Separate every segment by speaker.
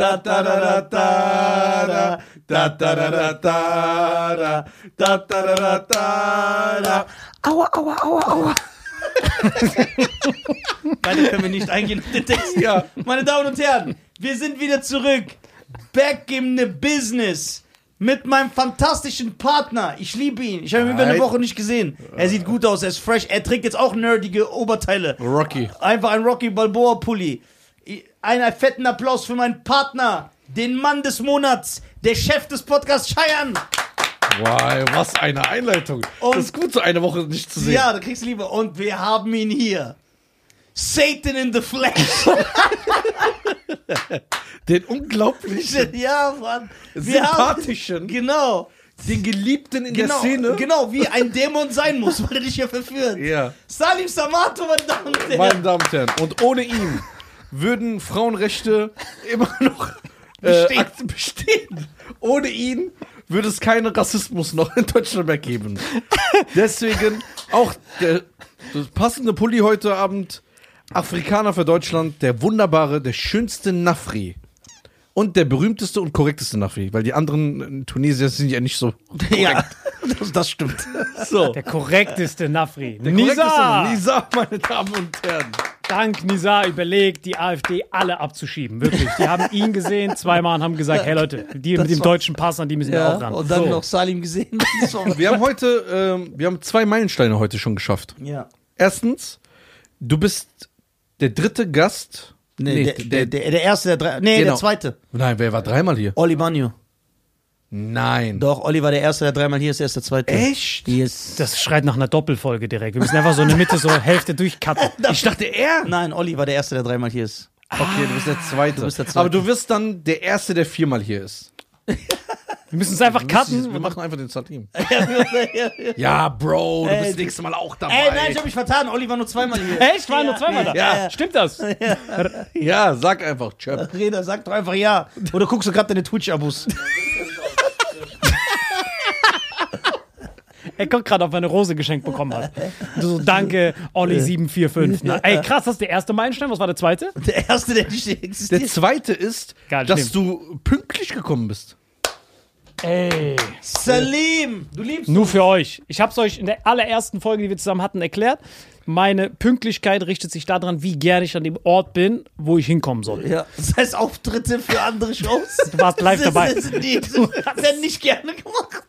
Speaker 1: Da da da da da da da da da da da da da da Aua, aua, aua, aua.
Speaker 2: Beide können wir nicht eingehen auf den Text.
Speaker 1: Ja.
Speaker 2: Meine Damen und Herren, wir sind wieder zurück. Back in the business. Mit meinem fantastischen Partner. Ich liebe ihn. Ich habe ihn über eine. Woche nicht gesehen. Er sieht gut aus, er ist fresh. Er trägt jetzt auch nerdige Oberteile.
Speaker 1: Rocky.
Speaker 2: Einfach ein Rocky Balboa Pulli. Einen fetten Applaus für meinen Partner, den Mann des Monats, der Chef des Podcasts Cheyenne.
Speaker 1: Wow, was eine Einleitung.
Speaker 2: Und-
Speaker 1: das ist gut, so eine Woche nicht zu sehen.
Speaker 2: Ja, da kriegst du lieber. Und wir haben ihn hier. Satan in the flesh.
Speaker 1: Den unglaublichen,
Speaker 2: ja, Mann. Wir haben,
Speaker 1: sympathischen,
Speaker 2: genau.
Speaker 1: den Geliebten in
Speaker 2: Genau,
Speaker 1: der Szene.
Speaker 2: genau, wie ein Dämon sein muss, weil er dich hier verführt.
Speaker 1: Ja.
Speaker 2: Salim Samato, meine Damen und Herren.
Speaker 1: Meine Damen und Herren. Und ohne ihn würden Frauenrechte immer noch äh,
Speaker 2: Bestehen.
Speaker 1: Ohne ihn würde es keinen Rassismus noch in Deutschland mehr geben. Deswegen auch der das passende Pulli heute Abend. Afrikaner für Deutschland, der wunderbare, der schönste Nafri. Und der berühmteste und korrekteste Nafri, weil die anderen Tunesier sind ja nicht so.
Speaker 2: Ja, das, das stimmt.
Speaker 1: So.
Speaker 3: Der korrekteste Nafri.
Speaker 1: Der
Speaker 3: Nisa!
Speaker 1: korrekteste Nisa, meine Damen und Herren.
Speaker 3: Dank Nisa überlegt, die AfD alle abzuschieben. Wirklich. Die haben ihn gesehen zweimal und haben gesagt, hey Leute, die mit dem deutschen Pass, an die müssen wir auch ran.
Speaker 2: und dann
Speaker 3: So.
Speaker 2: noch Salim gesehen. Das
Speaker 1: Wir haben heute, ähm, wir haben zwei Meilensteine heute schon geschafft.
Speaker 2: ja.
Speaker 1: Erstens, du bist der dritte Gast.
Speaker 2: Nee, der, der, der, der erste, der drei. Nee,
Speaker 1: Genau.
Speaker 2: der zweite.
Speaker 1: Nein, wer war dreimal hier?
Speaker 2: Olli Banyo.
Speaker 1: Nein.
Speaker 2: Doch, Olli war der erste, der dreimal hier ist, er ist der zweite.
Speaker 1: Echt?
Speaker 2: Yes.
Speaker 3: Das schreit nach einer Doppelfolge direkt. Wir müssen einfach so in der Mitte so Hälfte durchcutten.
Speaker 1: Ich dachte er.
Speaker 2: Nein, Olli war der erste, der dreimal hier ist.
Speaker 1: Okay, du bist der zweite.
Speaker 2: Du bist der Zweite.
Speaker 1: Aber du wirst dann der erste, der viermal hier ist.
Speaker 3: Wir müssen es einfach
Speaker 1: Wir
Speaker 3: cutten.
Speaker 1: machen einfach den Salim. ja, Bro, du
Speaker 2: Ey,
Speaker 1: bist nächstes Mal auch dabei.
Speaker 2: Ey, nein, ich hab mich vertan. Olli war nur zweimal hier.
Speaker 3: Echt? Waren nur zweimal da?
Speaker 1: Ja.
Speaker 3: Stimmt das?
Speaker 1: ja, sag einfach, Chöp.
Speaker 2: Reda, sag doch einfach ja. Oder guckst du gerade deine Twitch-Abos?
Speaker 3: Er guckt gerade, ob er eine Rose geschenkt bekommen hat. So, danke, Olli745. Na, ey, krass, das ist der erste Meilenstein. Was war der zweite?
Speaker 2: Der erste, der nicht
Speaker 1: Der
Speaker 2: existiert.
Speaker 1: zweite ist,
Speaker 3: Geil,
Speaker 1: dass
Speaker 3: stimmt.
Speaker 1: du pünktlich gekommen bist.
Speaker 3: Ey.
Speaker 2: Salim, du liebst
Speaker 3: Nur für euch. Ich habe es euch in der allerersten Folge, die wir zusammen hatten, erklärt. Meine Pünktlichkeit richtet sich daran, wie gerne ich an dem Ort bin, wo ich hinkommen soll.
Speaker 2: Ja, das heißt Auftritte für andere Shows.
Speaker 3: Du warst live
Speaker 2: Das-
Speaker 3: dabei.
Speaker 2: Das, das, das werden nicht gerne gemacht.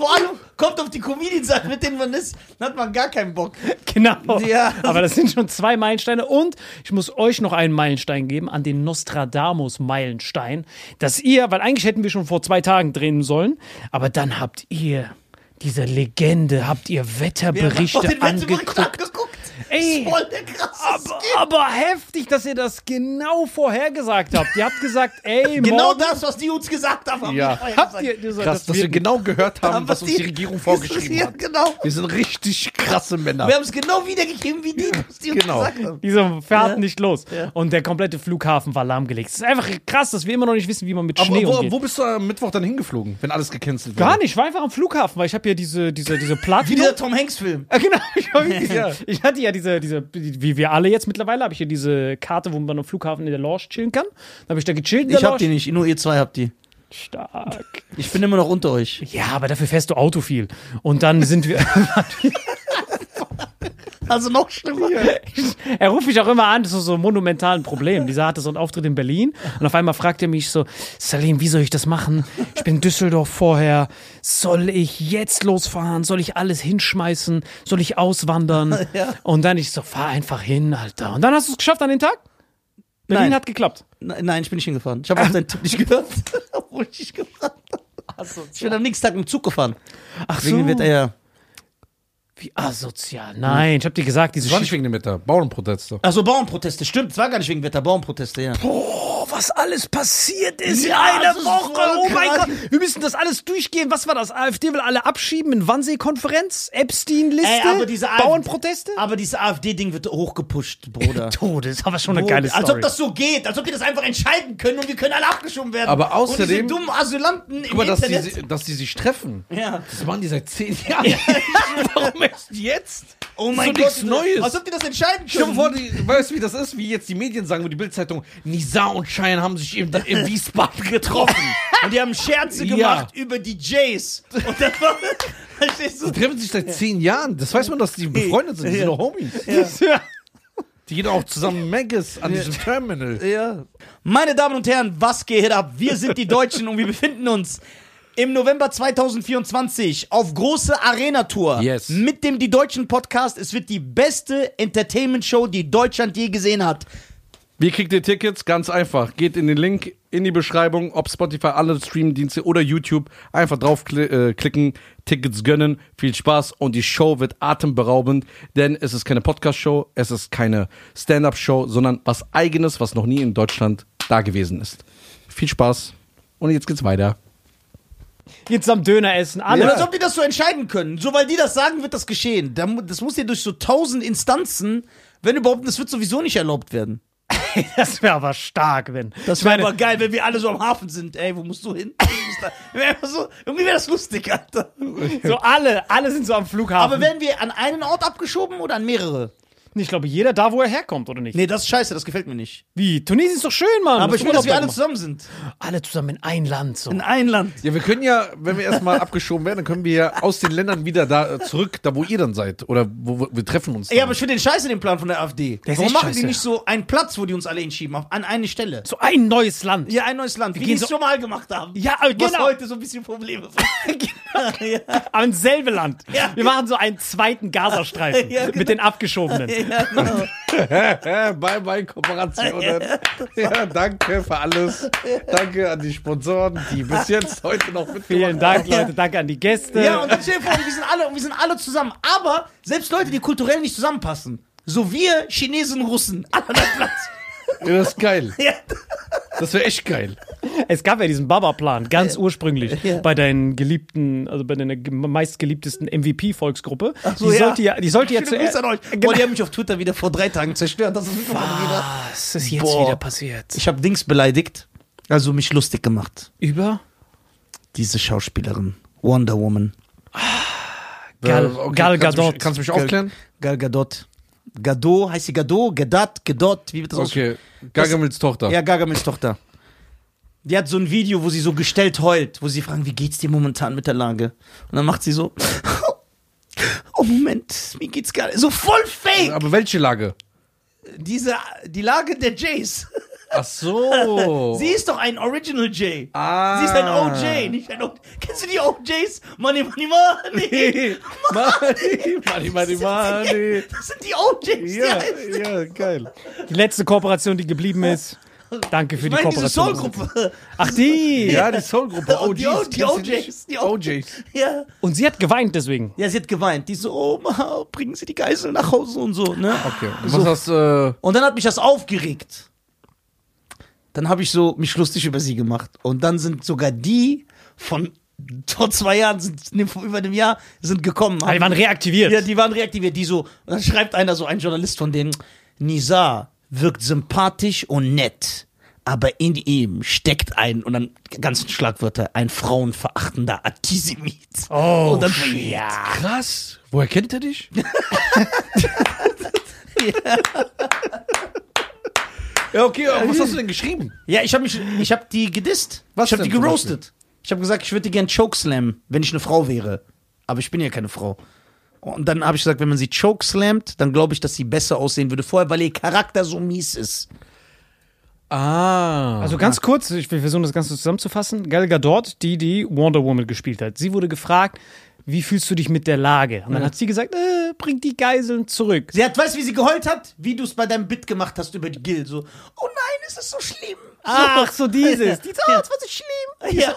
Speaker 2: Vor allem kommt auf die Comedians an, mit denen man ist, dann hat man gar keinen Bock.
Speaker 3: Genau.
Speaker 2: Ja.
Speaker 3: Aber das sind schon zwei Meilensteine. Und ich muss euch noch einen Meilenstein geben, an den Nostradamus-Meilenstein, dass ihr, weil eigentlich hätten wir schon vor zwei Tagen drehen sollen, aber dann habt ihr diese Legende, habt ihr Wetterberichte
Speaker 2: Wettbericht
Speaker 3: angeguckt.
Speaker 2: angeguckt.
Speaker 3: Ey.
Speaker 2: Voll der krasse
Speaker 3: Aber, aber heftig, dass ihr das genau vorhergesagt habt. Ihr habt gesagt, ey,
Speaker 2: Genau
Speaker 3: morgen
Speaker 2: das, was die uns gesagt haben. haben
Speaker 1: Ja.
Speaker 2: wir vorher
Speaker 3: habt
Speaker 2: gesagt.
Speaker 3: ihr gesagt,
Speaker 1: Krass,
Speaker 3: das
Speaker 1: dass wir genau gehört haben, was uns die Regierung vorgeschrieben
Speaker 2: Ja,
Speaker 1: hat.
Speaker 2: genau.
Speaker 1: Wir sind richtig krasse Männer.
Speaker 2: Wir haben es genau wiedergegeben, wie die, was die uns
Speaker 1: Genau.
Speaker 2: gesagt haben.
Speaker 3: Diese fährt
Speaker 2: Ja.
Speaker 3: nicht los.
Speaker 2: Ja.
Speaker 3: Und der komplette Flughafen war lahmgelegt. Es ist einfach krass, dass wir immer noch nicht wissen, wie man mit
Speaker 1: Aber
Speaker 3: Schnee
Speaker 1: wo,
Speaker 3: umgeht.
Speaker 1: wo bist du am Mittwoch dann hingeflogen, wenn alles gecancelt
Speaker 3: Gar
Speaker 1: wurde?
Speaker 3: nicht, ich war einfach am Flughafen, weil ich habe ja diese, diese, diese
Speaker 2: Wie
Speaker 3: Platin.
Speaker 2: dieser Tom Hanks-Film.
Speaker 3: Ah, genau, ich, hab,
Speaker 1: Ja.
Speaker 3: ich hatte ja diese, diese, wie wir alle jetzt mittlerweile, habe ich hier diese Karte, wo man am Flughafen in der Lounge chillen kann. Dann habe ich da gechillt in der
Speaker 2: Ich hab
Speaker 3: Lounge.
Speaker 2: die nicht, nur ihr zwei habt die.
Speaker 3: Stark.
Speaker 2: Ich bin immer noch unter euch.
Speaker 3: Ja, aber dafür fährst du Auto viel. Und dann sind wir.
Speaker 2: Also noch schlimmer.
Speaker 3: er ruft mich auch immer an, das ist so ein monumentalen Problem. Dieser hatte so einen Auftritt in Berlin und auf einmal fragt er mich so: Salim, wie soll ich das machen? Ich bin in Düsseldorf vorher. Soll ich jetzt losfahren? Soll ich alles hinschmeißen? Soll ich auswandern?
Speaker 2: Ja.
Speaker 3: Und dann ich so: fahr einfach hin, Alter. Und dann hast du es geschafft an den Tag? Berlin
Speaker 2: Nein.
Speaker 3: hat geklappt.
Speaker 2: Nein, nein, ich bin nicht hingefahren. Ich habe auf deinen Tipp nicht gehört, obwohl ich nicht gefahren habe. Ich bin am nächsten Tag mit dem Zug gefahren.
Speaker 3: Ach
Speaker 2: Deswegen wird er ja.
Speaker 3: Wie asozial. Nein, ich hab dir gesagt, diese
Speaker 1: Das war nicht wegen dem Wetter, Bauernproteste.
Speaker 2: Achso, Bauernproteste. Stimmt, es war gar nicht wegen Wetter, Bauernproteste, ja.
Speaker 3: Oh, was alles passiert ist
Speaker 2: Ja,
Speaker 3: in einer
Speaker 2: ist
Speaker 3: Woche. Oh mein. Gott. Wir müssen das alles durchgehen. Was war das? AfD will alle abschieben in Wannsee-Konferenz? Epstein-Liste? Bauernproteste?
Speaker 2: Aber dieses AfD-Ding wird hochgepusht, Bruder.
Speaker 3: Tod, das ist aber schon eine
Speaker 2: Bruder,
Speaker 3: geile Story.
Speaker 2: Als ob das so geht, als ob die das einfach entscheiden können und wir können alle abgeschoben werden.
Speaker 1: Aber außerdem-
Speaker 2: Und diese dummen Asylanten im
Speaker 1: Aber dass die, dass die sich treffen,
Speaker 2: ja.
Speaker 1: das machen die seit zehn Jahren. Warum erst jetzt?
Speaker 2: Oh mein
Speaker 1: so
Speaker 2: Gott,
Speaker 1: nichts Neues.
Speaker 2: als ob die das entscheiden
Speaker 1: Stell dir
Speaker 2: können.
Speaker 1: vor, die, weißt du, wie das ist? Wie jetzt die Medien sagen, wo die Bildzeitung, Nisa und Schein haben sich im, im Wiesbaden getroffen.
Speaker 2: Und die haben Scherze
Speaker 1: Ja.
Speaker 2: gemacht über die Jays. Und dann war, verstehst
Speaker 1: Die
Speaker 2: du?
Speaker 1: treffen sich seit zehn Jahren. Das weiß man, dass die befreundet sind. Die sind
Speaker 2: Ja.
Speaker 1: doch Homies. Die gehen auch zusammen Maggis an diesem Terminal.
Speaker 2: Ja. Meine Damen und Herren, was geht ab? Wir sind die Deutschen und wir befinden uns im November 2024 auf große Arena-Tour
Speaker 1: Yes.
Speaker 2: mit dem Die Deutschen Podcast. Es wird die beste Entertainment-Show, die Deutschland je gesehen hat.
Speaker 1: Wie kriegt ihr Tickets? Ganz einfach. Geht in den Link in die Beschreibung, ob Spotify, alle Streamdienste oder YouTube. Einfach draufklicken, äh, klicken, Tickets gönnen. Viel Spaß und die Show wird atemberaubend, denn es ist keine Podcast-Show, es ist keine Stand-Up-Show, sondern was Eigenes, was noch nie in Deutschland da gewesen ist. Viel Spaß und jetzt geht's weiter.
Speaker 3: Jetzt am Döner essen, alle.
Speaker 2: Und als ob die das so entscheiden können. So, weil die das sagen, wird das geschehen. Das muss ja durch so tausend Instanzen, wenn überhaupt, das wird sowieso nicht erlaubt werden.
Speaker 3: Das wäre aber stark, wenn.
Speaker 2: Das wäre aber geil, wenn wir alle so am Hafen sind. Ey, wo musst du hin? Wär so, irgendwie wäre das lustig, Alter.
Speaker 3: so alle, alle sind so am Flughafen.
Speaker 2: Aber werden wir an einen Ort abgeschoben oder an mehrere?
Speaker 3: Ich glaube, jeder da, wo er herkommt, oder nicht?
Speaker 2: Nee, das ist scheiße, das gefällt mir nicht.
Speaker 3: Wie? Tunesien ist doch schön, Mann.
Speaker 2: Aber ich will, dass wir alle zusammen sind.
Speaker 3: alle zusammen in ein Land. So.
Speaker 2: In ein Land.
Speaker 1: Ja, wir können ja, wenn wir erstmal abgeschoben werden, dann können wir ja aus den Ländern wieder da äh, zurück, da wo ihr dann seid. Oder wo, wo wir treffen uns. Dann.
Speaker 2: Ja, aber ich finde den Scheiße, den Plan von der AfD.
Speaker 3: Der
Speaker 2: Warum machen
Speaker 3: scheiße.
Speaker 2: die nicht so einen Platz, wo die uns alle hinschieben, auf- an eine Stelle?
Speaker 3: So ein neues Land.
Speaker 2: Ja, ein neues Land, wie die es
Speaker 3: so-
Speaker 2: schon mal gemacht haben.
Speaker 3: Ja, aber
Speaker 2: Was
Speaker 3: genau.
Speaker 2: heute so ein bisschen Probleme macht. ja.
Speaker 3: Aber ins selbe Land.
Speaker 2: Ja.
Speaker 3: Wir machen so einen zweiten Gazastreifen
Speaker 2: Ja, genau.
Speaker 3: mit den Abgeschobenen.
Speaker 2: Ja, genau.
Speaker 1: Bye bye Kooperationen. Ja, danke für alles. Danke an die Sponsoren, die bis jetzt heute noch mitgemacht
Speaker 3: Vielen Dank, Leute. Danke an die Gäste.
Speaker 2: Ja, und stell dir vor, wir sind alle, wir sind alle zusammen. Aber selbst Leute, die kulturell nicht zusammenpassen, so wir, Chinesen, Russen, alle an Platz.
Speaker 1: Ja, das ist geil.
Speaker 2: Ja.
Speaker 1: Das wäre echt geil.
Speaker 3: Es gab ja diesen Baba-Plan, ganz ursprünglich,
Speaker 2: Ja.
Speaker 3: bei deinen geliebten, also bei deiner ge- meistgeliebtesten MVP-Volksgruppe.
Speaker 2: so,
Speaker 3: die,
Speaker 2: ja.
Speaker 3: sollte ja, die sollte ja
Speaker 2: an
Speaker 3: zuerst.
Speaker 2: euch. Boah, die haben mich auf Twitter wieder vor drei Tagen zerstört. Das ist.
Speaker 3: Was ist jetzt
Speaker 2: Boah.
Speaker 3: wieder passiert?
Speaker 2: Ich habe Dings beleidigt, also mich lustig gemacht.
Speaker 3: Über?
Speaker 2: Diese Schauspielerin, Wonder Woman,
Speaker 3: Gal-
Speaker 1: Äh,
Speaker 3: Gal
Speaker 1: kannst du
Speaker 3: Gadot.
Speaker 1: mich, kannst du mich aufklären?
Speaker 2: Gal Gadot. Gadot, heißt sie Gadot? Gadat, Gadot, wie wird das
Speaker 1: Okay. Gargamels Tochter.
Speaker 2: Ja, Gargamels Tochter. Die hat so ein Video, wo sie so gestellt heult, wo sie fragen, wie geht's dir momentan mit der Lage? Und dann macht sie so, oh Moment, mir geht's gar nicht. So voll fake!
Speaker 1: Aber welche Lage?
Speaker 2: Diese, die Lage der Jays.
Speaker 1: Ach so.
Speaker 2: Sie ist doch ein Original J.
Speaker 1: Ah.
Speaker 2: Sie ist ein OJ, nicht ein O. Kennst du die OJs? Money, money, money.
Speaker 1: Money, money, money, money.
Speaker 2: Das sind die OJs.
Speaker 1: Ja,
Speaker 2: die
Speaker 1: ja, geil.
Speaker 3: Die letzte Kooperation, die geblieben ist. Danke für
Speaker 2: Ich
Speaker 3: die
Speaker 2: meine diese
Speaker 3: Kooperation.
Speaker 2: Soul-Gruppe.
Speaker 3: Ach, die!
Speaker 1: Ja, die Soul-Gruppe.
Speaker 2: Die
Speaker 1: OGs.
Speaker 2: die
Speaker 1: du
Speaker 2: OJs. Die
Speaker 1: OJs.
Speaker 2: Ja.
Speaker 3: Und sie hat geweint deswegen.
Speaker 2: Ja, sie hat geweint. Die so, oh, bringen Sie die Geisel nach Hause und so, ne?
Speaker 1: Okay. Und was hast äh,
Speaker 2: Und dann hat mich das aufgeregt. Dann habe ich so mich lustig über sie gemacht. Und dann sind sogar die von vor zwei Jahren, sind, vor über einem Jahr, sind gekommen.
Speaker 3: Aber die waren reaktiviert.
Speaker 2: Ja, die waren reaktiviert. Die so, dann schreibt einer so, ein Journalist von denen, Nizar wirkt sympathisch und nett. Aber in ihm steckt ein, und dann ganzen Schlagwörter, ein frauenverachtender Antisemit.
Speaker 3: Oh,
Speaker 2: und dann,
Speaker 3: shit.
Speaker 2: ja.
Speaker 1: krass? Woher kennt er dich? ja, okay, aber was hast du denn geschrieben?
Speaker 2: Ja, ich habe mich, ich habe die gedisst.
Speaker 1: Was
Speaker 2: ich habe die
Speaker 1: denn zum
Speaker 2: geroastet. Ich habe gesagt, ich würde die gern chokeslammen, wenn ich eine Frau wäre. Aber ich bin ja keine Frau. Und dann habe ich gesagt, wenn man sie chokeslammt, dann glaube ich, dass sie besser aussehen würde vorher, weil ihr Charakter so mies ist.
Speaker 1: Ah.
Speaker 3: Also ganz kurz, ich will versuchen, das Ganze zusammenzufassen. Gal Gadot, die die Wonder Woman gespielt hat, sie wurde gefragt, wie fühlst du dich mit der Lage? Und dann hat sie gesagt, äh, bring die Geiseln zurück.
Speaker 2: Sie hat, weißt du, wie sie geheult hat? Wie du es bei deinem Bit gemacht hast über die Gil. So, oh nein, es ist so schlimm.
Speaker 3: Ach, so dieses.
Speaker 2: Die so, oh, es war so schlimm. Ja.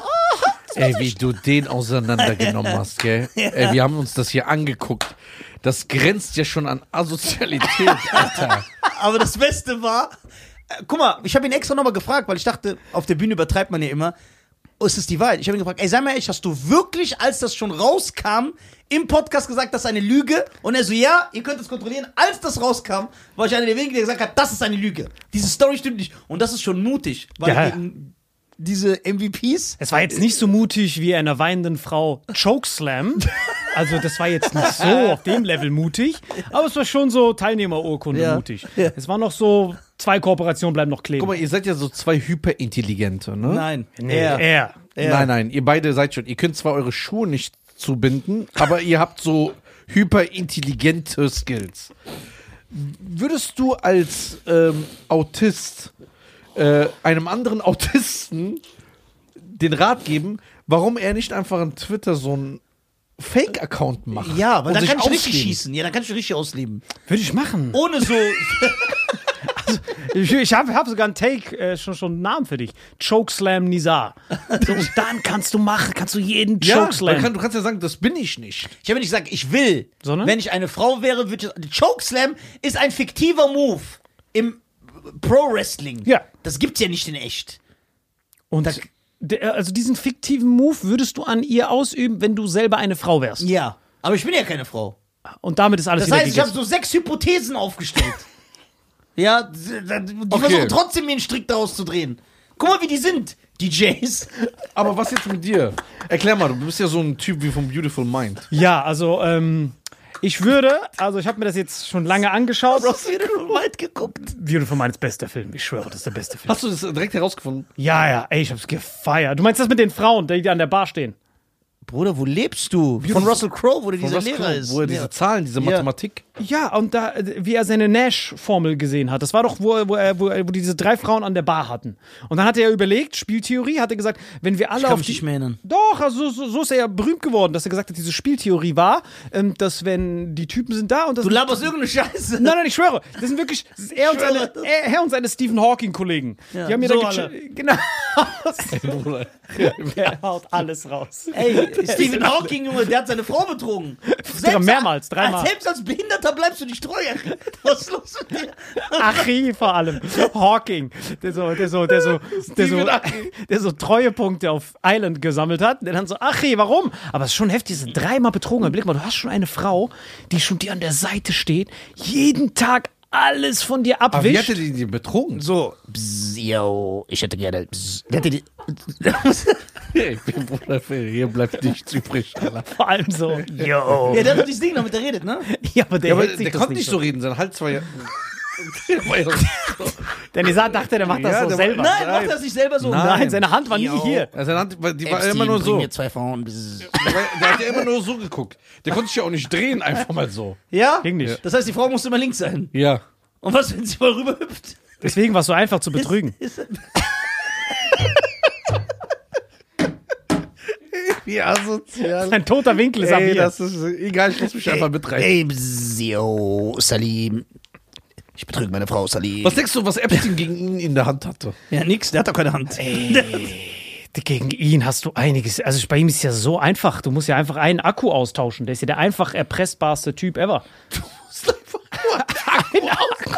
Speaker 1: Ey, wie du den auseinandergenommen hast, gell? Ey, wir haben uns das hier angeguckt. Das grenzt ja schon an Asozialität, Alter.
Speaker 2: Aber das Beste war, äh, guck mal, ich habe ihn extra nochmal gefragt, weil ich dachte, auf der Bühne übertreibt man ja immer. Oh, ist es die Wahrheit? Ich habe ihn gefragt, ey, sag mal ehrlich, hast du wirklich, als das schon rauskam, im Podcast gesagt, das ist eine Lüge? Und er so, ja, ihr könnt es kontrollieren. Als das rauskam, war ich einer der wenigen, der gesagt hat, das ist eine Lüge. Diese Story stimmt nicht. Und das ist schon mutig, weil
Speaker 3: Ja.
Speaker 2: gegen diese MVPs,
Speaker 3: Es war jetzt nicht so mutig wie einer weinenden Frau Chokeslam, Also das war jetzt nicht so auf dem Level mutig, aber es war schon so Teilnehmerurkunde
Speaker 2: Ja.
Speaker 3: mutig.
Speaker 2: Ja.
Speaker 3: Es war noch so, zwei Kooperationen bleiben noch kleben.
Speaker 1: Guck mal, ihr seid ja so zwei Hyperintelligente, ne?
Speaker 2: Nein.
Speaker 3: nee,
Speaker 2: er.
Speaker 3: er.
Speaker 2: er.
Speaker 1: Nein, nein, ihr beide seid schon. Ihr könnt zwar eure Schuhe nicht zubinden, aber ihr habt so hyperintelligente Skills. Würdest du als ähm, Autist äh, einem anderen Autisten den Rat geben, warum er nicht einfach an Twitter so einen Fake-Account macht?
Speaker 2: Ja, weil dann kann ich richtig
Speaker 1: ausleben?
Speaker 2: schießen. Ja, dann kann ich richtig ausleben.
Speaker 3: Würde ich machen.
Speaker 2: Ohne so.
Speaker 3: Ich, ich habe hab sogar einen Take, äh, schon, schon einen Namen für dich. Chokeslam Nizar. So, dann kannst du machen, kannst du jeden
Speaker 1: Ja,
Speaker 3: Chokeslam.
Speaker 1: man kann, du kannst ja sagen, das bin ich nicht.
Speaker 2: Ich habe nicht gesagt, ich will.
Speaker 3: Sondern?
Speaker 2: Wenn ich eine Frau wäre, würde ich. Chokeslam ist ein fiktiver Move im Pro-Wrestling.
Speaker 3: Ja.
Speaker 2: Das gibt's ja nicht in echt.
Speaker 3: und der, also diesen fiktiven Move würdest du an ihr ausüben, wenn du selber eine Frau wärst.
Speaker 2: Ja. Aber ich bin ja keine Frau.
Speaker 3: Und damit ist alles
Speaker 2: Das heißt, ich habe so sechs Hypothesen aufgestellt. ja, die
Speaker 1: Okay.
Speaker 2: versuchen trotzdem mir einen Strick daraus zu drehen. Guck mal, wie die sind, die Jays.
Speaker 1: Aber was jetzt mit dir? Erklär mal, du bist ja so ein Typ wie vom Beautiful Mind.
Speaker 3: Ja, also ähm, ich würde, also ich habe mir das jetzt schon lange angeschaut.
Speaker 2: Du hast nur weit geguckt.
Speaker 3: Beautiful Minds bester Film. Ich schwöre, das ist der beste Film.
Speaker 1: Hast du das direkt herausgefunden?
Speaker 3: Ja, ja, ey, ich hab's gefeiert. Du meinst das mit den Frauen, die an der Bar stehen?
Speaker 2: Bruder, wo lebst du? Von Russell Crowe, wo der dieser
Speaker 1: Was
Speaker 2: Lehrer
Speaker 1: klar,
Speaker 2: ist.
Speaker 1: Wo er diese
Speaker 2: ja.
Speaker 1: Zahlen, diese Mathematik.
Speaker 3: Ja, und da, wie er seine Nash-Formel gesehen hat. Das war doch, wo, er- wo, er, wo, er- wo die diese drei Frauen an der Bar hatten. Und dann hat er überlegt, Spieltheorie, hat er gesagt, wenn wir alle
Speaker 2: Ich kann
Speaker 3: auf
Speaker 2: mich
Speaker 3: die,
Speaker 2: nicht mehr erinnern.
Speaker 3: Doch, also so, so ist er ja berühmt geworden, dass er gesagt hat, diese Spieltheorie war, ähm, dass wenn die Typen sind da und das
Speaker 2: Du laberst irgendeine Scheiße.
Speaker 3: Nein, nein, ich schwöre. Das sind wirklich das ist er, und seine, er, er und seine Stephen Hawking-Kollegen.
Speaker 2: Ja,
Speaker 3: die haben mir
Speaker 2: so
Speaker 3: da
Speaker 2: alle.
Speaker 3: geche- Genau. er haut alles raus.
Speaker 2: Ey, Stephen Hawking, Junge, der hat seine Frau betrogen. Selbst
Speaker 3: mehrmals, dreimal.
Speaker 2: Als, selbst als Behinderter bleibst du nicht treu. Was ist los mit dir?
Speaker 3: Achi vor allem. Hawking. Der so, der so, der so, der so, der so Treuepunkte auf Island gesammelt hat. Der dann so, Achi, warum? Aber es ist schon heftig, sind dreimal betrogen. Blick mal, du hast schon eine Frau, die schon dir an der Seite steht, jeden Tag alles von dir
Speaker 1: Aber wie
Speaker 3: abwischt.
Speaker 1: er die, die betrogen?
Speaker 2: So, bzz, yo, ich hätte gerne. Bzz. Der hatte die,
Speaker 1: Hey, Bruder, hier bleibt nichts übrig. Alter.
Speaker 3: vor allem so, yo.
Speaker 2: ja, der hat doch dieses Ding, damit er redet, ne?
Speaker 3: Ja, aber der,
Speaker 1: Ja, aber
Speaker 3: hält sich
Speaker 1: der
Speaker 3: das
Speaker 1: konnte nicht so reden, sein Hals war ja. War ja
Speaker 3: Der Nizar dachte, der macht das
Speaker 1: Ja,
Speaker 3: so selber.
Speaker 2: Nein,
Speaker 1: Nein.
Speaker 2: macht das nicht selber so.
Speaker 1: Nein.
Speaker 3: Nein, seine Hand war nie hier.
Speaker 1: Also, seine Hand, war- die war
Speaker 2: Epstein,
Speaker 1: immer nur so.
Speaker 2: mir zwei Frauen.
Speaker 1: Der, war- hat ja immer nur so geguckt. Der konnte sich ja auch nicht drehen, einfach mal so.
Speaker 2: Ja?
Speaker 3: Ging nicht.
Speaker 2: Das heißt, die Frau muss immer links sein.
Speaker 1: Ja.
Speaker 2: Und was, wenn sie mal rüberhüpft?
Speaker 3: Deswegen war es so einfach zu betrügen.
Speaker 2: Ist, ist,
Speaker 1: Wie asozial.
Speaker 3: Ein toter Winkel ist ab
Speaker 1: Ey,
Speaker 3: hier.
Speaker 1: das ist egal, ich lass mich einfach mitreißen.
Speaker 2: Ey, yo, Salim. Ich betrüge meine Frau, Salim.
Speaker 1: Was denkst du, was Epstein gegen ihn in der Hand hatte?
Speaker 2: Ja, nix, der hat doch keine Hand.
Speaker 3: Gegen ihn hast du einiges. Also bei ihm ist es ja so einfach. Du musst ja einfach einen Akku austauschen. Der ist ja der einfach erpressbarste Typ ever. Ein Akku.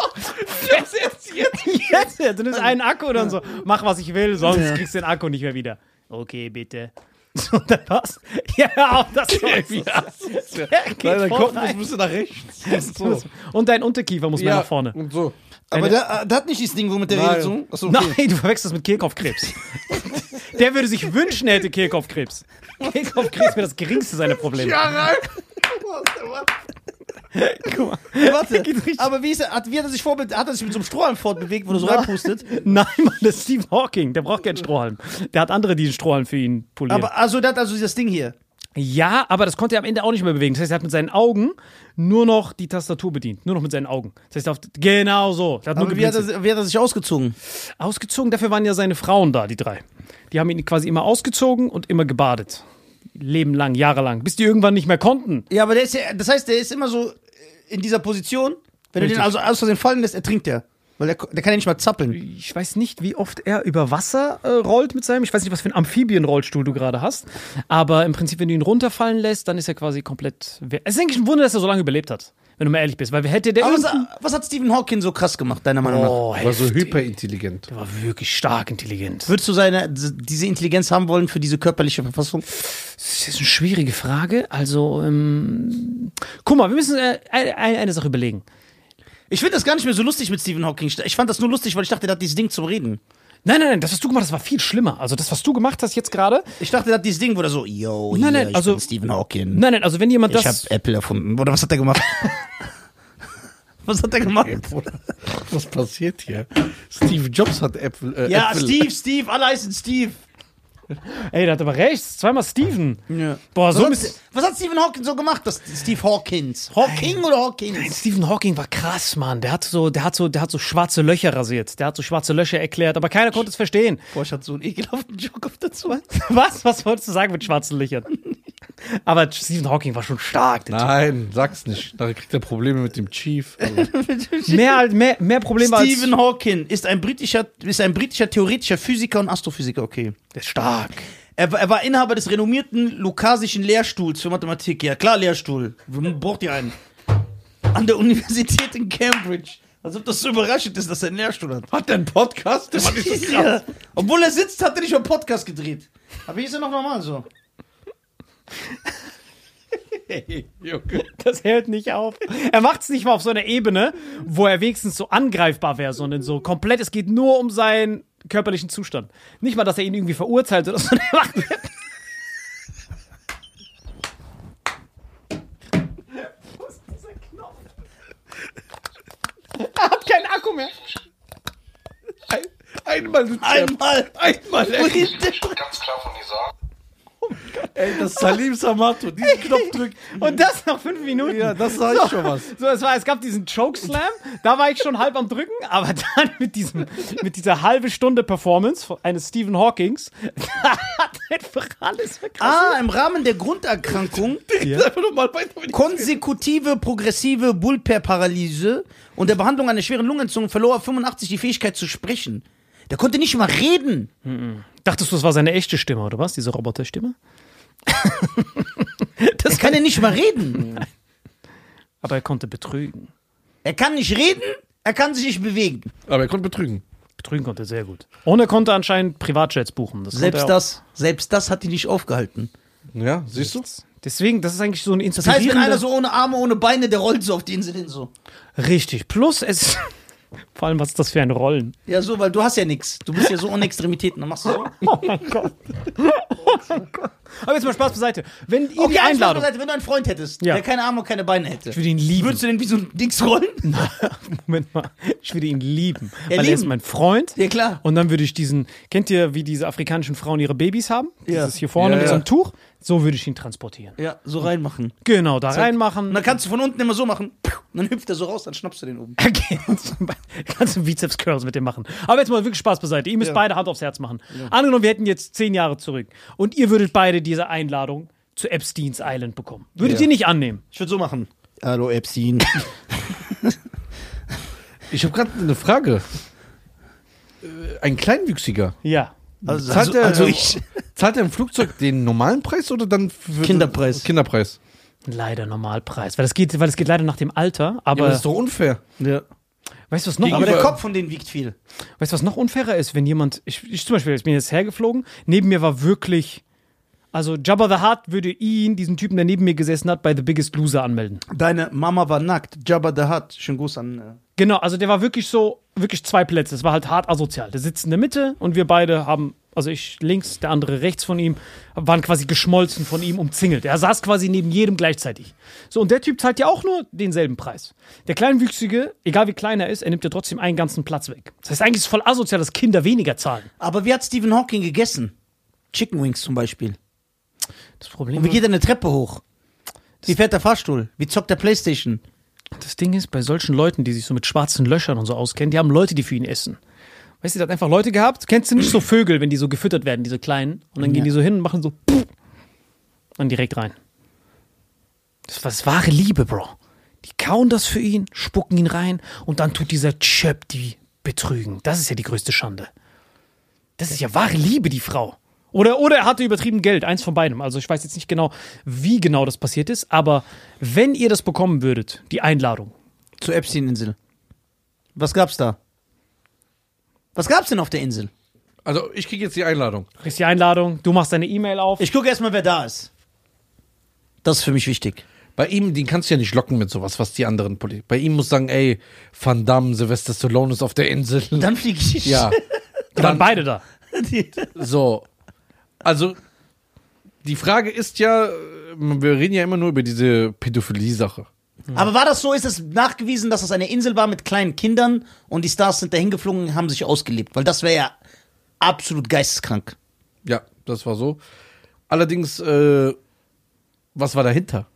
Speaker 1: Das jetzt, jetzt.
Speaker 3: Jetzt, ja, dann ist ein Akku und dann so, mach was ich will, sonst kriegst du den Akku nicht mehr wieder. Okay, bitte. So, dann was? Ja, auf, das.
Speaker 1: Wie asozial.
Speaker 3: geht
Speaker 1: Nein,
Speaker 3: voll
Speaker 1: Kopf muss
Speaker 3: rein.
Speaker 1: ein bisschen nach rechts. So.
Speaker 3: Und dein Unterkiefer muss mehr nach vorne.
Speaker 1: Und so.
Speaker 2: Aber der, der hat nicht dieses Ding, womit der
Speaker 1: Nein.
Speaker 2: redet so. Achso, okay.
Speaker 3: Nein, du verwechselst das mit Kehlkopfkrebs. Der würde sich wünschen, er hätte Kehlkopfkrebs. Kehlkopfkrebs wäre das geringste seiner Probleme.
Speaker 1: Ja, rein.
Speaker 3: Guck mal.
Speaker 2: Warte, aber wie, ist er, hat, wie hat er sich vorbe hat er sich mit so einem Strohhalm fortbewegt, wo du so reinpustet?
Speaker 3: Nein, Mann, das ist Stephen Hawking. Der braucht keinen Strohhalm. Der hat andere, die den Strohhalm für ihn polieren.
Speaker 2: Aber also, der hat also dieses Ding hier.
Speaker 3: ja, aber das konnte er am Ende auch nicht mehr bewegen. Das heißt, er hat mit seinen Augen nur noch die Tastatur bedient. Nur noch mit seinen Augen. Das heißt, auf, genau so. Der hat
Speaker 2: Aber wie hat, er, wie hat er sich ausgezogen?
Speaker 3: Ausgezogen, dafür waren ja seine Frauen da, die drei. Die haben ihn quasi immer ausgezogen und immer gebadet. Leben lang, jahrelang. Bis die irgendwann nicht mehr konnten.
Speaker 2: Ja, aber der ist ja, das heißt, der ist immer so in dieser Position. Wenn du
Speaker 3: Richtig.
Speaker 2: den also aus Versehen fallen lässt, ertrinkt der. Weil der, der kann ja nicht mal zappeln.
Speaker 3: Ich weiß nicht, wie oft er über Wasser äh, rollt mit seinem. Ich weiß nicht, was für einen Amphibienrollstuhl du gerade hast. Aber im Prinzip, wenn du ihn runterfallen lässt, dann ist er quasi komplett. Es ist eigentlich ein Wunder, dass er so lange überlebt hat. Wenn du mal ehrlich bist. Weil hätte der.
Speaker 2: Aber was, was hat Stephen Hawking so krass gemacht, deiner Meinung nach?
Speaker 3: oh,
Speaker 1: War so hyperintelligent.
Speaker 3: Der war wirklich stark intelligent.
Speaker 2: Würdest du seine, diese Intelligenz haben wollen für diese körperliche Verfassung?
Speaker 3: Das ist eine schwierige Frage. Also, ähm, guck mal, wir müssen äh, eine, eine Sache überlegen.
Speaker 2: Ich finde das gar nicht mehr so lustig mit Stephen Hawking. Ich fand das nur lustig, weil ich dachte, der hat dieses Ding zum Reden.
Speaker 3: Nein, nein, nein, das, was du gemacht hast, war viel schlimmer. Also das, was du gemacht hast jetzt gerade.
Speaker 2: Ich dachte, er hat dieses Ding, wo er so, yo,
Speaker 3: Nein,
Speaker 2: hier,
Speaker 3: nein,
Speaker 2: ich
Speaker 3: also-
Speaker 2: bin Stephen Hawking.
Speaker 3: Nein, nein, also wenn jemand
Speaker 2: ich
Speaker 3: das.
Speaker 2: habe Apple erfunden. Oder was hat er gemacht? was hat er gemacht?
Speaker 1: Bruder, was passiert hier? Steve Jobs hat Apple. Äh,
Speaker 2: Ja,
Speaker 1: Apple.
Speaker 2: Steve, Steve, alle heißen Steve.
Speaker 3: Ey, der hat aber recht. Zweimal Steven.
Speaker 2: Ja.
Speaker 3: Boah,
Speaker 2: Was,
Speaker 3: so
Speaker 2: hat, was hat Stephen Hawking so gemacht? Das Steve Hawkins. Hawking oder Hawkins?
Speaker 3: Stephen Hawking war krass, Mann. Der hat so, der hat so, der hat so schwarze Löcher rasiert. Der hat so schwarze Löcher erklärt, aber keiner konnte es verstehen.
Speaker 2: Boah, ich hatte so einen ekelhaften Joke auf dazu.
Speaker 3: Was? Was wolltest du sagen mit schwarzen Löchern? Aber Stephen Hawking war schon stark. Der
Speaker 1: Nein, sag's nicht. Da kriegt er Probleme mit dem Chief. Also,
Speaker 3: Typ. mehr, als- mehr, mehr Probleme als.
Speaker 2: Stephen Hawking ist ein britischer, ist ein britischer theoretischer Physiker und Astrophysiker, okay.
Speaker 3: Der ist stark.
Speaker 2: Er, war- er war Inhaber des renommierten lukasischen Lehrstuhls für Mathematik. Ja, klar, Lehrstuhl. Braucht ihr einen? An der Universität in Cambridge. Als ob das so überraschend ist, dass er einen Lehrstuhl hat.
Speaker 1: hat der einen Podcast? War nicht so krass.
Speaker 2: Ja. Obwohl er sitzt, hat er nicht mal einen Podcast gedreht. Aber hier ist er noch normal so.
Speaker 1: Hey, Junge.
Speaker 3: Das hört nicht auf. Er macht es nicht mal auf so einer Ebene, wo er wenigstens so angreifbar wäre, sondern so komplett, es geht nur um seinen körperlichen Zustand. Nicht mal, dass er ihn irgendwie verurteilt oder so. Er macht Wo ist dieser Knopf? Er hat keinen Akku mehr.
Speaker 1: Ein, einmal,
Speaker 2: Einmal.
Speaker 1: Einmal,
Speaker 4: ganz klar von dir sagen.
Speaker 1: Ey das Salim Samato, diesen Knopf drückt.
Speaker 3: Und das nach fünf Minuten.
Speaker 1: Ja, das sag ich schon was.
Speaker 3: So, es, war, es gab diesen Chokeslam, da war ich schon halb am Drücken, aber dann mit, diesem, mit dieser halbe Stunde Performance eines Stephen Hawkings, da hat einfach alles verkracht.
Speaker 2: Ah, im Rahmen der Grunderkrankung
Speaker 1: ich-
Speaker 2: konsekutive progressive Bullpair-Paralyse und der Behandlung einer schweren Lungenentzündung verlor er 85 die Fähigkeit zu sprechen. Der konnte nicht mal reden.
Speaker 3: Dachtest du, das war seine echte Stimme, oder was? Diese Roboterstimme?
Speaker 2: Er kann ja nicht mal reden.
Speaker 3: Aber er konnte betrügen.
Speaker 2: Er kann nicht reden, er kann sich nicht bewegen.
Speaker 1: Aber er konnte betrügen.
Speaker 3: Betrügen konnte er sehr gut. Und er konnte anscheinend Privatjets buchen. Das
Speaker 2: Selbst
Speaker 3: er
Speaker 2: das, selbst das hat ihn nicht aufgehalten.
Speaker 1: Ja, siehst du?
Speaker 3: Deswegen, das ist eigentlich so ein
Speaker 2: Das heißt, wenn einer so ohne Arme, ohne Beine, der rollt so auf die Insel hin so.
Speaker 3: Richtig. Plus, es... Vor allem, was ist das für ein Rollen?
Speaker 2: Ja, so, weil du hast ja nichts. Du bist ja so ohne Extremitäten. Dann machst du so.
Speaker 3: Oh mein Gott. Aber jetzt mal Spaß beiseite. Wenn ihr
Speaker 2: Okay,
Speaker 3: die Einladung...
Speaker 2: Seite, wenn du einen Freund hättest,
Speaker 3: Ja.
Speaker 2: der keine Arme und keine Beine hätte,
Speaker 3: Ich würde ihn lieben.
Speaker 2: würdest du den wie so ein Dings rollen?
Speaker 3: Moment mal. Ich würde ihn lieben.
Speaker 2: Ja,
Speaker 3: weil er ist
Speaker 2: lieben.
Speaker 3: mein Freund.
Speaker 2: Ja, klar.
Speaker 3: Und dann würde ich diesen, kennt ihr, wie diese afrikanischen Frauen ihre Babys haben?
Speaker 2: Ja.
Speaker 3: Dieses hier vorne
Speaker 1: Ja,
Speaker 3: mit
Speaker 1: ja.
Speaker 3: so einem Tuch. So würde ich ihn transportieren.
Speaker 2: Ja, so reinmachen.
Speaker 3: Genau, da reinmachen.
Speaker 2: Und dann kannst du von unten immer so machen. Und dann hüpft er so raus, dann schnappst du den oben.
Speaker 3: Kannst du Bizeps-Curls mit dem machen. Aber jetzt mal wirklich Spaß beiseite. Ihr müsst beide Hand aufs Herz machen. Angenommen, wir hätten jetzt zehn Jahre zurück und ihr würdet beide diese Einladung zu Epstein's Island bekommen. Würdet
Speaker 1: Ja.
Speaker 3: ihr nicht annehmen?
Speaker 2: Ich würde so machen. Hallo Epstein.
Speaker 1: Ich habe gerade eine Frage. Äh, Ein Kleinwüchsiger.
Speaker 3: Ja.
Speaker 2: Also, also, also ich.
Speaker 1: Zahlt er im Flugzeug den normalen Preis oder dann für
Speaker 2: Kinderpreis.
Speaker 1: Kinderpreis.
Speaker 3: Leider Normalpreis. Weil es geht, weil es geht leider nach dem Alter.
Speaker 1: Ja,
Speaker 3: Aber
Speaker 1: aber das ist doch unfair.
Speaker 2: Ja.
Speaker 3: weißt du, was noch,
Speaker 2: Aber der Kopf von denen wiegt viel.
Speaker 3: weißt, du, was noch unfairer ist, wenn jemand. Ich, ich zum Beispiel, ich bin jetzt hergeflogen, neben mir war wirklich. Also Jabba the Hutt würde ihn, diesen Typen, der neben mir gesessen hat, bei The Biggest Loser anmelden.
Speaker 2: Deine Mama war nackt. Jabba the Hutt. Schönen Gruß an. Äh,
Speaker 3: Genau, also der war wirklich so, wirklich zwei Plätze. Es war halt hart asozial. Der sitzt in der Mitte und wir beide haben, also ich links, der andere rechts von ihm, waren quasi geschmolzen von ihm, umzingelt. Er saß quasi neben jedem gleichzeitig. So, und der Typ zahlt ja auch nur denselben Preis. Der Kleinwüchsige, egal wie klein er ist, er nimmt ja trotzdem einen ganzen Platz weg. Das heißt, eigentlich ist es voll asozial, dass Kinder weniger zahlen.
Speaker 2: Aber wie hat Stephen Hawking gegessen? Chicken Wings zum Beispiel.
Speaker 3: Das Problem
Speaker 2: Und wie geht er eine Treppe hoch? Wie fährt der Fahrstuhl? Wie zockt der Playstation?
Speaker 3: Das Ding ist, bei solchen Leuten, die sich so mit schwarzen Löchern und so auskennen, die haben Leute, die für ihn essen. Weißt du, der hat einfach Leute gehabt. Kennst du nicht so Vögel, wenn die so gefüttert werden, diese kleinen? Und dann gehen die so hin und machen so und direkt rein. Das war das wahre Liebe, Bro. Die kauen das für ihn, spucken ihn rein und dann tut dieser Chöp die betrügen. Das ist ja die größte Schande. Das ist ja wahre Liebe, die Frau. Oder, oder er hatte übertrieben Geld, eins von beidem. Also ich weiß jetzt nicht genau, wie genau das passiert ist, aber wenn ihr das bekommen würdet, die Einladung,
Speaker 2: Zur Epstein-Insel. Was gab's da? Was gab's denn auf der Insel?
Speaker 1: Also ich kriege jetzt die Einladung.
Speaker 3: Du kriegst die Einladung, du machst deine E-Mail auf.
Speaker 2: Ich gucke erstmal, wer da ist. Das ist für mich wichtig.
Speaker 1: Bei ihm, den kannst du ja nicht locken mit sowas, was die anderen Politiker. Bei ihm muss sagen, ey, Van Damme, Sylvester Stallone ist auf der Insel.
Speaker 2: Dann fliege ich.
Speaker 1: ja.
Speaker 3: Die waren beide da.
Speaker 1: So. Also, die Frage ist ja, wir reden ja immer nur über diese Pädophilie-Sache.
Speaker 2: Aber war das so? Ist es nachgewiesen, dass es eine Insel war mit kleinen Kindern und die Stars sind dahin geflogen und haben sich ausgelebt? Weil das wäre ja absolut geisteskrank.
Speaker 1: Ja, das war so. Allerdings, äh, was war dahinter?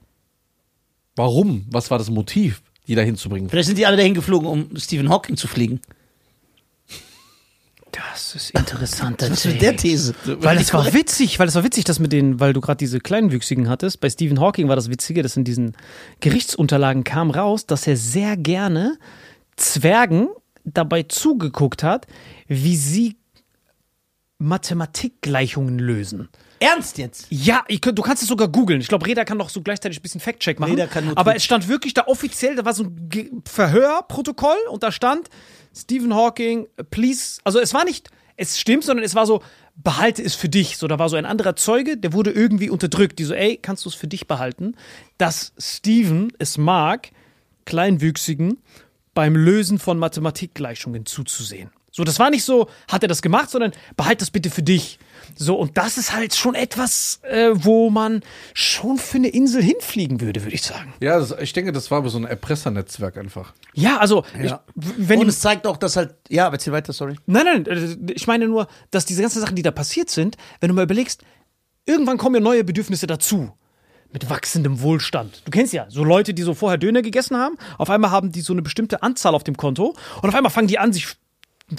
Speaker 1: Warum? Was war das Motiv, die dahin zu bringen?
Speaker 2: Vielleicht sind die alle dahin geflogen, um Stephen Hawking zu fliegen.
Speaker 3: Das ist interessant.
Speaker 2: Was mit der These?
Speaker 3: Weil es war witzig, weil es war witzig, dass mit den, weil du gerade diese Kleinwüchsigen hattest. Bei Stephen Hawking war das Witzige, dass in diesen Gerichtsunterlagen kam raus, dass er sehr gerne Zwergen dabei zugeguckt hat, wie sie Mathematikgleichungen lösen.
Speaker 2: Ernst jetzt?
Speaker 3: Ja, ich, du kannst es sogar googeln. Ich glaube, Reda kann doch so gleichzeitig ein bisschen Fact-Check machen.
Speaker 2: Reda kann nur
Speaker 3: aber es stand wirklich da offiziell, da war so ein Ge- Verhörprotokoll und da stand Stephen Hawking, please, also es war nicht, es stimmt, sondern es war so, behalte es für dich. So, da war so ein anderer Zeuge, der wurde irgendwie unterdrückt. Die so, ey, kannst du es für dich behalten? Dass Stephen es mag, Kleinwüchsigen beim Lösen von Mathematikgleichungen zuzusehen. So, das war nicht so, hat er das gemacht, sondern behalt das bitte für dich. So, und das ist halt schon etwas, äh, wo man schon für eine Insel hinfliegen würde, würde ich sagen.
Speaker 1: Ja, das, ich denke, das war so ein Erpressernetzwerk einfach.
Speaker 3: Ja, also,
Speaker 2: Ja.
Speaker 3: Ich, wenn
Speaker 2: und es zeigt auch, dass halt. Ja, aber erzähl weiter, sorry.
Speaker 3: Nein, nein, äh, ich meine nur, dass diese ganzen Sachen, die da passiert sind, wenn du mal überlegst, irgendwann kommen ja neue Bedürfnisse dazu. Mit wachsendem Wohlstand. Du kennst ja so Leute, die so vorher Döner gegessen haben, auf einmal haben die so eine bestimmte Anzahl auf dem Konto und auf einmal fangen die an, sich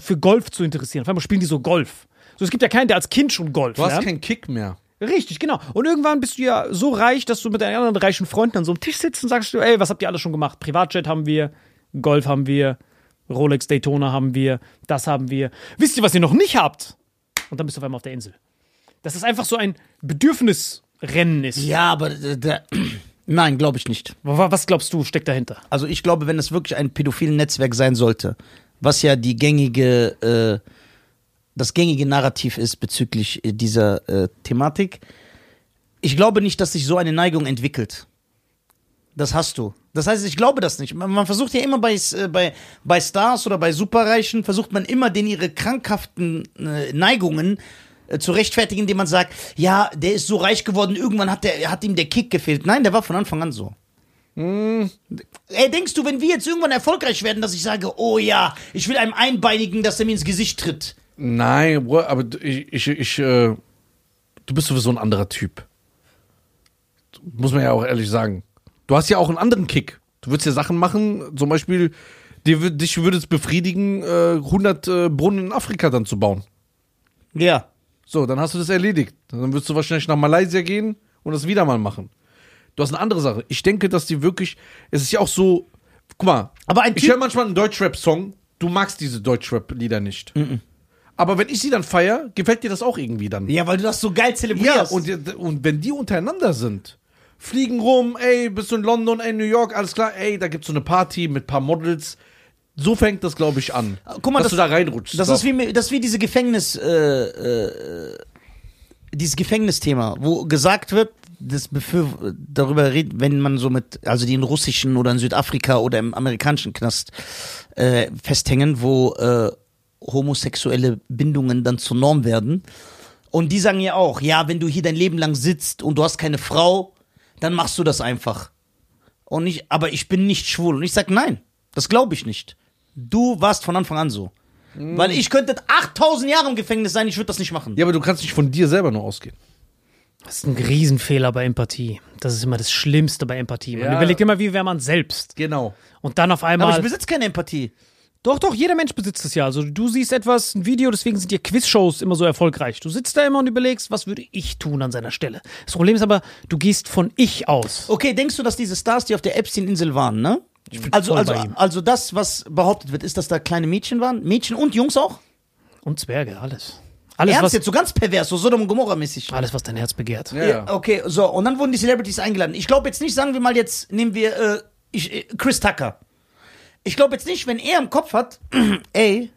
Speaker 3: für Golf zu interessieren. Auf einmal spielen die so Golf. So, es gibt ja keinen, der als Kind schon Golf
Speaker 1: Du hast
Speaker 3: lernt.
Speaker 1: keinen Kick mehr.
Speaker 3: Richtig, genau. Und irgendwann bist du ja so reich, dass du mit deinen anderen reichen Freunden an so einem Tisch sitzt und sagst du, ey, was habt ihr alles schon gemacht? Privatjet haben wir, Golf haben wir, Rolex Daytona haben wir, das haben wir. Wisst ihr, was ihr noch nicht habt? Und dann bist du auf einmal auf der Insel. Dass es einfach so ein Bedürfnisrennen ist.
Speaker 2: Ja, aber. äh, der- Nein, glaube ich nicht.
Speaker 3: Wa- Was glaubst du, steckt dahinter?
Speaker 2: Also ich glaube, wenn es wirklich ein pädophilen Netzwerk sein sollte, was ja die gängige, äh, das gängige Narrativ ist bezüglich äh, dieser äh, Thematik, ich glaube nicht, dass sich so eine Neigung entwickelt. Das hast du. Das heißt, ich glaube das nicht. Man, versucht ja immer bei, äh, bei, bei Stars oder bei Superreichen, versucht man immer, den ihre krankhaften äh, Neigungen äh, zu rechtfertigen, indem man sagt, ja, der ist so reich geworden, irgendwann hat, der, hat ihm der Kick gefehlt. Nein, der war von Anfang an so. Ey, denkst du, wenn wir jetzt irgendwann erfolgreich werden, dass ich sage, oh ja, ich will einem Einbeinigen, dass er mir ins Gesicht tritt?
Speaker 1: Nein, Bro, aber ich, ich, ich äh, du bist sowieso ein anderer Typ. Muss man ja auch ehrlich sagen. Du hast ja auch einen anderen Kick. Du würdest ja Sachen machen, zum Beispiel, dir, dich würde es befriedigen, äh, 100 äh, Brunnen in Afrika dann zu bauen.
Speaker 2: Ja.
Speaker 1: So, dann hast du das erledigt. Dann wirst du wahrscheinlich nach Malaysia gehen und das wieder mal machen. Du hast eine andere Sache. Ich denke, dass die wirklich, es ist ja auch so, guck mal,
Speaker 2: Aber
Speaker 1: ich höre manchmal einen Deutschrap-Song, du magst diese Deutschrap-Lieder nicht. Aber wenn ich sie dann feier, gefällt dir das auch irgendwie dann.
Speaker 2: Ja, weil du das so geil
Speaker 1: Ja,
Speaker 2: zelebrierst.
Speaker 1: und, und wenn die untereinander sind, fliegen rum, ey, bist du in London, ey, New York, alles klar, ey, da gibt's so eine Party mit paar Models. So fängt das, glaube ich, an.
Speaker 2: Guck mal,
Speaker 1: dass
Speaker 2: das-
Speaker 1: du da reinrutschst.
Speaker 2: das ist wie, das ist wie diese Gefängnis, äh, äh, dieses Gefängnisthema, wo gesagt wird, das befür darüber redet, wenn man so mit, also die in russischen oder in Südafrika oder im amerikanischen Knast äh, festhängen, wo äh, homosexuelle Bindungen dann zur Norm werden. Und die sagen ja auch, ja, wenn du hier dein Leben lang sitzt und du hast keine Frau, dann machst du das einfach. Und ich, aber ich bin nicht schwul. Und ich sag, nein, das glaube ich nicht. Du warst von Anfang an so. Weil ich könnte 8000 Jahre im Gefängnis sein, ich würde das nicht machen.
Speaker 1: ja, aber du kannst nicht von dir selber nur ausgehen.
Speaker 3: Das ist ein Riesenfehler bei Empathie. Das ist immer das Schlimmste bei Empathie. Man
Speaker 1: Ja.
Speaker 3: überlegt immer, wie wäre man selbst.
Speaker 1: Genau.
Speaker 3: Und dann auf
Speaker 2: Aber
Speaker 3: einmal.
Speaker 2: ich besitze keine Empathie.
Speaker 3: Doch, doch, jeder Mensch besitzt es ja. Also du siehst etwas, ein Video, deswegen sind ja Quizshows immer so erfolgreich. Du sitzt da immer und überlegst, was würde ich tun an seiner Stelle. Das Problem ist aber, du gehst von ich aus.
Speaker 2: Okay, denkst du, dass diese Stars, die auf der Epstein-Insel waren, ne?
Speaker 3: bin
Speaker 2: Also, also, also das, was behauptet wird, ist, dass da kleine Mädchen waren? Mädchen und Jungs auch?
Speaker 3: Und Zwerge, alles. Alles,
Speaker 2: Ernst
Speaker 3: was,
Speaker 2: jetzt so ganz pervers, so Sodom und Gomorra-mäßig.
Speaker 3: alles, was dein Herz begehrt.
Speaker 1: Ja, ja.
Speaker 2: Okay, so, und dann wurden die Celebrities eingeladen. Ich glaube jetzt nicht, sagen wir mal jetzt, nehmen wir äh, ich, äh, Chris Tucker. Ich glaube jetzt nicht, wenn er im Kopf hat, ey,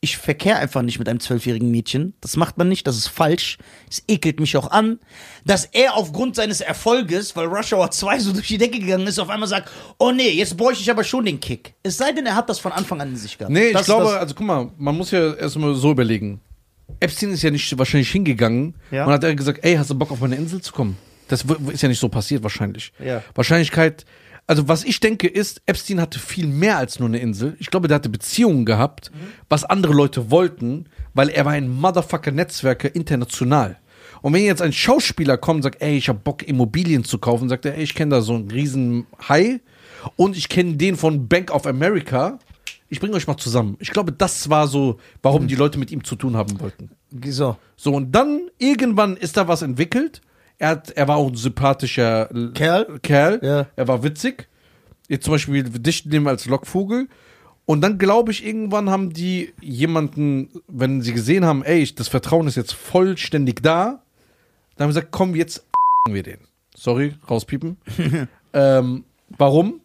Speaker 2: ich verkehre einfach nicht mit einem zwölfjährigen Mädchen. Das macht man nicht, das ist falsch. Es ekelt mich auch an, dass er aufgrund seines Erfolges, weil Rush Hour 2 so durch die Decke gegangen ist, auf einmal sagt, oh nee, jetzt bräuchte ich aber schon den Kick. Es sei denn, er hat das von Anfang an in sich gehabt.
Speaker 1: Nee, ich
Speaker 2: das, ist
Speaker 1: glaube,
Speaker 2: das,
Speaker 1: also guck mal, man muss ja erstmal so überlegen. Epstein ist ja nicht wahrscheinlich hingegangen
Speaker 2: Ja.
Speaker 1: und hat er gesagt, ey, hast du Bock auf meine Insel zu kommen? Das ist ja nicht so passiert wahrscheinlich.
Speaker 2: Ja.
Speaker 1: Wahrscheinlichkeit, also was ich denke ist, Epstein hatte viel mehr als nur eine Insel. Ich glaube, der hatte Beziehungen gehabt, was andere Leute wollten, weil er war ein Motherfucker Netzwerker international. Und wenn jetzt ein Schauspieler kommt und sagt, ey, ich hab Bock Immobilien zu kaufen, sagt er, ey, ich kenne da so einen riesen Hai und ich kenne den von Bank of America. Ich bringe euch mal zusammen. Ich glaube, das war so, warum die Leute mit ihm zu tun haben wollten.
Speaker 2: so.
Speaker 1: So, und dann irgendwann ist da was entwickelt. Er, hat, er war auch ein sympathischer
Speaker 2: Kerl.
Speaker 1: Kerl.
Speaker 2: Ja.
Speaker 1: Er war witzig. Jetzt zum Beispiel dich nehmen als Lockvogel. Und dann glaube ich, irgendwann haben die jemanden, wenn sie gesehen haben, ey, das Vertrauen ist jetzt vollständig da, dann haben sie gesagt, komm, jetzt wir den. Sorry, rauspiepen. ähm, warum?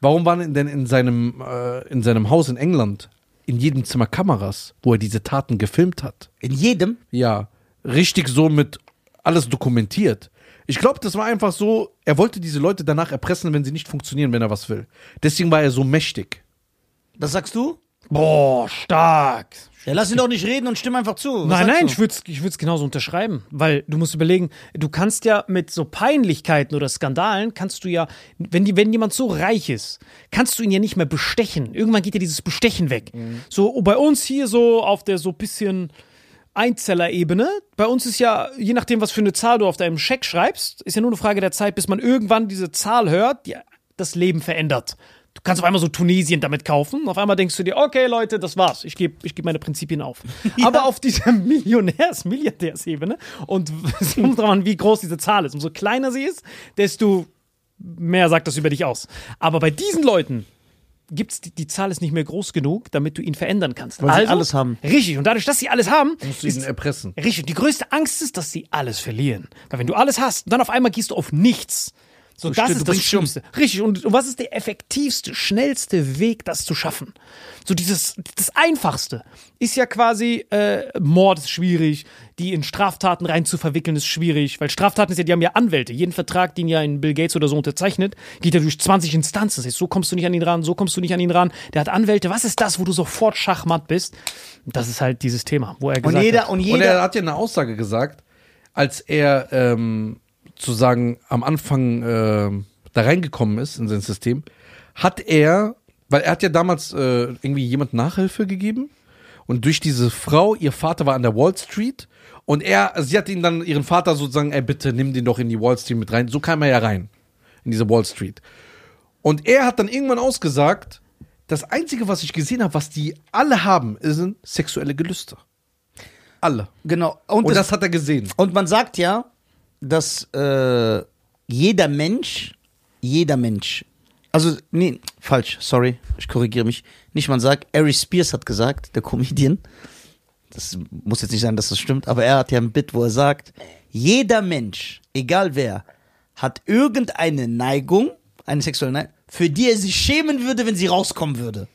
Speaker 1: Warum waren denn in seinem, äh, in seinem Haus in England in jedem Zimmer Kameras, wo er diese Taten gefilmt hat?
Speaker 2: In jedem.
Speaker 1: Ja, richtig so mit alles dokumentiert. Ich glaube, das war einfach so, er wollte diese Leute danach erpressen, wenn sie nicht funktionieren, wenn er was will. Deswegen war er so mächtig.
Speaker 2: Das sagst du?
Speaker 3: Boah, stark.
Speaker 2: Ja, lass ihn doch nicht reden und stimm einfach zu. Was
Speaker 3: nein, nein,
Speaker 2: du?
Speaker 3: ich würde es ich würd's genauso unterschreiben, weil du musst überlegen, du kannst ja mit so Peinlichkeiten oder Skandalen, kannst du ja, wenn, die, wenn jemand so reich ist, kannst du ihn ja nicht mehr bestechen. Irgendwann geht ja dieses Bestechen weg. So bei uns hier so auf der so bisschen Einzeller-Ebene, bei uns ist ja, je nachdem, was für eine Zahl du auf deinem Scheck schreibst, ist ja nur eine Frage der Zeit, bis man irgendwann diese Zahl hört, die das Leben verändert. Du kannst auf einmal so Tunesien damit kaufen. Auf einmal denkst du dir, okay, Leute, das war's. Ich gebe ich geb meine Prinzipien auf. Aber auf dieser Millionärs-, Milliardärsebene und es kommt drauf an, wie groß diese Zahl ist. Umso kleiner sie ist, desto mehr sagt das über dich aus. Aber bei diesen Leuten gibt's die, die Zahl ist nicht mehr groß genug, damit du ihn verändern kannst.
Speaker 2: Weil sie alles haben.
Speaker 3: Richtig. Und dadurch, dass sie alles haben,
Speaker 1: Musst du ihn erpressen.
Speaker 3: Richtig, die größte Angst ist, dass sie alles verlieren. Weil wenn du alles hast, dann auf einmal gehst du auf nichts. So, das
Speaker 2: stimmt,
Speaker 3: ist das Schlimmste. Richtig, und was ist der effektivste, schnellste Weg, das zu schaffen? So dieses, das Einfachste ist ja quasi, äh, Mord ist schwierig, die in Straftaten rein zu verwickeln ist schwierig, weil Straftaten ist ja, die haben ja Anwälte. Jeden Vertrag, den ja in Bill Gates oder so unterzeichnet, geht ja durch 20 Instanzen. Das heißt, so kommst du nicht an ihn ran, so kommst du nicht an ihn ran. Der hat Anwälte. Was ist das, wo du sofort Schachmatt bist? Das ist halt dieses Thema, wo er
Speaker 2: Und
Speaker 3: gesagt
Speaker 2: jeder,
Speaker 3: hat.
Speaker 2: und
Speaker 1: Und
Speaker 2: jeder.
Speaker 1: er hat ja eine Aussage gesagt, als er ähm, zu sagen am Anfang ähm, da reingekommen ist in sein System, hat er, weil er hat ja damals äh, irgendwie jemand Nachhilfe gegeben und durch diese Frau, ihr Vater war an der Wall Street und er, sie hat ihn dann ihren Vater sozusagen, ey bitte nimm den doch in die Wall Street mit rein. So kam er ja rein in diese Wall Street. Und er hat dann irgendwann ausgesagt, das einzige, was ich gesehen habe, was die alle haben, sind sexuelle Gelüste. Alle.
Speaker 2: genau. Und,
Speaker 1: Und
Speaker 2: das,
Speaker 1: das hat er gesehen.
Speaker 2: und man sagt ja, dass äh, jeder Mensch, jeder Mensch, also, nee, falsch, sorry, ich korrigiere mich. Nicht man sagt, Ari Spears hat gesagt, der Comedian, das muss jetzt nicht sein, dass das stimmt, aber er hat ja ein Bit, wo er sagt, jeder Mensch, egal wer, hat irgendeine Neigung, eine sexuelle Neigung, für die er sich schämen würde, wenn sie rauskommen würde.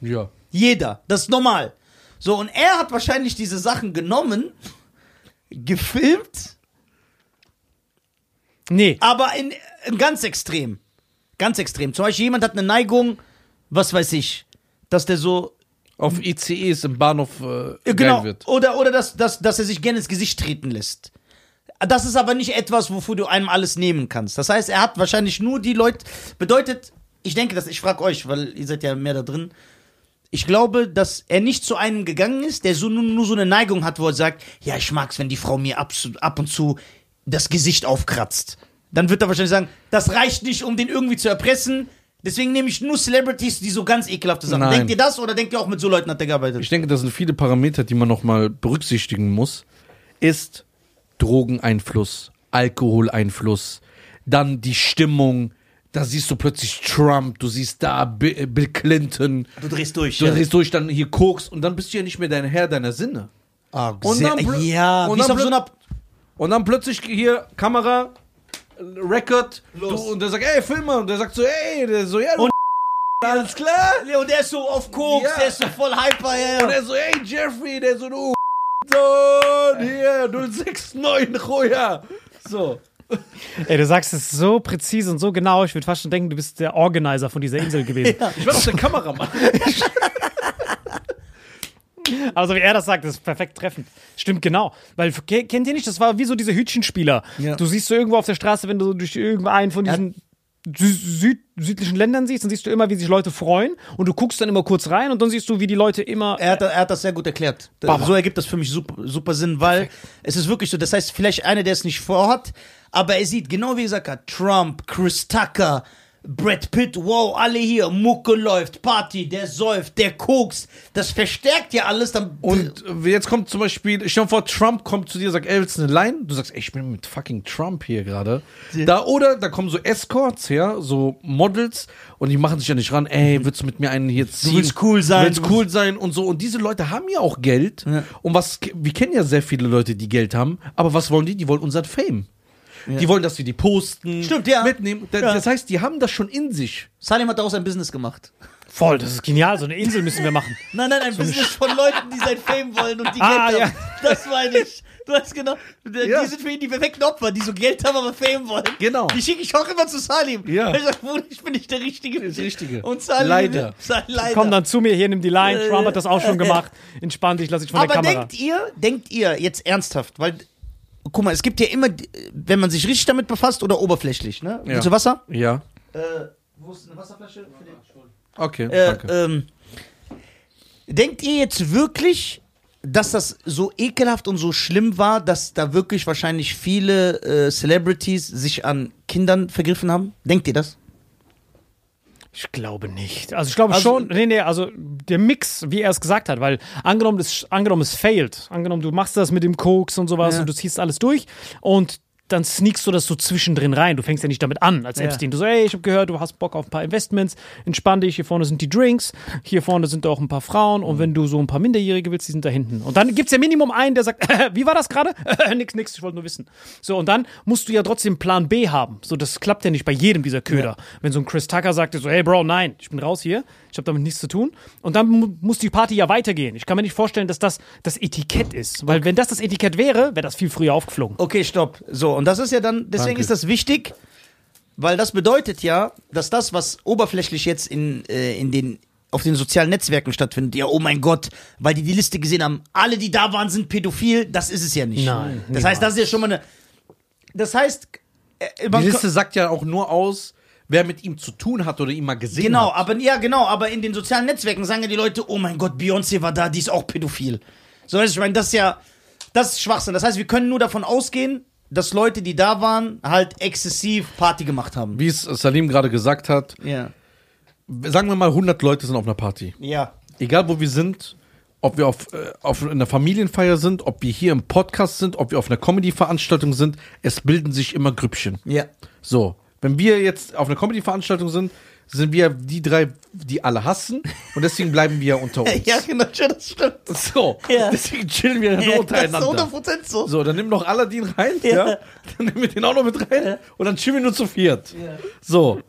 Speaker 1: Ja.
Speaker 2: Jeder. Das ist normal. So, und er hat wahrscheinlich diese Sachen genommen, gefilmt,
Speaker 3: Nee.
Speaker 2: aber in, in ganz extrem. Ganz extrem. Zum Beispiel jemand hat eine Neigung, was weiß ich, dass der so.
Speaker 1: Auf ICEs im Bahnhof äh,
Speaker 2: genau.
Speaker 1: wird.
Speaker 2: Oder, oder dass, dass, dass er sich gerne ins Gesicht treten lässt. Das ist aber nicht etwas, wofür du einem alles nehmen kannst. Das heißt, er hat wahrscheinlich nur die Leute. Bedeutet, ich denke, dass ich frage euch, weil ihr seid ja mehr da drin. Ich glaube, dass er nicht zu einem gegangen ist, der so nur, nur so eine Neigung hat, wo er sagt, ja, ich mag's, wenn die Frau mir ab, ab und zu das Gesicht aufkratzt. Dann wird er wahrscheinlich sagen, das reicht nicht, um den irgendwie zu erpressen. Deswegen nehme ich nur Celebrities, die so ganz ekelhafte Sachen.
Speaker 1: Nein.
Speaker 2: Denkt ihr das oder denkt ihr auch mit so Leuten hat er gearbeitet?
Speaker 1: Ich denke, das sind viele Parameter, die man nochmal berücksichtigen muss. Ist Drogeneinfluss, Alkoholeinfluss, dann die Stimmung. Da siehst du plötzlich Trump, du siehst da Bi- Bill Clinton,
Speaker 2: du drehst durch.
Speaker 1: du drehst durch, dann hier Koks und dann bist du ja nicht mehr dein Herr deiner Sinne.
Speaker 2: Ah,
Speaker 1: Und
Speaker 2: sehr,
Speaker 1: dann
Speaker 2: ja,
Speaker 1: und
Speaker 2: wie
Speaker 1: dann
Speaker 2: auf so einer
Speaker 1: Und dann plötzlich hier Kamera, Record, du,
Speaker 2: Los.
Speaker 1: und der sagt, ey, film mal. Und der sagt so, ey, der so, ja, du
Speaker 2: Und
Speaker 1: Alles klar?
Speaker 2: Ja, Und der ist so auf Koks,
Speaker 1: Ja.
Speaker 2: der ist so voll hyper, ja,
Speaker 1: Und
Speaker 2: ja.
Speaker 1: er so, hey Jeffrey, der so, du Sohn, hier, 069, Roja. So.
Speaker 3: Ey, du sagst es so präzise und so genau. Ich würde fast schon denken, du bist der Organizer von dieser Insel gewesen.
Speaker 1: Ich war doch der Kameramann.
Speaker 3: Also wie er das sagt, das ist perfekt treffend. Stimmt genau. Weil, ke- kennt ihr nicht, das war wie so diese Hütchenspieler.
Speaker 2: Ja.
Speaker 3: Du siehst so irgendwo auf der Straße, wenn du so durch irgendeinen von diesen Sü Süd südlichen Ländern siehst, dann siehst du immer, wie sich Leute freuen und du guckst dann immer kurz rein und dann siehst du, wie die Leute immer...
Speaker 2: Er hat, er hat das sehr gut erklärt.
Speaker 3: Baba.
Speaker 2: So ergibt das für mich super, super Sinn, weil es ist wirklich so, das heißt, vielleicht einer, der es nicht vorhat, aber er sieht, genau wie gesagt hat, Trump, Chris Tucker, Brad Pitt, wow, alle hier, Mucke läuft, Party, der säuft, der koks, das verstärkt ja alles, dann
Speaker 1: Und äh, jetzt kommt zum Beispiel, ich stell dir vor, Trump kommt zu dir und sagt, ey, willst du eine Line? Du sagst, ey, ich bin mit fucking Trump hier gerade. Da, oder da kommen so Escorts her, so Models, und die machen sich ja nicht ran, ey, willst du mit mir einen hier ziehen?
Speaker 2: willst cool sein,
Speaker 1: Willst
Speaker 2: du
Speaker 1: cool sein und so. Und diese Leute haben ja auch Geld. Und was, wir kennen ja sehr viele Leute, die Geld haben, aber was wollen die? Die wollen unseren Fame. Die wollen, dass wir die posten,
Speaker 2: Stimmt, ja.
Speaker 1: mitnehmen. Da-
Speaker 2: Ja.
Speaker 1: Das heißt, die haben das schon in sich.
Speaker 2: Salim hat daraus ein Business gemacht.
Speaker 3: Voll, das ist genial. So eine Insel müssen wir machen.
Speaker 2: Nein, nein, ein Business von Leuten, die sein Fame wollen und die
Speaker 3: Ah,
Speaker 2: Geld haben.
Speaker 3: ja.
Speaker 2: Das meine ich. Du weißt genau, die
Speaker 1: Ja.
Speaker 2: sind für ihn die perfekten Opfer, die so Geld haben, aber Fame wollen.
Speaker 1: Genau.
Speaker 2: Die schicke ich auch immer zu Salim.
Speaker 1: Ja.
Speaker 2: Weil Ich, sag, Bruder, ich bin nicht der Richtige.
Speaker 1: Das Richtige.
Speaker 2: Und Salim,
Speaker 1: Leider.
Speaker 2: Sa- leider.
Speaker 3: Komm dann zu mir, hier, nimm die Line. Trump hat das auch schon gemacht. Entspann dich, lass dich von der
Speaker 2: aber
Speaker 3: Kamera.
Speaker 2: denkt ihr, denkt ihr jetzt ernsthaft, weil, guck mal, es gibt ja immer, wenn man sich richtig damit befasst oder oberflächlich, ne?
Speaker 1: Ja.
Speaker 2: Willst du Wasser?
Speaker 1: Ja.
Speaker 2: Äh, wo ist eine Wasserflasche? Für den?
Speaker 1: Okay,
Speaker 2: Äh,
Speaker 1: danke.
Speaker 2: ähm, denkt ihr jetzt wirklich, dass das so ekelhaft und so schlimm war, dass da wirklich wahrscheinlich viele äh, Celebrities sich an Kindern vergriffen haben? Denkt ihr das?
Speaker 3: Ich glaube nicht. Also ich glaube
Speaker 2: Also-
Speaker 3: schon, nee, nee, also der Mix, wie er es gesagt hat, weil angenommen, es, angenommen, es failt, angenommen, du machst das mit dem Koks und sowas
Speaker 2: Ja.
Speaker 3: und du ziehst alles durch und dann sneakst du das so zwischendrin rein. Du fängst ja nicht damit an, als
Speaker 2: Ja.
Speaker 3: Epstein. Du so, ey, ich habe gehört, du hast Bock auf ein paar Investments, entspann dich, hier vorne sind die Drinks, hier vorne sind auch ein paar Frauen und wenn du so ein paar Minderjährige willst, die sind da hinten. Und dann gibt's ja Minimum einen, der sagt, wie war das gerade? nix, nix, ich wollte nur wissen. So, und dann musst du ja trotzdem Plan B haben. So, das klappt ja nicht bei jedem dieser Köder. Wenn so ein Chris Tucker sagt, so, hey Bro, nein, ich bin raus hier, ich habe damit nichts zu tun. Und dann mu muss die Party ja weitergehen. Ich kann mir nicht vorstellen, dass das das Etikett ist. Weil wenn das das Etikett wäre, wäre das viel früher aufgeflogen.
Speaker 2: Okay, stopp. So, und das ist ja dann, deswegen
Speaker 1: Danke.
Speaker 2: ist das wichtig, weil das bedeutet ja, dass das, was oberflächlich jetzt in, äh, in den auf den sozialen Netzwerken stattfindet, ja, oh mein Gott, weil die die Liste gesehen haben, alle, die da waren, sind pädophil, das ist es ja nicht.
Speaker 3: Nein,
Speaker 2: Das heißt, das ist ja schon mal eine. Das heißt, äh,
Speaker 1: Die Liste sagt ja auch nur aus, wer mit ihm zu tun hat oder ihn mal gesehen
Speaker 2: Genau,
Speaker 1: hat.
Speaker 2: aber ja, genau, aber in den sozialen Netzwerken sagen ja die Leute, oh mein Gott, Beyoncé war da, die ist auch pädophil. So, weißt du, ich meine, das ist ja, das ist Schwachsinn. Das heißt, wir können nur davon ausgehen, dass Leute, die da waren, halt exzessiv Party gemacht haben.
Speaker 1: Wie es Salim gerade gesagt hat,
Speaker 2: Ja.
Speaker 1: sagen wir mal 100 Leute sind auf einer Party.
Speaker 2: Ja.
Speaker 1: Egal wo wir sind, ob wir auf, äh, auf einer Familienfeier sind, ob wir hier im Podcast sind, ob wir auf einer Comedy-Veranstaltung sind, es bilden sich immer Grüppchen.
Speaker 2: Ja.
Speaker 1: So, wenn wir jetzt auf einer Comedy-Veranstaltung sind, sind wir die drei, die alle hassen und deswegen bleiben wir unter uns.
Speaker 2: Ja, genau, das stimmt.
Speaker 1: So,
Speaker 2: Ja.
Speaker 1: deswegen chillen wir nur
Speaker 2: Ja, das ist
Speaker 1: untereinander.
Speaker 2: 100% so.
Speaker 1: So, dann nimm noch Aladdin rein, ja.
Speaker 2: Ja.
Speaker 1: Dann nehmen wir den auch noch mit rein und dann chillen wir nur zu viert. So.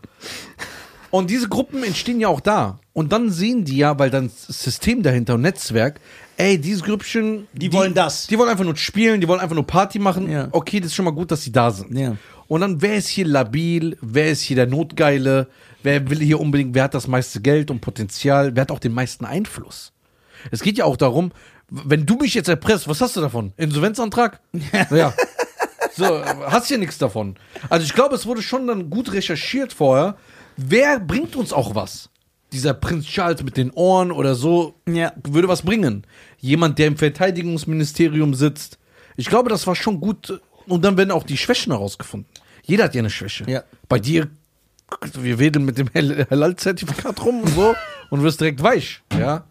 Speaker 1: Und diese Gruppen entstehen ja auch da. Und dann sehen die ja, weil dann System dahinter und Netzwerk, ey, dieses Grüppchen.
Speaker 2: Die wollen das.
Speaker 1: Die wollen einfach nur spielen, die wollen einfach nur Party machen.
Speaker 2: Ja.
Speaker 1: Okay, das ist schon mal gut, dass sie da sind.
Speaker 2: Ja.
Speaker 1: Und dann, wer ist hier labil? Wer ist hier der Notgeile? Wer will hier unbedingt, wer hat das meiste Geld und Potenzial? Wer hat auch den meisten Einfluss? Es geht ja auch darum, wenn du mich jetzt erpresst, was hast du davon? Insolvenzantrag? ja. So, hast ja nichts davon. Also ich glaube, es wurde schon dann gut recherchiert vorher. Wer bringt uns auch was? Dieser Prinz Charles mit den Ohren oder so
Speaker 2: Ja.
Speaker 1: würde was bringen. Jemand, der im Verteidigungsministerium sitzt. Ich glaube, das war schon gut. Und dann werden auch die Schwächen herausgefunden. Jeder hat ja eine Schwäche.
Speaker 2: Ja.
Speaker 1: Bei dir, wir wedeln mit dem Hal- Halal-Zertifikat rum und so und wirst direkt weich. Ja.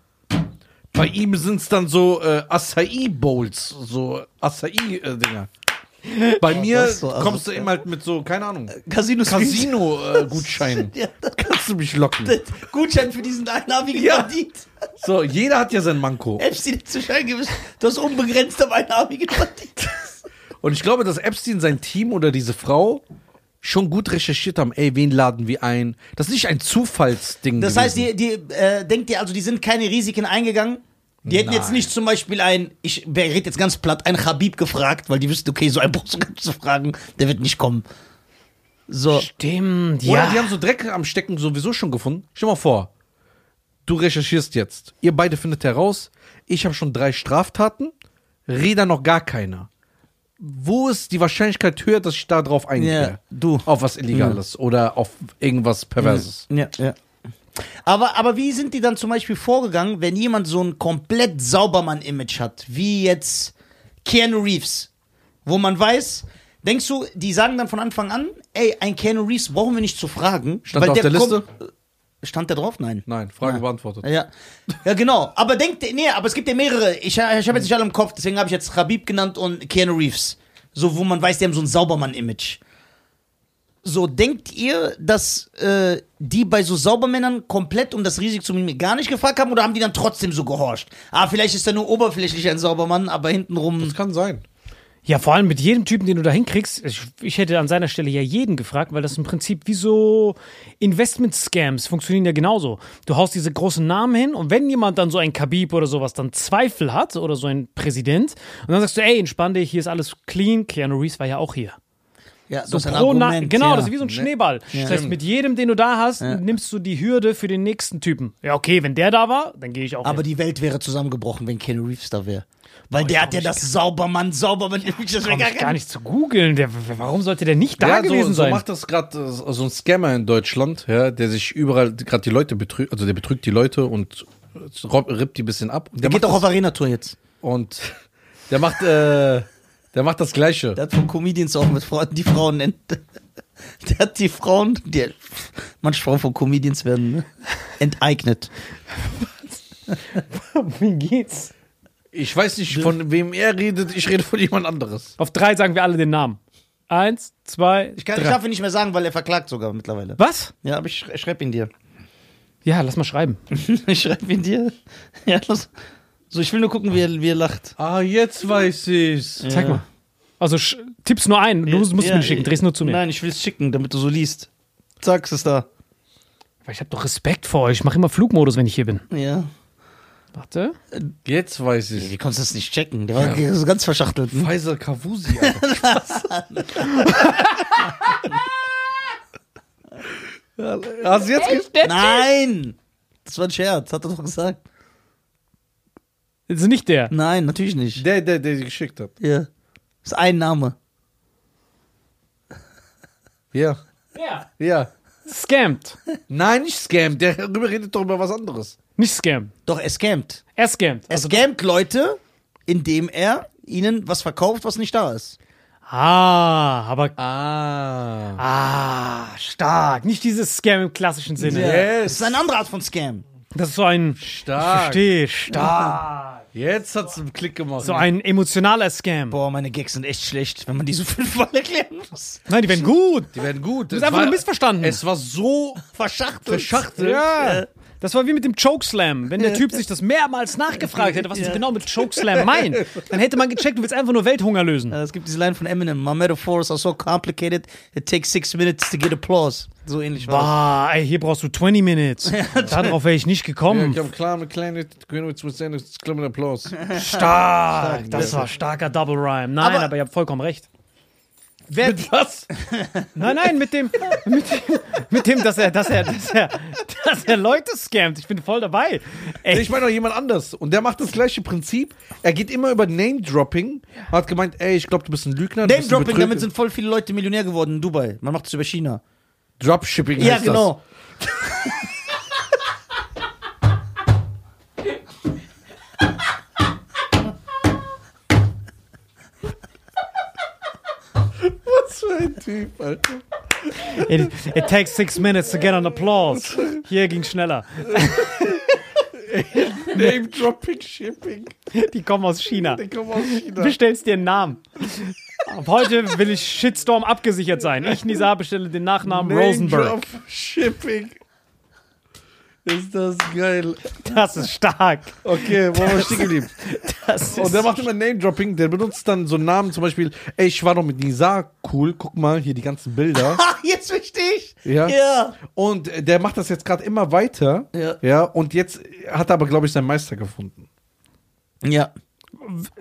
Speaker 1: Bei ihm sind es dann so äh, Acai-Bowls, so Acai-Dinger. Bei mir
Speaker 2: das ist so
Speaker 1: kommst du eben halt mit so, keine Ahnung,
Speaker 2: Casino
Speaker 1: Casino-Gutschein.
Speaker 2: Ja,
Speaker 1: Kannst du mich locken.
Speaker 2: Gutschein für diesen einarmigen
Speaker 1: Ja.
Speaker 2: Bandit.
Speaker 1: So, jeder hat ja sein Manko.
Speaker 2: Epstein hat zu Schein hast unbegrenzt am einarmigen Bandit.
Speaker 1: Und ich glaube, dass Epstein sein Team oder diese Frau schon gut recherchiert haben, ey, wen laden wir ein? Das ist nicht ein Zufallsding.
Speaker 2: Das heißt, die, die äh, denkt ihr also, die sind keine Risiken eingegangen? Die hätten jetzt
Speaker 1: Nein.
Speaker 2: nicht zum Beispiel ein, ich rede jetzt ganz platt, ein Habib gefragt, weil die wüssten, okay, so ein brauchst du gar nicht zu fragen, der wird nicht kommen. So.
Speaker 3: Stimmt,
Speaker 1: Oder
Speaker 3: ja.
Speaker 1: die haben so Dreck am Stecken sowieso schon gefunden. Stell mal vor, du recherchierst jetzt. Ihr beide findet heraus, ich habe schon drei Straftaten, Reda noch gar keine. Wo ist die Wahrscheinlichkeit höher, dass ich da drauf eingehe?
Speaker 2: Ja, du.
Speaker 1: Auf was Illegales oder auf irgendwas Perverses.
Speaker 2: Ja, ja. Aber, aber wie sind die dann zum Beispiel vorgegangen, wenn jemand so ein komplett Saubermann-Image hat, wie jetzt Keanu Reeves, wo man weiß, denkst du, die sagen dann von Anfang an, ey, ein Keanu Reeves brauchen wir nicht zu fragen.
Speaker 1: Stand er auf der Liste?
Speaker 2: Stand der drauf? Nein.
Speaker 1: Nein, Frage
Speaker 2: Ja.
Speaker 1: beantwortet.
Speaker 2: Ja, ja genau. Aber denkt, nee, aber es gibt ja mehrere. Ich, ich habe jetzt nicht alle im Kopf, deswegen habe ich jetzt Habib genannt und Keanu Reeves. So, wo man weiß, die haben so ein Saubermann-Image. So, denkt ihr, dass äh, die bei so Saubermännern komplett um das Risiko zu mir gar nicht gefragt haben oder haben die dann trotzdem so gehorcht? Ah, vielleicht ist er nur oberflächlich ein Saubermann, aber hintenrum.
Speaker 1: Das kann sein.
Speaker 3: Ja, vor allem mit jedem Typen, den du da hinkriegst. Ich, ich hätte an seiner Stelle ja jeden gefragt, weil das im Prinzip wie so Investment-Scams funktionieren ja genauso. Du haust diese großen Namen hin und wenn jemand dann so ein Khabib oder sowas dann Zweifel hat oder so ein Präsident und dann sagst du, ey, entspann dich, hier ist alles clean. Keanu Reeves war ja auch hier.
Speaker 2: Ja,
Speaker 3: So
Speaker 2: das ist ein
Speaker 3: pro
Speaker 2: Argument,
Speaker 3: genau,
Speaker 2: ja.
Speaker 3: das ist wie so ein Schneeball. Das heißt, mit jedem, den du da hast, nimmst du die Hürde für den nächsten Typen. Ja, okay, wenn der da war, dann gehe ich auch
Speaker 2: Aber
Speaker 3: hin.
Speaker 2: die Welt wäre zusammengebrochen, wenn Keanu Reeves da wäre. Weil der hat ja das Saubermann, Saubermann-Image. Das wäre
Speaker 3: Komm
Speaker 2: gar
Speaker 3: gar nicht zu googeln. Der, warum sollte der nicht da
Speaker 1: ja,
Speaker 3: gewesen
Speaker 1: so, so
Speaker 3: sein?
Speaker 1: macht das gerade so ein Scammer in Deutschland, ja, der sich überall gerade die Leute betrügt, also der betrügt die Leute und äh, rippt die ein bisschen ab.
Speaker 2: Der
Speaker 1: der,
Speaker 2: geht doch auf Arena-Tour jetzt.
Speaker 1: das, und der macht äh, der macht das Gleiche.
Speaker 2: Der hat von Comedians auch mit Frauen, die Frauen nennt. Der hat die Frauen, die, manche Frauen von Comedians werden ne, enteignet.
Speaker 3: Wie geht's?
Speaker 1: Ich weiß nicht, von wem er redet, ich rede von jemand anderes.
Speaker 3: Auf drei sagen wir alle den Namen. Eins, zwei,
Speaker 2: Ich, kann, ich
Speaker 3: drei.
Speaker 2: darf ihn nicht mehr sagen, weil er verklagt sogar mittlerweile.
Speaker 3: Was?
Speaker 2: Ja, aber ich, sch- ich schreib ihn dir.
Speaker 3: Ja, lass mal schreiben.
Speaker 2: Ich schreib ihn dir. Ja, los. So, ich will nur gucken, wie er, wie er lacht.
Speaker 1: Ah, jetzt weiß ich's.
Speaker 3: Zeig mal. Also sch- tipp's nur ein. Du musst, musst
Speaker 2: Ja,
Speaker 3: mir nicht schicken. Dreh's nur zu mir.
Speaker 2: Nein, ich will es schicken, damit du so liest. Zack, es ist da.
Speaker 3: Weil ich habe doch Respekt vor euch. Ich mache immer Flugmodus, wenn ich hier bin.
Speaker 2: Ja.
Speaker 3: Warte.
Speaker 1: Jetzt weiß ich's.
Speaker 2: Wie konntest du das nicht checken? Der war so ganz verschachtelt. Hm?
Speaker 1: Pfizer Kavusi. Ja, Hast du jetzt ge-
Speaker 2: Nein! Das war ein Scherz, hat er doch gesagt.
Speaker 3: Das ist nicht der.
Speaker 2: Nein, natürlich nicht.
Speaker 1: Der, der, der sie geschickt hat.
Speaker 2: Ja. Das ist ein Name.
Speaker 1: Ja.
Speaker 3: Ja.
Speaker 1: Ja.
Speaker 3: Scammed.
Speaker 1: Nein, nicht Scam. Der darüber redet doch über was anderes.
Speaker 3: Nicht scam.
Speaker 2: Doch, er scammt.
Speaker 3: Er scammt.
Speaker 2: Er scammt Leute, indem er ihnen was verkauft, was nicht da ist.
Speaker 3: Ah, aber.
Speaker 1: Ah.
Speaker 3: Ah, stark. Nicht dieses Scam im klassischen Sinne.
Speaker 2: Das ist eine andere Art von Scam.
Speaker 3: Das ist so ein.
Speaker 1: Stark.
Speaker 3: Verstehe, stark.
Speaker 1: Jetzt hat's einen Klick gemacht.
Speaker 3: So ein emotionaler Scam.
Speaker 2: Boah, meine Gags sind echt schlecht, wenn man die so fünfmal erklären muss.
Speaker 3: Nein, die werden gut.
Speaker 1: Die werden gut.
Speaker 3: Du hast einfach nur missverstanden.
Speaker 1: Es war so
Speaker 2: Verschachtelt.
Speaker 1: verschachtelt.
Speaker 3: Ja. Das war wie mit dem Chokeslam. Wenn der Typ sich das mehrmals nachgefragt hätte, was er genau mit Chokeslam meint, dann hätte man gecheckt, du willst einfach nur Welthunger lösen.
Speaker 2: Ja, Es gibt diese Line von Eminem. My metaphors are so complicated, it takes six minutes to get applause. So ähnlich war
Speaker 3: Boah, ey, hier brauchst du 20 Minutes. Darauf wäre ich nicht
Speaker 1: Ja,
Speaker 3: gekommen.
Speaker 1: ich habe klar mit kleinen Greenwich seinen Klammer Applaus.
Speaker 3: Stark. Das war starker Double Rhyme. Nein, aber,
Speaker 2: Aber-
Speaker 3: ihr habt vollkommen recht.
Speaker 2: Wer,
Speaker 1: Mit was?
Speaker 3: Nein, nein, mit dem, mit dem, mit dem, dass er, dass er, dass er, dass er Leute scammt. Ich bin voll dabei. Ey,
Speaker 1: Ich meine auch jemand anders. Und der macht das gleiche Prinzip. Er geht immer über Name-Dropping. Hat gemeint, ey, ich glaube, du bist ein Lügner.
Speaker 2: Name-Dropping, damit sind voll viele Leute Millionär geworden in Dubai. Man macht es über China.
Speaker 1: Dropshipping
Speaker 2: Ja,
Speaker 1: heißt
Speaker 2: genau.
Speaker 1: das. ein Typ, Alter.
Speaker 3: it, it takes six minutes to get an applause. Hier ging schneller.
Speaker 1: Name-Dropping, Shipping.
Speaker 3: Die kommen aus China.
Speaker 1: Der kommt aus China.
Speaker 3: Bestellst dir einen Namen. Ab heute will ich Shitstorm abgesichert sein. Ich, Nisa, bestelle den Nachnamen Rosenberg.
Speaker 1: Name-Drop, Shipping. Ist das geil.
Speaker 3: Das ist stark.
Speaker 1: Okay, wo war ich stehen geblieben?
Speaker 3: Das
Speaker 1: Und der macht immer Name-Dropping, der benutzt dann so Namen, zum Beispiel, ey, ich war doch mit Nisa, cool, guck mal, hier die ganzen Bilder.
Speaker 2: Ach, jetzt verstehe ich.
Speaker 1: Ja.
Speaker 2: Ja.
Speaker 1: Und der macht das jetzt gerade immer weiter.
Speaker 2: Ja.
Speaker 1: Ja. Und jetzt hat er aber, glaube ich, seinen Meister gefunden.
Speaker 2: Ja.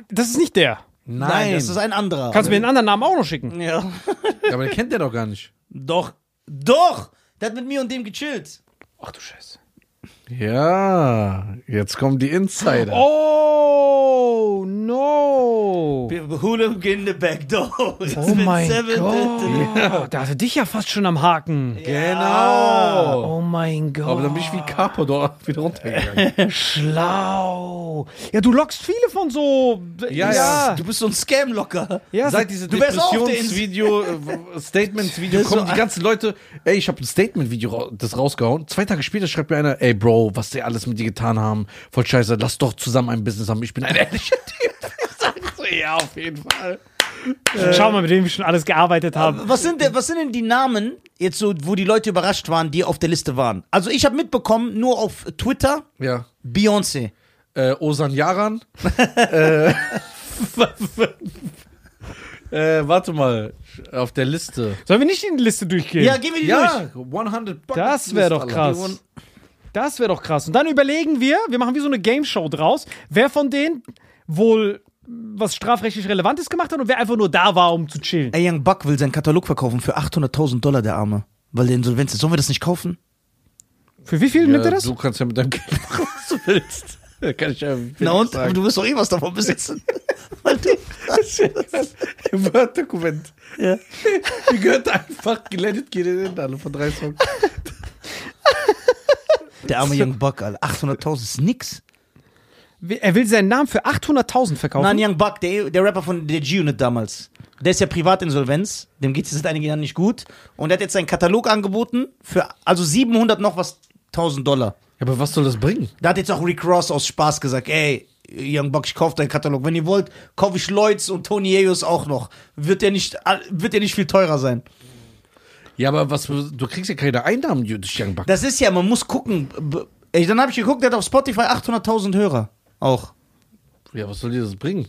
Speaker 3: das ist nicht der.
Speaker 2: Nein, das ist ein anderer.
Speaker 3: Kannst du mir einen anderen Namen auch noch schicken?
Speaker 2: ja.
Speaker 1: Ja, aber den kennt der doch gar nicht.
Speaker 2: Doch. Doch. Der hat mit mir und dem gechillt.
Speaker 3: Ach du Scheiße.
Speaker 1: Ja, jetzt kommen die Insider.
Speaker 3: Oh, no.
Speaker 2: Hooligan in the back door.
Speaker 3: Oh mein Gott. Da hatte dich ja fast schon am Haken.
Speaker 1: Genau.
Speaker 3: Oh mein Gott.
Speaker 1: Aber dann bin ich wie Capo dort wieder runtergegangen.
Speaker 3: Schlau. Ja, du lockst viele von so.
Speaker 1: Ja, ja.
Speaker 2: Du bist so ein Scam-Locker.
Speaker 3: ja
Speaker 1: Seit diesem Depressionsvideo, äh, Statements-Video kommen
Speaker 2: so
Speaker 1: die ganzen Leute, ey, ich habe ein Statement-Video das rausgehauen. Zwei Tage später schreibt mir einer, ey Bro, was die alles mit dir getan haben, voll scheiße, lass doch zusammen ein Business haben. Ich bin ein ehrlicher Typ. Ich sag so, ja, auf jeden Fall.
Speaker 3: Schau mal, mit wem wir schon alles gearbeitet haben.
Speaker 2: Was sind, denn, was sind denn die Namen, jetzt so, wo die Leute überrascht waren, die auf der Liste waren? Also ich habe mitbekommen, nur auf Twitter,
Speaker 1: Ja.
Speaker 2: Beyoncé.
Speaker 1: Äh, Osan Yaran. äh, äh, warte mal, auf der Liste.
Speaker 3: Sollen wir nicht in die Liste durchgehen?
Speaker 2: Ja, gehen wir die
Speaker 1: Ja, 100 Bucket
Speaker 3: Das wäre doch krass. Das wäre doch krass. Und dann überlegen wir, wir machen wie so eine Game Show draus, wer von denen wohl was strafrechtlich Relevantes gemacht hat und wer einfach nur da war, um zu chillen.
Speaker 2: Ey, Young Buck will seinen Katalog verkaufen für 800.000 Dollar, der Arme. Weil der Insolvenz ist. Sollen wir das nicht kaufen?
Speaker 3: Für wie viel
Speaker 1: Ja,
Speaker 3: nimmt er das?
Speaker 1: Du kannst ja mit deinem Geld machen, was du willst. Da kann ich ja viel
Speaker 2: Na und?
Speaker 1: sagen.
Speaker 2: Du wirst doch eh was davon besitzen. Weil du-
Speaker 1: Im Word-Dokument.
Speaker 2: ja.
Speaker 1: Die gehört einfach gelendet geht in alle von drei Songs.
Speaker 2: Der arme Young Buck, Alter. 800.000 ist nix.
Speaker 3: Er will seinen Namen für 800.000 verkaufen.
Speaker 2: Nein, Young Buck, der, der Rapper von der G-Unit damals. Der ist ja Privatinsolvenz. Dem geht es seit einigen Jahren nicht gut. Und er hat jetzt seinen Katalog angeboten für also 700 noch was 1000 Dollar.
Speaker 1: Ja, aber was soll das bringen?
Speaker 2: Da hat jetzt auch Rick Ross aus Spaß gesagt, ey, Young Buck, ich kauf deinen Katalog. Wenn ihr wollt, kaufe ich Lloyds und Tony Ayos auch noch. Wird der nicht, wird der nicht viel teurer sein.
Speaker 1: Ja, aber was, du kriegst ja keine Einnahmen durch Young Buck.
Speaker 2: Das ist ja, man muss gucken. Ey, dann habe ich geguckt, der hat auf Spotify 800.000 Hörer. Auch.
Speaker 1: Ja, was soll dir das bringen?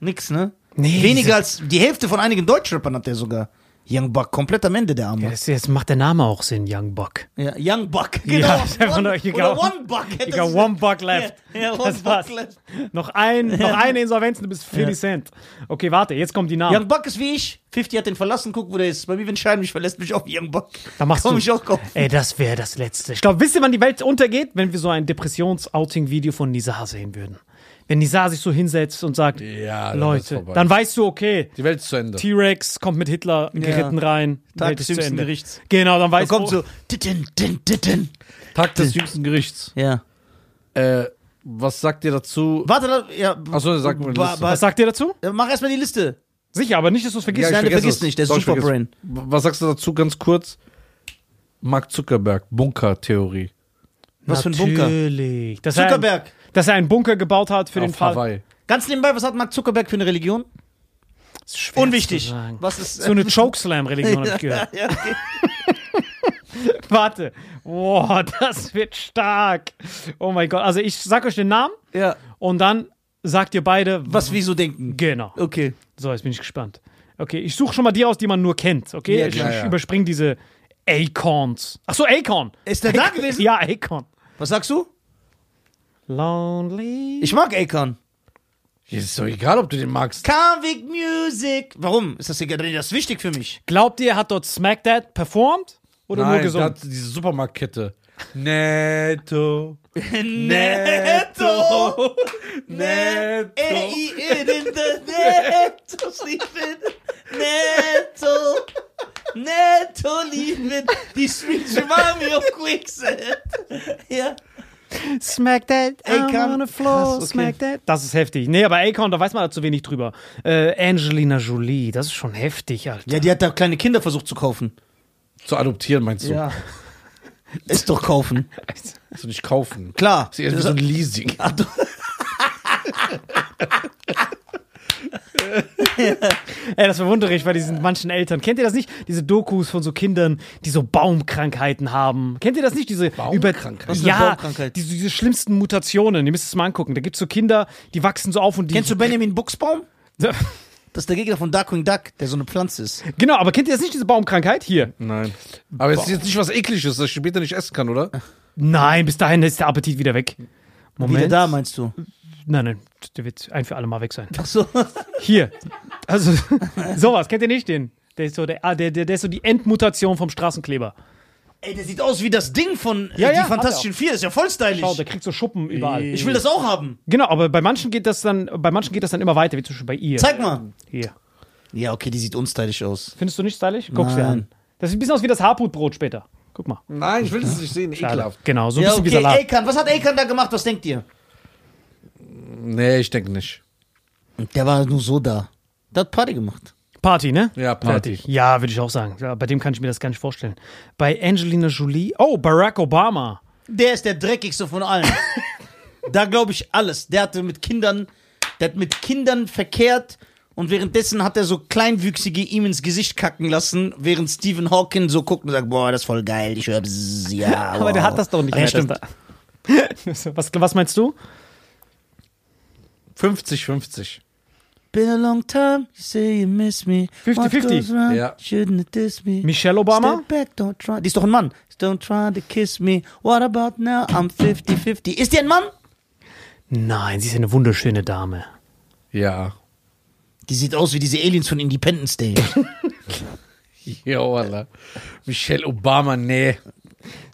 Speaker 2: Nix, ne?
Speaker 3: Nee,
Speaker 2: Weniger als die Hälfte von einigen Deutschrappern hat der sogar. Young Buck, komplett am Ende der Arme.
Speaker 3: Ja, das, jetzt macht der Name auch Sinn, Young Buck.
Speaker 2: Ja, Young Buck,
Speaker 3: Ja,
Speaker 2: genau.
Speaker 3: einfach
Speaker 2: one,
Speaker 3: you got-
Speaker 2: One Buck.
Speaker 3: You got one buck left.
Speaker 2: Ja, ja one
Speaker 3: Das.
Speaker 2: Buck left.
Speaker 3: Noch, ein, noch eine Insolvenz und du bist 50 Cent. Okay, warte, jetzt kommen die Namen.
Speaker 2: Young Buck ist wie ich. 50 hat den verlassen, guck, wo der ist. Bei mir, wenn Schein mich verlässt, mich auch Young Buck.
Speaker 3: da machst
Speaker 2: Komm
Speaker 3: du.
Speaker 2: ich auch kaufen.
Speaker 3: Ey, das wäre das Letzte. Ich glaube, wisst ihr, wann die Welt untergeht? Wenn wir so ein Depressions-Outing-Video von Nisa sehen würden. Wenn Nisa sich so hinsetzt und sagt,
Speaker 1: Ja, dann ist
Speaker 3: Leute,
Speaker 1: vorbei.
Speaker 3: dann weißt du, okay,
Speaker 1: Die Welt ist zu Ende.
Speaker 3: T-Rex kommt mit Hitler geritten rein. die
Speaker 2: Tag
Speaker 3: Welt
Speaker 2: des
Speaker 3: ist zu
Speaker 2: jüngsten
Speaker 3: Ende.
Speaker 2: Gerichts.
Speaker 3: Genau, dann
Speaker 2: Da
Speaker 3: weißt
Speaker 2: kommt
Speaker 3: du.
Speaker 2: so. Titten, titten, titten.
Speaker 1: Tag des jüngsten Gerichts.
Speaker 2: Ja.
Speaker 1: Äh, was sagt ihr dazu?
Speaker 2: Warte, ja.
Speaker 1: Achso, sag mal die
Speaker 2: Ba-
Speaker 1: Liste.
Speaker 2: ba-
Speaker 3: Was sagt ihr dazu?
Speaker 2: Ja, Mach erstmal die Liste.
Speaker 3: Sicher, aber nicht, dass du es vergisst.
Speaker 1: Ja, ich
Speaker 2: Nein, der
Speaker 1: vergesse es.
Speaker 2: nicht, der ist
Speaker 1: Doch, ich
Speaker 2: Superbrain.
Speaker 1: es. Was sagst du dazu ganz kurz? Mark Zuckerberg, Bunker-Theorie.
Speaker 2: Was für ein Bunker?
Speaker 3: Natürlich. Dass Er
Speaker 2: Zuckerberg.
Speaker 3: Dass er einen Bunker gebaut hat für den
Speaker 1: Auf
Speaker 3: Fall.
Speaker 1: Hawaii.
Speaker 2: Ganz nebenbei, was hat Mark Zuckerberg für eine Religion? Unwichtig. Was ist.
Speaker 3: So eine Chokeslam-Religion habe ich gehört.
Speaker 2: ja, okay.
Speaker 3: Warte. Boah, das wird stark. Oh mein Gott. Also ich sag euch den Namen
Speaker 2: ja.
Speaker 3: und dann sagt ihr beide,
Speaker 2: Was wir so denken.
Speaker 3: Genau.
Speaker 2: Okay.
Speaker 3: So, jetzt bin ich gespannt. Okay, ich suche schon mal die aus, die man nur kennt. Okay,
Speaker 2: Ja,
Speaker 3: ich,
Speaker 2: klar,
Speaker 3: ich
Speaker 1: ja.
Speaker 3: überspringe diese Acorns. Ach so, Acorn.
Speaker 2: Ist der da gewesen?
Speaker 3: Ja, Acorn.
Speaker 2: Was sagst du?
Speaker 3: Lonely.
Speaker 2: Ich mag Akon.
Speaker 1: Ist doch egal, ob du den magst.
Speaker 2: Convict Music. Warum? Ist das egal? Das ist wichtig für mich.
Speaker 3: Glaubt ihr, er hat dort Smack That performt oder nur
Speaker 1: Nein, der
Speaker 3: gesungen?
Speaker 1: hat diese Supermarktkette. Netto.
Speaker 2: Netto.
Speaker 1: Netto.
Speaker 2: Ey, in the Netto. Netto. Netto lieben. Die Streets remind me of Quicksand. Ja.
Speaker 3: Smack That
Speaker 2: Akon.
Speaker 3: on the floor.
Speaker 2: Krass, okay.
Speaker 3: Smack That. Das ist heftig. Nee, aber Acorn, da weiß man da zu wenig drüber. Äh, Angelina Jolie, das ist schon heftig, Alter.
Speaker 2: Ja, die hat da kleine Kinder versucht zu kaufen.
Speaker 1: Zu adoptieren, meinst du?
Speaker 2: Ja. Ist doch kaufen.
Speaker 1: Also nicht kaufen.
Speaker 2: Klar.
Speaker 1: Das ist eher so ein Leasing.
Speaker 3: Ey, das bewundere ich bei diesen manchen Eltern. Kennt ihr das nicht? Diese Dokus von so Kindern, die so Baumkrankheiten haben. Kennt ihr das nicht? Diese
Speaker 1: Baumkrankheit?
Speaker 3: Über
Speaker 2: Was ist eine
Speaker 3: ja,
Speaker 2: Baumkrankheit?
Speaker 3: diese, diese schlimmsten Mutationen. Ihr müsst es mal angucken. Da gibt es so Kinder, die wachsen so auf und die.
Speaker 2: Kennst du Benjamin Buchsbaum? Das ist der Gegner von Darkwing Duck, der so eine Pflanze ist.
Speaker 3: Genau, aber kennt ihr das nicht, diese Baumkrankheit? Hier.
Speaker 1: Nein. Aber es ist jetzt nicht was Ekliges, das ich später nicht essen kann, oder?
Speaker 3: Nein, bis dahin ist der Appetit wieder weg. Moment.
Speaker 2: Wieder da, meinst du?
Speaker 3: Nein, nein, der wird ein für alle Mal weg sein.
Speaker 2: Ach so.
Speaker 3: Hier. Also, sowas, kennt ihr nicht den? Der ist so, der, ah, der, der, der ist so die Endmutation vom Straßenkleber.
Speaker 2: Ey, der sieht aus wie das Ding von äh,
Speaker 3: Ja,
Speaker 2: Die
Speaker 3: ja,
Speaker 2: Fantastischen Vier. Ist ja voll stylisch.
Speaker 3: Schau, der kriegt so Schuppen überall.
Speaker 2: Ich will das auch haben.
Speaker 3: Genau, aber bei manchen geht das dann, bei manchen geht das dann immer weiter, wie zum Beispiel bei ihr.
Speaker 2: Zeig mal.
Speaker 3: Hier.
Speaker 2: Ja, okay, die sieht unstylisch aus.
Speaker 3: Findest du nicht stylisch? Guck's dir
Speaker 2: Nein.
Speaker 3: an. Das sieht ein bisschen aus wie das Harputbrot später. Guck mal.
Speaker 1: Nein, ich will es nicht sehen, ekelhaft.
Speaker 3: Genau, so ein
Speaker 2: Ja,
Speaker 3: bisschen wie
Speaker 2: okay,
Speaker 3: Salat.
Speaker 2: Ekan. Was hat Ekan da gemacht? Was denkt ihr?
Speaker 1: Nee, ich denke nicht.
Speaker 2: Der war nur so da. Der hat Party gemacht.
Speaker 3: Party, ne?
Speaker 1: Ja, Party.
Speaker 3: Fertig. Ja, würde ich auch sagen. Ja, bei dem kann ich mir das gar nicht vorstellen. Bei Angelina Jolie. Oh, Barack Obama.
Speaker 2: Der ist der dreckigste von allen. da glaube ich alles. Der hatte mit Kindern, der hat mit Kindern verkehrt und währenddessen hat er so Kleinwüchsige ihm ins Gesicht kacken lassen, während Stephen Hawking so guckt und sagt, boah, das ist voll geil, ich höre ja.
Speaker 3: Aber der
Speaker 2: wow.
Speaker 3: hat das doch nicht
Speaker 2: Ja,
Speaker 3: mehr.
Speaker 2: stimmt.
Speaker 3: das da- was, was meinst du?
Speaker 1: 50-50.
Speaker 2: Been a long time, you say you miss me.
Speaker 3: 50-50.
Speaker 2: What goes round,
Speaker 1: Ja.
Speaker 2: Shouldn't it diss me?
Speaker 3: Michelle Obama?
Speaker 2: Step back, don't try. Die ist doch ein Mann. Don't try to kiss me. What about now? I'm 50-50. Ist die ein Mann?
Speaker 3: Nein, sie ist eine wunderschöne Dame.
Speaker 1: Ja.
Speaker 2: Die sieht aus wie diese Aliens von Independence Day.
Speaker 1: Ja, Alter. Michelle Obama, nee.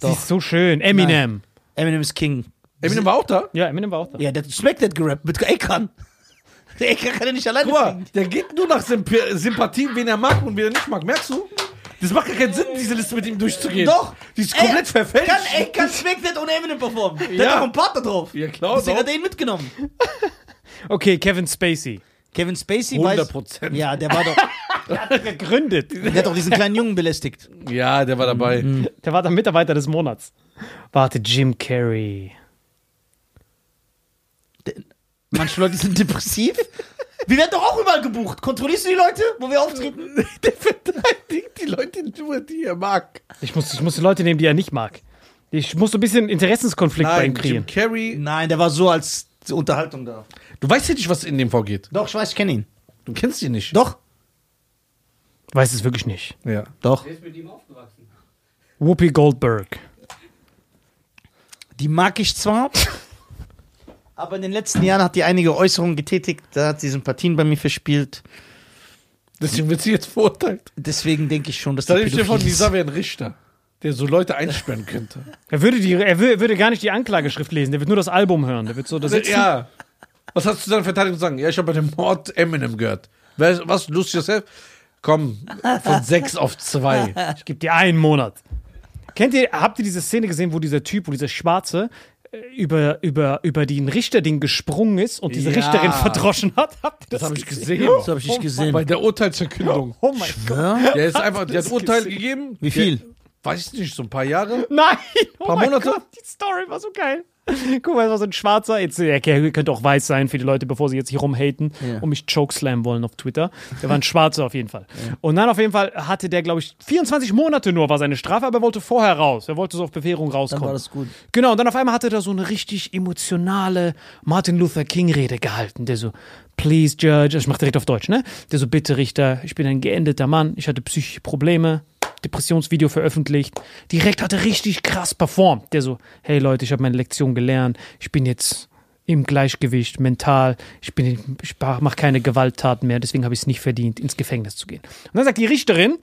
Speaker 3: Sie ist so schön. Eminem.
Speaker 2: Eminem ist King.
Speaker 1: Eminem war auch da?
Speaker 3: Ja, Eminem war auch da.
Speaker 2: Ja, der hat Smack That gerappt mit Ekan. Der Ekan kann ja nicht alleine
Speaker 1: Guck mal,
Speaker 2: singen.
Speaker 1: der geht nur nach Symp Sympathie, wen er mag und wen er nicht mag. Merkst du? Das macht gar keinen Sinn, diese Liste mit ihm durchzugehen.
Speaker 2: Doch.
Speaker 1: Die ist komplett
Speaker 2: Ey,
Speaker 1: verfälscht.
Speaker 2: Kann Ekan Smack That ohne Eminem performen? Der
Speaker 1: Ja.
Speaker 2: hat doch einen Partner drauf.
Speaker 1: Ja, klar,
Speaker 2: Deswegen
Speaker 1: doch.
Speaker 2: hat er ihn mitgenommen.
Speaker 3: Okay, Kevin Spacey.
Speaker 2: Kevin Spacey
Speaker 1: 100
Speaker 2: weiß... Ja, der war doch...
Speaker 3: Gegründet.
Speaker 2: Der hat doch diesen kleinen Jungen belästigt.
Speaker 1: Ja, der war dabei.
Speaker 3: Der war der Mitarbeiter des Monats. Warte, Jim Carrey.
Speaker 2: Manche Leute sind depressiv. Wir werden doch auch überall gebucht. Kontrollierst du die Leute, wo wir auftreten?
Speaker 1: Der verteidigt die Leute nur, die er mag.
Speaker 3: Ich muss, ich muss die Leute nehmen, die er nicht mag. Ich muss so ein bisschen Interessenskonflikt bei ihm
Speaker 1: Nein,
Speaker 3: kriegen.
Speaker 1: Jim Carrey.
Speaker 2: Nein, der war so als Unterhaltung da.
Speaker 1: Du weißt ja nicht, was in dem vorgeht.
Speaker 2: Doch, ich weiß, ich kenne ihn.
Speaker 1: Du kennst ihn nicht.
Speaker 2: Doch.
Speaker 3: Weiß es wirklich nicht.
Speaker 1: Ja.
Speaker 2: Doch.
Speaker 5: Der ist mit ihm aufgewachsen.
Speaker 3: Whoopi Goldberg.
Speaker 2: Die mag ich zwar, aber in den letzten Jahren hat die einige Äußerungen getätigt, da hat sie Sympathien bei mir verspielt.
Speaker 1: Deswegen wird sie jetzt verurteilt.
Speaker 2: Deswegen denke ich schon, dass die
Speaker 1: dir vor,
Speaker 2: pädophil ist.
Speaker 1: Nisa wäre ein Richter, der so Leute einsperren könnte.
Speaker 3: Er würde, die, er wür- würde gar nicht die Anklageschrift lesen, der wird nur das Album hören. Der wird so da sitzen.
Speaker 1: ja. Was hast du dann Verteidigung zu sagen? Ja, ich habe bei dem Mord Eminem gehört. Was, lose yourself? Komm, von sechs auf zwei.
Speaker 3: Ich gebe dir einen Monat. Kennt ihr, habt ihr diese Szene gesehen, wo dieser Typ, wo dieser Schwarze über, über, über den Richterding gesprungen ist und diese
Speaker 1: Ja.
Speaker 3: Richterin verdroschen hat? Habt ihr
Speaker 1: Das habe ich
Speaker 3: gesehen?
Speaker 2: Das habe ich nicht gesehen.
Speaker 1: Bei der Urteilsverkündung.
Speaker 3: Oh mein Gott.
Speaker 2: Ja?
Speaker 1: Der ist einfach, der hat
Speaker 3: das
Speaker 1: Urteil
Speaker 3: gesehen?
Speaker 1: gegeben.
Speaker 2: Wie viel?
Speaker 1: Der, weiß ich nicht, so ein paar Jahre.
Speaker 3: Nein! Oh
Speaker 1: Paar
Speaker 3: mein
Speaker 1: Monate?
Speaker 3: Gott, die Story war so geil. Guck mal, das war so ein Schwarzer. Jetzt, er könnte auch weiß sein für die Leute, bevor sie jetzt hier rumhaten
Speaker 2: Ja.
Speaker 3: und mich chokeslam wollen auf Twitter. Der war ein Schwarzer auf jeden Fall. Und dann auf jeden Fall hatte der, glaube ich, 24 Monate nur war seine Strafe, aber er wollte vorher raus. Er wollte so auf Bewährung
Speaker 2: Dann
Speaker 3: rauskommen.
Speaker 2: war das gut.
Speaker 3: Genau, und dann auf einmal hatte er da so eine richtig emotionale Martin Luther King Rede gehalten, der so, please Judge, ich mach direkt auf Deutsch, ne? Der so, bitte Richter, ich bin ein geendeter Mann, ich hatte psychische Probleme, Depressionsvideo veröffentlicht. Direkt hat er richtig krass performt. Der so, hey Leute, ich habe meine Lektion gelernt, ich bin jetzt im Gleichgewicht, mental, ich ich mache keine Gewalttaten mehr, deswegen habe ich es nicht verdient, ins Gefängnis zu gehen. Und dann sagt die Richterin,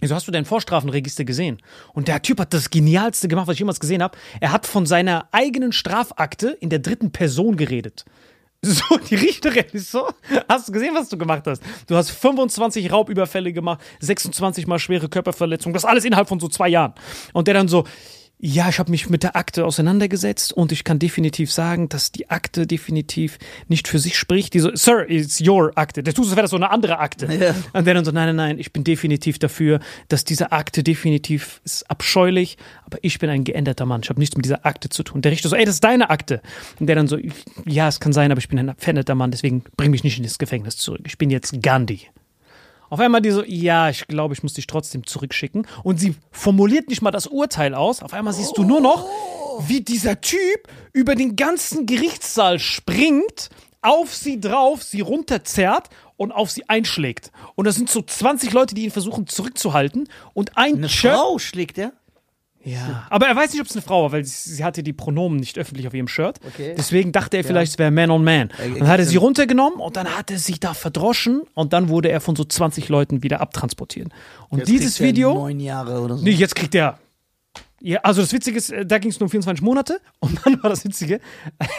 Speaker 3: Wieso hast du dein Vorstrafenregister gesehen? Und der Typ hat das Genialste gemacht, was ich jemals gesehen habe. Er hat von seiner eigenen Strafakte in der dritten Person geredet. So, die Richterin ist so. Hast du gesehen, was du gemacht hast? Du hast 25 Raubüberfälle gemacht, 26 mal schwere Körperverletzungen, das alles innerhalb von so zwei Jahren. Und der dann so, Ja, ich habe mich mit der Akte auseinandergesetzt und ich kann definitiv sagen, dass die Akte definitiv nicht für sich spricht. Die so, Sir, it's your Akte. Der tut so, als wäre das so eine andere Akte.
Speaker 2: Ja.
Speaker 3: Und der dann so, nein, nein, nein, ich bin definitiv dafür, dass diese Akte definitiv ist abscheulich, aber ich bin ein geänderter Mann. Ich habe nichts mit dieser Akte zu tun. Der Richter so, ey, das ist deine Akte. Und der dann so, ja, es kann sein, aber ich bin ein veränderter Mann, deswegen bring mich nicht in das Gefängnis zurück. Ich bin jetzt Gandhi. Auf einmal die so, ja, ich glaube, ich muss dich trotzdem zurückschicken. Und sie formuliert nicht mal das Urteil aus. Auf einmal siehst du nur noch, wie dieser Typ über den ganzen Gerichtssaal springt, auf sie drauf, sie runterzerrt und auf sie einschlägt. Und das sind so 20 Leute, die ihn versuchen zurückzuhalten. Und ein
Speaker 2: Eine Frau schlägt er?
Speaker 3: Ja. Aber er weiß nicht, ob es eine Frau war, weil sie, sie hatte die Pronomen nicht öffentlich auf ihrem Shirt.
Speaker 2: Okay.
Speaker 3: Deswegen dachte er vielleicht, es wäre Man on Man.
Speaker 2: Äh,
Speaker 3: Und dann hat er sie runtergenommen und dann hat er sich da verdroschen und dann wurde er von so 20 Leuten wieder abtransportiert. Und
Speaker 2: Jetzt
Speaker 3: dieses Video.
Speaker 2: Neun Jahre oder so.
Speaker 3: Nee, jetzt kriegt er. Ja, also das Witzige ist, äh, da ging es nur um 24 Monate und dann war das Witzige,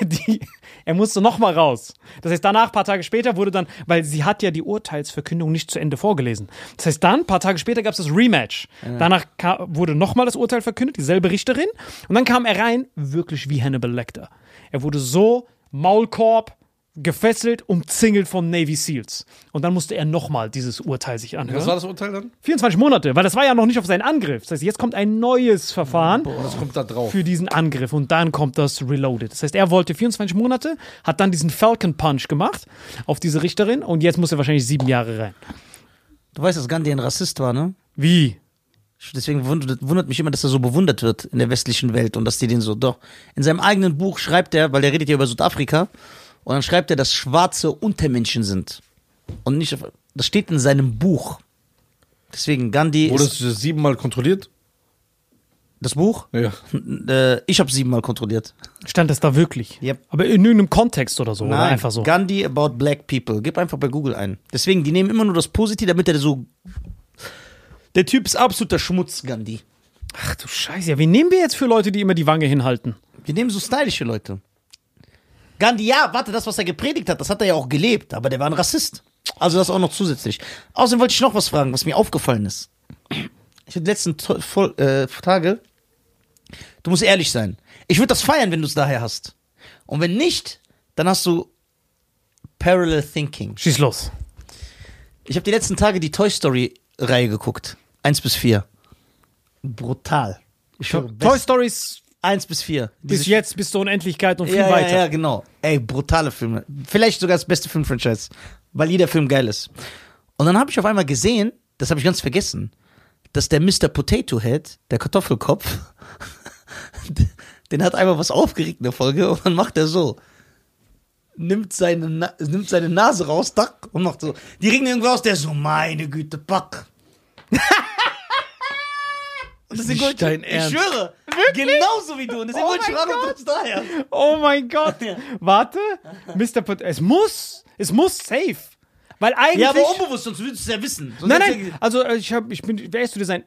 Speaker 3: die, er musste nochmal raus. Das heißt, danach, paar Tage später, wurde dann, weil sie hat ja die Urteilsverkündung nicht zu Ende vorgelesen. Das heißt, dann, paar Tage später, gab es das Rematch. Danach ka- wurde nochmal das Urteil verkündet, dieselbe Richterin. Und dann kam er rein, wirklich wie Hannibal Lecter. Er wurde so Maulkorb, gefesselt, umzingelt von Navy Seals. Und dann musste er nochmal dieses Urteil sich anhören.
Speaker 1: Was war das Urteil dann?
Speaker 3: 24 Monate, weil das war ja noch nicht auf seinen Angriff. Das heißt, jetzt kommt ein neues Verfahren
Speaker 1: Und das kommt da drauf.
Speaker 3: für diesen Angriff und dann kommt das Reloaded. Das heißt, er wollte 24 Monate, hat dann diesen Falcon Punch gemacht auf diese Richterin und jetzt muss er wahrscheinlich sieben Jahre rein.
Speaker 2: Du weißt, dass Gandhi ein Rassist war, ne?
Speaker 3: Wie?
Speaker 2: Deswegen wundert, wundert mich immer, dass er so bewundert wird in der westlichen Welt und dass die den so doch. In seinem eigenen Buch schreibt er, weil er redet ja über Südafrika, und dann schreibt er, dass Schwarze Untermenschen sind. Und nicht, auf- das steht in seinem Buch. Deswegen Gandhi
Speaker 1: Wurde
Speaker 2: ist
Speaker 1: es siebenmal kontrolliert?
Speaker 2: das Buch.
Speaker 1: Ja.
Speaker 2: Äh, ich habe siebenmal kontrolliert.
Speaker 3: Stand das da wirklich?
Speaker 2: Yep.
Speaker 3: Aber in irgendeinem Kontext oder so, oder einfach so?
Speaker 2: Gandhi about black people. Gib einfach bei Google ein. Deswegen, die nehmen immer nur das Positive, damit er so. Der Typ ist absoluter Schmutz, Gandhi.
Speaker 3: Ach du Scheiße, ja, wen nehmen wir jetzt für Leute, die immer die Wange hinhalten?
Speaker 2: Wir nehmen so stylische Leute. Gandhi, ja, warte, das, was er gepredigt hat, das hat er ja auch gelebt, aber der war ein Rassist. Also das auch noch zusätzlich. Außerdem wollte ich noch was fragen, was mir aufgefallen ist. Ich hatte die letzten to- voll, äh, Tage, du musst ehrlich sein. Ich würde das feiern, wenn du es daher hast. Und wenn nicht, dann hast du Parallel Thinking.
Speaker 3: Schieß los.
Speaker 2: Ich habe die letzten Tage die Toy Story Reihe geguckt. Eins bis vier. Brutal. Ich
Speaker 3: Toy Stories
Speaker 2: Eins bis vier.
Speaker 3: bis
Speaker 2: Diese-
Speaker 3: jetzt, bis zur Unendlichkeit und viel
Speaker 2: ja,
Speaker 3: weiter.
Speaker 2: Ja, ja, genau. Ey, brutale Filme. Vielleicht sogar das beste Filmfranchise, weil jeder Film geil ist. Und dann habe ich auf einmal gesehen, das habe ich ganz vergessen, dass der Mr. Potato Head, der Kartoffelkopf, den hat einmal was aufgeregt in der Folge und dann macht er so. Nimmt seine, Na nimmt seine Nase raus, tack, und macht so. Die regen irgendwo aus, der so, meine Güte, pack. Und deswegen
Speaker 1: Nicht dein
Speaker 2: ich,
Speaker 1: Ernst.
Speaker 2: schwöre, genauso wie du. Und deswegen
Speaker 3: Oh
Speaker 2: wollte ich
Speaker 3: mein
Speaker 2: fragen, ob du das daher.
Speaker 3: Oh mein Gott. Warte. Mr. Pot es muss. Es muss safe. Weil eigentlich.
Speaker 2: Ja, aber unbewusst, sonst würdest du es ja wissen. Sonst
Speaker 3: Nein, nein. Also, äh, ich hab, ich bin, wer ist du Design?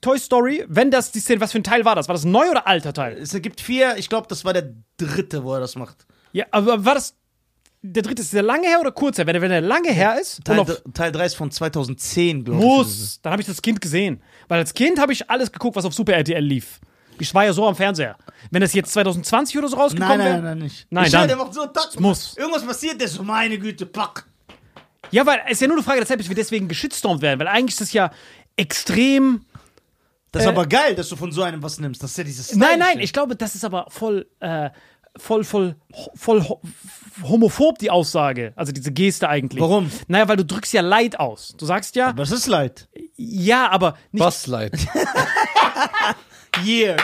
Speaker 3: Toy Story, wenn das die Szene, was für ein Teil war das? War das ein neu oder alter Teil?
Speaker 2: Es gibt vier, ich glaube, das war der dritte, wo er das macht.
Speaker 3: Ja, aber war das. Der dritte ist der lange her oder kurz her? Wenn der, wenn der lange her ist,
Speaker 2: Teil,
Speaker 3: auf,
Speaker 2: Teil 3 ist von 2010, glaube ich.
Speaker 3: muss, dann habe ich das Kind gesehen. Weil als Kind habe ich alles geguckt, was auf Super RTL lief. Ich war ja so am Fernseher. Wenn das jetzt 2020 oder so rausgekommen
Speaker 2: Nein, nein,
Speaker 3: wäre.
Speaker 2: nein, nein, nicht.
Speaker 3: Nein,
Speaker 2: ich
Speaker 3: dann.
Speaker 2: der macht so, tak,
Speaker 3: muss.
Speaker 2: Irgendwas passiert, der so, meine Güte, pack.
Speaker 3: Ja, weil es ist ja nur eine Frage der Zeit, bis wir deswegen geschitstormt werden. Weil eigentlich ist das ja extrem.
Speaker 2: Das ist
Speaker 3: Äh,
Speaker 2: aber geil, dass du von so einem was nimmst. Das ist ja dieses
Speaker 3: Nein, nein, ich glaube, das ist aber voll, äh, voll, voll, voll ho- homophob, die Aussage. Also diese Geste eigentlich.
Speaker 2: Warum?
Speaker 3: Naja, weil du drückst ja Leid aus. Du sagst ja,
Speaker 2: es ist leid.
Speaker 3: ja, aber nicht.
Speaker 1: Was leid.
Speaker 2: Yeah.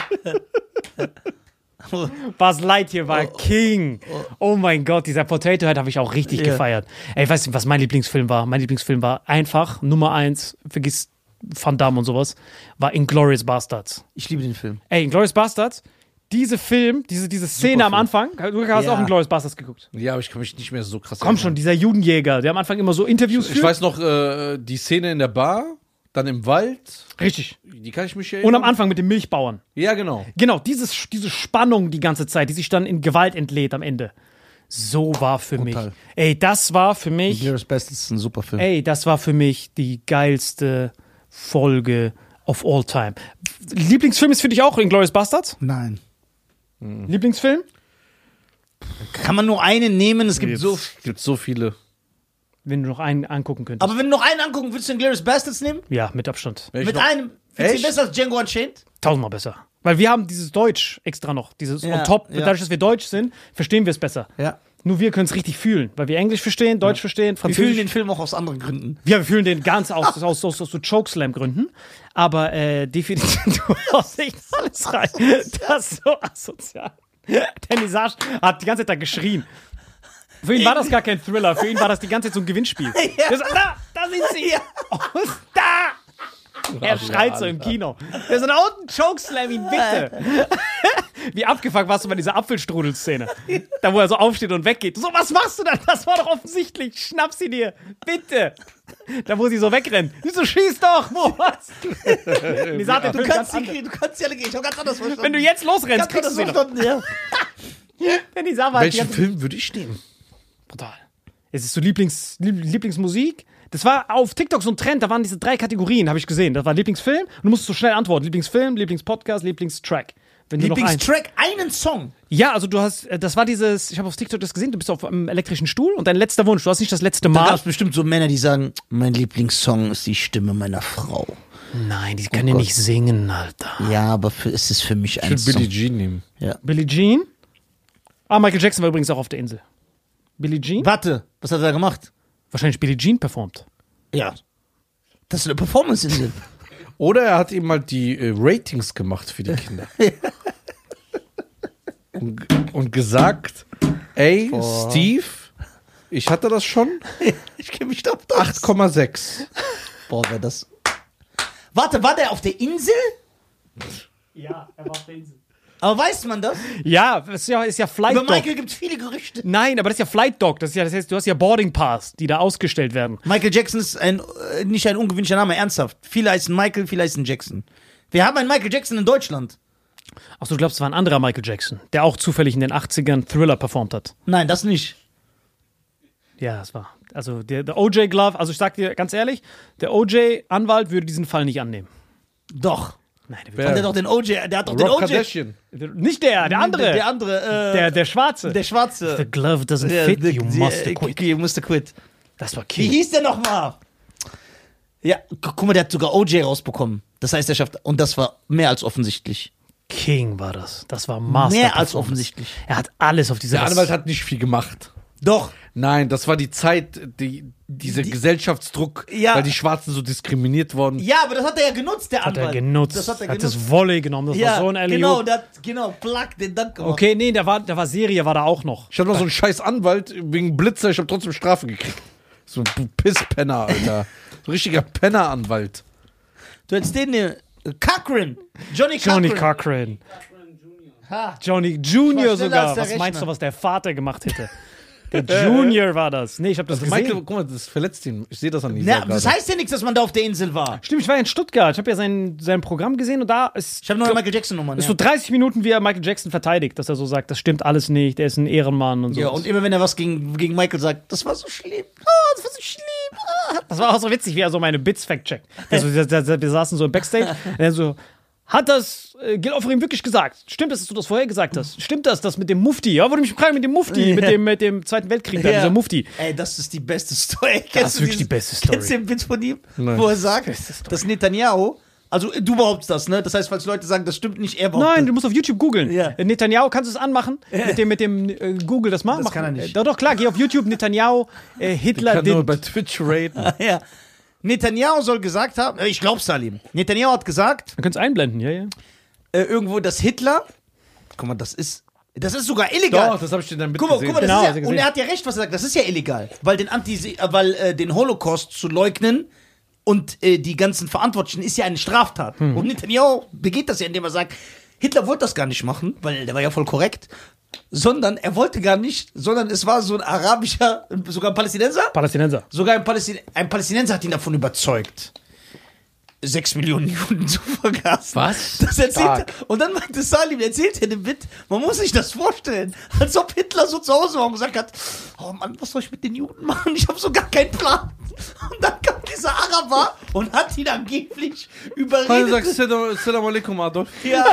Speaker 3: Buzz Lightyear war King. Oh mein Gott, dieser Potato Head habe ich auch richtig
Speaker 2: Ja.
Speaker 3: gefeiert. Ey, weißt du, was mein Lieblingsfilm war? Mein Lieblingsfilm war einfach, Nummer eins, vergiss Van Damme und sowas, war Inglourious Bastards.
Speaker 2: Ich liebe den Film.
Speaker 3: Ey, Inglourious Bastards, diese Film, diese, diese Szene am Anfang, du hast
Speaker 2: Ja.
Speaker 3: auch Inglourious Bastards geguckt.
Speaker 1: Ja, aber ich kann mich nicht mehr so krass
Speaker 3: Komm schon, dieser Judenjäger, der am Anfang immer so Interviews
Speaker 1: Ich
Speaker 3: führt.
Speaker 1: weiß noch, äh, die Szene in der Bar, dann im Wald,
Speaker 3: Richtig.
Speaker 1: die kann ich mich erinnern.
Speaker 3: Und am Anfang mit dem Milchbauern.
Speaker 1: Ja, genau.
Speaker 3: Genau, dieses, diese Spannung die ganze Zeit, die sich dann in Gewalt entlädt am Ende. So war für
Speaker 2: Brutal.
Speaker 3: mich. Ey, das war für mich.
Speaker 2: Glorious Bastards ist ein super Film.
Speaker 3: Ey, das war für mich die geilste Folge of all time. Lieblingsfilm ist für dich auch Inglourious Bastards?
Speaker 2: Nein.
Speaker 3: Lieblingsfilm?
Speaker 2: Kann man nur einen nehmen? Es gibt
Speaker 1: Jetzt
Speaker 2: so.
Speaker 1: gibt so viele.
Speaker 3: Wenn du noch einen angucken könntest.
Speaker 2: Aber wenn du noch einen angucken, würdest du den Glorious Bastards nehmen?
Speaker 3: ja, mit Abstand.
Speaker 1: Ich
Speaker 2: Mit
Speaker 1: noch-
Speaker 2: einem. Findest du besser als Django Unchained?
Speaker 3: Tausendmal besser. Weil wir haben dieses Deutsch extra noch, dieses
Speaker 2: Ja,
Speaker 3: on top.
Speaker 2: ja.
Speaker 3: Dadurch, dass wir Deutsch sind, verstehen wir es besser.
Speaker 2: Ja.
Speaker 3: Nur wir können es richtig fühlen, weil wir Englisch verstehen, Deutsch verstehen,
Speaker 2: Wir fühlen
Speaker 3: Französisch.
Speaker 2: den Film auch aus anderen Gründen.
Speaker 3: Ja, wir fühlen den ganz aus, aus, aus, aus so Chokeslam-Gründen. Aber äh, definitiv, du hast echt alles rein. Das ist so asozial. Danny Sarge hat die ganze Zeit da geschrien. Für ihn war das gar kein Thriller, für ihn war das die ganze Zeit so ein Gewinnspiel.
Speaker 2: Ja.
Speaker 3: Da, da sind sie. Und da. Er schreit so im Kino. Der so, da unten chokeslam ihn, bitte. Wie abgefuckt warst du bei dieser Apfelstrudel-Szene. Da, wo er so aufsteht und weggeht. So, was machst du da? Das war doch offensichtlich. Schnapp sie dir. Bitte. Da, wo sie so wegrennt. Wieso schieß doch? Wo was? Die sagt der
Speaker 2: Du kannst, du kannst sie alle gehen. Ich habe ganz anders verstanden.
Speaker 3: Wenn du jetzt losrennst,
Speaker 2: ganz
Speaker 3: kriegst du sie noch.
Speaker 2: verstanden, ja.
Speaker 3: Wenn die Sava halt die
Speaker 1: Welchen Film würde ich nehmen?
Speaker 3: Brutal. Es ist so Lieblings, Lieb- Lieblingsmusik. Das war auf TikTok so ein Trend, da waren diese drei Kategorien, habe ich gesehen. Das war Lieblingsfilm und du musst so schnell antworten. Lieblingsfilm, Lieblingspodcast, Lieblingstrack. Wenn du noch einen.
Speaker 2: Lieblingstrack, einen Song.
Speaker 3: Ja, also du hast, äh, das war dieses, ich habe auf TikTok das gesehen, du bist auf einem elektrischen Stuhl und dein letzter Wunsch, du hast nicht das letzte
Speaker 2: Da gab
Speaker 3: Mal.
Speaker 2: es bestimmt so Männer, die sagen, mein Lieblingssong ist die Stimme meiner Frau.
Speaker 3: Nein, die können ja nicht singen, Alter.
Speaker 2: Ja, aber für, es ist für mich ein
Speaker 1: Ich würde
Speaker 2: Song.
Speaker 1: Billie Jean nehmen.
Speaker 3: Billie Jean. Ah, Michael Jackson war übrigens auch auf der Insel. Billie Jean?
Speaker 2: Warte, was hat er da gemacht?
Speaker 3: Wahrscheinlich Billie Jean performt.
Speaker 2: Ja. Das ist eine Performance-Insel.
Speaker 1: Oder er hat ihm mal die äh, Ratings gemacht für die Kinder. und, und gesagt, ey, Steve, ich hatte das schon,
Speaker 2: ich kenne mich doch das.
Speaker 1: 8,6.
Speaker 2: Boah, wer das. Warte, war der auf der Insel?
Speaker 3: Ja, er war auf der Insel.
Speaker 2: Aber weiß man das?
Speaker 3: Ja, ist ja, ist ja Flight
Speaker 2: Über
Speaker 3: Dog.
Speaker 2: Michael gibt es viele Gerüchte.
Speaker 3: Nein, aber das ist ja Flight Dog. Das, ist ja, das heißt, du hast ja Boarding Pass, die da ausgestellt werden.
Speaker 2: Michael Jackson ist ein, äh, nicht ein ungewöhnlicher Name, ernsthaft. Viele heißen Michael, viele heißen Jackson. Wir haben einen Michael Jackson in Deutschland.
Speaker 3: Ach so, du glaubst, es war ein anderer Michael Jackson, der auch zufällig in den 80ern Thriller performt hat.
Speaker 2: Nein, das nicht.
Speaker 3: Ja, es war. Also der, der OJ Glove, also ich sag dir ganz ehrlich, der OJ-Anwalt würde diesen Fall nicht annehmen.
Speaker 2: Doch.
Speaker 3: Nein, der
Speaker 1: Wer?
Speaker 2: der hat doch den OJ, der hat doch den
Speaker 1: Rob
Speaker 2: OJ.
Speaker 1: Kardashian.
Speaker 3: Nicht der, der andere.
Speaker 2: Der,
Speaker 3: Der,
Speaker 2: der andere, äh,
Speaker 3: der, der Schwarze.
Speaker 2: der Schwarze.
Speaker 3: The glove doesn't
Speaker 2: Der-
Speaker 3: fit,
Speaker 2: der-
Speaker 3: you must
Speaker 2: äh,
Speaker 3: quit.
Speaker 2: You must quit.
Speaker 3: Das war
Speaker 2: Wie
Speaker 3: King.
Speaker 2: hieß der nochmal? Ja, gu- guck mal, der hat sogar OJ rausbekommen. Das heißt, er schafft, und das war mehr als offensichtlich.
Speaker 3: King war das. Das war Master.
Speaker 2: Mehr als offensichtlich.
Speaker 3: Er hat alles auf dieser
Speaker 1: Der Anwalt hat nicht viel gemacht.
Speaker 2: Doch.
Speaker 1: Nein, das war die Zeit, die, dieser Gesellschaftsdruck,
Speaker 2: Ja.
Speaker 1: weil die Schwarzen so diskriminiert wurden.
Speaker 2: Ja, aber das hat er ja genutzt, der
Speaker 3: hat er
Speaker 2: Anwalt.
Speaker 3: genutzt.
Speaker 2: Das hat er
Speaker 3: hat
Speaker 2: genutzt.
Speaker 3: das Volley genommen. Das
Speaker 2: ja,
Speaker 3: war so ein Alley
Speaker 2: genau, der hat, genau, Plug, den Dank gemacht.
Speaker 3: Okay, nee, da war, da war Serie, war da auch noch.
Speaker 1: Ich hatte noch so einen scheiß Anwalt wegen Blitzer, ich habe trotzdem Strafe gekriegt. So ein Pisspenner, Alter. So ein richtiger Penner-Anwalt.
Speaker 2: Du hättest den, äh, Cochran. Johnny Cochran.
Speaker 3: Johnny Cochran.
Speaker 2: Ha.
Speaker 3: Johnny Junior sogar. Was meinst du, was der Vater gemacht hätte? Der Junior war das. Nee, ich habe das
Speaker 1: Also
Speaker 3: gesehen.
Speaker 1: Michael, guck mal, das verletzt ihn. Ich sehe das an ihm.
Speaker 2: Na, das heißt ja nichts, dass man da auf der Insel war.
Speaker 3: Stimmt, ich war in Stuttgart. Ich habe ja sein, sein Programm gesehen und da ist,
Speaker 2: Ich habe neue Michael Jackson-Nummern.
Speaker 3: ist
Speaker 2: Ja.
Speaker 3: so 30 Minuten, wie er Michael Jackson verteidigt, dass er so sagt, das stimmt alles nicht, er ist ein Ehrenmann und so.
Speaker 2: ja, und immer wenn er was gegen, gegen Michael sagt, das war so schlimm. Ah, das war so schlimm. Ah.
Speaker 3: Das war auch so witzig, wie er so meine Bits fact-checkt. Also, wir saßen so im Backstage und er so, hat das äh, Gil Oferim wirklich gesagt? Stimmt das, dass du das vorher gesagt hast? Stimmt das, das mit dem Mufti? Ja, wurde mich fragen mit dem Mufti, mit, dem, mit dem Zweiten Weltkrieg, da, dieser Mufti.
Speaker 2: Ey, das ist die beste Story.
Speaker 3: Das ist wirklich die beste Story.
Speaker 2: Kennst du den Witz von ihm?
Speaker 1: Nein.
Speaker 2: Wo er sagt, dass Netanyahu, also äh, du behauptest das, ne? Das heißt, falls Leute sagen, das stimmt nicht, er behauptet.
Speaker 3: Nein, du musst auf YouTube googeln.
Speaker 2: Ja.
Speaker 3: Äh, Netanyahu, kannst du es anmachen? Mit dem, mit dem äh, Google das mal
Speaker 2: Das
Speaker 3: machen?
Speaker 2: kann er nicht.
Speaker 3: Äh, Doch, doch, klar, geh auf YouTube, Netanyahu, äh, Hitler,
Speaker 1: kann nur bei Twitch raten.
Speaker 2: ja. Netanyahu soll gesagt haben, äh, ich glaub's Salim. Netanyahu hat gesagt,
Speaker 3: Du kannst einblenden, ja, ja.
Speaker 2: äh, irgendwo, dass Hitler, guck mal, das ist, das ist sogar illegal.
Speaker 1: Doch, das habe ich dir dann
Speaker 2: Guck mal, guck mal, das
Speaker 3: Genau,
Speaker 2: ist
Speaker 3: du
Speaker 2: ja,
Speaker 3: gesehen.
Speaker 2: und er hat ja recht, was er sagt, das ist ja illegal, weil den Anti, äh, weil äh, den Holocaust zu leugnen und äh, die ganzen Verantwortlichen ist ja eine Straftat.
Speaker 3: Hm.
Speaker 2: Und Netanyahu begeht das ja, indem er sagt, Hitler wollte das gar nicht machen, weil der war ja voll korrekt, sondern er wollte gar nicht, sondern es war so ein arabischer, sogar ein Palästinenser,
Speaker 3: Palästinenser.
Speaker 2: sogar ein, Palästin ein Palästinenser hat ihn davon überzeugt. Sechs Millionen Juden zu vergasen.
Speaker 1: Was?
Speaker 2: Das erzählt er. Und dann meinte Salim, erzählt er den Witz, man muss sich das vorstellen, als ob Hitler so zu Hause war und gesagt hat, oh Mann, was soll ich mit den Juden machen? Ich habe so gar keinen Plan. Und dann kam dieser Araber und hat ihn angeblich
Speaker 1: Weil du
Speaker 2: überredet.
Speaker 1: sagst, Salam Salam alaikum, Adolf.
Speaker 2: ja,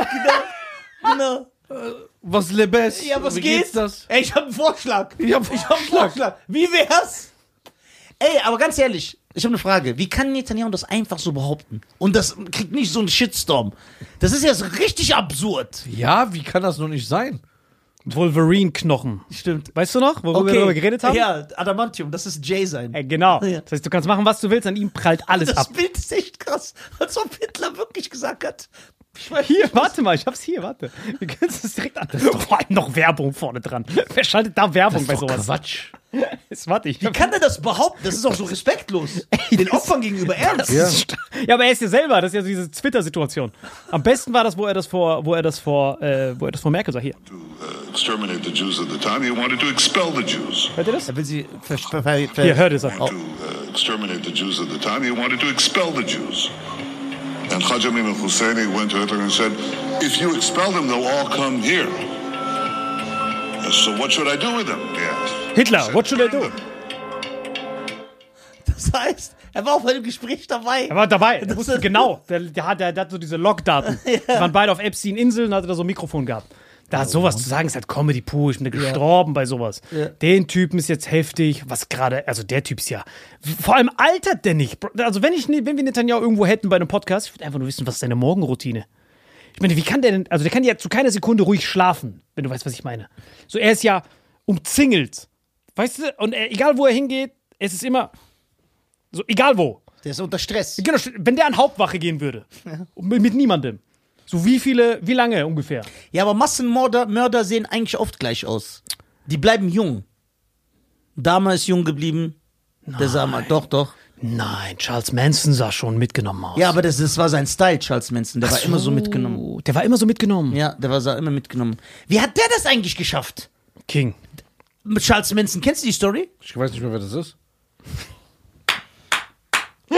Speaker 2: genau. genau.
Speaker 1: Was lebes?
Speaker 2: Ja, was
Speaker 1: Wie
Speaker 2: geht?
Speaker 1: geht's das?
Speaker 2: Ey, ich hab einen Vorschlag.
Speaker 1: Ich hab
Speaker 2: Ich hab einen Vorschlag. Wie wär's? Ey, aber ganz ehrlich, ich habe eine Frage. Wie kann Netanyahu das einfach so behaupten? Und das kriegt nicht so einen Shitstorm. Das ist ja so richtig absurd.
Speaker 1: Ja, wie kann das nur nicht sein?
Speaker 3: Wolverine-Knochen.
Speaker 2: Stimmt.
Speaker 3: Weißt du noch, worüber wir darüber geredet haben?
Speaker 2: Ja, Adamantium, das ist Jay sein.
Speaker 3: Äh, genau.
Speaker 2: Ja.
Speaker 3: Das heißt, du kannst machen, was du willst, an ihm prallt alles
Speaker 2: das
Speaker 3: ab.
Speaker 2: Bild ist echt krass. Als ob Hitler wirklich gesagt hat.
Speaker 3: Hier, warte mal, ich hab's hier, warte. Wir können es direkt an. Vor allem noch Werbung vorne dran. Wer schaltet da Werbung bei sowas?
Speaker 1: Quatsch.
Speaker 3: Jetzt, warte, ich
Speaker 2: Wie kann er das behaupten? Das ist auch so respektlos. Den Opfern gegenüber ernst.
Speaker 1: Ja.
Speaker 3: Ja, aber er ist ja selber, das ist ja so diese Twitter-Situation. Am besten war das, wo er das vor, wo er das vor, äh, wo er das vor Merkel sagt. Hier,
Speaker 5: to uh, exterminate the Jews at the time. He wanted to expel the Jews.
Speaker 3: hört ihr das?
Speaker 2: Er will sie ver ver ver
Speaker 3: Hier, hört es.
Speaker 5: To uh, exterminate the Jews at the time. He wanted to expel the Jews. And Khaja Amin al-Husseini went to Hitler and said, if you expel them, they'll all come here. So what should I do with them? He asked.
Speaker 3: Hitler,
Speaker 5: said,
Speaker 3: what should I do?
Speaker 2: Das heißt, er war auf einem Gespräch dabei.
Speaker 3: Er war dabei. Er wusste genau. Der, der, hat, der, der hat so diese Logdaten. Die waren beide auf Epstein-Inseln und hatte da so ein Mikrofon gehabt. Da sowas zu sagen, ist halt Comedy pur. Ich bin gestorben bei sowas.
Speaker 2: Ja.
Speaker 3: Den Typen ist jetzt heftig. Was gerade, also der Typ ist ja. Vor allem altert der nicht. Also, wenn, ich, ne- wenn wir Netanyahu irgendwo hätten bei einem Podcast, ich würde einfach nur wissen, was ist seine Morgenroutine? Ich meine, wie kann der denn, also der kann ja zu keiner Sekunde ruhig schlafen, wenn du weißt, was ich meine. So, er ist ja umzingelt. Weißt du? Und er, egal wo er hingeht, es ist immer, so, egal wo.
Speaker 2: Der ist unter Stress.
Speaker 3: Genau, wenn der an Hauptwache gehen würde. Mit, mit niemandem. So wie viele, wie lange ungefähr?
Speaker 2: Ja, aber Massenmörder Mörder sehen eigentlich oft gleich aus. Die bleiben jung. Dama ist jung geblieben. Der sah mal, doch, doch.
Speaker 3: Nein, Charles Manson sah schon mitgenommen aus.
Speaker 2: Ja, aber das, das war sein Style, Charles Manson. Der war immer so mitgenommen.
Speaker 3: Der war immer so mitgenommen.
Speaker 2: Ja, der war sah immer mitgenommen. Wie hat der das eigentlich geschafft?
Speaker 3: King.
Speaker 2: Mit Charles Manson, kennst du die Story?
Speaker 1: Ich weiß nicht mehr, wer das ist.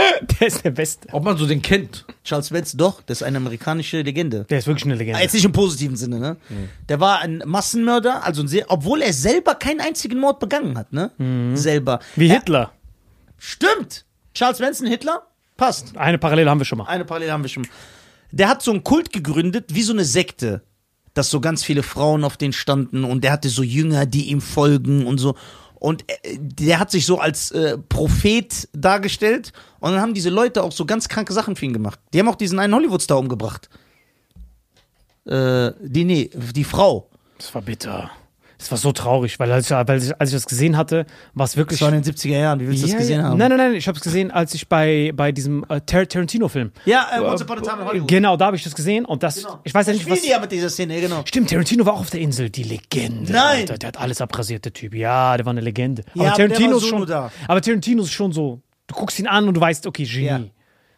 Speaker 3: Der ist der Beste.
Speaker 1: Ob man so den kennt.
Speaker 2: Charles Manson, doch, das ist eine amerikanische Legende.
Speaker 3: Der ist wirklich eine Legende.
Speaker 2: Jetzt nicht im positiven Sinne, ne? Der war ein Massenmörder, also ein sehr, obwohl er selber keinen einzigen Mord begangen hat, ne? Selber.
Speaker 3: Wie
Speaker 2: Er-
Speaker 3: Hitler.
Speaker 2: Stimmt. Charles Manson, Hitler? Passt.
Speaker 3: Eine Parallele haben wir schon mal.
Speaker 2: Eine Parallele haben wir schon. Der hat so einen Kult gegründet, wie so eine Sekte, dass so ganz viele Frauen auf den standen und der hatte so Jünger, die ihm folgen und so. Und äh, der hat sich so als äh, Prophet dargestellt und dann haben diese Leute auch so ganz kranke Sachen für ihn gemacht. Die haben auch diesen einen Hollywood-Star umgebracht. Äh, die, nee, die Frau.
Speaker 3: Das war bitter. Das war so traurig, weil als ich, weil ich, als ich das gesehen hatte, war es wirklich.
Speaker 2: Das war in den 70er Jahren, wie willst du
Speaker 3: Ja,
Speaker 2: das gesehen haben?
Speaker 3: Nein, nein, nein, ich habe es gesehen, als ich bei, bei diesem äh, Tar Tarantino-Film.
Speaker 2: Ja, äh, Once Upon a Time in Hollywood.
Speaker 3: Genau, da habe ich das gesehen und das.
Speaker 2: Genau.
Speaker 3: Ich weiß ja nicht, was.
Speaker 2: die ja mit dieser Szene, genau.
Speaker 3: Stimmt, Tarantino war auch auf der Insel, die Legende.
Speaker 2: Nein.
Speaker 3: Alter, der hat alles abrasiert, der Typ. Ja, der war eine Legende.
Speaker 2: Ja, aber der
Speaker 3: Tarantino
Speaker 2: war
Speaker 3: ist
Speaker 2: so
Speaker 3: schon.
Speaker 2: da.
Speaker 3: Aber Tarantino ist schon so. Du guckst ihn an und du weißt, okay, Genie.
Speaker 2: Ja.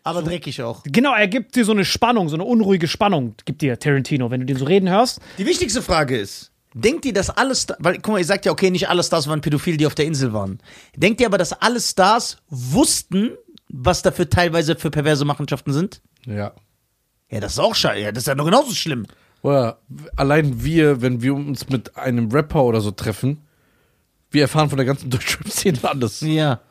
Speaker 2: Aber dreckig auch.
Speaker 3: Genau, er gibt dir so eine Spannung, so eine unruhige Spannung, gibt dir Tarantino. Wenn du den so reden hörst,
Speaker 2: Die wichtigste Frage ist, denkt ihr, dass alle Stars, weil, guck mal, ihr sagt ja, okay, nicht alle Stars waren pädophil, die auf der Insel waren. Denkt ihr aber, dass alle Stars wussten, was da für teilweise für perverse Machenschaften sind?
Speaker 1: Ja.
Speaker 2: Ja, das ist auch scheiße. Ja, das ist ja noch genauso schlimm.
Speaker 1: Oder allein wir, wenn wir uns mit einem Rapper oder so treffen, wir erfahren von der ganzen deutschen Szene alles.
Speaker 2: Ja.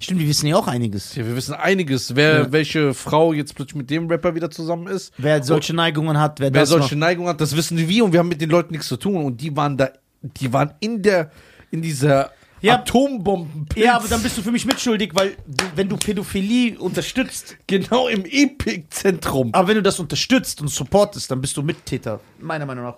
Speaker 2: Stimmt, wir wissen ja auch einiges.
Speaker 1: Ja, wir wissen einiges, wer welche Frau jetzt plötzlich mit dem Rapper wieder zusammen ist.
Speaker 2: Wer solche Neigungen hat, wer,
Speaker 1: Wer
Speaker 2: das
Speaker 1: solche
Speaker 2: noch.
Speaker 1: Neigungen hat, das wissen wir und wir haben mit den Leuten nichts zu tun. Und die waren da, die waren in der, in dieser
Speaker 2: Ja.
Speaker 1: Atombomben.
Speaker 2: Ja, aber dann bist du für mich mitschuldig, weil du, wenn du Pädophilie unterstützt,
Speaker 1: genau im Epizentrum.
Speaker 2: aber wenn du das unterstützt und supportest, dann bist du Mittäter. Meiner Meinung nach.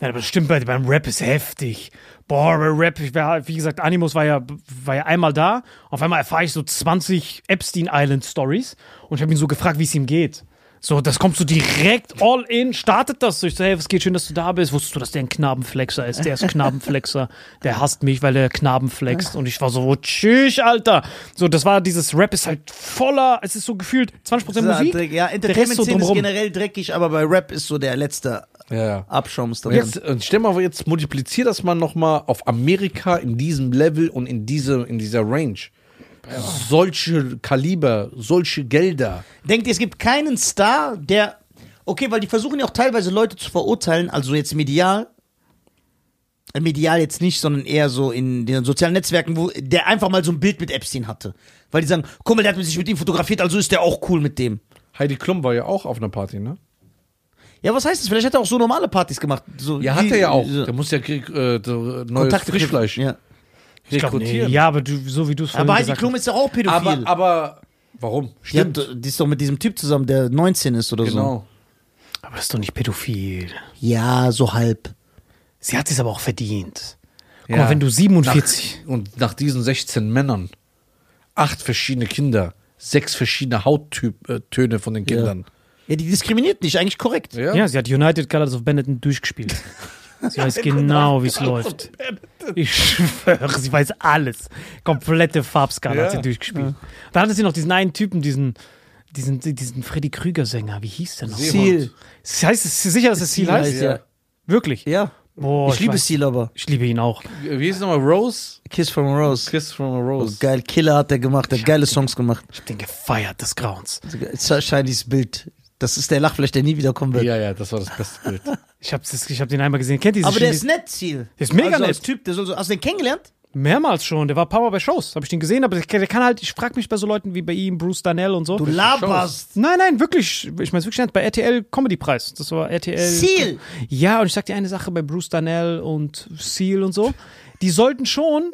Speaker 3: Ja, aber das stimmt, bei, beim Rap ist heftig. Boah, Rap, ich war, wie gesagt, Animus war ja, war ja einmal da. Auf einmal erfahre ich so 20 Epstein Island Stories und ich habe ihn so gefragt, wie es ihm geht. So, das kommt so direkt all in, startet das so. Ich so, hey, was geht, schön, dass du da bist. Wusstest du, dass der ein Knabenflexer ist? Der ist Knabenflexer. Der hasst mich, weil er Knabenflext. Und ich war so, tschüss, Alter. So, das war dieses Rap ist halt voller, es ist so gefühlt 20% Musik.
Speaker 2: Ja,
Speaker 3: der Rest so
Speaker 2: ist generell dreckig, aber bei Rap ist so der letzte
Speaker 1: Ja, ja.
Speaker 2: Abschaum. Ist da
Speaker 1: Und
Speaker 2: drin.
Speaker 1: jetzt, und stell mal, jetzt multiplizier das mal nochmal auf Amerika in diesem Level und in, diese, in dieser Range. Solche Kaliber, solche Gelder.
Speaker 2: Denkt ihr, es gibt keinen Star, der. Okay, weil die versuchen ja auch teilweise Leute zu verurteilen, also jetzt medial. medial jetzt nicht, sondern eher so in den sozialen Netzwerken, wo der einfach mal so ein Bild mit Epstein hatte. Weil die sagen, guck mal, der hat sich mit ihm fotografiert, also ist der auch cool mit dem.
Speaker 1: Heidi Klum war ja auch auf einer Party, ne?
Speaker 2: Ja, was heißt das? Vielleicht hat er auch so normale Partys gemacht. So
Speaker 1: Ja, hat er ja auch.
Speaker 2: so
Speaker 1: Der muss ja äh, neues
Speaker 2: Kontakte
Speaker 1: Frischfleisch
Speaker 2: Ja.
Speaker 3: Ich glaub, nee. Ja, aber du, so wie du es
Speaker 2: Aber Heidi Klum ist ja auch pädophil.
Speaker 1: aber, aber warum?
Speaker 2: die, hat, die ist doch mit diesem Typ zusammen, der 19 ist oder so.
Speaker 1: Genau.
Speaker 3: Aber das ist doch nicht pädophil.
Speaker 2: Ja, so halb.
Speaker 3: Sie hat es aber auch verdient. Guck
Speaker 1: Ja.
Speaker 3: mal, wenn du 47.
Speaker 1: Und nach diesen 16 Männern, acht verschiedene Kinder, sechs verschiedene Hauttöne von den Kindern.
Speaker 2: Ja, die diskriminiert nicht, eigentlich korrekt.
Speaker 1: Ja.
Speaker 3: Ja, sie hat United Colors of Benetton durchgespielt. Sie weiß genau, wie es läuft. Ich schwöre, sie weiß alles. Komplette Farbskala hat sie
Speaker 1: Ja.
Speaker 3: durchgespielt. Dann hatte sie noch diesen einen Typen, diesen, diesen, diesen Freddy Krüger-Sänger. Wie hieß der noch?
Speaker 2: Seal.
Speaker 3: Das heißt, ist sicher, dass das Ziel
Speaker 2: Seal
Speaker 3: heißt?
Speaker 2: heißt, ja.
Speaker 3: Wirklich?
Speaker 2: Ja.
Speaker 3: Boah,
Speaker 2: ich liebe
Speaker 3: weiß-
Speaker 2: Seal aber.
Speaker 3: Ich liebe ihn auch.
Speaker 1: Wie hieß es nochmal? Rose?
Speaker 2: Kiss from a Rose.
Speaker 1: Kiss from a
Speaker 2: Oh,
Speaker 1: Rose.
Speaker 2: geil, Killer hat er gemacht, der hat geile Songs gemacht.
Speaker 3: Ich hab den gefeiert des Grauens.
Speaker 2: Shinies Bild. Das ist der Lachfleisch, der nie wiederkommen wird.
Speaker 1: Ja, ja, das war das beste Bild.
Speaker 3: Ich hab, das, ich hab den einmal gesehen. Kennt ihr
Speaker 2: Aber der ist nett, Ziel.
Speaker 3: Der ist mega
Speaker 2: also
Speaker 3: nett.
Speaker 2: Als Typ, der soll so, hast du den kennengelernt?
Speaker 3: Mehrmals schon. Der war Mal bei Shows. Hab ich den gesehen, aber der, der kann halt, ich frag mich bei so Leuten wie bei ihm, Bruce Darnell und so.
Speaker 2: Du laberst.
Speaker 3: Nein, nein, wirklich. Ich meine wirklich ernst, bei RTL Comedy Preis. Das war RTL.
Speaker 2: Seal.
Speaker 3: Ja, und ich sag dir eine Sache bei Bruce Darnell und Seal und so. Die sollten schon,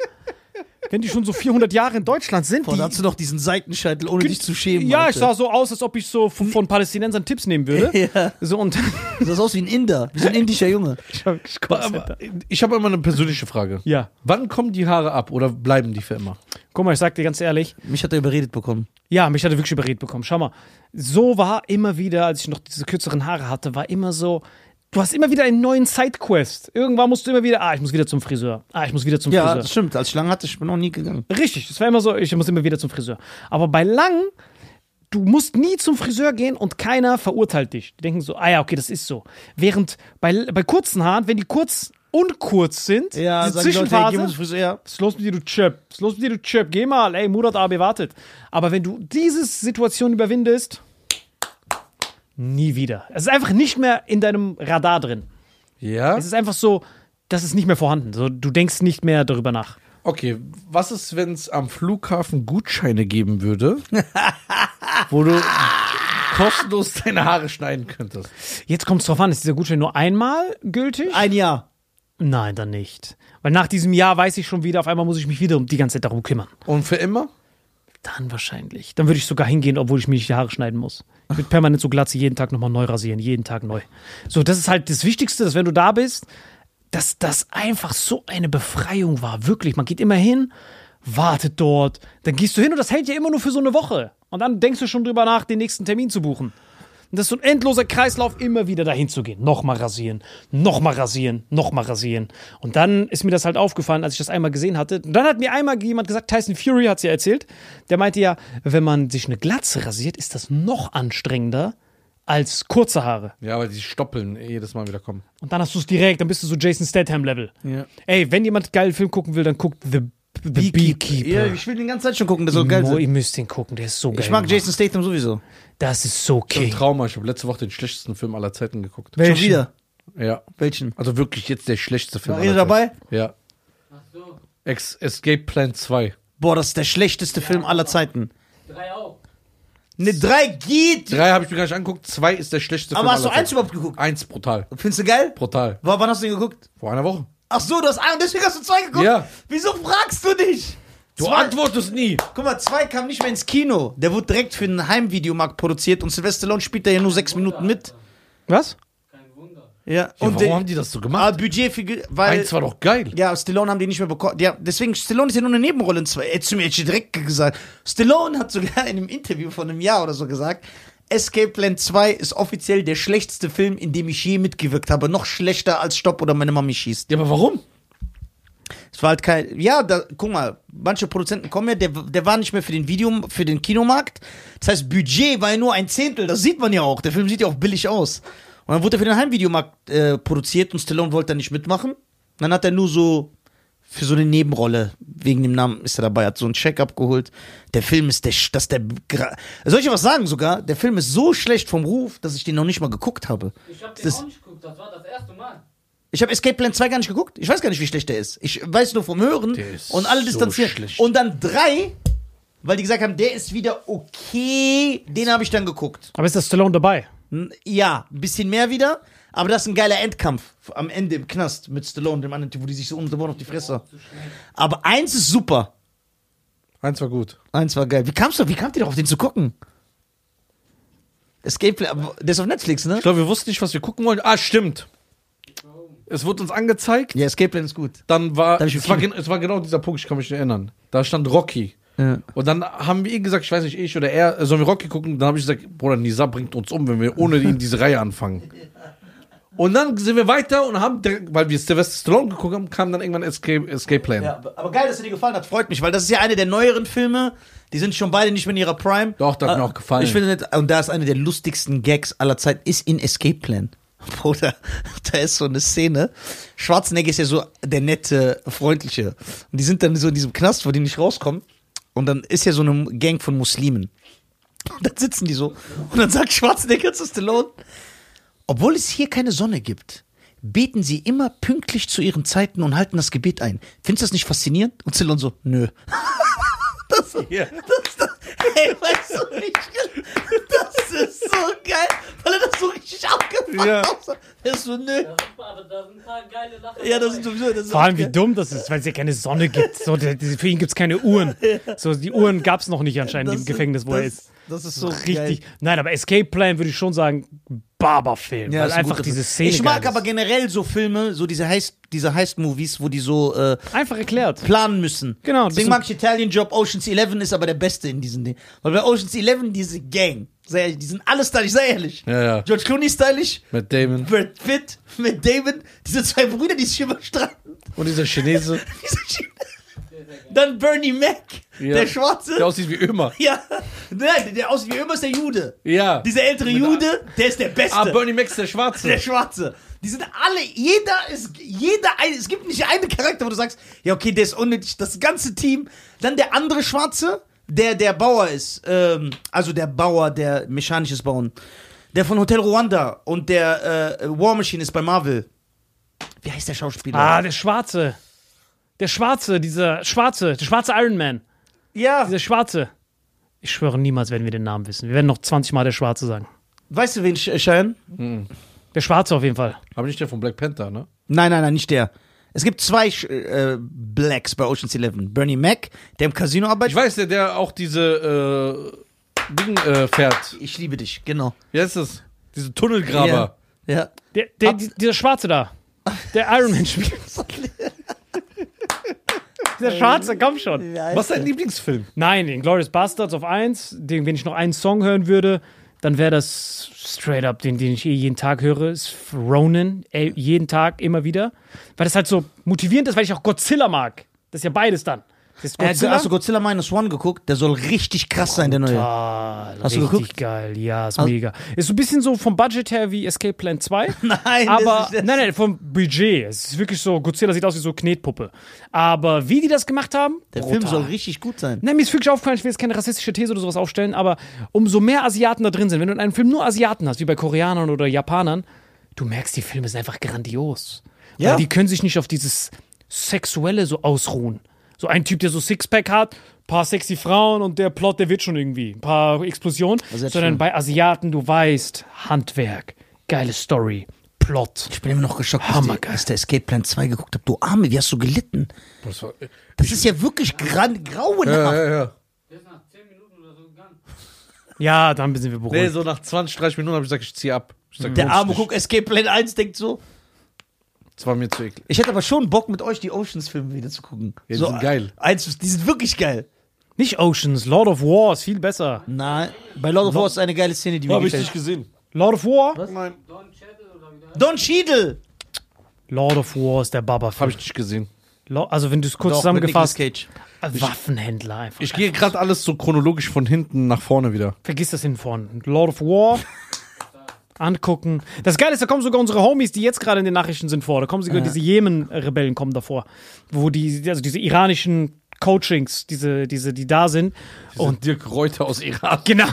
Speaker 3: wenn die schon so 400 Jahre in Deutschland sind,
Speaker 2: Boah, da hast du noch diesen Seitenscheitel, ohne dich zu schämen.
Speaker 3: ja, ich
Speaker 2: Alter.
Speaker 3: sah so aus, als ob ich so von, von Palästinensern Tipps nehmen würde.
Speaker 2: Ja.
Speaker 3: So und
Speaker 2: Du sahst aus wie ein Inder, wie so ein indischer Junge.
Speaker 3: ich hab, ich
Speaker 1: Aber ich habe immer eine persönliche Frage.
Speaker 3: ja,
Speaker 1: Wann kommen die Haare ab oder bleiben die für immer?
Speaker 3: guck mal, ich sag dir ganz ehrlich,
Speaker 2: Mich hat er überredet bekommen.
Speaker 3: Ja, mich hat er wirklich überredet bekommen. Schau mal, so war immer wieder, als ich noch diese kürzeren Haare hatte, war immer so, du hast immer wieder einen neuen Sidequest. Irgendwann musst du immer wieder, ah, ich muss wieder zum Friseur. Ah, ich muss wieder zum
Speaker 2: Ja,
Speaker 3: Friseur.
Speaker 2: das stimmt. Als ich lang hatte, ich bin noch nie gegangen.
Speaker 3: Richtig, das war immer so, ich muss immer wieder zum Friseur. Aber bei lang, du musst nie zum Friseur gehen und keiner verurteilt dich. Die denken so, ah ja, okay, das ist so. Während bei, bei kurzen Haaren, wenn die kurz und kurz sind,
Speaker 2: Ja, die Leute,
Speaker 3: Zwischenphase,
Speaker 2: geh mal zum Friseur. Ja.
Speaker 3: was ist los mit dir, du Chöp? Was ist los mit dir, du Chöp? Geh mal, ey, Murat AB wartet. Aber wenn du diese Situation überwindest, nie wieder. Es ist einfach nicht mehr in deinem Radar drin.
Speaker 1: Ja?
Speaker 3: Es ist einfach so, das ist nicht mehr vorhanden. So, du denkst nicht mehr darüber nach.
Speaker 1: Okay, was ist, wenn es am Flughafen Gutscheine geben würde, wo du kostenlos deine Haare schneiden könntest?
Speaker 3: Jetzt kommt es drauf an, ist dieser Gutschein nur einmal gültig?
Speaker 2: Ein Jahr.
Speaker 3: Nein, dann nicht. Weil nach diesem Jahr weiß ich schon wieder, auf einmal muss ich mich wieder um die ganze Zeit darum kümmern.
Speaker 1: Und für immer?
Speaker 3: Dann wahrscheinlich. Dann würde ich sogar hingehen, obwohl ich mir nicht die Haare schneiden muss. Ich würde permanent so Glatze jeden Tag nochmal neu rasieren, jeden Tag neu. So, das ist halt das Wichtigste, dass wenn du da bist, dass das einfach so eine Befreiung war. Wirklich. Man geht immer hin, wartet dort, dann gehst du hin und das hält ja immer nur für so eine Woche. Und dann denkst du schon drüber nach, den nächsten Termin zu buchen. Und das ist so ein endloser Kreislauf, immer wieder dahin zu gehen. Nochmal rasieren, nochmal rasieren, nochmal rasieren. Und dann ist mir das halt aufgefallen, als ich das einmal gesehen hatte. Und dann hat mir einmal jemand gesagt, Tyson Fury hat es ja erzählt, der meinte ja, wenn man sich eine Glatze rasiert, ist das noch anstrengender als kurze Haare.
Speaker 1: Ja, aber die stoppeln eh jedes Mal wieder kommen.
Speaker 3: Und dann hast du es direkt, dann bist du so Jason Statham-Level.
Speaker 2: Ja.
Speaker 3: Ey, wenn jemand einen geilen Film gucken will, dann guckt The, The Beekeeper.
Speaker 2: Ja, ich will den ganze Zeit schon gucken, das soll geil
Speaker 3: Mo,
Speaker 2: sein.
Speaker 3: ihr müsst den gucken, der ist so geil.
Speaker 2: Ich mag
Speaker 3: gemacht.
Speaker 2: Jason Statham sowieso.
Speaker 3: Das ist so
Speaker 1: Ein
Speaker 3: king.
Speaker 1: Trauma. Ich habe letzte Woche den schlechtesten Film aller Zeiten geguckt.
Speaker 3: Welchen?
Speaker 2: Schon wieder.
Speaker 1: Ja.
Speaker 2: Welchen?
Speaker 1: Also wirklich jetzt der schlechteste Film.
Speaker 2: War ihr
Speaker 1: aller
Speaker 2: dabei?
Speaker 1: Zeiten. Ja. Ex Escape Plan 2.
Speaker 2: Boah, das ist der schlechteste Film aller Zeiten.
Speaker 3: Drei auch.
Speaker 2: Ne, drei geht.
Speaker 1: Drei habe ich mir gar nicht angeguckt. Zwei ist der schlechteste
Speaker 2: Aber
Speaker 1: Film
Speaker 2: hast du
Speaker 1: aller
Speaker 2: eins
Speaker 1: Zeiten.
Speaker 2: überhaupt geguckt?
Speaker 1: Eins brutal.
Speaker 2: Findest du geil?
Speaker 1: Brutal.
Speaker 2: Wo, wann hast du den geguckt?
Speaker 1: Vor einer Woche.
Speaker 2: Ach so, du hast einen, deswegen hast du zwei geguckt?
Speaker 1: Ja.
Speaker 2: Wieso fragst du dich?
Speaker 1: Du
Speaker 2: Zwei-
Speaker 1: antwortest nie.
Speaker 2: Guck mal, zwei kam nicht mehr ins Kino. Der wurde direkt für einen Heimvideomarkt produziert und Sylvester Stallone spielt da ja nur sechs Minuten mit.
Speaker 3: Was?
Speaker 2: Ja,
Speaker 1: Ja,
Speaker 2: und
Speaker 1: warum
Speaker 2: der-
Speaker 1: haben die das so
Speaker 2: Ah,
Speaker 1: gemacht?
Speaker 2: Budget für, weil.
Speaker 1: Eins war doch geil.
Speaker 2: Ja, Stallone haben die nicht mehr bekommen. Ja, deswegen, Stallone ist ja nur eine Nebenrolle in zwei. Hättest du mir jetzt direkt gesagt. Stallone hat sogar in einem Interview von einem Jahr oder so gesagt, Escape Plan 2 ist offiziell der schlechteste Film, in dem ich je mitgewirkt habe. Noch schlechter als Stopp oder meine Mami schießt.
Speaker 1: Ja, aber warum?
Speaker 2: Es war halt kein. Ja, da, guck mal, manche Produzenten kommen ja, der, der war nicht mehr für den Video, für den Kinomarkt. Das heißt, Budget war ja nur ein Zehntel. Das sieht man ja auch. Der Film sieht ja auch billig aus. Und dann wurde er für den Heimvideomarkt äh, produziert und Stallone wollte da nicht mitmachen. Dann hat er nur so für so eine Nebenrolle, wegen dem Namen ist er dabei, hat so einen Check abgeholt. Der Film ist der, Sch- dass der, gra- soll ich dir was sagen sogar? Der Film ist so schlecht vom Ruf, dass ich den noch nicht mal geguckt habe.
Speaker 6: Ich hab den
Speaker 2: Das-
Speaker 6: auch nicht geguckt, das war das erste Mal.
Speaker 2: Ich habe Escape Plan 2 gar nicht geguckt. Ich weiß gar nicht, wie schlecht der ist. Ich weiß nur vom Hören
Speaker 1: Der ist
Speaker 2: und alle
Speaker 1: so
Speaker 2: distanzieren.
Speaker 1: schlecht.
Speaker 2: Und dann 3, weil die gesagt haben, der ist wieder okay. Den habe ich dann geguckt.
Speaker 3: Aber ist das Stallone dabei?
Speaker 2: Ja, ein bisschen mehr wieder. Aber das ist ein geiler Endkampf am Ende im Knast mit Stallone, dem anderen Typ, wo die sich so unterbauen auf die Fresse. Aber eins ist super.
Speaker 1: Eins war gut.
Speaker 2: Eins war geil. Wie kamst du, wie kamt ihr doch auf den zu gucken? Escape Plan, der ist auf Netflix, ne?
Speaker 1: Ich glaube, wir wussten nicht, was wir gucken wollen. Ah, stimmt. Es wurde uns angezeigt.
Speaker 2: Ja, Escape Plan ist gut.
Speaker 1: Dann war,
Speaker 2: Da
Speaker 1: es war, es war genau dieser Punkt, ich kann mich nicht erinnern. Da stand Rocky.
Speaker 2: Ja.
Speaker 1: Und dann haben wir ihm gesagt, ich weiß nicht, ich oder er, sollen wir Rocky gucken? Dann habe ich gesagt, Bruder, Nisa bringt uns um, wenn wir ohne ihn diese Reihe anfangen. Und dann sind wir weiter und haben, weil wir Sylvester Stallone geguckt haben, kam dann irgendwann Escape, Escape Plan.
Speaker 2: Ja, aber geil, dass er dir gefallen hat. Freut mich, weil das ist ja eine der neueren Filme. Die sind schon beide nicht mehr in ihrer Prime.
Speaker 1: Doch, das hat mir
Speaker 2: Äh,
Speaker 1: auch gefallen.
Speaker 2: Ich finde, und da ist eine der lustigsten Gags aller Zeit, ist in Escape Plan. Bruder, da ist so eine Szene. Schwarzenegger ist ja so der nette, freundliche. Und die sind dann so in diesem Knast, wo die nicht rauskommen. Und dann ist ja so eine Gang von Muslimen. Und dann sitzen die so. Und dann sagt Schwarzenegger zu Stallone, obwohl es hier keine Sonne gibt, beten sie immer pünktlich zu ihren Zeiten und halten das Gebet ein. Findest du das nicht faszinierend? Und Stallone so, nö. Das,
Speaker 1: Ja.
Speaker 2: das, das, ey, weißt du, ich, das ist so geil, weil er das so richtig abgefuckt
Speaker 1: Ja.
Speaker 2: hat. Er ist so, nö.
Speaker 6: Aber da sind ein paar geile Lacher.
Speaker 2: Ja, das ist sowieso, das
Speaker 3: Vor allem, wie
Speaker 2: geil.
Speaker 3: dumm das ist, weil es ja keine Sonne gibt. So, für ihn gibt es keine Uhren. So, die Uhren gab es noch nicht anscheinend
Speaker 2: Das
Speaker 3: im Gefängnis, wo er
Speaker 2: das,
Speaker 3: ist.
Speaker 2: Das ist so
Speaker 3: Richtig.
Speaker 2: Geil.
Speaker 3: Nein, aber Escape Plan würde ich schon sagen, Barberfilm.
Speaker 2: Ja,
Speaker 3: weil einfach diese. Szene.
Speaker 2: Ich mag aber generell so Filme, so diese Heist, diese Heist-Movies, wo die so äh,
Speaker 3: Einfach erklärt.
Speaker 2: planen müssen.
Speaker 3: Genau,
Speaker 2: Deswegen
Speaker 3: das
Speaker 2: mag ich Italian Job. Ocean's Eleven ist aber der beste in diesen Dingen. Weil bei Ocean's Eleven diese Gang, sehr ehrlich, die sind alle stylisch, sehr ehrlich.
Speaker 1: Ja, ja.
Speaker 2: George Clooney stylisch,
Speaker 1: Mit Damon.
Speaker 2: Brad Pitt, mit Damon, diese zwei Brüder, die sich immer streiten.
Speaker 1: Und dieser Chinese,
Speaker 2: Diese Sch- Dann Bernie Mac,
Speaker 1: Ja.
Speaker 2: der Schwarze.
Speaker 1: der aussieht wie Ömer.
Speaker 2: ja, nein, der aussieht wie immer ist der Jude.
Speaker 1: Ja.
Speaker 2: Dieser ältere Jude, der ist der Beste.
Speaker 1: Ah, Bernie Mac ist der Schwarze.
Speaker 2: Der Schwarze. Die sind alle, jeder ist, jeder, ein, es gibt nicht einen Charakter, wo du sagst, ja, okay, der ist unnötig, das ganze Team. Dann der andere Schwarze, der der Bauer ist, ähm, also der Bauer, der mechanisches Bauen. Der von Hotel Rwanda und der äh, War Machine ist bei Marvel. Wie heißt der Schauspieler?
Speaker 3: Ah, der Schwarze. Der Schwarze, dieser Schwarze, der schwarze Iron Man.
Speaker 2: ja,
Speaker 3: Dieser Schwarze. Ich schwöre, niemals werden wir den Namen wissen. Wir werden noch 20 Mal der Schwarze sagen.
Speaker 2: weißt du, wen Sch- Schein?
Speaker 3: Der Schwarze auf jeden Fall.
Speaker 1: Aber nicht der von Black Panther, ne?
Speaker 2: Nein, nein, nein, nicht der. Es gibt zwei Sch- äh, Blacks bei Ocean's Eleven. Bernie Mac, der im Casino arbeitet.
Speaker 1: Ich weiß, der, der auch diese äh, Ding äh, fährt.
Speaker 2: Ich liebe dich, genau.
Speaker 1: Wie heißt das? Diese Tunnelgraber.
Speaker 2: Ja. ja.
Speaker 3: Der, der, die- dieser Schwarze da. Der Iron Man spielt. dieser Schwarze, komm schon.
Speaker 1: Was ist dein Lieblingsfilm?
Speaker 3: Nein, den Glorious Bastards auf 1, den, wenn ich noch einen Song hören würde, dann wäre das straight up, den, den ich eh jeden Tag höre, ist Ronin, ey, jeden Tag, immer wieder. Weil das halt so motivierend ist, weil ich auch Godzilla mag. Das ist ja beides dann. Ist
Speaker 2: Äh,
Speaker 3: Godzilla.
Speaker 2: hast du Godzilla Minus One geguckt? Der soll richtig krass sein, der neue. Hast du
Speaker 3: richtig
Speaker 2: geguckt?
Speaker 3: geil, ja, ist mega. Ist so ein bisschen so vom Budget her wie Escape Plan 2.
Speaker 2: Nein,
Speaker 3: aber nein, nein, vom Budget. Es ist wirklich so, Godzilla sieht aus wie so Knetpuppe. Aber wie die das gemacht haben,
Speaker 2: Der Film
Speaker 3: brutal.
Speaker 2: soll richtig gut sein.
Speaker 3: Nein, mir ist wirklich aufgefallen, ich will jetzt keine rassistische These oder sowas aufstellen, aber umso mehr Asiaten da drin sind, wenn du in einem Film nur Asiaten hast, wie bei Koreanern oder Japanern, du merkst, die Filme sind einfach grandios.
Speaker 2: Ja.
Speaker 3: Weil die können sich nicht auf dieses Sexuelle so ausruhen. So ein Typ, der so Sixpack hat, paar sexy Frauen und der Plot, der wird schon irgendwie. Ein paar Explosionen. Sondern
Speaker 2: schön.
Speaker 3: bei Asiaten, du weißt, Handwerk, geile Story, Plot.
Speaker 2: Ich bin immer noch geschockt, als,
Speaker 3: Hammergeil.
Speaker 2: der, als der Escape Plan 2 geguckt habe. Du Arme, wie hast du gelitten?
Speaker 1: Das war,
Speaker 2: Das ist ja wirklich gran grauenhaft.
Speaker 1: ja, ja, ja.
Speaker 6: Der ist nach 10 Minuten oder so gegangen.
Speaker 3: Ja, dann sind wir beruhigt.
Speaker 1: Nee, so nach 20, 30 Minuten habe ich gesagt, ich ziehe ab. Ich sag,
Speaker 2: Der arme guckt Escape Plan 1, denkt so.
Speaker 1: Das war mir zu eklig.
Speaker 2: Ich hätte aber schon Bock, mit euch die Oceans-Filme wieder zu gucken.
Speaker 1: Ja, die
Speaker 2: so,
Speaker 1: sind geil.
Speaker 2: Eins, die sind wirklich geil.
Speaker 3: Nicht Oceans, Lord of War ist viel besser.
Speaker 2: Nein, bei Lord of War ist eine geile Szene, die mir
Speaker 1: Habe ich nicht gesehen.
Speaker 3: Lord of War?
Speaker 1: Nein.
Speaker 6: Don Cheadle oder wie der
Speaker 2: Don Cheadle.
Speaker 3: Lord of War ist der Baba-Film.
Speaker 1: Habe ich nicht gesehen.
Speaker 3: Also, wenn du es kurz
Speaker 2: Doch,
Speaker 3: zusammengefasst
Speaker 2: Cage.
Speaker 3: äh, Waffenhändler einfach.
Speaker 1: Ich gehe gerade alles so chronologisch von hinten nach vorne wieder.
Speaker 3: Vergiss das hinten vorne. Lord of War. Angucken. Das Geile ist, da kommen sogar unsere Homies, die jetzt gerade in den Nachrichten sind, vor. Da kommen sogar diese Jemen-Rebellen kommen davor. Wo die, also diese iranischen Coachings, diese, diese, die da sind.
Speaker 1: Und Dirk Reuter aus Iran.
Speaker 3: Genau.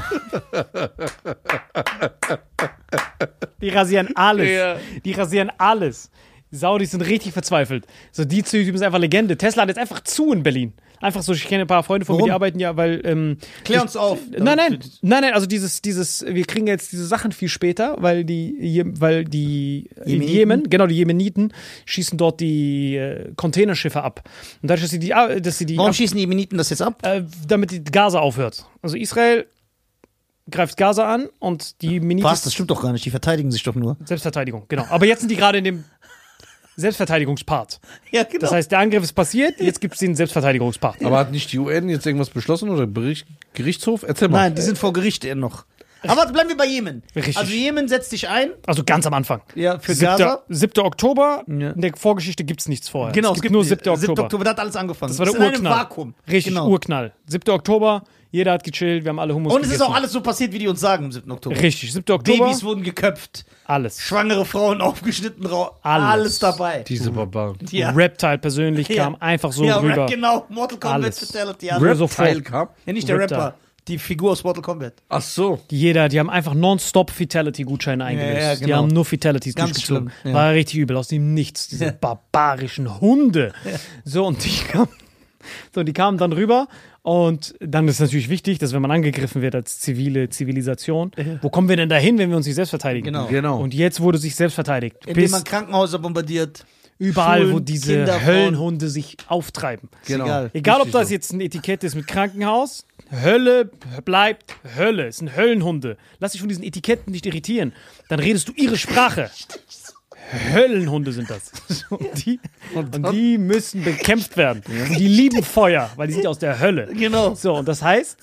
Speaker 3: die rasieren alles.
Speaker 1: Ja.
Speaker 3: Die rasieren alles. Saudis sind richtig verzweifelt. So, die Typen sind einfach Legende. Tesla hat jetzt einfach zu in Berlin. Einfach so, ich kenne ein paar Freunde von mir,
Speaker 2: Warum?
Speaker 3: die arbeiten ja, weil. Ähm,
Speaker 2: Klär uns auf.
Speaker 3: Nein, nein, nein, nein, also dieses, dieses, wir kriegen jetzt diese Sachen viel später, weil die, weil die
Speaker 2: Jemeniten?
Speaker 3: Jemen, genau, die Jemeniten schießen dort die äh, Containerschiffe ab. Und dadurch, dass sie die, äh, dass sie die
Speaker 2: Warum
Speaker 3: ab,
Speaker 2: schießen die Jemeniten das jetzt ab?
Speaker 3: äh, damit die Gaza aufhört. Also Israel greift Gaza an und die Menitis
Speaker 2: Was? Das stimmt doch gar nicht. Die verteidigen sich doch nur.
Speaker 3: Selbstverteidigung, genau. Aber jetzt sind die gerade in dem Selbstverteidigungspart.
Speaker 2: Ja, genau.
Speaker 3: Das heißt, der Angriff ist passiert, jetzt gibt es den Selbstverteidigungspart.
Speaker 1: Aber hat nicht die UN jetzt irgendwas beschlossen oder Bericht, Gerichtshof? Erzähl mal.
Speaker 2: Nein, die sind vor Gericht eher noch. Aber bleiben wir bei Jemen.
Speaker 3: Richtig.
Speaker 2: Also Jemen setzt sich ein.
Speaker 3: Also ganz am Anfang.
Speaker 2: Ja, für
Speaker 3: 7.
Speaker 2: Gaza.
Speaker 3: 7. Oktober,
Speaker 2: Ja.
Speaker 3: in der Vorgeschichte gibt es nichts vorher.
Speaker 2: Genau,
Speaker 3: es gibt nur 7. Oktober.
Speaker 2: 7. Oktober, da hat alles angefangen.
Speaker 3: Das war der
Speaker 2: ist in einem
Speaker 3: Urknall.
Speaker 2: Vakuum.
Speaker 3: Richtig,
Speaker 2: genau.
Speaker 3: Urknall. 7. Oktober, jeder hat gechillt, wir haben alle Hummus
Speaker 2: Und es ist auch alles so passiert, wie die uns sagen am 7. Oktober.
Speaker 3: Richtig, 7. Oktober,
Speaker 2: Babys wurden geköpft,
Speaker 3: alles.
Speaker 2: schwangere Frauen aufgeschnitten, rau-
Speaker 3: Alles.
Speaker 2: alles dabei.
Speaker 1: Diese Barbaren.
Speaker 2: Ja.
Speaker 3: Reptile persönlich
Speaker 2: Ja.
Speaker 3: kam einfach so
Speaker 2: ja,
Speaker 3: rüber.
Speaker 2: genau, Mortal Kombat
Speaker 3: Alles.
Speaker 2: Fatality. Ja.
Speaker 3: Rap- so
Speaker 1: Teil
Speaker 3: vor-
Speaker 1: kam.
Speaker 2: ja, nicht der
Speaker 3: Reptile.
Speaker 2: Rapper, die Figur aus Mortal Kombat.
Speaker 1: Ach so.
Speaker 3: Jeder, die haben einfach nonstop Fatality-Gutscheine eingelöst.
Speaker 2: ja,
Speaker 3: Die
Speaker 2: genau.
Speaker 3: haben nur Fatalities
Speaker 2: Ganz
Speaker 3: durchgezogen.
Speaker 2: ja.
Speaker 3: War richtig übel, aus dem Nichts. Diese barbarischen Hunde. So, und die kamen, so, die kamen dann rüber. Und dann ist natürlich wichtig, dass wenn man angegriffen wird als zivile Zivilisation, wo kommen wir denn dahin, wenn wir uns nicht selbst verteidigen?
Speaker 2: Genau.
Speaker 1: Genau.
Speaker 3: Und jetzt wurde sich selbst verteidigt.
Speaker 2: Indem
Speaker 3: Bis
Speaker 2: man Krankenhäuser bombardiert.
Speaker 3: Überall, wo
Speaker 2: Schulen,
Speaker 3: diese
Speaker 2: Kinder, Frauen.
Speaker 3: Höllenhunde sich auftreiben.
Speaker 1: Genau.
Speaker 2: egal.
Speaker 3: Egal, ob das jetzt ein Etikett ist mit Krankenhaus, Hölle bleibt Hölle. Es sind Höllenhunde. Lass dich von diesen Etiketten nicht irritieren. Dann redest du ihre Sprache. Höllenhunde sind das. Und die, und die müssen bekämpft werden. Und die lieben Feuer, weil die sind ja aus der Hölle.
Speaker 2: Genau.
Speaker 3: So, und das heißt,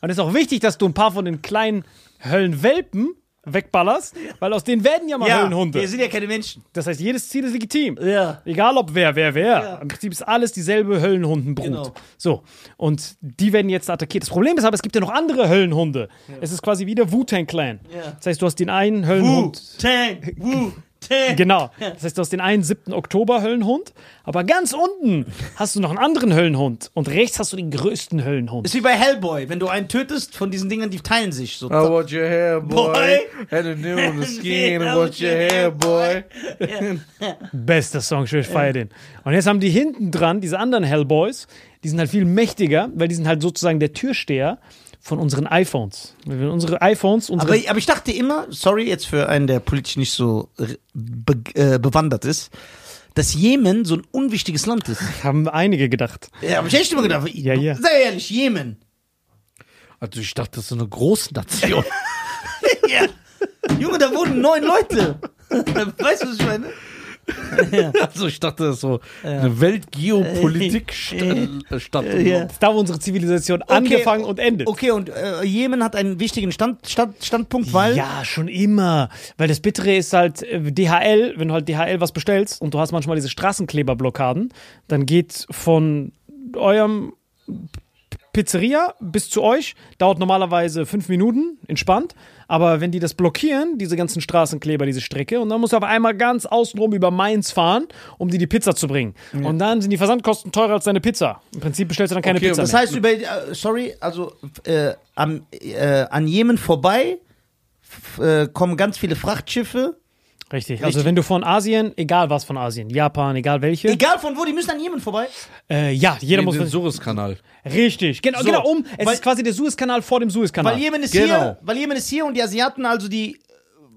Speaker 3: und es ist auch wichtig, dass du ein paar von den kleinen Höllenwelpen wegballerst, weil aus denen werden ja mal
Speaker 2: Ja,
Speaker 3: Höllenhunde.
Speaker 2: wir sind ja keine Menschen.
Speaker 3: Das heißt, jedes Ziel ist legitim.
Speaker 2: Ja.
Speaker 3: Egal ob wer, wer, wer.
Speaker 2: Ja.
Speaker 3: Im Prinzip ist alles dieselbe Höllenhundenbrut.
Speaker 2: Genau.
Speaker 3: So. Und die werden jetzt attackiert. Das Problem ist aber, es gibt ja noch andere Höllenhunde. Es ist quasi wie der Wu-Tang Clan.
Speaker 2: Ja.
Speaker 3: Das heißt, du hast den einen Höllenhund.
Speaker 2: Wu-Tang, Wu-Tang.
Speaker 3: Genau. Das heißt, du hast den einen 7. Oktober Höllenhund, aber ganz unten hast du noch einen anderen Höllenhund und rechts hast du den größten Höllenhund.
Speaker 2: Ist wie bei Hellboy, wenn du einen tötest von diesen Dingern, die teilen sich so.
Speaker 1: I want your hair, boy.
Speaker 2: Boy.
Speaker 1: And a new on the skin. I want your hair, boy.
Speaker 3: Bester Song, ich feier den. Und jetzt haben die hinten dran, diese anderen Hellboys, die sind halt viel mächtiger, weil die sind halt sozusagen der Türsteher von unseren iPhones. Wenn unsere iPhones, unsere
Speaker 2: Aber, aber ich dachte immer, sorry jetzt für einen, der politisch nicht so be äh, bewandert ist, dass Jemen so ein unwichtiges Land ist.
Speaker 3: haben einige gedacht.
Speaker 2: Ja, hab ich echt immer gedacht.
Speaker 3: Ja, ja.
Speaker 2: Sei ehrlich, Jemen.
Speaker 1: Also ich dachte, das ist eine Großnation.
Speaker 2: Ja. Junge, da wohnen neun Leute. weißt du, was ich meine?
Speaker 1: also ich dachte, das ist so eine Weltgeopolitik-Stadt.
Speaker 2: Ja.
Speaker 3: Das ist da, wo unsere Zivilisation angefangen und endet.
Speaker 2: Okay, und äh, Jemen hat einen wichtigen Stand, Stand, Standpunkt, weil.
Speaker 3: Ja, schon immer. Weil das Bittere ist halt äh, DHL, wenn du halt DHL was bestellst und du hast manchmal diese Straßenkleberblockaden, dann geht von eurem Pizzeria bis zu euch, dauert normalerweise fünf Minuten, entspannt. Aber wenn die das blockieren, diese ganzen Straßenkleber, diese Strecke, und dann musst du auf einmal ganz außenrum über Mainz fahren, um dir die Pizza zu bringen. Und dann sind die Versandkosten teurer als deine Pizza. Im Prinzip bestellst du dann keine
Speaker 1: Okay,
Speaker 3: Pizza
Speaker 2: Das
Speaker 3: mehr.
Speaker 2: heißt, über, äh, sorry, also äh, am, äh, an Jemen vorbei äh, kommen ganz viele Frachtschiffe.
Speaker 3: Richtig. Also wenn du von Asien, egal was von Asien, Japan, egal welche,
Speaker 2: Egal von wo, die müssen an Jemen vorbei.
Speaker 3: äh, ja, jeder
Speaker 1: In
Speaker 3: muss
Speaker 1: den Suezkanal.
Speaker 3: Richtig, genau,
Speaker 2: So,
Speaker 3: genau um. Es
Speaker 2: weil-
Speaker 3: ist quasi der Suezkanal vor dem Suezkanal.
Speaker 2: Weil Jemen ist
Speaker 1: Genau.
Speaker 2: hier, weil Jemen ist hier und die Asiaten, also die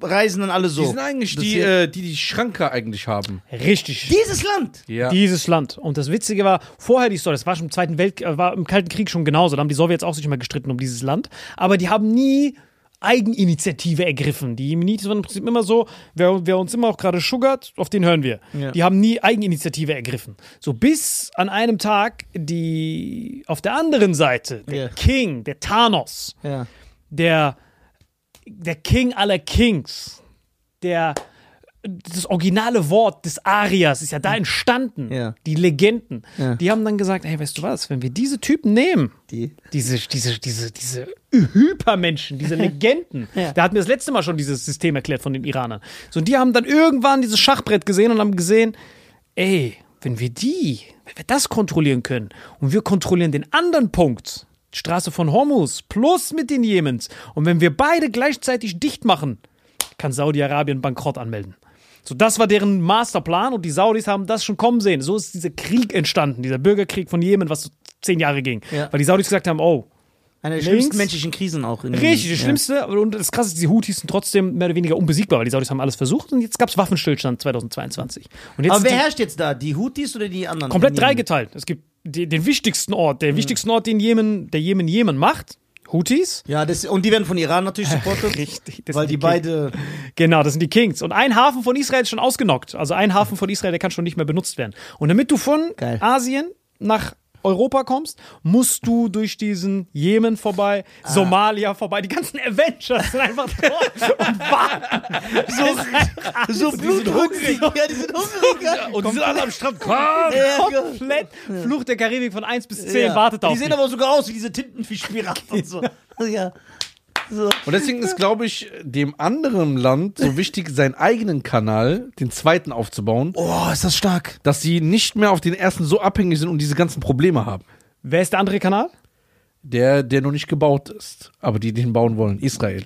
Speaker 2: reisen dann alle so.
Speaker 1: Die sind eigentlich
Speaker 2: Das
Speaker 1: die,
Speaker 2: hier-
Speaker 1: äh, die die Schranke eigentlich haben.
Speaker 3: Richtig.
Speaker 2: Dieses Land.
Speaker 1: Ja.
Speaker 3: Dieses Land. Und das Witzige war, vorher die Story, das war schon im Zweiten Weltkrieg, äh, war im Kalten Krieg schon genauso. Da haben die Sowjets auch sich immer gestritten um dieses Land. Aber die haben nie Eigeninitiative ergriffen. Die Jemenitis waren im Prinzip immer so, wer, wer uns immer auch gerade sugert, auf den hören wir.
Speaker 2: Ja.
Speaker 3: Die haben nie Eigeninitiative ergriffen. So bis an einem Tag die auf der anderen Seite, der
Speaker 2: Ja.
Speaker 3: King, der Thanos,
Speaker 2: Ja.
Speaker 3: der, der King aller Kings, der das originale Wort des Arias ist ja da entstanden.
Speaker 2: Ja.
Speaker 3: Die Legenden.
Speaker 2: Ja.
Speaker 3: Die haben dann gesagt, hey, weißt du was, wenn wir diese Typen nehmen,
Speaker 2: Die.
Speaker 3: diese, diese, diese, diese Hypermenschen, diese Legenden,
Speaker 2: Ja.
Speaker 3: da hatten wir das letzte Mal schon dieses System erklärt von den Iranern. So, und die haben dann irgendwann dieses Schachbrett gesehen und haben gesehen, ey, wenn wir die, wenn wir das kontrollieren können und wir kontrollieren den anderen Punkt, die Straße von Hormuz plus mit den Jemens und wenn wir beide gleichzeitig dicht machen, kann Saudi-Arabien Bankrott anmelden. So, das war deren Masterplan und die Saudis haben das schon kommen sehen. So ist dieser Krieg entstanden, dieser Bürgerkrieg von Jemen, was so zehn Jahre ging.
Speaker 2: Ja.
Speaker 3: Weil die Saudis gesagt haben, oh,
Speaker 2: Eine der schlimmsten menschlichen Krisen auch. In
Speaker 3: Richtig, das. Schlimmste, und das Krasse ist, die Houthis sind trotzdem mehr oder weniger unbesiegbar, weil die Saudis haben alles versucht und jetzt gab es Waffenstillstand 2022. Und jetzt
Speaker 2: Aber wer herrscht jetzt da? Die Houthis oder die anderen?
Speaker 3: komplett dreigeteilt. Es gibt die, den wichtigsten Ort, der wichtigsten Ort, den Jemen, der Jemen Jemen macht, Houthis.
Speaker 2: Ja, das, und die werden von Iran natürlich supportet.
Speaker 3: Richtig, das
Speaker 2: Weil
Speaker 3: sind
Speaker 2: die
Speaker 3: Kings.
Speaker 2: beide.
Speaker 3: Genau, das sind die Kings. Und ein Hafen von Israel ist schon ausgenockt. Also ein Hafen von Israel, der kann schon nicht mehr benutzt werden. Und damit du von
Speaker 2: Geil.
Speaker 3: Asien nach Europa kommst, musst du durch diesen Jemen vorbei, Somalia vorbei. Die ganzen Avengers sind einfach dort und warten. So,
Speaker 2: So bluthungrig. Ja, die sind hungrig. Ja.
Speaker 1: Und die sind alle am Strand.
Speaker 2: Ja,
Speaker 3: komplett Fluch der Karibik von 1 bis 10
Speaker 2: ja.
Speaker 3: wartet auf
Speaker 2: Die sehen aber sogar aus wie diese Tintenfischpiraten und so. Ja. So.
Speaker 1: Und deswegen ist, glaube ich, dem anderen Land so wichtig, seinen eigenen Kanal, den zweiten aufzubauen,
Speaker 2: Oh, ist das stark.
Speaker 1: dass sie nicht mehr auf den ersten so abhängig sind und diese ganzen Probleme haben.
Speaker 3: Wer ist der andere Kanal?
Speaker 1: Der, der noch nicht gebaut ist, aber die den bauen wollen. Israel.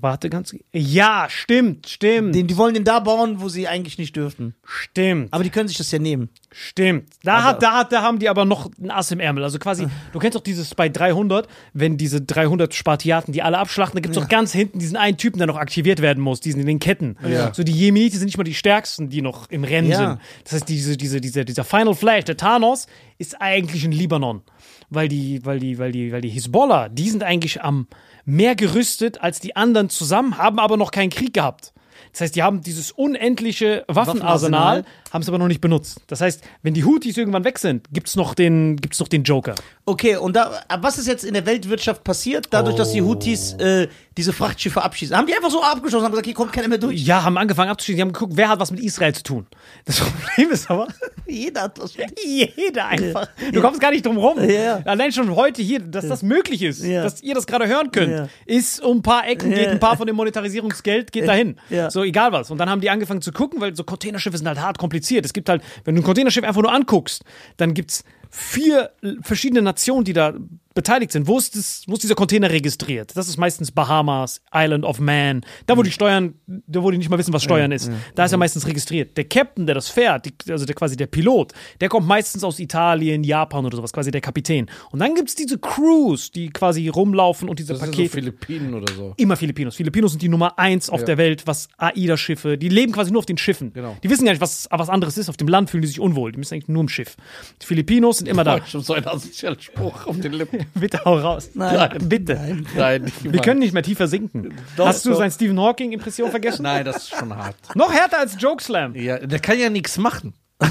Speaker 3: Warte ganz. Ja, stimmt, stimmt.
Speaker 2: Den, die wollen den da bauen, wo sie eigentlich nicht dürften.
Speaker 3: stimmt.
Speaker 2: Aber die können sich das ja nehmen.
Speaker 3: Stimmt. Da, hat, da, hat, da haben die aber noch ein Ass im Ärmel. Also quasi, du kennst doch dieses bei 300, wenn diese 300 Spartiaten die alle abschlachten, da gibt es doch ganz hinten diesen einen Typen, der noch aktiviert werden muss, diesen in den Ketten.
Speaker 1: Ja.
Speaker 3: So die Jemeniten sind nicht mal die stärksten, die noch im Rennen
Speaker 2: Ja.
Speaker 3: sind. Das heißt, diese, diese, diese, dieser Final Flash, der Thanos, ist eigentlich in Libanon. Weil die, weil die, weil die, weil die Hisbollah, die sind eigentlich am mehr gerüstet als die anderen zusammen, haben aber noch keinen Krieg gehabt. Das heißt, die haben dieses unendliche Waffenarsenal,
Speaker 2: Waffenarsenal.
Speaker 3: Haben es aber noch nicht benutzt. Das heißt, wenn die Houthis irgendwann weg sind, gibt's noch den, gibt's noch den Joker.
Speaker 2: Okay, und da, was ist jetzt in der Weltwirtschaft passiert, dadurch, dass die Houthis äh, diese Frachtschiffe abschießen? Haben die einfach so abgeschossen, haben gesagt, hier kommt keiner mehr durch.
Speaker 3: Ja, haben angefangen abzuschießen. Die haben geguckt, wer hat was mit Israel zu tun. Das Problem ist aber,
Speaker 2: Jeder hat was.
Speaker 3: jeder einfach. Du kommst gar nicht drum rum.
Speaker 2: Ja.
Speaker 3: Allein schon heute hier, dass das möglich ist,
Speaker 2: Ja.
Speaker 3: dass ihr das gerade hören könnt,
Speaker 2: Ja.
Speaker 3: ist um ein paar Ecken, geht
Speaker 2: Ja.
Speaker 3: ein paar von dem Monetarisierungsgeld, geht dahin.
Speaker 2: Ja.
Speaker 3: So, egal was. Und dann haben die angefangen zu gucken, weil so Containerschiffe sind halt hart kompliziert. Es gibt halt, wenn du ein Containerschiff einfach nur anguckst, dann gibt's vier verschiedene Nationen, die da beteiligt sind. Wo ist, das, wo ist dieser Container registriert? Das ist meistens Bahamas, Island of Man. Da, wo die Steuern, da wo die nicht mal wissen, was Steuern ist. Da ist er meistens registriert. Der Captain, der das fährt, die, also der, quasi der Pilot, der kommt meistens aus Italien, Japan oder sowas, quasi der Kapitän. Und dann gibt's diese Crews, die quasi rumlaufen und diese
Speaker 1: Das sind so
Speaker 3: Pakete.
Speaker 1: Philippinen oder so.
Speaker 3: Immer Filipinos. Filipinos sind die Nummer eins auf
Speaker 1: Ja.
Speaker 3: der Welt, was AIDA-Schiffe, die leben quasi nur auf den Schiffen.
Speaker 1: Genau.
Speaker 3: Die wissen gar nicht, was was anderes ist. Auf dem Land fühlen die sich unwohl. Die müssen eigentlich nur im Schiff. Die Filipinos sind immer da.
Speaker 1: Hab so asozialen Spruch auf den Lippen.
Speaker 3: Bitte hau raus.
Speaker 2: Nein.
Speaker 3: Bitte.
Speaker 1: Nein, nicht
Speaker 3: Wir können nicht mehr tiefer sinken. Hast du
Speaker 1: doch.
Speaker 3: sein Stephen Hawking-Impression vergessen?
Speaker 1: Nein, das ist schon hart.
Speaker 3: Noch härter als Jokeslam.
Speaker 1: Ja, der kann ja nichts machen.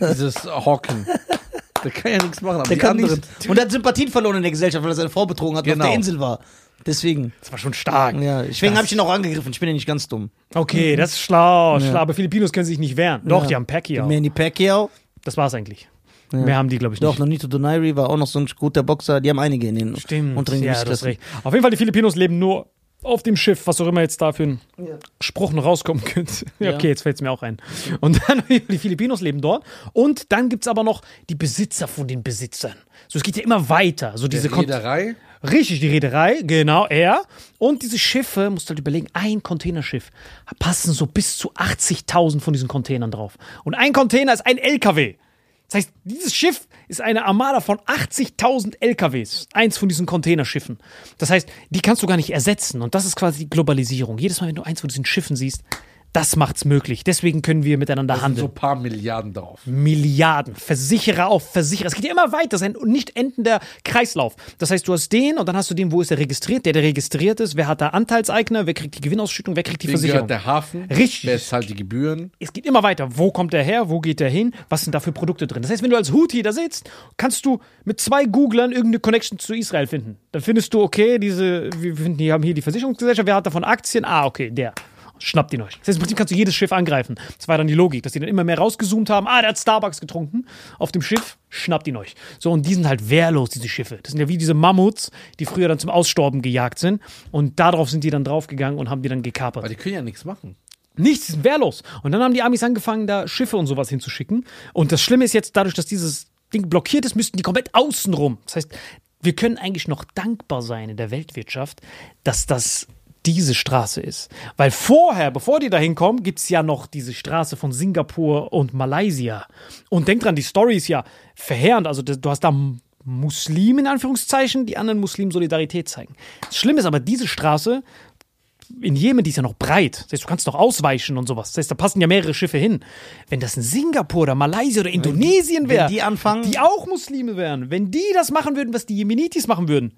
Speaker 1: Dieses Hawking. Der kann ja nichts machen. Aber
Speaker 2: Der
Speaker 1: die
Speaker 2: kann
Speaker 1: anderen.
Speaker 2: nicht. Und er hat Sympathien verloren in der Gesellschaft, weil er seine Frau betrogen hat und
Speaker 1: Genau.
Speaker 2: auf der Insel war. Deswegen.
Speaker 3: Das war schon stark.
Speaker 2: Ja, deswegen habe ich ihn auch angegriffen. Ich bin ja nicht ganz dumm.
Speaker 3: Okay, das ist schlau, schlau. Aber Filipinos können sich nicht wehren. Doch, die haben Pacquiao.
Speaker 2: Manny Pacquiao.
Speaker 3: Das war's eigentlich. Mehr haben die, glaube ich,
Speaker 2: Doch,
Speaker 3: nicht.
Speaker 2: Nonito Donairi war auch noch so ein guter Boxer. Die haben einige in den
Speaker 3: Stimmt.
Speaker 2: unteren
Speaker 3: ja,
Speaker 2: Gewichtsklassen.
Speaker 3: recht. Auf jeden Fall, die Filipinos leben nur auf dem Schiff, was auch immer jetzt da für ein Spruch noch rauskommen könnte. Ja, okay, jetzt fällt es mir auch ein. Und dann, die Filipinos leben dort. Und dann gibt's aber noch die Besitzer von den Besitzern. So, es geht ja immer weiter. So diese Kon-
Speaker 1: Reederei.
Speaker 3: Richtig, die Reederei, genau, er. Und diese Schiffe, musst du halt überlegen, ein Containerschiff, passen so bis zu 80.000 von diesen Containern drauf. Und ein Container ist ein LKW. Das heißt, dieses Schiff ist eine Armada von 80.000 LKWs. Eins von diesen Containerschiffen. Das heißt, die kannst du gar nicht ersetzen. Und das ist quasi die Globalisierung. Jedes Mal, wenn du eins von diesen Schiffen siehst, das macht's möglich. Deswegen können wir miteinander
Speaker 1: Da sind
Speaker 3: handeln.
Speaker 1: so ein paar Milliarden drauf.
Speaker 3: Milliarden. Versicherer auf Versicherer. Es geht ja immer weiter. Das ist ein nicht endender Kreislauf. Das heißt, du hast den und dann hast du den, wo ist er registriert? Der, der registriert ist. Wer hat da Anteilseigner? Wer kriegt die Gewinnausschüttung? Wer kriegt die
Speaker 1: Wem
Speaker 3: Versicherung?
Speaker 1: der Hafen?
Speaker 3: Richtig.
Speaker 1: Wer zahlt die Gebühren?
Speaker 3: es geht immer weiter. Wo kommt der her? Wo geht der hin? Was sind da für Produkte drin? Das heißt, wenn du als Houthi da sitzt, kannst du mit zwei Googlern irgendeine Connection zu Israel finden. Dann findest du, okay, diese, wir finden, die haben hier die Versicherungsgesellschaft, wer hat davon Aktien? Ah, okay, der. Schnappt ihn euch. Das heißt, im Prinzip kannst du jedes Schiff angreifen. Das war dann die Logik, dass die dann immer mehr rausgezoomt haben. Ah, der hat Starbucks getrunken auf dem Schiff. Schnappt ihn euch. So, und die sind halt wehrlos, diese Schiffe. Das sind ja wie diese Mammuts, die früher dann zum Ausstorben gejagt sind. Und darauf sind die dann draufgegangen und haben die dann gekapert.
Speaker 1: Aber die können ja nichts machen.
Speaker 3: Nichts, die sind wehrlos. Und dann haben die Amis angefangen, da Schiffe und sowas hinzuschicken. Und das Schlimme ist jetzt, dadurch, dass dieses Ding blockiert ist, müssten die komplett außenrum. Das heißt, wir können eigentlich noch dankbar sein in der Weltwirtschaft, dass das diese Straße ist. Weil vorher, bevor die da hinkommen, gibt es ja noch diese Straße von Singapur und Malaysia. Und denk dran, die Story ist ja verheerend. Also du hast da Muslimen in Anführungszeichen, die anderen Muslimen Solidarität zeigen. Das Schlimme ist aber, diese Straße in Jemen, die ist ja noch breit. Das heißt, du kannst doch ausweichen und sowas. Das heißt, da passen ja mehrere Schiffe hin. Wenn das in Singapur oder Malaysia oder Indonesien wäre,
Speaker 2: die anfangen-
Speaker 3: die auch Muslime wären, wenn die das machen würden, was die Jemenitis machen würden,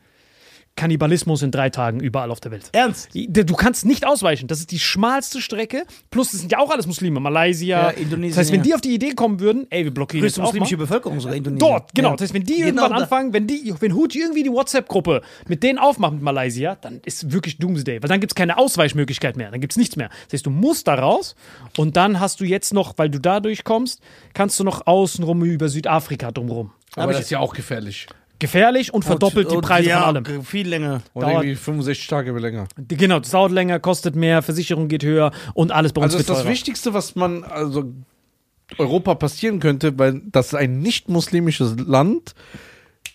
Speaker 3: Kannibalismus in drei Tagen überall auf der Welt.
Speaker 2: Ernst?
Speaker 3: Du kannst nicht ausweichen. Das ist die schmalste Strecke. Plus, das sind ja auch alles Muslime. Malaysia.
Speaker 2: Ja, Indonesien,
Speaker 3: Das heißt, wenn die auf die Idee kommen würden, ey, wir blockieren
Speaker 2: Größte
Speaker 3: jetzt auch mal.
Speaker 2: muslimische Bevölkerung sogar Indonesien.
Speaker 3: Dort, genau.
Speaker 2: Ja.
Speaker 3: Das heißt, wenn die
Speaker 2: Genau
Speaker 3: irgendwann
Speaker 2: da.
Speaker 3: anfangen, wenn die, wenn Houthi irgendwie die WhatsApp-Gruppe mit denen aufmacht mit Malaysia, dann ist wirklich Doomsday. Weil dann gibt es keine Ausweichmöglichkeit mehr. Dann gibt es nichts mehr. Das heißt, du musst da raus und dann hast du jetzt noch, weil du da durchkommst, kannst du noch außenrum über Südafrika drumrum.
Speaker 1: Aber das ist ja auch gefährlich.
Speaker 3: Gefährlich und verdoppelt die
Speaker 2: Und-
Speaker 3: Preise
Speaker 2: ja,
Speaker 3: von allem.
Speaker 2: Viel länger.
Speaker 1: Und
Speaker 3: Dauert-
Speaker 1: irgendwie 65 Tage oder länger.
Speaker 3: Die- Genau, das dauert länger, kostet mehr, Versicherung geht höher und alles bei uns
Speaker 1: Also das ist
Speaker 3: wird
Speaker 1: das
Speaker 3: teurer.
Speaker 1: Wichtigste, was man also Europa passieren könnte, weil das ein nicht muslimisches Land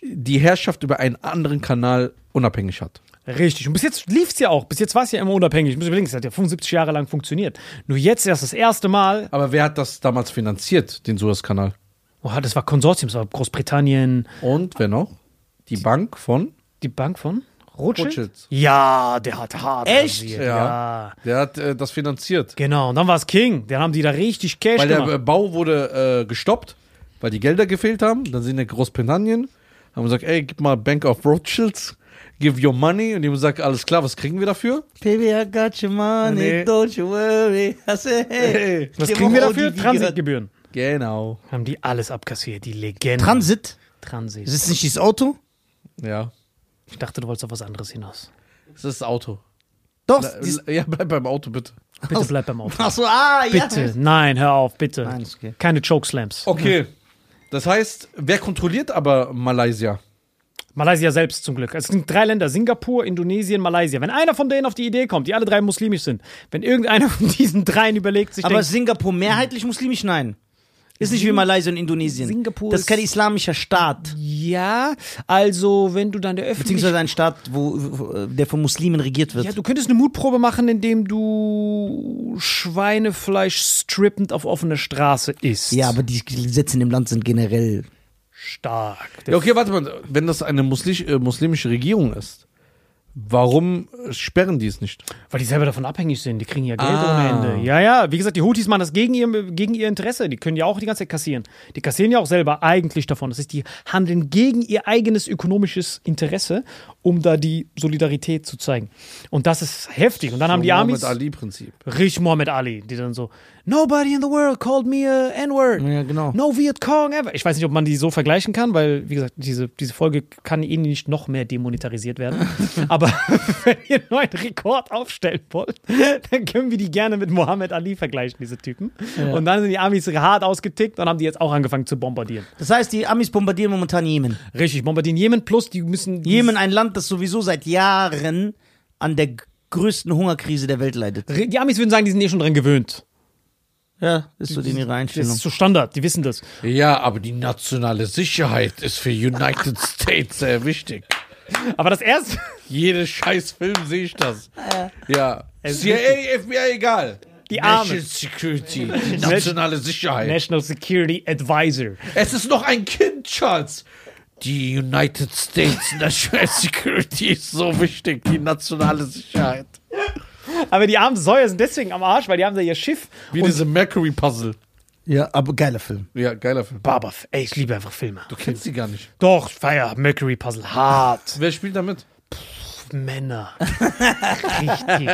Speaker 1: die Herrschaft über einen anderen Kanal unabhängig hat.
Speaker 3: Richtig. Und bis jetzt lief es ja auch. Bis jetzt war es ja immer unabhängig. Ich muss überlegen, es hat ja 75 Jahre lang funktioniert. Nur jetzt erst das erste Mal.
Speaker 1: Aber wer hat das damals finanziert, den Suezkanal?
Speaker 3: Oh, das war Konsortium, das war Großbritannien.
Speaker 1: Und wer noch? Die Bank von
Speaker 3: Die Bank von Rothschild?
Speaker 1: Rothschilds.
Speaker 3: Ja, der hat hart.
Speaker 2: Echt?
Speaker 3: rasiert,
Speaker 1: Ja.
Speaker 3: ja.
Speaker 1: Der hat äh, das finanziert.
Speaker 3: Genau. Und dann war es King. Dann haben die da richtig Cash
Speaker 1: Weil der
Speaker 3: gemacht.
Speaker 1: äh, Bau wurde äh, gestoppt, weil die Gelder gefehlt haben. Dann sind die in Großbritannien, haben gesagt, ey, gib mal Bank of Rothschilds, give your money. Und die haben gesagt, alles klar, was kriegen wir dafür?
Speaker 2: Baby, I got your money,
Speaker 1: Nee.
Speaker 2: don't you worry. I said, hey.
Speaker 1: Hey.
Speaker 3: Was
Speaker 2: Die
Speaker 3: kriegen wir dafür?
Speaker 2: die- die
Speaker 3: Transitgebühren.
Speaker 1: Genau.
Speaker 3: Haben die alles abkassiert, die Legende.
Speaker 2: Transit?
Speaker 3: Transit.
Speaker 2: Ist das nicht dieses Auto?
Speaker 1: Ja.
Speaker 3: Ich dachte, du wolltest auf was anderes hinaus.
Speaker 1: Das ist das Auto.
Speaker 2: Doch. Dieses-
Speaker 1: Ja, bleib beim Auto, bitte.
Speaker 3: Bitte bleib beim Auto.
Speaker 2: Ach so, ah, ja.
Speaker 3: Bitte. Nein, hör auf, bitte.
Speaker 2: Nein, ist okay.
Speaker 3: Keine Chokeslams.
Speaker 1: Okay. Das heißt, wer kontrolliert aber Malaysia?
Speaker 3: Malaysia selbst zum Glück. Es sind drei Länder: Singapur, Indonesien, Malaysia. Wenn einer von denen auf die Idee kommt, die alle drei muslimisch sind, wenn irgendeiner von diesen dreien überlegt, sich
Speaker 2: Aber
Speaker 3: denkt,
Speaker 2: Singapur mehrheitlich muslimisch? Nein. Ist nicht wie Malaysia und Indonesien.
Speaker 3: Singapur
Speaker 2: das ist kein islamischer Staat.
Speaker 3: ja, also wenn du dann der
Speaker 2: Beziehungsweise
Speaker 3: Öffentlichkeit.
Speaker 2: ein Staat, wo, wo, der von Muslimen regiert wird.
Speaker 3: Ja, du könntest eine Mutprobe machen, indem du Schweinefleisch strippend auf offener Straße isst.
Speaker 2: Ja, aber die Gesetze in dem Land sind generell.
Speaker 3: stark.
Speaker 1: Ja, okay, warte mal. Wenn das eine äh, muslimische Regierung ist, warum sperren die es nicht?
Speaker 3: Weil die selber davon abhängig sind. Die kriegen ja Geld
Speaker 1: Ah.
Speaker 3: ohne Ende. Ja, ja. Wie gesagt, die Houthis machen das gegen ihr, gegen ihr Interesse. Die können ja auch die ganze Zeit kassieren. Die kassieren ja auch selber eigentlich davon. Das heißt, die handeln gegen ihr eigenes ökonomisches Interesse, um da die Solidarität zu zeigen. Und das ist heftig. Und dann haben die Amis.
Speaker 1: Mohammed Ali-Prinzip.
Speaker 3: Richtig Muhammad Ali, die dann so, Nobody in the world called me a N-word.
Speaker 2: Ja, genau.
Speaker 3: No Viet Cong ever. Ich weiß nicht, ob man die so vergleichen kann, weil, wie gesagt, diese, diese Folge kann eh nicht noch mehr demonetarisiert werden. Aber wenn ihr einen neuen Rekord aufstellen wollt, dann können wir die gerne mit Muhammad Ali vergleichen, diese Typen. Und dann sind die Amis hart ausgetickt und haben die jetzt auch angefangen zu bombardieren.
Speaker 2: Das heißt, die Amis bombardieren momentan Jemen.
Speaker 3: Richtig, bombardieren Jemen plus die müssen.
Speaker 2: Jemen, ein Land, das sowieso seit Jahren an der größten Hungerkrise der Welt leidet.
Speaker 3: Die Amis würden sagen, die sind eh schon dran gewöhnt.
Speaker 2: Ja, ist so die ihre
Speaker 3: Das
Speaker 2: Einstellung.
Speaker 3: ist so Standard, die wissen das.
Speaker 1: Ja, aber die nationale Sicherheit ist für United States sehr wichtig.
Speaker 3: Aber das erste.
Speaker 1: Jede scheiß Film sehe ich das. Ja.
Speaker 3: Es ist
Speaker 1: CIA, FBI, egal.
Speaker 3: Die Armen.
Speaker 1: National Security, nationale Sicherheit.
Speaker 3: National Security Advisor.
Speaker 1: Es ist noch ein Kind, Charles. Die United States National Security ist so wichtig, die nationale Sicherheit.
Speaker 3: Aber die armen Säuer sind deswegen am Arsch, weil die haben da ihr Schiff.
Speaker 1: Wie
Speaker 3: und
Speaker 1: diese Mercury-Puzzle.
Speaker 2: Ja, aber geiler Film.
Speaker 1: Ja, geiler Film.
Speaker 3: Baba, ey, ich liebe einfach Filme.
Speaker 1: Du kennst die gar nicht.
Speaker 3: Doch, feier Mercury Puzzle hart.
Speaker 1: Wer spielt damit?
Speaker 3: Männer. Richtig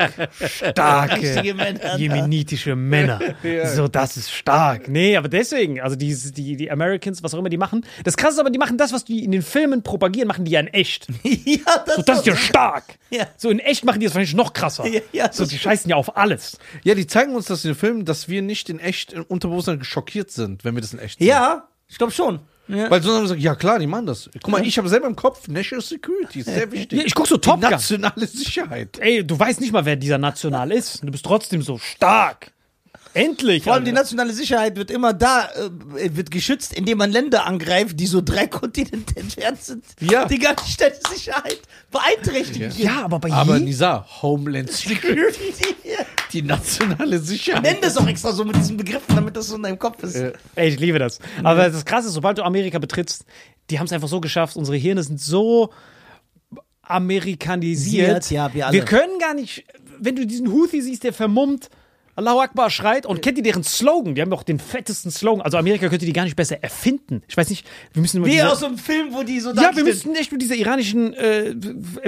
Speaker 3: starke,
Speaker 2: Richtige Männer.
Speaker 3: jemenitische Männer. So, das ist stark. Nee, aber deswegen, also die, die, die Americans, was auch immer die machen. Das krasse ist aber, die machen das, was die in den Filmen propagieren, machen die ja in echt.
Speaker 2: ja, das,
Speaker 3: So, das ist ja stark.
Speaker 2: Ja.
Speaker 3: So, in echt machen die das wahrscheinlich noch krasser.
Speaker 2: Ja, ja,
Speaker 3: so, die scheißen ja auf alles.
Speaker 1: Ja, die zeigen uns das in den Filmen, dass wir nicht in echt im Unterbewusstsein schockiert sind, wenn wir das in echt sehen.
Speaker 2: Ja, ich glaube schon. Ja.
Speaker 1: Weil sonst haben wir gesagt, ja klar, die machen das. Guck mal, ich habe selber im Kopf National Security, ist sehr wichtig.
Speaker 3: Ja, ich guck so Top Gun.
Speaker 1: nationale Sicherheit.
Speaker 3: Ey, du weißt nicht mal, wer dieser National ist. Du bist trotzdem so stark. Endlich.
Speaker 2: Vor allem die nationale Sicherheit wird immer da, äh, wird geschützt, indem man Länder angreift, die so drei Kontinente entfernt sind.
Speaker 1: Ja.
Speaker 2: Die ganze Sicherheit beeinträchtigt.
Speaker 3: ja, aber bei
Speaker 1: Aber
Speaker 3: je-
Speaker 1: Nisa, Homeland Security, die nationale Sicherheit.
Speaker 2: Nenn das auch extra so mit diesen Begriffen, damit das so in deinem Kopf ist.
Speaker 1: Äh,
Speaker 3: Ey, ich liebe das. Aber das Krasse ist, sobald du Amerika betrittst, die haben es einfach so geschafft, unsere Hirne sind so amerikanisiert.
Speaker 2: Siert, ja, wir alle.
Speaker 3: Wir können gar nicht, wenn du diesen Houthi siehst, der vermummt Allahu Akbar schreit und kennt ihr deren Slogan? Die haben doch den fettesten Slogan. Also Amerika könnte die gar nicht besser erfinden. Ich weiß nicht, wir müssen
Speaker 2: Wie
Speaker 3: diese-
Speaker 2: aus so einem Film, wo die so
Speaker 3: ja, wir müssten echt mit dieser iranischen äh,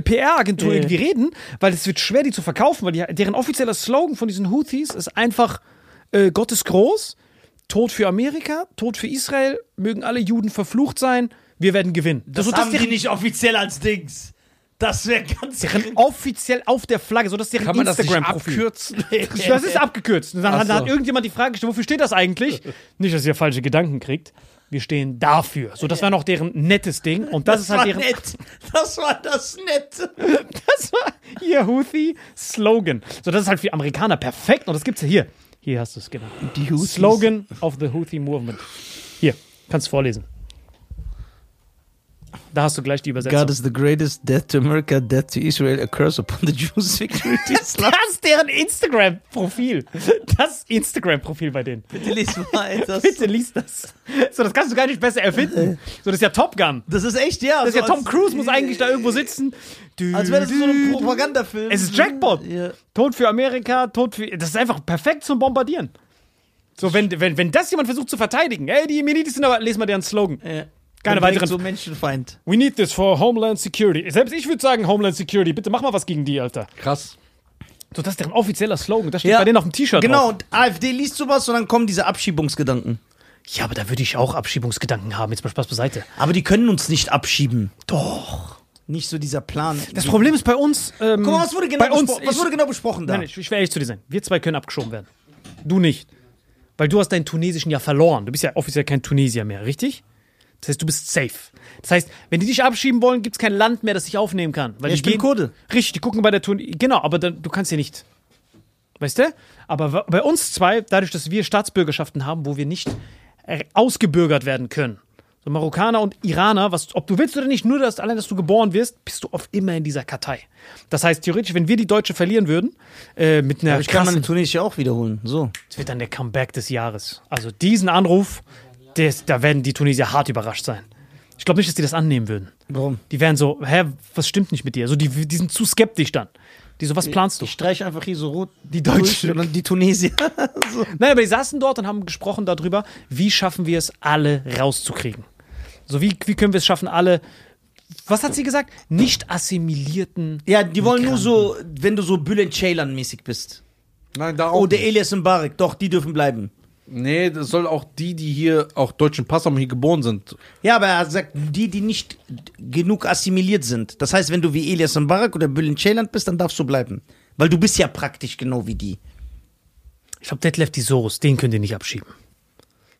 Speaker 3: PR-Agentur
Speaker 2: Ja.
Speaker 3: irgendwie reden, weil es wird schwer, die zu verkaufen, weil die, deren offizieller Slogan von diesen Houthis ist einfach äh, Gott ist groß, Tod für Amerika, Tod für Israel, mögen alle Juden verflucht sein, wir werden gewinnen.
Speaker 2: Das,
Speaker 3: so,
Speaker 2: haben die nicht offiziell als Dings. Das wäre ganz
Speaker 3: deren offiziell auf der Flagge, so dass deren
Speaker 1: Kann man das nicht
Speaker 3: Instagram-Profil.
Speaker 1: abkürzen?
Speaker 3: Das ist abgekürzt. Und dann,
Speaker 1: Ach
Speaker 3: dann
Speaker 1: so.
Speaker 3: hat irgendjemand die Frage gestellt, wofür steht das eigentlich? Nicht, dass ihr falsche Gedanken kriegt. Wir stehen dafür. So, das war noch deren nettes Ding. Und das, ist
Speaker 2: war
Speaker 3: halt deren.
Speaker 2: nett. Das war das Nette.
Speaker 3: Das war ihr Houthi-Slogan. So, das ist halt für Amerikaner perfekt. Und das gibt's ja hier. Hier hast du es, genau.
Speaker 2: Die Houthis.
Speaker 3: Slogan of the Houthi Movement. Hier, kannst du vorlesen. Da hast du gleich die Übersetzung.
Speaker 2: God is the greatest death to America, death to Israel, a curse upon the Jews, victory to Islam.
Speaker 3: Das ist deren Instagram-Profil. Das Instagram-Profil bei denen.
Speaker 2: Bitte lies mal etwas.
Speaker 3: Bitte lies das. So, das kannst du gar nicht besser erfinden. So, das ist ja Top Gun.
Speaker 2: Das ist echt, ja.
Speaker 3: Das ist
Speaker 2: so
Speaker 3: ja Tom Cruise, muss eigentlich da irgendwo sitzen. Du,
Speaker 2: Als wäre das so ein Propagandafilm.
Speaker 3: Es ist Jackpot.
Speaker 2: Ja.
Speaker 3: Tod für Amerika, Tod für. Das ist einfach perfekt zum Bombardieren. So, wenn, wenn, wenn das jemand versucht zu verteidigen, ey, die Jemenitis sind aber, les mal deren Slogan.
Speaker 2: Ja.
Speaker 3: Keine weiteren-
Speaker 2: So Menschenfeind.
Speaker 3: We need this for Homeland Security. Selbst ich würde sagen Homeland Security. Bitte mach mal was gegen die, Alter.
Speaker 1: Krass.
Speaker 3: So, das ist deren offizieller Slogan. Das steht bei denen auf dem T-Shirt
Speaker 2: Genau,
Speaker 3: drauf.
Speaker 2: und AfD liest sowas und dann kommen diese Abschiebungsgedanken.
Speaker 3: Ja, aber da würde ich auch Abschiebungsgedanken haben. Jetzt mal Spaß beiseite.
Speaker 2: Aber die können uns nicht abschieben. Doch. Nicht so dieser Plan.
Speaker 3: Das Problem ist bei uns. Ähm,
Speaker 2: Guck mal, was wurde genau,
Speaker 3: bei uns,
Speaker 2: was wurde genau besprochen da?
Speaker 3: Nein, ich, ich will ehrlich zu dir sein. Wir zwei können abgeschoben werden. Du nicht. Weil du hast deinen Tunesischen ja verloren. Du bist ja offiziell kein Tunesier mehr, richtig? Das heißt, du bist safe. Das heißt, wenn die dich abschieben wollen, gibt es kein Land mehr, das dich aufnehmen kann. Weil
Speaker 2: Ja, ich bin Kurde.
Speaker 3: Richtig, die gucken bei der Tunesien. Genau, aber dann, du kannst ja nicht. Weißt du? Aber bei uns zwei, dadurch, dass wir Staatsbürgerschaften haben, wo wir nicht äh, ausgebürgert werden können. So Marokkaner und Iraner, was, ob du willst oder nicht, nur dass, allein, dass du geboren wirst, bist du auf immer in dieser Kartei. Das heißt, theoretisch, wenn wir die Deutsche verlieren würden, äh, mit einer
Speaker 2: Aber ich kann meine Tunesische auch wiederholen. So.
Speaker 3: das wird dann der Comeback des Jahres. Also diesen Anruf, des, da werden die Tunesier hart überrascht sein. Ich glaube nicht, dass die das annehmen würden.
Speaker 2: Warum?
Speaker 3: Die wären so, hä, was stimmt nicht mit dir? So, die, die sind zu skeptisch dann. Die so, was planst du?
Speaker 2: Ich streiche einfach hier so rot.
Speaker 3: Die Deutschen.
Speaker 2: Und die Tunesier. so.
Speaker 3: Nein, aber die saßen dort und haben gesprochen darüber, wie schaffen wir es, alle rauszukriegen. So, wie, wie können wir es schaffen, alle, was hat sie gesagt? Nicht assimilierten.
Speaker 2: Ja, die wollen nur so, wenn du so Bülent Ceylan mäßig bist.
Speaker 1: Nein, da auch.
Speaker 2: Oder
Speaker 1: nicht.
Speaker 2: Elias Mbarek. Doch, die dürfen bleiben.
Speaker 1: Nee, das soll auch die, die hier auch deutschen Pass haben, hier geboren sind.
Speaker 2: Ja, aber er gesagt, die, die nicht genug assimiliert sind. Das heißt, wenn du wie Elias Mbarek oder Bülent Ceylan bist, dann darfst du bleiben. Weil du bist ja praktisch genau wie die.
Speaker 3: Ich glaube, Detlef die Soos, den könnt ihr nicht abschieben.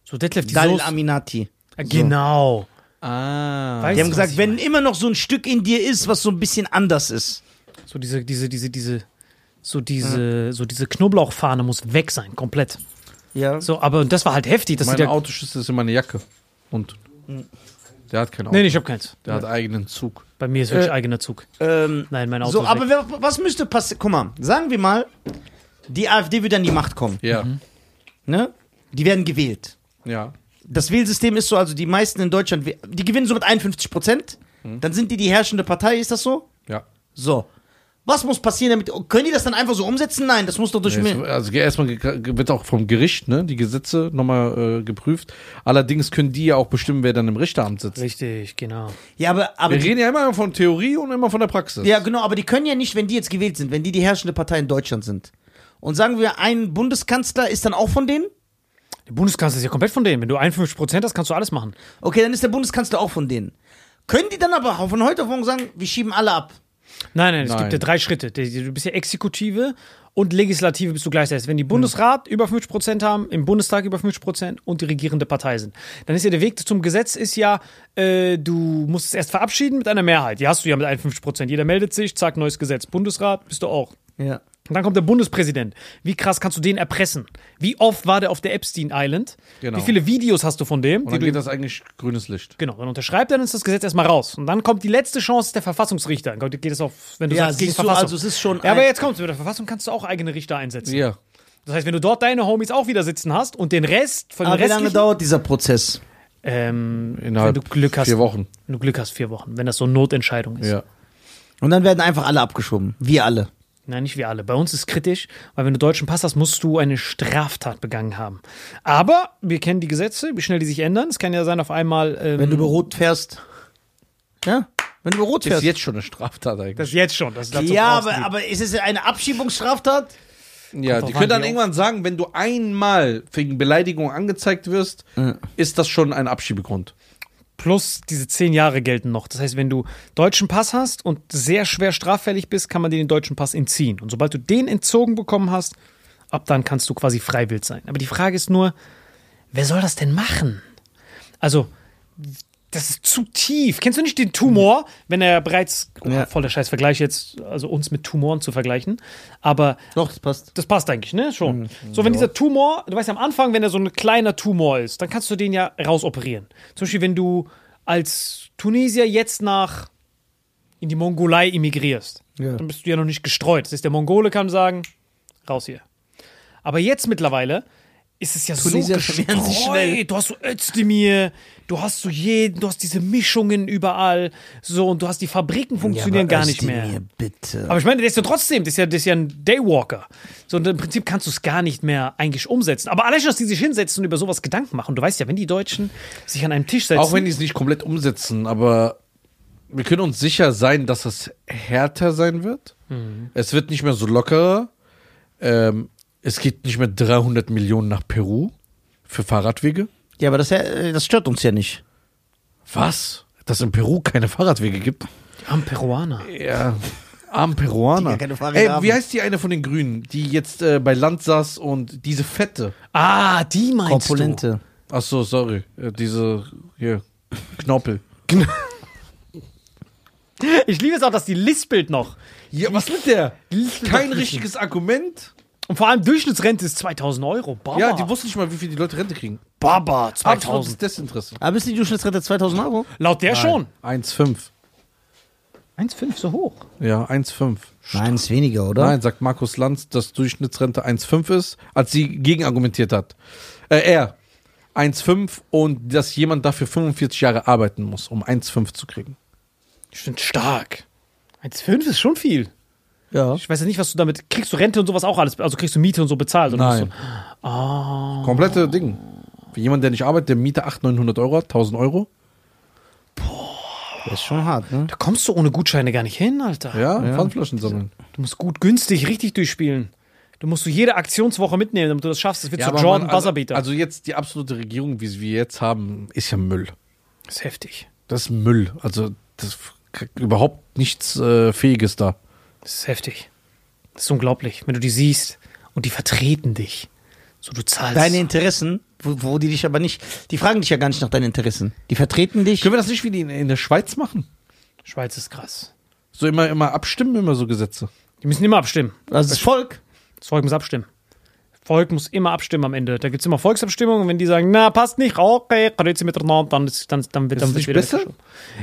Speaker 3: So, Detlef die
Speaker 2: Dalil
Speaker 3: Soos.
Speaker 2: Aminati.
Speaker 3: Genau.
Speaker 1: Ah.
Speaker 3: Weißt
Speaker 2: Die haben gesagt, wenn
Speaker 3: meine?
Speaker 2: immer noch so ein Stück in dir ist, was so ein bisschen anders ist.
Speaker 3: So diese, diese, diese, diese, so diese, so diese Knoblauchfahne muss weg sein, komplett.
Speaker 2: Ja.
Speaker 3: So, aber das war halt heftig, dass sie
Speaker 1: Mein. Autoschlüssel ist in meine Jacke. Und der hat kein Auto.
Speaker 3: Nee, ich hab keins.
Speaker 1: Der hat eigenen Zug.
Speaker 3: Bei mir ist wirklich
Speaker 2: Äh,
Speaker 3: eigener Zug.
Speaker 2: Ähm,
Speaker 3: Nein, mein Auto
Speaker 2: so,
Speaker 3: ist
Speaker 2: aber
Speaker 3: weg.
Speaker 2: wer, was müsste passieren? Guck mal, sagen wir mal, die AfD wird an die Macht kommen.
Speaker 1: Ja.
Speaker 2: Ne? Die werden gewählt.
Speaker 1: Ja.
Speaker 2: Das Wählsystem ist so, also die meisten in Deutschland, die gewinnen so mit 51 Prozent. Dann sind die die herrschende Partei, ist das so?
Speaker 1: Ja.
Speaker 2: So. Was muss passieren damit? Können die das dann einfach so umsetzen? Nein, das muss doch durch.
Speaker 1: Nee, es- Also erstmal wird auch vom Gericht, ne, die Gesetze nochmal äh, geprüft. Allerdings können die ja auch bestimmen, wer dann im Richteramt sitzt.
Speaker 3: Richtig, genau.
Speaker 2: ja, aber, aber
Speaker 1: Wir
Speaker 2: die,
Speaker 1: reden ja immer von Theorie und immer von der Praxis.
Speaker 2: ja, genau, aber die können ja nicht, wenn die jetzt gewählt sind, wenn die die herrschende Partei in Deutschland sind. Und sagen wir, ein Bundeskanzler ist dann auch von denen?
Speaker 3: Der Bundeskanzler ist ja komplett von denen. Wenn du 51 Prozent hast, kannst du alles machen.
Speaker 2: Okay, dann ist der Bundeskanzler auch von denen. Können die dann aber von heute auf morgen sagen, wir schieben alle ab?
Speaker 3: Nein, nein, es
Speaker 1: Nein.
Speaker 3: gibt ja drei Schritte. Du bist ja Exekutive und Legislative bist du gleichzeitig. Wenn die Bundesrat über 50 Prozent haben, im Bundestag über 50 Prozent und die regierende Partei sind, dann ist ja der Weg zum Gesetz ist ja, äh, du musst es erst verabschieden mit einer Mehrheit. Die hast du ja mit 51 Prozent. Jeder meldet sich, zack, neues Gesetz. Bundesrat bist du auch.
Speaker 2: Ja.
Speaker 3: Und dann kommt der Bundespräsident. Wie krass kannst du den erpressen? Wie oft war der auf der Epstein Island?
Speaker 1: Genau.
Speaker 3: Wie viele Videos hast du von dem?
Speaker 1: Und
Speaker 3: die
Speaker 1: dann
Speaker 3: du
Speaker 1: geht das eigentlich grünes Licht.
Speaker 3: Genau, dann unterschreibt er, dann ist das Gesetz erstmal raus. Und dann kommt die letzte Chance der Verfassungsrichter. Dann geht es auf, wenn du
Speaker 2: Ja,
Speaker 3: sagst, gegen
Speaker 2: du,
Speaker 3: Verfassung.
Speaker 2: also es ist schon
Speaker 3: ja, aber jetzt kommt's. Mit der Verfassung kannst du auch eigene Richter einsetzen.
Speaker 1: Ja.
Speaker 3: Das heißt, wenn du dort deine Homies auch wieder sitzen hast und den Rest von den
Speaker 2: Aber wie lange dauert dieser Prozess?
Speaker 3: ähm,
Speaker 1: Innerhalb
Speaker 3: wenn du Glück hast,
Speaker 1: vier Wochen.
Speaker 3: wenn du Glück hast, vier Wochen, wenn das so eine Notentscheidung ist.
Speaker 1: Ja.
Speaker 2: Und dann werden einfach alle abgeschoben. Wir alle.
Speaker 3: Nein, nicht wir alle. Bei uns ist kritisch, weil wenn du deutschen Pass hast, musst du eine Straftat begangen haben. Aber wir kennen die Gesetze, wie schnell die sich ändern. Es kann ja sein, auf einmal. Ähm,
Speaker 2: Wenn du über Rot fährst. Ja? Wenn du über Rot
Speaker 1: Ist
Speaker 2: fährst.
Speaker 1: jetzt schon eine Straftat eigentlich.
Speaker 3: das jetzt schon. Das, dazu
Speaker 2: ja, aber, aber ist es eine Abschiebungsstraftat?
Speaker 1: ja, die
Speaker 3: an,
Speaker 1: können dann irgendwann sagen, wenn du einmal wegen Beleidigung angezeigt wirst, ist das schon ein Abschiebegrund.
Speaker 3: Plus diese zehn Jahre gelten noch. Das heißt, wenn du deutschen Pass hast und sehr schwer straffällig bist, kann man dir den deutschen Pass entziehen. Und sobald du den entzogen bekommen hast, ab dann kannst du quasi freiwillig sein. Aber die Frage ist nur, wer soll das denn machen? Also, das ist zu tief. Kennst du nicht den Tumor, wenn er bereits, oh,
Speaker 2: Ja.
Speaker 3: voller Scheißvergleich jetzt, also uns mit Tumoren zu vergleichen, aber
Speaker 2: Doch, das passt.
Speaker 3: das passt eigentlich, ne?
Speaker 2: Mhm.
Speaker 3: Schon. So, wenn dieser Tumor, du weißt ja am Anfang, wenn er so ein kleiner Tumor ist, dann kannst du den ja rausoperieren. Zum Beispiel, wenn du als Tunesier jetzt nach in die Mongolei immigrierst,
Speaker 2: Ja.
Speaker 3: dann bist du ja noch nicht gestreut. Das heißt, der Mongole kann sagen, raus hier. Aber jetzt mittlerweile ist es ja
Speaker 2: Tunesier
Speaker 3: so
Speaker 2: vermehren sich schnell.
Speaker 3: gestreut. Du hast so Özdemir, du hast so jeden, du hast diese Mischungen überall, so und du hast die Fabriken funktionieren
Speaker 2: aber
Speaker 3: gar nicht mehr.
Speaker 2: bitte.
Speaker 3: Aber ich meine, der ist ja trotzdem, das ist ja, das ist ja ein Daywalker. So, und im Prinzip kannst du es gar nicht mehr eigentlich umsetzen. Aber allein schon, dass die sich hinsetzen und über sowas Gedanken machen. Du weißt ja, wenn die Deutschen sich an einem Tisch setzen.
Speaker 1: Auch wenn die es nicht komplett umsetzen, aber wir können uns sicher sein, dass es härter sein wird. Es wird nicht mehr so lockerer. Ähm, es geht nicht mehr 300 Millionen nach Peru für Fahrradwege.
Speaker 2: ja, aber das, äh, das stört uns ja nicht.
Speaker 1: Was? Dass in Peru keine Fahrradwege gibt?
Speaker 3: am Peruaner.
Speaker 1: Ja. Arm Peruaner.
Speaker 2: Die gar keine Fahrräder
Speaker 1: Ey,
Speaker 2: haben.
Speaker 1: wie heißt die eine von den Grünen, die jetzt äh, bei Land saß und diese Fette?
Speaker 3: Ah, die meinst
Speaker 2: Komponente.
Speaker 1: Ach so, sorry. Äh, diese hier Knorpel.
Speaker 3: du. Ich liebe es auch, dass die lispelt noch.
Speaker 1: Ja, was mit der? Kein richtiges Argument.
Speaker 3: Und vor allem Durchschnittsrente ist 2000 Euro. Baba.
Speaker 1: Ja, die wussten nicht mal, wie viel die Leute Rente kriegen.
Speaker 3: Baba,
Speaker 1: Absolutes
Speaker 3: 2000.
Speaker 1: Desinteresse.
Speaker 2: Aber ist die Durchschnittsrente 2000 Euro?
Speaker 3: Laut der schon.
Speaker 1: 1,5.
Speaker 3: 1,5 so hoch.
Speaker 1: Ja, 1,5.
Speaker 2: Nein, ist weniger, oder?
Speaker 1: Nein, sagt Markus Lanz, dass Durchschnittsrente 1,5 ist, als sie gegenargumentiert hat. Äh, er. 1,5 und dass jemand dafür 45 Jahre arbeiten muss, um 1,5 zu kriegen.
Speaker 3: Ich finde stark. 1,5 ist schon viel.
Speaker 2: Ja.
Speaker 3: Ich weiß ja nicht, was du damit. Kriegst du Rente und sowas auch alles? Also kriegst du Miete und so bezahlt? Oder
Speaker 1: Nein.
Speaker 3: du- Ah.
Speaker 1: Komplette Ding. Für jemanden, der nicht arbeitet, der Miete 800, 900 Euro hat, 1000 Euro.
Speaker 2: Das ist schon hart, ne?
Speaker 3: Da kommst du ohne Gutscheine gar nicht hin, Alter.
Speaker 1: Ja, Pfandflaschen sammeln.
Speaker 3: Du musst gut günstig richtig durchspielen. Du musst du jede Aktionswoche mitnehmen, damit du das schaffst. Das wird
Speaker 1: Ja,
Speaker 3: zu
Speaker 1: aber
Speaker 3: Jordan
Speaker 1: man, also, also jetzt die absolute Regierung, wie wir jetzt haben, ist ja Müll.
Speaker 3: das ist heftig.
Speaker 1: Das ist Müll. Also das ist überhaupt nichts äh, Fähiges da.
Speaker 3: Das ist heftig. Das ist unglaublich, wenn du die siehst und die vertreten dich. So, du zahlst.
Speaker 2: Deine Interessen, wo, wo die dich aber nicht, die fragen dich ja gar nicht nach deinen Interessen. Die vertreten dich.
Speaker 1: Können wir das nicht wie die in, in der Schweiz machen?
Speaker 3: Schweiz ist krass.
Speaker 1: So immer, immer abstimmen, immer so Gesetze.
Speaker 3: Die müssen immer abstimmen.
Speaker 2: Also das Volk.
Speaker 3: Das Volk muss abstimmen. Volk muss immer abstimmen am Ende. Da gibt es immer Volksabstimmungen und wenn die sagen, na, passt nicht, okay, miteinander, dann, ist, dann, dann wird
Speaker 1: Ist
Speaker 3: dann
Speaker 1: es
Speaker 3: wird wieder
Speaker 1: besser?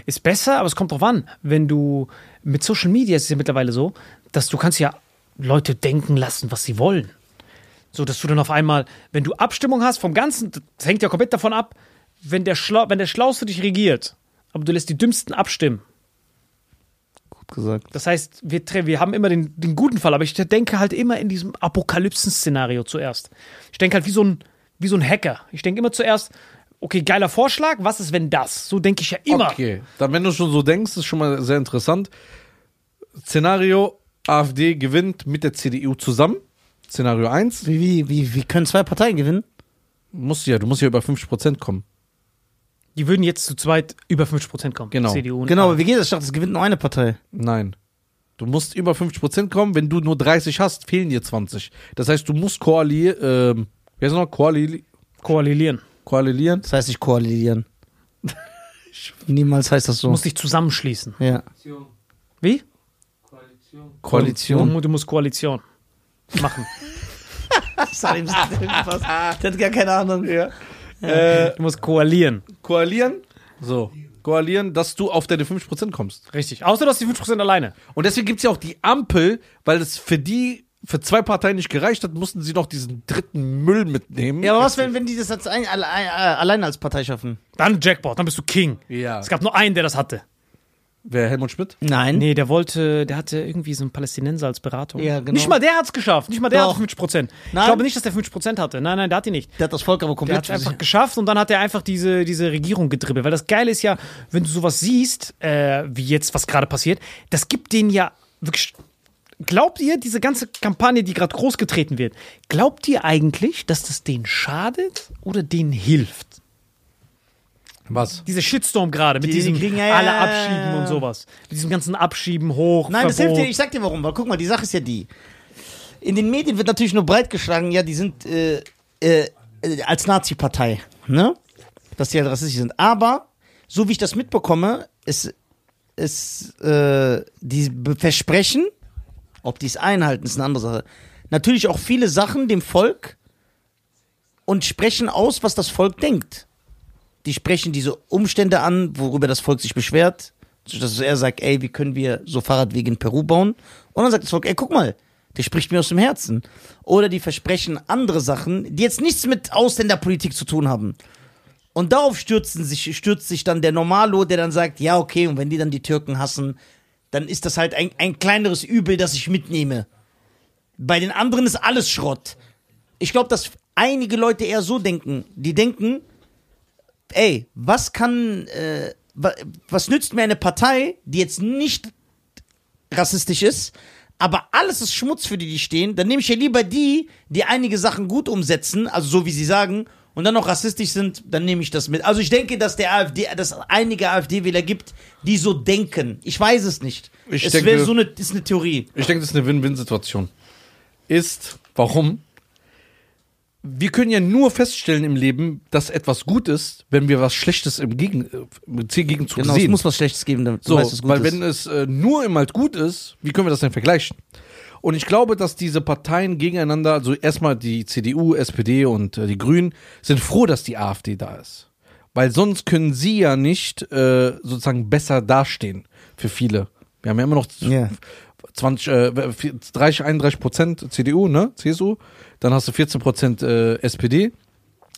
Speaker 3: Ist besser, aber es kommt drauf an. Wenn du mit Social Media ist es ja mittlerweile so, dass du kannst ja Leute denken lassen, was sie wollen. So, dass du dann auf einmal, wenn du Abstimmung hast vom Ganzen, das hängt ja komplett davon ab, wenn der, Schlau wenn der Schlauste dich regiert, aber du lässt die Dümmsten abstimmen.
Speaker 2: Gut gesagt.
Speaker 3: Das heißt, wir, wir haben immer den, den guten Fall, aber ich denke halt immer in diesem Apokalypsen-Szenario zuerst. Ich denke halt wie so, ein, wie so ein Hacker. Ich denke immer zuerst, okay, geiler Vorschlag, was ist, wenn das? So denke ich ja immer.
Speaker 1: Okay. Dann, wenn du schon so denkst, ist schon mal sehr interessant. Szenario: AfD gewinnt mit der CDU zusammen. Szenario 1.
Speaker 2: Wie, wie, wie, wie können zwei Parteien gewinnen?
Speaker 1: Musst du ja, du musst ja über 50% kommen.
Speaker 3: Die würden jetzt zu zweit über 50% kommen.
Speaker 1: Genau.
Speaker 3: CDU und
Speaker 2: Genau, aber wie geht das? Ich dachte, es gewinnt nur eine Partei.
Speaker 1: Nein. Du musst über 50% kommen. Wenn du nur 30 hast, fehlen dir 20. Das heißt, du musst koalieren. Ähm, wie heißt es noch? Koali
Speaker 3: koalieren.
Speaker 1: Koalieren.
Speaker 2: Das heißt nicht koalieren. Niemals heißt das
Speaker 3: Du
Speaker 2: so.
Speaker 3: musst dich zusammenschließen.
Speaker 2: Ja.
Speaker 6: Koalition.
Speaker 3: Wie?
Speaker 6: Koalition.
Speaker 1: Koalition.
Speaker 3: Du, du musst Koalition. machen.
Speaker 2: Salim irgendwas. Der hat gar keine Ahnung. Ja.
Speaker 1: Äh,
Speaker 3: Du musst koalieren.
Speaker 1: koalieren. So. Koalieren, dass du auf deine 50% kommst.
Speaker 3: Richtig. Außer du hast die 5% alleine.
Speaker 1: Und deswegen gibt es ja auch die Ampel, weil es für die, für zwei Parteien nicht gereicht hat, mussten sie noch diesen dritten Müll mitnehmen.
Speaker 2: Ja, aber was, wenn, wenn die das als ein, alle, äh, alleine als Partei schaffen?
Speaker 3: Dann Jackpot, dann bist du King.
Speaker 1: Ja.
Speaker 3: Es gab nur einen, der das hatte.
Speaker 1: Wer, Helmut Schmidt?
Speaker 2: Nein.
Speaker 3: Nee, der wollte, der hatte irgendwie so einen Palästinenser als Beratung.
Speaker 2: Ja, genau.
Speaker 3: Nicht mal der hat's geschafft. Nicht mal der
Speaker 2: Doch.
Speaker 3: hatte 50 Prozent. Ich
Speaker 2: Nein.
Speaker 3: glaube nicht, dass der 50 Prozent hatte. Nein, nein, der hat die nicht.
Speaker 2: Der hat das Volk aber
Speaker 3: Der
Speaker 2: komplett
Speaker 3: hat
Speaker 2: für
Speaker 3: einfach geschafft und dann hat er einfach diese, diese Regierung gedribbelt. Weil das Geile ist ja, wenn du sowas siehst, äh, wie jetzt, was gerade passiert, das gibt denen ja wirklich. Glaubt ihr, diese ganze Kampagne, die gerade großgetreten wird, glaubt ihr eigentlich, dass das denen schadet oder denen hilft?
Speaker 1: Was?
Speaker 3: Dieser Shitstorm gerade mit
Speaker 2: Die
Speaker 3: diesem
Speaker 2: kriegen- ja, ja,
Speaker 3: alle abschieben und sowas. Mit diesem ganzen Abschieben hoch.
Speaker 2: Nein, das
Speaker 3: Verbot.
Speaker 2: hilft dir. Ich sag dir warum. Weil guck mal, die Sache ist ja die. In den Medien wird natürlich nur breitgeschlagen, ja, die sind äh, äh, als Nazi-Partei, ne? Dass die halt rassistisch sind. Aber, so wie ich das mitbekomme, ist, ist äh, die Versprechen, ob die es einhalten, ist eine andere Sache. Natürlich auch viele Sachen dem Volk und sprechen aus, was das Volk denkt. Die sprechen diese Umstände an, worüber das Volk sich beschwert. Dass er sagt, ey, wie können wir so Fahrradwege in Peru bauen? Und dann sagt das Volk, ey, guck mal, der spricht mir aus dem Herzen. Oder die versprechen andere Sachen, die jetzt nichts mit Ausländerpolitik zu tun haben. Und darauf stürzen sich, stürzt sich dann der Normalo, der dann sagt, ja, okay, und wenn die dann die Türken hassen, dann ist das halt ein, ein kleineres Übel, das ich mitnehme. Bei den anderen ist alles Schrott. Ich glaube, dass einige Leute eher so denken. Die denken, ey, was kann, äh, wa- was nützt mir eine Partei, die jetzt nicht rassistisch ist, aber alles ist Schmutz, für die die stehen, dann nehme ich ja lieber die, die einige Sachen gut umsetzen, also so wie sie sagen, und dann noch rassistisch sind, dann nehme ich das mit. Also ich denke, dass der AfD, dass es einige AfD-Wähler gibt, die so denken. Ich weiß es nicht.
Speaker 1: Ich
Speaker 2: es
Speaker 1: denke-
Speaker 2: wäre so eine, ist eine Theorie.
Speaker 1: Ich denke, das ist eine Win-Win-Situation. Ist, warum? Wir können ja nur feststellen im Leben, dass etwas gut ist, wenn wir was Schlechtes im Gegen, äh, im Gegenzug
Speaker 2: Genau, es
Speaker 1: sehen.
Speaker 2: muss was Schlechtes geben, damit du
Speaker 1: So,
Speaker 2: weißt, was gut
Speaker 1: weil
Speaker 2: ist.
Speaker 1: wenn es äh, nur immer halt gut ist, wie können wir das denn vergleichen? Und ich glaube, dass diese Parteien gegeneinander, also erstmal die CDU, SPD und äh, die Grünen, sind froh, dass die AfD da ist. Weil sonst können sie ja nicht äh, sozusagen besser dastehen für viele. Wir haben ja immer noch
Speaker 2: Ja.
Speaker 1: 20, äh, 30, 31 Prozent CDU, ne? CSU. Dann hast du 14 Prozent äh, SPD.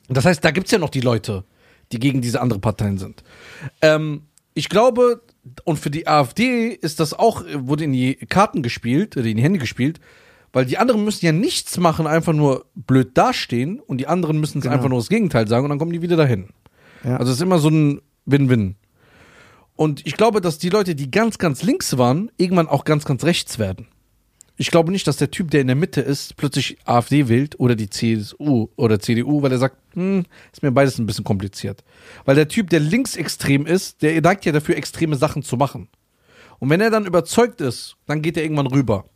Speaker 1: Das heißt, da gibt's ja noch die Leute, die gegen diese andere Parteien sind. Ähm, ich glaube, und für die AfD ist das auch, wurde in die Karten gespielt, oder in die Hände gespielt, weil die anderen müssen ja nichts machen, einfach nur blöd dastehen und die anderen müssen es einfach nur das Gegenteil sagen und dann kommen die wieder dahin.
Speaker 2: Ja.
Speaker 1: Also es ist immer so ein Win-Win. Und ich glaube, dass die Leute, die ganz, ganz links waren, irgendwann auch ganz, ganz rechts werden. Ich glaube nicht, dass der Typ, der in der Mitte ist, plötzlich AfD wählt oder die CSU oder CDU, weil er sagt, hm, ist mir beides ein bisschen kompliziert. Weil der Typ, der linksextrem ist, der neigt ja dafür, extreme Sachen zu machen. Und wenn er dann überzeugt ist, dann geht er irgendwann rüber.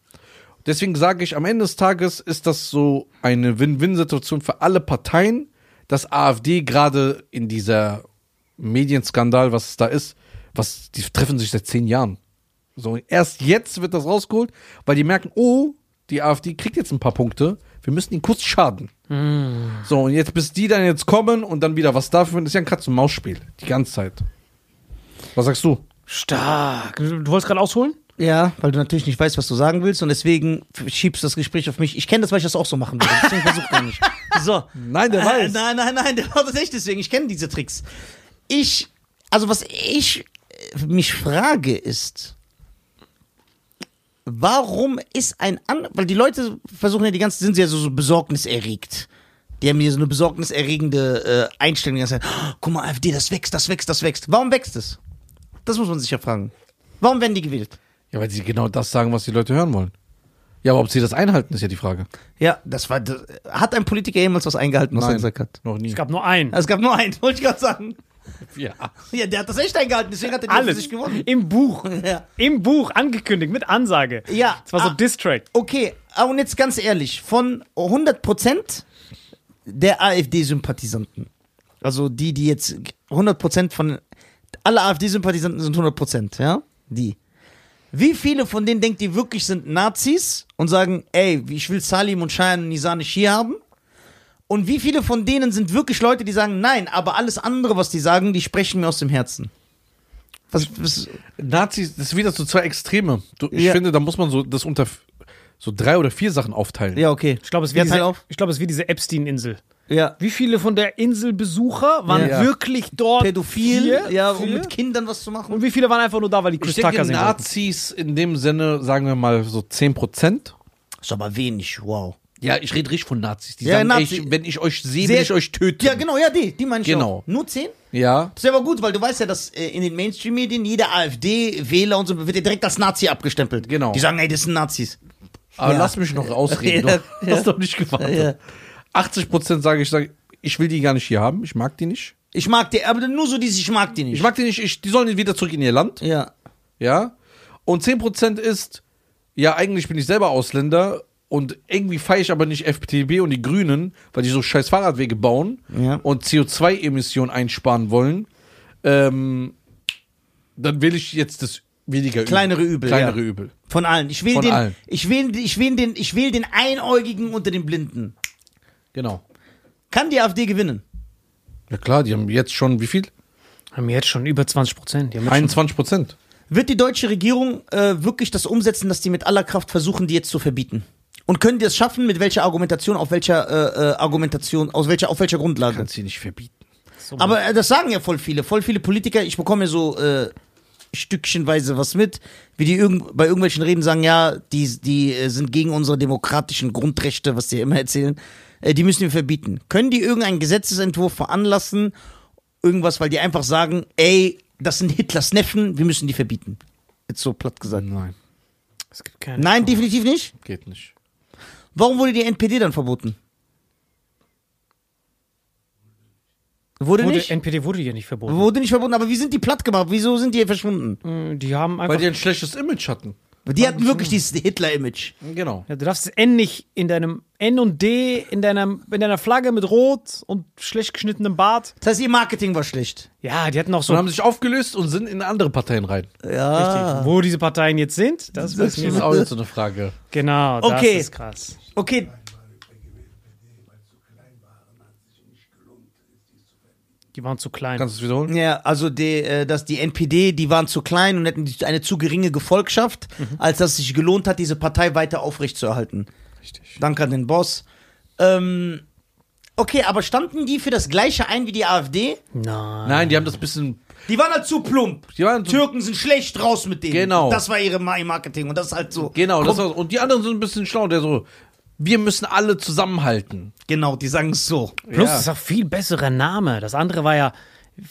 Speaker 1: Deswegen sage ich, am Ende des Tages ist das so eine Win-Win-Situation für alle Parteien, dass AfD gerade in dieser Medienskandal, was da ist, was, die treffen sich seit zehn Jahren. So, erst jetzt wird das rausgeholt, weil die merken, oh, die AfD kriegt jetzt ein paar Punkte, wir müssen ihnen kurz schaden. So, und jetzt, bis die dann jetzt kommen und dann wieder was dafür, das ist ja ein Katz-und-Maus-Spiel, die ganze Zeit. Was sagst du?
Speaker 3: Stark. Du du wolltest gerade ausholen?
Speaker 2: Ja, weil du natürlich nicht weißt, was du sagen willst und deswegen schiebst du das Gespräch auf mich. Ich kenne das, weil ich das auch so machen würde. Deswegen versuch gar nicht. So.
Speaker 1: Nein, der weiß.
Speaker 2: Äh, nein, nein, nein, der war das echt deswegen. Ich kenne diese Tricks. Ich, also was ich mich frage ist, warum ist ein an, weil die Leute versuchen ja die ganze, sind ja so, so besorgniserregt. Die haben hier so eine besorgniserregende äh, Einstellung. Die ganze Zeit, "Oh, guck mal, AfD, das wächst, das wächst, das wächst. Warum wächst es? Das muss man sich ja fragen. Warum werden die gewählt?
Speaker 1: Ja, weil sie genau das sagen, was die Leute hören wollen. Ja, aber ob sie das einhalten, ist ja die Frage.
Speaker 2: Ja, das war. Das, hat ein Politiker jemals was eingehalten, was er gesagt hat?
Speaker 1: noch nie.
Speaker 3: Es gab nur einen.
Speaker 2: Es gab nur einen, wollte ich gerade sagen.
Speaker 1: ja.
Speaker 2: Ja, der hat das echt eingehalten, deswegen hat er die
Speaker 3: Alles.
Speaker 2: sich gewonnen.
Speaker 3: Im Buch.
Speaker 2: Ja.
Speaker 3: Im Buch angekündigt mit Ansage.
Speaker 2: Ja.
Speaker 3: Es war so
Speaker 2: Ah.
Speaker 3: Distrack.
Speaker 2: Okay, und jetzt ganz ehrlich, von 100% der AfD-Sympathisanten, also die, die jetzt 100% von, alle AfD-Sympathisanten sind 100%, ja, die. Wie viele von denen denkt ihr wirklich sind Nazis und sagen, ey, ich will Salim und Cheyenne und Nisa nicht hier haben? Und wie viele von denen sind wirklich Leute, die sagen, nein, aber alles andere, was die sagen, die sprechen mir aus dem Herzen? Was, was,
Speaker 1: Nazis, das ist wieder so zwei Extreme. Du, ich
Speaker 2: Ja.
Speaker 1: finde, da muss man so das unter so drei oder vier Sachen aufteilen.
Speaker 2: ja, okay.
Speaker 3: Ich glaube, es, ich glaube, es ist wie diese Epstein-Insel.
Speaker 2: Ja.
Speaker 3: Wie viele von der Inselbesucher waren
Speaker 1: Ja.
Speaker 3: wirklich dort?
Speaker 2: Pädophil,
Speaker 3: Vier?
Speaker 2: ja, um
Speaker 3: Vier?
Speaker 2: mit Kindern was zu machen.
Speaker 3: Und wie viele waren einfach nur da, weil die
Speaker 1: Ich
Speaker 3: Chris
Speaker 1: denke,
Speaker 3: Tucker wollten?
Speaker 1: Nazis in dem Sinne, sagen wir mal so 10 Prozent.
Speaker 2: ist aber wenig, wow.
Speaker 1: Ja, ich rede richtig von Nazis. Die
Speaker 2: Ja,
Speaker 1: sagen,
Speaker 2: Nazi-
Speaker 1: ey, wenn ich euch sehe, will ich euch töten.
Speaker 2: Ja, genau, ja, die, die meine ich
Speaker 1: Genau.
Speaker 2: auch. Nur zehn?
Speaker 1: Ja.
Speaker 2: Das ist aber gut, weil du weißt ja, dass äh, in den Mainstream-Medien jeder AfD-Wähler und so wird ja direkt als Nazi abgestempelt.
Speaker 1: Genau.
Speaker 2: Die sagen, ey, das sind Nazis.
Speaker 1: Aber
Speaker 2: Ja.
Speaker 1: lass mich noch ausreden.
Speaker 2: Ja,
Speaker 1: du hast doch nicht gewartet.
Speaker 2: Ja.
Speaker 1: 80 Prozent sage ich, sage, ich will die gar nicht hier haben. Ich mag die nicht.
Speaker 2: Ich mag die, aber nur so dieses, ich mag die nicht.
Speaker 1: Ich mag die nicht. Ich, die sollen wieder zurück in ihr Land.
Speaker 2: ja.
Speaker 1: Ja. Und 10 Prozent ist, ja, eigentlich bin ich selber Ausländer und irgendwie feiere ich aber nicht FDP und die Grünen, weil die so scheiß Fahrradwege bauen
Speaker 2: Ja.
Speaker 1: und CO2-Emissionen einsparen wollen. Ähm, dann will ich jetzt das weniger Übel.
Speaker 2: Kleinere Übel,
Speaker 1: Kleinere
Speaker 2: ja.
Speaker 1: Übel.
Speaker 2: Von allen. Ich will
Speaker 1: Von
Speaker 2: den,
Speaker 1: allen.
Speaker 2: ich will, ich will den, ich will den Einäugigen unter den Blinden.
Speaker 1: Genau.
Speaker 2: Kann die AfD gewinnen?
Speaker 1: Ja klar, die haben jetzt schon, wie viel?
Speaker 3: Haben jetzt schon über 20 Prozent. Die haben jetzt schon
Speaker 1: 21 Prozent.
Speaker 2: Wird die deutsche Regierung äh, wirklich das umsetzen, dass die mit aller Kraft versuchen, die jetzt zu verbieten? Und können die es schaffen, mit welcher Argumentation, auf welcher äh, äh, Argumentation, aus welcher, auf welcher Grundlage?
Speaker 1: Kannst sie nicht verbieten.
Speaker 3: so
Speaker 2: Aber äh, das sagen ja voll viele. Voll viele Politiker, ich bekomme ja so äh, stückchenweise was mit, wie die irgend, bei irgendwelchen Reden sagen, ja, die, die äh, sind gegen unsere demokratischen Grundrechte, was die immer erzählen. Äh, die müssen wir verbieten. Können die irgendeinen Gesetzesentwurf veranlassen, irgendwas, weil die einfach sagen, ey, das sind Hitlers Neffen, wir müssen die verbieten. Jetzt so platt gesagt.
Speaker 1: Nein,
Speaker 3: Es gibt keine
Speaker 2: Nein, definitiv nicht.
Speaker 1: geht nicht.
Speaker 2: Warum wurde die NPD dann verboten? Wurde
Speaker 3: Wurde,
Speaker 2: nicht?
Speaker 3: NPD wurde hier nicht verboten.
Speaker 2: Wurde nicht verboten, aber wie sind die platt gemacht? Wieso sind die verschwunden?
Speaker 3: Äh, Die haben einfach.
Speaker 1: Weil die ein schlechtes Image hatten.
Speaker 2: Die hatten wirklich dieses Hitler-Image.
Speaker 1: Genau.
Speaker 3: ja, du darfst das N nicht in deinem N und D in deiner, in deiner Flagge mit Rot und schlecht geschnittenem Bart.
Speaker 2: Das heißt, ihr Marketing war schlecht.
Speaker 3: Ja, die hatten auch so.
Speaker 1: Und haben sich aufgelöst und sind in andere Parteien rein.
Speaker 2: Ja.
Speaker 3: Wo diese Parteien jetzt sind, das, weiß
Speaker 1: Das ist auch jetzt so eine Frage.
Speaker 3: Genau, das
Speaker 2: Okay.
Speaker 3: ist krass.
Speaker 2: Okay,
Speaker 3: Die waren zu klein.
Speaker 1: Kannst du es wiederholen?
Speaker 2: ja, also die, äh, dass die NPD, die waren zu klein und hätten eine zu geringe Gefolgschaft, als dass es sich gelohnt hat, diese Partei weiter aufrechtzuerhalten.
Speaker 1: Richtig.
Speaker 2: Danke an den Boss. Ähm, okay, aber standen die für das Gleiche ein wie die AfD?
Speaker 3: Nein.
Speaker 1: Nein, die haben das bisschen.
Speaker 2: Die waren halt zu plump.
Speaker 1: Die waren
Speaker 2: Türken sind schlecht raus mit denen.
Speaker 1: Genau.
Speaker 2: Das war ihre Ma- ihr Marketing und das ist halt so.
Speaker 1: genau, das war, und die anderen sind ein bisschen schlau. Der so, wir müssen alle zusammenhalten.
Speaker 2: genau, die sagen es so.
Speaker 3: Plus,
Speaker 1: Ja.
Speaker 3: das ist auch viel besserer Name. Das andere war ja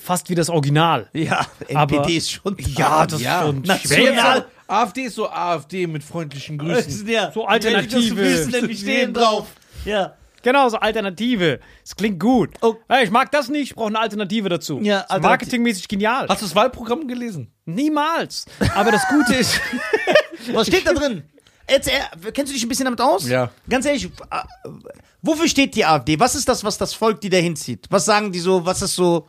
Speaker 3: fast wie das Original.
Speaker 2: Ja, NPD
Speaker 3: Aber-
Speaker 2: ist schon.
Speaker 3: Ja, das
Speaker 1: Ja.
Speaker 3: ist schon
Speaker 2: National-
Speaker 3: schwer.
Speaker 1: AfD ist so AfD mit freundlichen Grüßen.
Speaker 2: Ja.
Speaker 3: So Alternative.
Speaker 2: Wissen, wir stehen drauf. Ja.
Speaker 3: Genau, so Alternative. Es klingt gut.
Speaker 2: Oh.
Speaker 3: Hey, ich mag das nicht, ich brauche eine Alternative dazu.
Speaker 2: Ja,
Speaker 3: Ist
Speaker 2: Alternativ-
Speaker 3: marketingmäßig genial.
Speaker 1: Hast du das Wahlprogramm gelesen?
Speaker 3: Niemals. Aber das Gute ist,
Speaker 2: Was steht da drin? Jetzt, kennst du dich ein bisschen damit aus?
Speaker 1: Ja.
Speaker 2: Ganz ehrlich, äh, wofür steht die AfD? Was ist das, was das Volk die dahin zieht? Was sagen die so? Was ist so?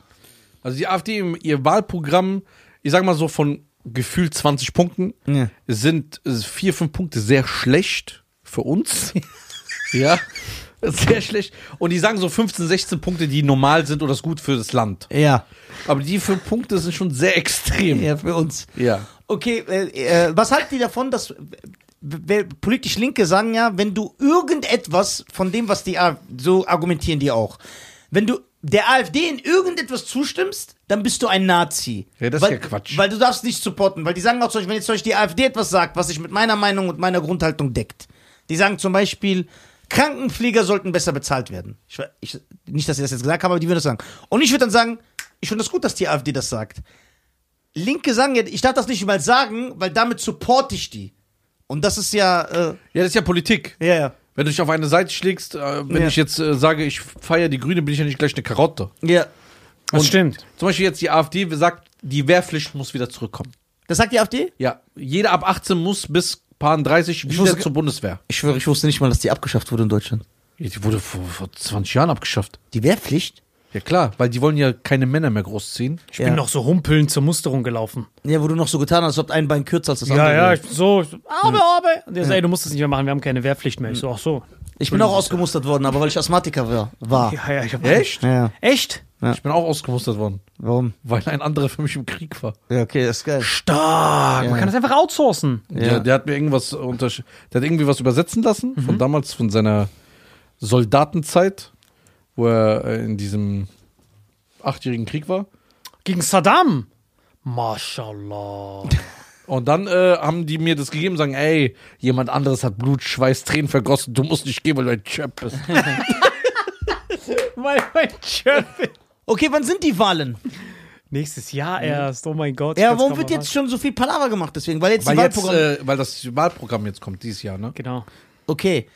Speaker 1: Also die AfD, ihr Wahlprogramm, ich sag mal so von gefühlt 20 Punkten,
Speaker 2: Ja.
Speaker 1: sind äh, vier, fünf Punkte sehr schlecht für uns. ja. Sehr schlecht. Und die sagen so 15, 16 Punkte, die normal sind oder ist gut für das Land.
Speaker 2: Ja.
Speaker 1: Aber die fünf Punkte sind schon sehr extrem.
Speaker 2: Ja, für uns.
Speaker 1: Ja.
Speaker 2: Okay, äh, äh, was halten die davon, dass politisch Linke sagen ja, wenn du irgendetwas von dem, was die so argumentieren die auch, wenn du der AfD in irgendetwas zustimmst, dann bist du ein Nazi.
Speaker 1: Ja, das ist
Speaker 2: weil,
Speaker 1: ja Quatsch.
Speaker 2: Weil du darfst nicht supporten, weil die sagen auch zum Beispiel, wenn jetzt zum Beispiel die AfD etwas sagt, was sich mit meiner Meinung und meiner Grundhaltung deckt. Die sagen zum Beispiel, Krankenpfleger sollten besser bezahlt werden. Ich, ich, nicht, dass sie das jetzt gesagt haben, aber die würden das sagen. Und ich würde dann sagen, ich finde das gut, dass die AfD das sagt. Linke sagen ja, ich darf das nicht mal sagen, weil damit supporte ich die. Und das ist ja, äh,
Speaker 1: Ja, das ist ja Politik.
Speaker 2: ja, ja.
Speaker 1: Wenn du dich auf eine Seite schlägst, äh, wenn
Speaker 2: Ja.
Speaker 1: ich jetzt äh, sage, ich feiere die Grüne, bin ich ja nicht gleich eine Karotte.
Speaker 2: Ja.
Speaker 3: das
Speaker 1: Und-
Speaker 3: stimmt.
Speaker 1: Zum Beispiel jetzt die AfD sagt, die Wehrpflicht muss wieder zurückkommen.
Speaker 2: Das sagt die AfD?
Speaker 1: Ja, jeder ab 18 muss bis paar 30 wieder
Speaker 2: wusste-
Speaker 1: zur Bundeswehr.
Speaker 2: Ich schwöre, ich wusste nicht mal, dass die abgeschafft wurde in Deutschland.
Speaker 1: Ja, Die wurde vor, vor 20 Jahren abgeschafft.
Speaker 2: Die Wehrpflicht?
Speaker 1: Ja klar, weil die wollen ja keine Männer mehr großziehen.
Speaker 3: Ich bin noch so humpelnd zur Musterung gelaufen.
Speaker 2: Ja, wo du noch so getan hast, als ob ein Bein kürzer als das
Speaker 3: Ja,
Speaker 2: andere.
Speaker 3: ja, ich bin so, ich so, aber, aber. Und der so, ey, du musst das nicht mehr machen, wir haben keine Wehrpflicht mehr. Ich so, ach so.
Speaker 2: Ich bin auch ausgemustert worden, aber weil ich Asthmatiker war. war.
Speaker 3: Ja, ja, ich hab
Speaker 1: Echt?
Speaker 2: Ja.
Speaker 3: Echt?
Speaker 1: Ich bin auch ausgemustert worden,
Speaker 2: Warum?
Speaker 1: weil ein anderer für mich im Krieg war.
Speaker 2: Ja, okay, das ist geil.
Speaker 3: Stark. Man kann das einfach outsourcen.
Speaker 1: Der, der hat mir irgendwas unter, der hat irgendwie was übersetzen lassen von damals, von seiner Soldatenzeit, wo er äh, in diesem achtjährigen Krieg war.
Speaker 3: Gegen Saddam. Mashallah.
Speaker 1: Und dann äh, haben die mir das gegeben und sagen, ey, jemand anderes hat Blut, Schweiß, Tränen vergossen, du musst nicht gehen, weil du ein Chöp bist.
Speaker 3: mein, mein Chöp.
Speaker 2: Okay, wann sind die Wahlen?
Speaker 3: Nächstes Jahr erst. Oh mein Gott.
Speaker 2: Ja, warum wird jetzt schon so viel Palaver gemacht deswegen? Weil jetzt
Speaker 1: weil,
Speaker 2: die
Speaker 1: jetzt,
Speaker 2: Wahlprogramm...
Speaker 1: äh, weil das Wahlprogramm jetzt kommt, dieses Jahr, ne?
Speaker 3: Genau.
Speaker 2: Okay.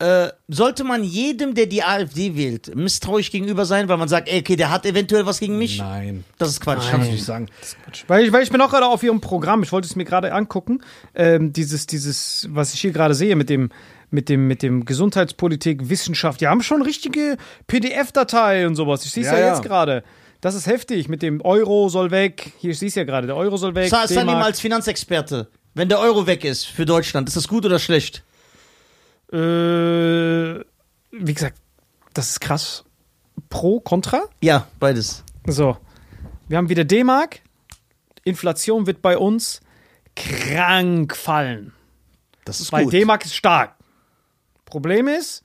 Speaker 2: Äh, sollte man jedem, der die AfD wählt, misstrauisch gegenüber sein, weil man sagt, ey, okay, der hat eventuell was gegen mich?
Speaker 1: Nein.
Speaker 2: Das ist Quatsch.
Speaker 1: Kannst du nicht sagen.
Speaker 3: Weil ich, weil ich bin auch gerade auf ihrem Programm, ich wollte es mir gerade angucken, ähm, dieses, dieses, was ich hier gerade sehe mit dem, mit dem, mit dem Gesundheitspolitik, Wissenschaft, die haben schon richtige PDF-Datei und sowas. Ich sehe es ja,
Speaker 1: Ja, ja.
Speaker 3: jetzt gerade. Das ist heftig, mit dem Euro soll weg. Hier, ich sehe es ja gerade, der Euro soll weg.
Speaker 2: Sa Salim als Finanzexperte, wenn der Euro weg ist für Deutschland, ist das gut oder schlecht?
Speaker 3: Äh, wie gesagt, das ist krass. Pro, Contra?
Speaker 2: Ja, beides.
Speaker 3: So. Wir haben wieder D-Mark. Inflation wird bei uns krank fallen.
Speaker 2: Das ist
Speaker 3: Weil
Speaker 2: gut.
Speaker 3: D-Mark ist stark. Problem ist,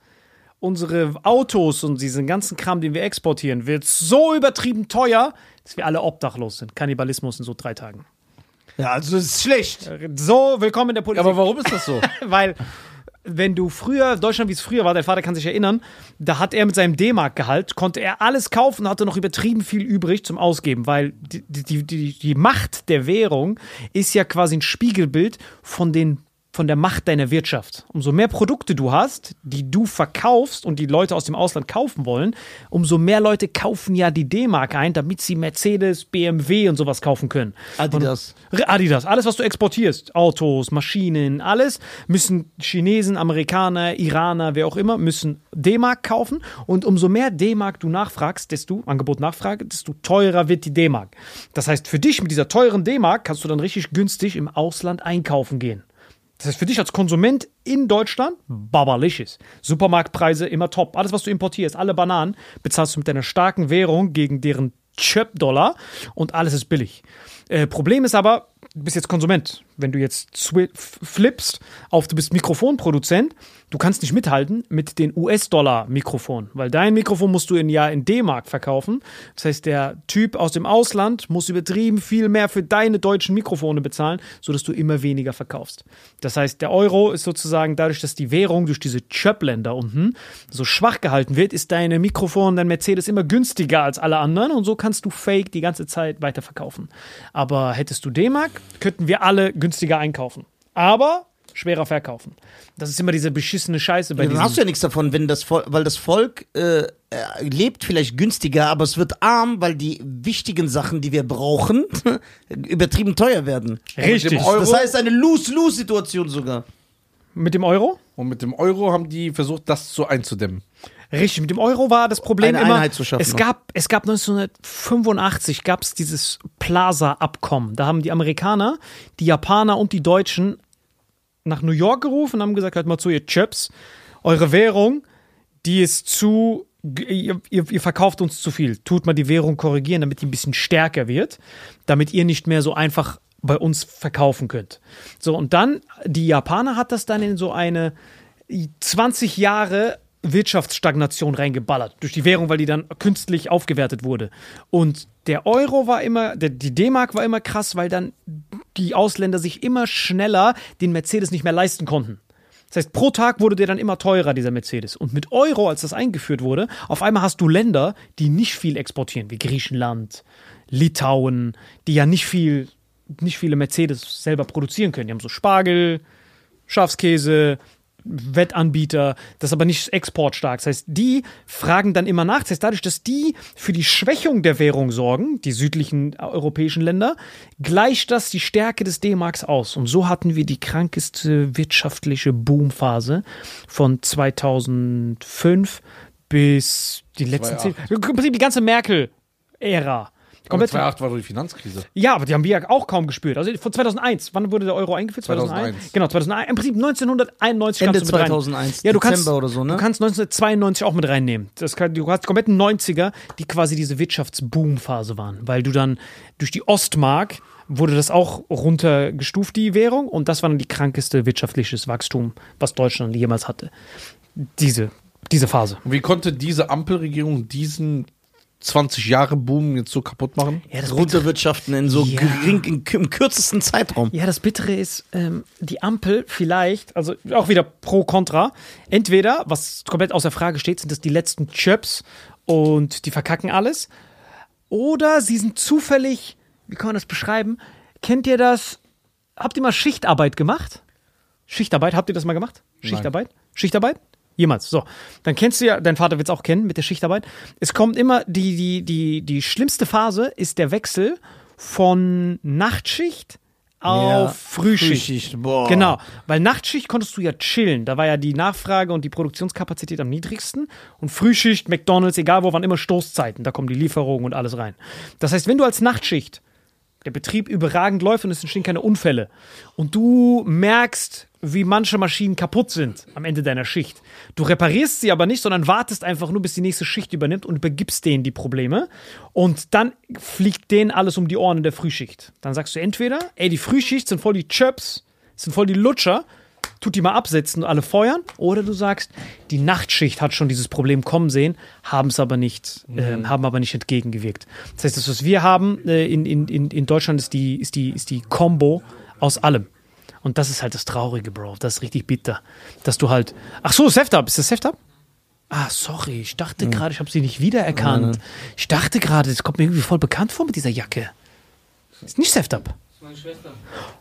Speaker 3: unsere Autos und diesen ganzen Kram, den wir exportieren, wird so übertrieben teuer, dass wir alle obdachlos sind. Kannibalismus in so drei Tagen.
Speaker 2: ja, also das ist schlecht.
Speaker 3: So, willkommen in der Politik.
Speaker 1: Aber warum ist das so?
Speaker 3: Weil, wenn du früher, Deutschland wie es früher war, dein Vater kann sich erinnern, da hat er mit seinem D-Mark-Gehalt, konnte er alles kaufen und hatte noch übertrieben viel übrig zum Ausgeben, weil die, die, die, die Macht der Währung ist ja quasi ein Spiegelbild von den von der Macht deiner Wirtschaft. Umso mehr Produkte du hast, die du verkaufst und die Leute aus dem Ausland kaufen wollen, umso mehr Leute kaufen ja die D-Mark ein, damit sie Mercedes, BMW und sowas kaufen können.
Speaker 2: Adidas.
Speaker 3: Und Adidas, alles, was du exportierst, Autos, Maschinen, alles, müssen Chinesen, Amerikaner, Iraner, wer auch immer, müssen D-Mark kaufen. Und umso mehr D-Mark du nachfragst, desto, Angebot Nachfrage, desto teurer wird die D-Mark. Das heißt, für dich mit dieser teuren D-Mark kannst du dann richtig günstig im Ausland einkaufen gehen. Das heißt, für dich als Konsument in Deutschland, babalicious. Supermarktpreise immer top. Alles, was du importierst, alle Bananen, bezahlst du mit deiner starken Währung gegen deren Chöp-Dollar und alles ist billig. Äh, Problem ist aber, du bist jetzt Konsument. Wenn du jetzt flippst auf, du bist Mikrofonproduzent, du kannst nicht mithalten mit den US-Dollar-Mikrofonen, weil dein Mikrofon musst du in ja in D-Mark verkaufen. Das heißt, der Typ aus dem Ausland muss übertrieben viel mehr für deine deutschen Mikrofone bezahlen, sodass du immer weniger verkaufst. Das heißt, der Euro ist sozusagen dadurch, dass die Währung durch diese Chöp-Länder unten so schwach gehalten wird, ist deine Mikrofon, dein Mercedes immer günstiger als alle anderen und so kannst du Fake die ganze Zeit weiterverkaufen. Aber hättest du D-Mark, könnten wir alle günstiger einkaufen. Aber schwerer verkaufen. Das ist immer diese beschissene Scheiße bei
Speaker 2: Ja, dann hast du ja nichts davon, wenn das Volk, weil das Volk äh, äh, lebt vielleicht günstiger, aber es wird arm, weil die wichtigen Sachen, die wir brauchen, übertrieben teuer werden.
Speaker 3: Richtig.
Speaker 2: Das heißt eine Lose-Lose-Situation sogar.
Speaker 3: Mit dem Euro?
Speaker 1: Und mit dem Euro haben die versucht, das so einzudämmen.
Speaker 3: Richtig, mit dem Euro war das Problem
Speaker 2: Eine
Speaker 3: immer,
Speaker 2: Einheit zu schaffen
Speaker 3: es gab, es gab 1985 gab es dieses Plaza-Abkommen. Da haben die Amerikaner, die Japaner und die Deutschen nach New York gerufen und haben gesagt, halt mal zu, ihr Chips, eure Währung, die ist zu, ihr, ihr, ihr verkauft uns zu viel. Tut mal die Währung korrigieren, damit die ein bisschen stärker wird, damit ihr nicht mehr so einfach bei uns verkaufen könnt. So, und dann, die Japaner hat das dann in so eine 20 Jahre Wirtschaftsstagnation reingeballert durch die Währung, weil die dann künstlich aufgewertet wurde. Und der Euro war immer, der, die D-Mark war immer krass, weil dann die Ausländer sich immer schneller den Mercedes nicht mehr leisten konnten. Das heißt, pro Tag wurde der dann immer teurer, dieser Mercedes. Und mit Euro, als das eingeführt wurde, auf einmal hast du Länder, die nicht viel exportieren, wie Griechenland, Litauen, die ja nicht viel, nicht viele Mercedes selber produzieren können. Die haben so Spargel, Schafskäse, Wettanbieter, das ist aber nicht exportstark. Das heißt, die fragen dann immer nach. Das heißt, dadurch, dass die für die Schwächung der Währung sorgen, die südlichen europäischen Länder, gleicht das die Stärke des D-Marks aus. Und so hatten wir die krankeste wirtschaftliche Boomphase von 2005 bis die letzten zehn. Im Prinzip die ganze Merkel-Ära.
Speaker 1: Aber
Speaker 3: Komplett.
Speaker 1: 2008 war doch die Finanzkrise.
Speaker 3: Ja, aber die haben wir ja auch kaum gespürt. Also von 2001. Wann wurde der Euro eingeführt?
Speaker 1: 2001.
Speaker 3: Genau, 2001. Im Prinzip 1991
Speaker 2: Ende
Speaker 3: kannst du mit rein.
Speaker 2: 2001,
Speaker 3: Ja, du
Speaker 2: Dezember
Speaker 3: kannst,
Speaker 2: oder so, ne?
Speaker 3: Du kannst 1992 auch mit reinnehmen. Das kann, du hast die kompletten 90er, die quasi diese Wirtschaftsboom-Phase waren. Weil du dann durch die Ostmark wurde das auch runtergestuft, die Währung. Und das war dann die krankeste wirtschaftliches Wachstum, was Deutschland jemals hatte. Diese, diese Phase.
Speaker 1: Und wie konnte diese Ampelregierung diesen 20 Jahre Boom jetzt so kaputt machen?
Speaker 3: Ja, das
Speaker 2: Runterwirtschaften in so
Speaker 3: Ja.
Speaker 2: gering, in, im kürzesten Zeitraum.
Speaker 3: Ja, das Bittere ist, ähm, die Ampel vielleicht, also auch wieder pro contra. Entweder, was komplett außer Frage steht, sind das die letzten Chöps und die verkacken alles. Oder sie sind zufällig, wie kann man das beschreiben? Kennt ihr das? Habt ihr mal Schichtarbeit gemacht? Schichtarbeit, habt ihr das mal gemacht? Schichtarbeit? Schichtarbeit? Jemals. So. Dann kennst du ja, dein Vater wird es auch kennen mit der Schichtarbeit. Es kommt immer, die, die, die, die schlimmste Phase ist der Wechsel von Nachtschicht auf
Speaker 2: Ja,
Speaker 3: Frühschicht.
Speaker 2: Frühschicht, boah.
Speaker 3: Genau, weil Nachtschicht konntest du ja chillen. Da war ja die Nachfrage und die Produktionskapazität am niedrigsten. Und Frühschicht, McDonalds, egal wo, waren immer Stoßzeiten. Da kommen die Lieferungen und alles rein. Das heißt, wenn du als Nachtschicht der Betrieb überragend läuft und es entstehen keine Unfälle und du merkst, wie manche Maschinen kaputt sind am Ende deiner Schicht. Du reparierst sie aber nicht, sondern wartest einfach nur, bis die nächste Schicht übernimmt und übergibst denen die Probleme. Und dann fliegt denen alles um die Ohren in der Frühschicht. Dann sagst du entweder, ey, die Frühschicht sind voll die Chöps, sind voll die Lutscher, tut die mal absetzen und alle feuern. Oder du sagst, die Nachtschicht hat schon dieses Problem kommen sehen, haben es aber nicht, ähm, haben aber nicht entgegengewirkt. Das heißt, das, was wir haben äh, in, in, in, Deutschland, ist die, ist die, ist die Combo aus allem. Und das ist halt das Traurige, Bro. Das ist richtig bitter. Dass du halt. Ach so, Seftab. Ist das Seftab? Ah, sorry. Ich dachte gerade, ich habe sie nicht wiedererkannt. Ich dachte gerade, das kommt mir irgendwie voll bekannt vor mit dieser Jacke. Ist nicht Seftab.
Speaker 6: Ist meine Schwester.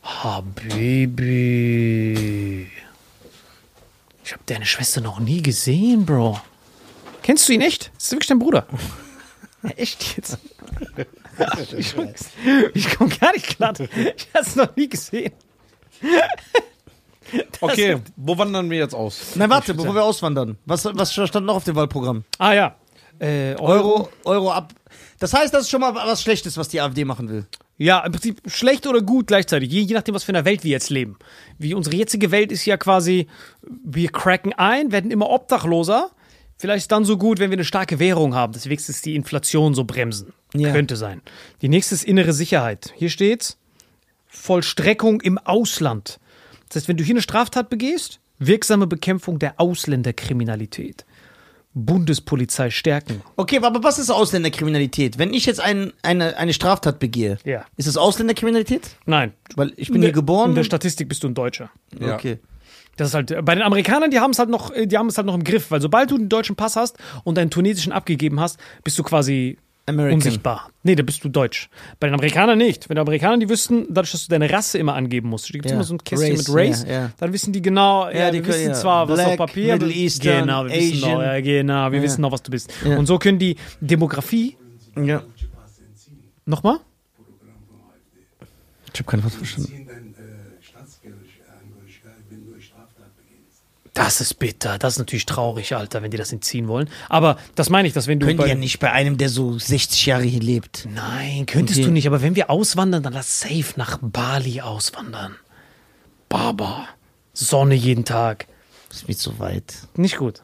Speaker 3: Ah, Baby. Ich habe deine Schwester noch nie gesehen, Bro. Kennst du ihn echt? Ist das wirklich dein Bruder? Ja, echt jetzt? ich ich komme gar nicht klar. Ich habe es noch nie gesehen.
Speaker 1: Okay, wo wandern wir jetzt aus?
Speaker 2: Na warte, bevor wir auswandern. Was, was stand noch auf dem Wahlprogramm?
Speaker 3: Ah ja. Äh,
Speaker 2: Euro, Euro ab. Das heißt, das ist schon mal was Schlechtes, was die AfD machen will.
Speaker 3: Ja, im Prinzip schlecht oder gut gleichzeitig, je, je nachdem, was für eine Welt wir jetzt leben. Wie unsere jetzige Welt ist ja quasi, wir cracken ein, werden immer obdachloser. Vielleicht ist dann so gut, wenn wir eine starke Währung haben, dass wir wenigstens die Inflation so bremsen.
Speaker 2: Ja.
Speaker 3: Könnte sein. Die nächste ist innere Sicherheit. Hier steht's, Vollstreckung im Ausland. Das heißt, wenn du hier eine Straftat begehst, wirksame Bekämpfung der Ausländerkriminalität. Bundespolizei stärken.
Speaker 2: Okay, aber was ist Ausländerkriminalität? Wenn ich jetzt ein, eine, eine Straftat begehe,
Speaker 3: Ja.
Speaker 2: ist das Ausländerkriminalität?
Speaker 3: Nein.
Speaker 2: Weil ich bin hier geboren.
Speaker 3: In der Statistik bist du ein Deutscher.
Speaker 1: Ja.
Speaker 2: Okay.
Speaker 3: Das ist halt, bei den Amerikanern, die haben es halt noch, die haben es halt noch im Griff, weil sobald du den deutschen Pass hast und deinen tunesischen abgegeben hast, bist du quasi
Speaker 2: American.
Speaker 3: unsichtbar. Nee, da bist du deutsch. Bei den Amerikanern nicht. Wenn die Amerikaner, die wüssten, dadurch, dass du deine Rasse immer angeben musst, da gibt es
Speaker 2: Ja.
Speaker 3: immer so ein Kästchen
Speaker 2: Race,
Speaker 3: mit Race,
Speaker 2: ja, ja.
Speaker 3: dann wissen die genau, ja,
Speaker 2: Ja, die
Speaker 3: wir
Speaker 2: können-
Speaker 3: wissen
Speaker 2: ja.
Speaker 3: zwar, was
Speaker 2: Black,
Speaker 3: auf Papier,
Speaker 2: Middle Eastern,
Speaker 3: genau, wir wissen noch,
Speaker 2: Asian.
Speaker 3: ja, genau, wir
Speaker 2: Ja.
Speaker 3: wissen noch, was du bist.
Speaker 2: Ja.
Speaker 3: Und so können die Demografie,
Speaker 2: Ja.
Speaker 3: nochmal?
Speaker 2: Ich habe kein Wort verstanden.
Speaker 7: ziehen deine äh, Staatsangehörigkeit, wenn du eine Straftat begehst.
Speaker 3: Das ist bitter, das ist natürlich traurig, Alter, wenn die das entziehen wollen. Aber das meine ich, dass wenn du bei-
Speaker 2: ja nicht bei einem, der so 60 Jahre hier lebt.
Speaker 3: Nein, könntest
Speaker 2: Okay.
Speaker 3: du nicht, aber wenn wir auswandern, dann lass safe nach Bali auswandern. Baba. Sonne jeden Tag.
Speaker 2: Das ist mir zu weit.
Speaker 3: Nicht gut.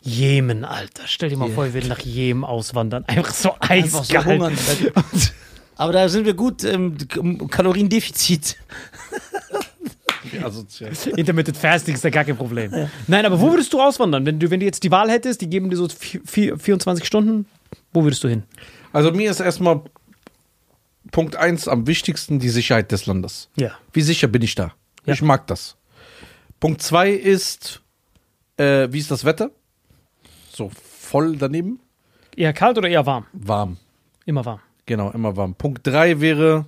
Speaker 3: Jemen, Alter. Stell dir mal vor, wir würden nach Jemen auswandern. Einfach so
Speaker 2: Einfach so
Speaker 3: eiskalt.
Speaker 2: hungern. Aber da sind wir gut im Kaloriendefizit.
Speaker 3: Intermittent Fasting ist da gar kein Problem. Nein, aber wo würdest du auswandern? Wenn du, wenn du jetzt die Wahl hättest, die geben dir so vier, vier, 24 Stunden, wo würdest du hin?
Speaker 1: Also mir ist erstmal Punkt eins am wichtigsten die Sicherheit des Landes.
Speaker 3: Ja.
Speaker 1: Wie sicher bin ich da?
Speaker 3: Ja.
Speaker 1: Ich mag das. Punkt zwei ist, äh, wie ist das Wetter? So voll daneben?
Speaker 3: Eher kalt oder eher warm?
Speaker 1: Warm.
Speaker 3: Immer warm.
Speaker 1: Genau, immer warm. Punkt drei wäre,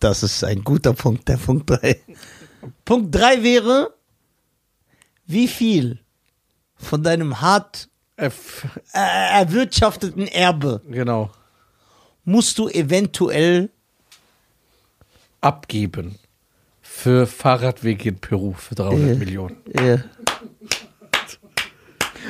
Speaker 2: Das ist ein guter Punkt, der Punkt 3. Punkt 3 wäre, wie viel von deinem hart
Speaker 1: F,
Speaker 2: äh, erwirtschafteten Erbe
Speaker 1: genau,
Speaker 2: musst du eventuell
Speaker 1: abgeben für Fahrradwege in Peru für 300
Speaker 2: Ja.
Speaker 1: Millionen.
Speaker 2: äh,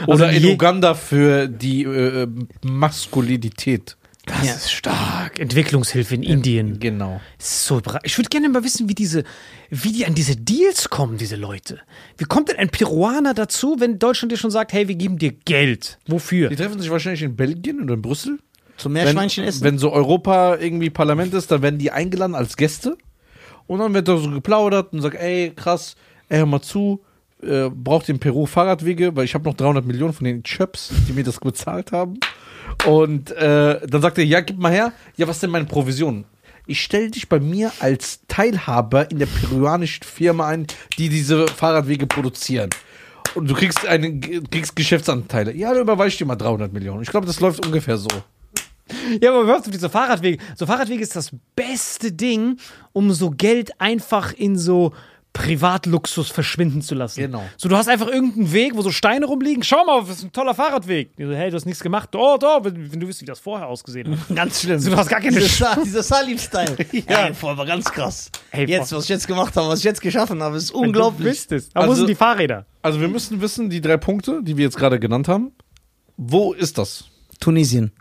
Speaker 1: Oder
Speaker 3: Also
Speaker 1: in Uganda für die äh, Maskulinität.
Speaker 3: Das ist stark. Entwicklungshilfe in Indien.
Speaker 1: Genau.
Speaker 3: So, ich würde gerne mal wissen, wie diese, wie die an diese Deals kommen, diese Leute. Wie kommt denn ein Peruaner dazu, wenn Deutschland dir schon sagt, hey, wir geben dir Geld? Wofür?
Speaker 1: Die treffen sich wahrscheinlich in Belgien oder in Brüssel.
Speaker 2: Zum
Speaker 1: Wenn,
Speaker 2: Meerschweinchen essen?
Speaker 1: wenn so Europa irgendwie Parlament ist, dann werden die eingeladen als Gäste. Und dann wird da so geplaudert und sagt, ey, krass, ey, hör mal zu, äh, braucht ihr in Peru Fahrradwege, weil ich habe noch 300 Millionen von den Chöps, die mir das bezahlt haben. Und äh, dann sagt er, ja, gib mal her. Ja, was denn meine Provision? Ich stelle dich bei mir als Teilhaber in der peruanischen Firma ein, die diese Fahrradwege produzieren. Und du kriegst, einen, kriegst Geschäftsanteile. Ja, dann überweise ich dir mal 300 Millionen. Ich glaube, das läuft ungefähr so.
Speaker 3: Ja, aber hörst du diese Fahrradwege? So Fahrradwege ist das beste Ding, um so Geld einfach in so Privatluxus verschwinden zu lassen.
Speaker 1: Genau.
Speaker 3: So, du hast einfach irgendeinen Weg, wo so Steine rumliegen. Schau mal, das ist ein toller Fahrradweg. So, hey, du hast nichts gemacht. Oh, doch, wenn, wenn du wüsstest, wie das vorher ausgesehen hat.
Speaker 2: Ganz schlimm.
Speaker 3: So, du hast gar keine
Speaker 2: Dieser, Sa- dieser Salim-Style.
Speaker 3: Ja.
Speaker 2: Ey, voll, war ganz krass.
Speaker 3: Ey,
Speaker 2: jetzt, was ich jetzt gemacht habe, was ich jetzt geschaffen habe, ist
Speaker 3: Wenn du
Speaker 2: unglaublich.
Speaker 3: wüsstest. Aber wo
Speaker 1: Also-
Speaker 3: sind die Fahrräder?
Speaker 1: Also wir müssen wissen, die drei Punkte, die wir jetzt gerade genannt haben, wo ist das?
Speaker 2: Tunesien.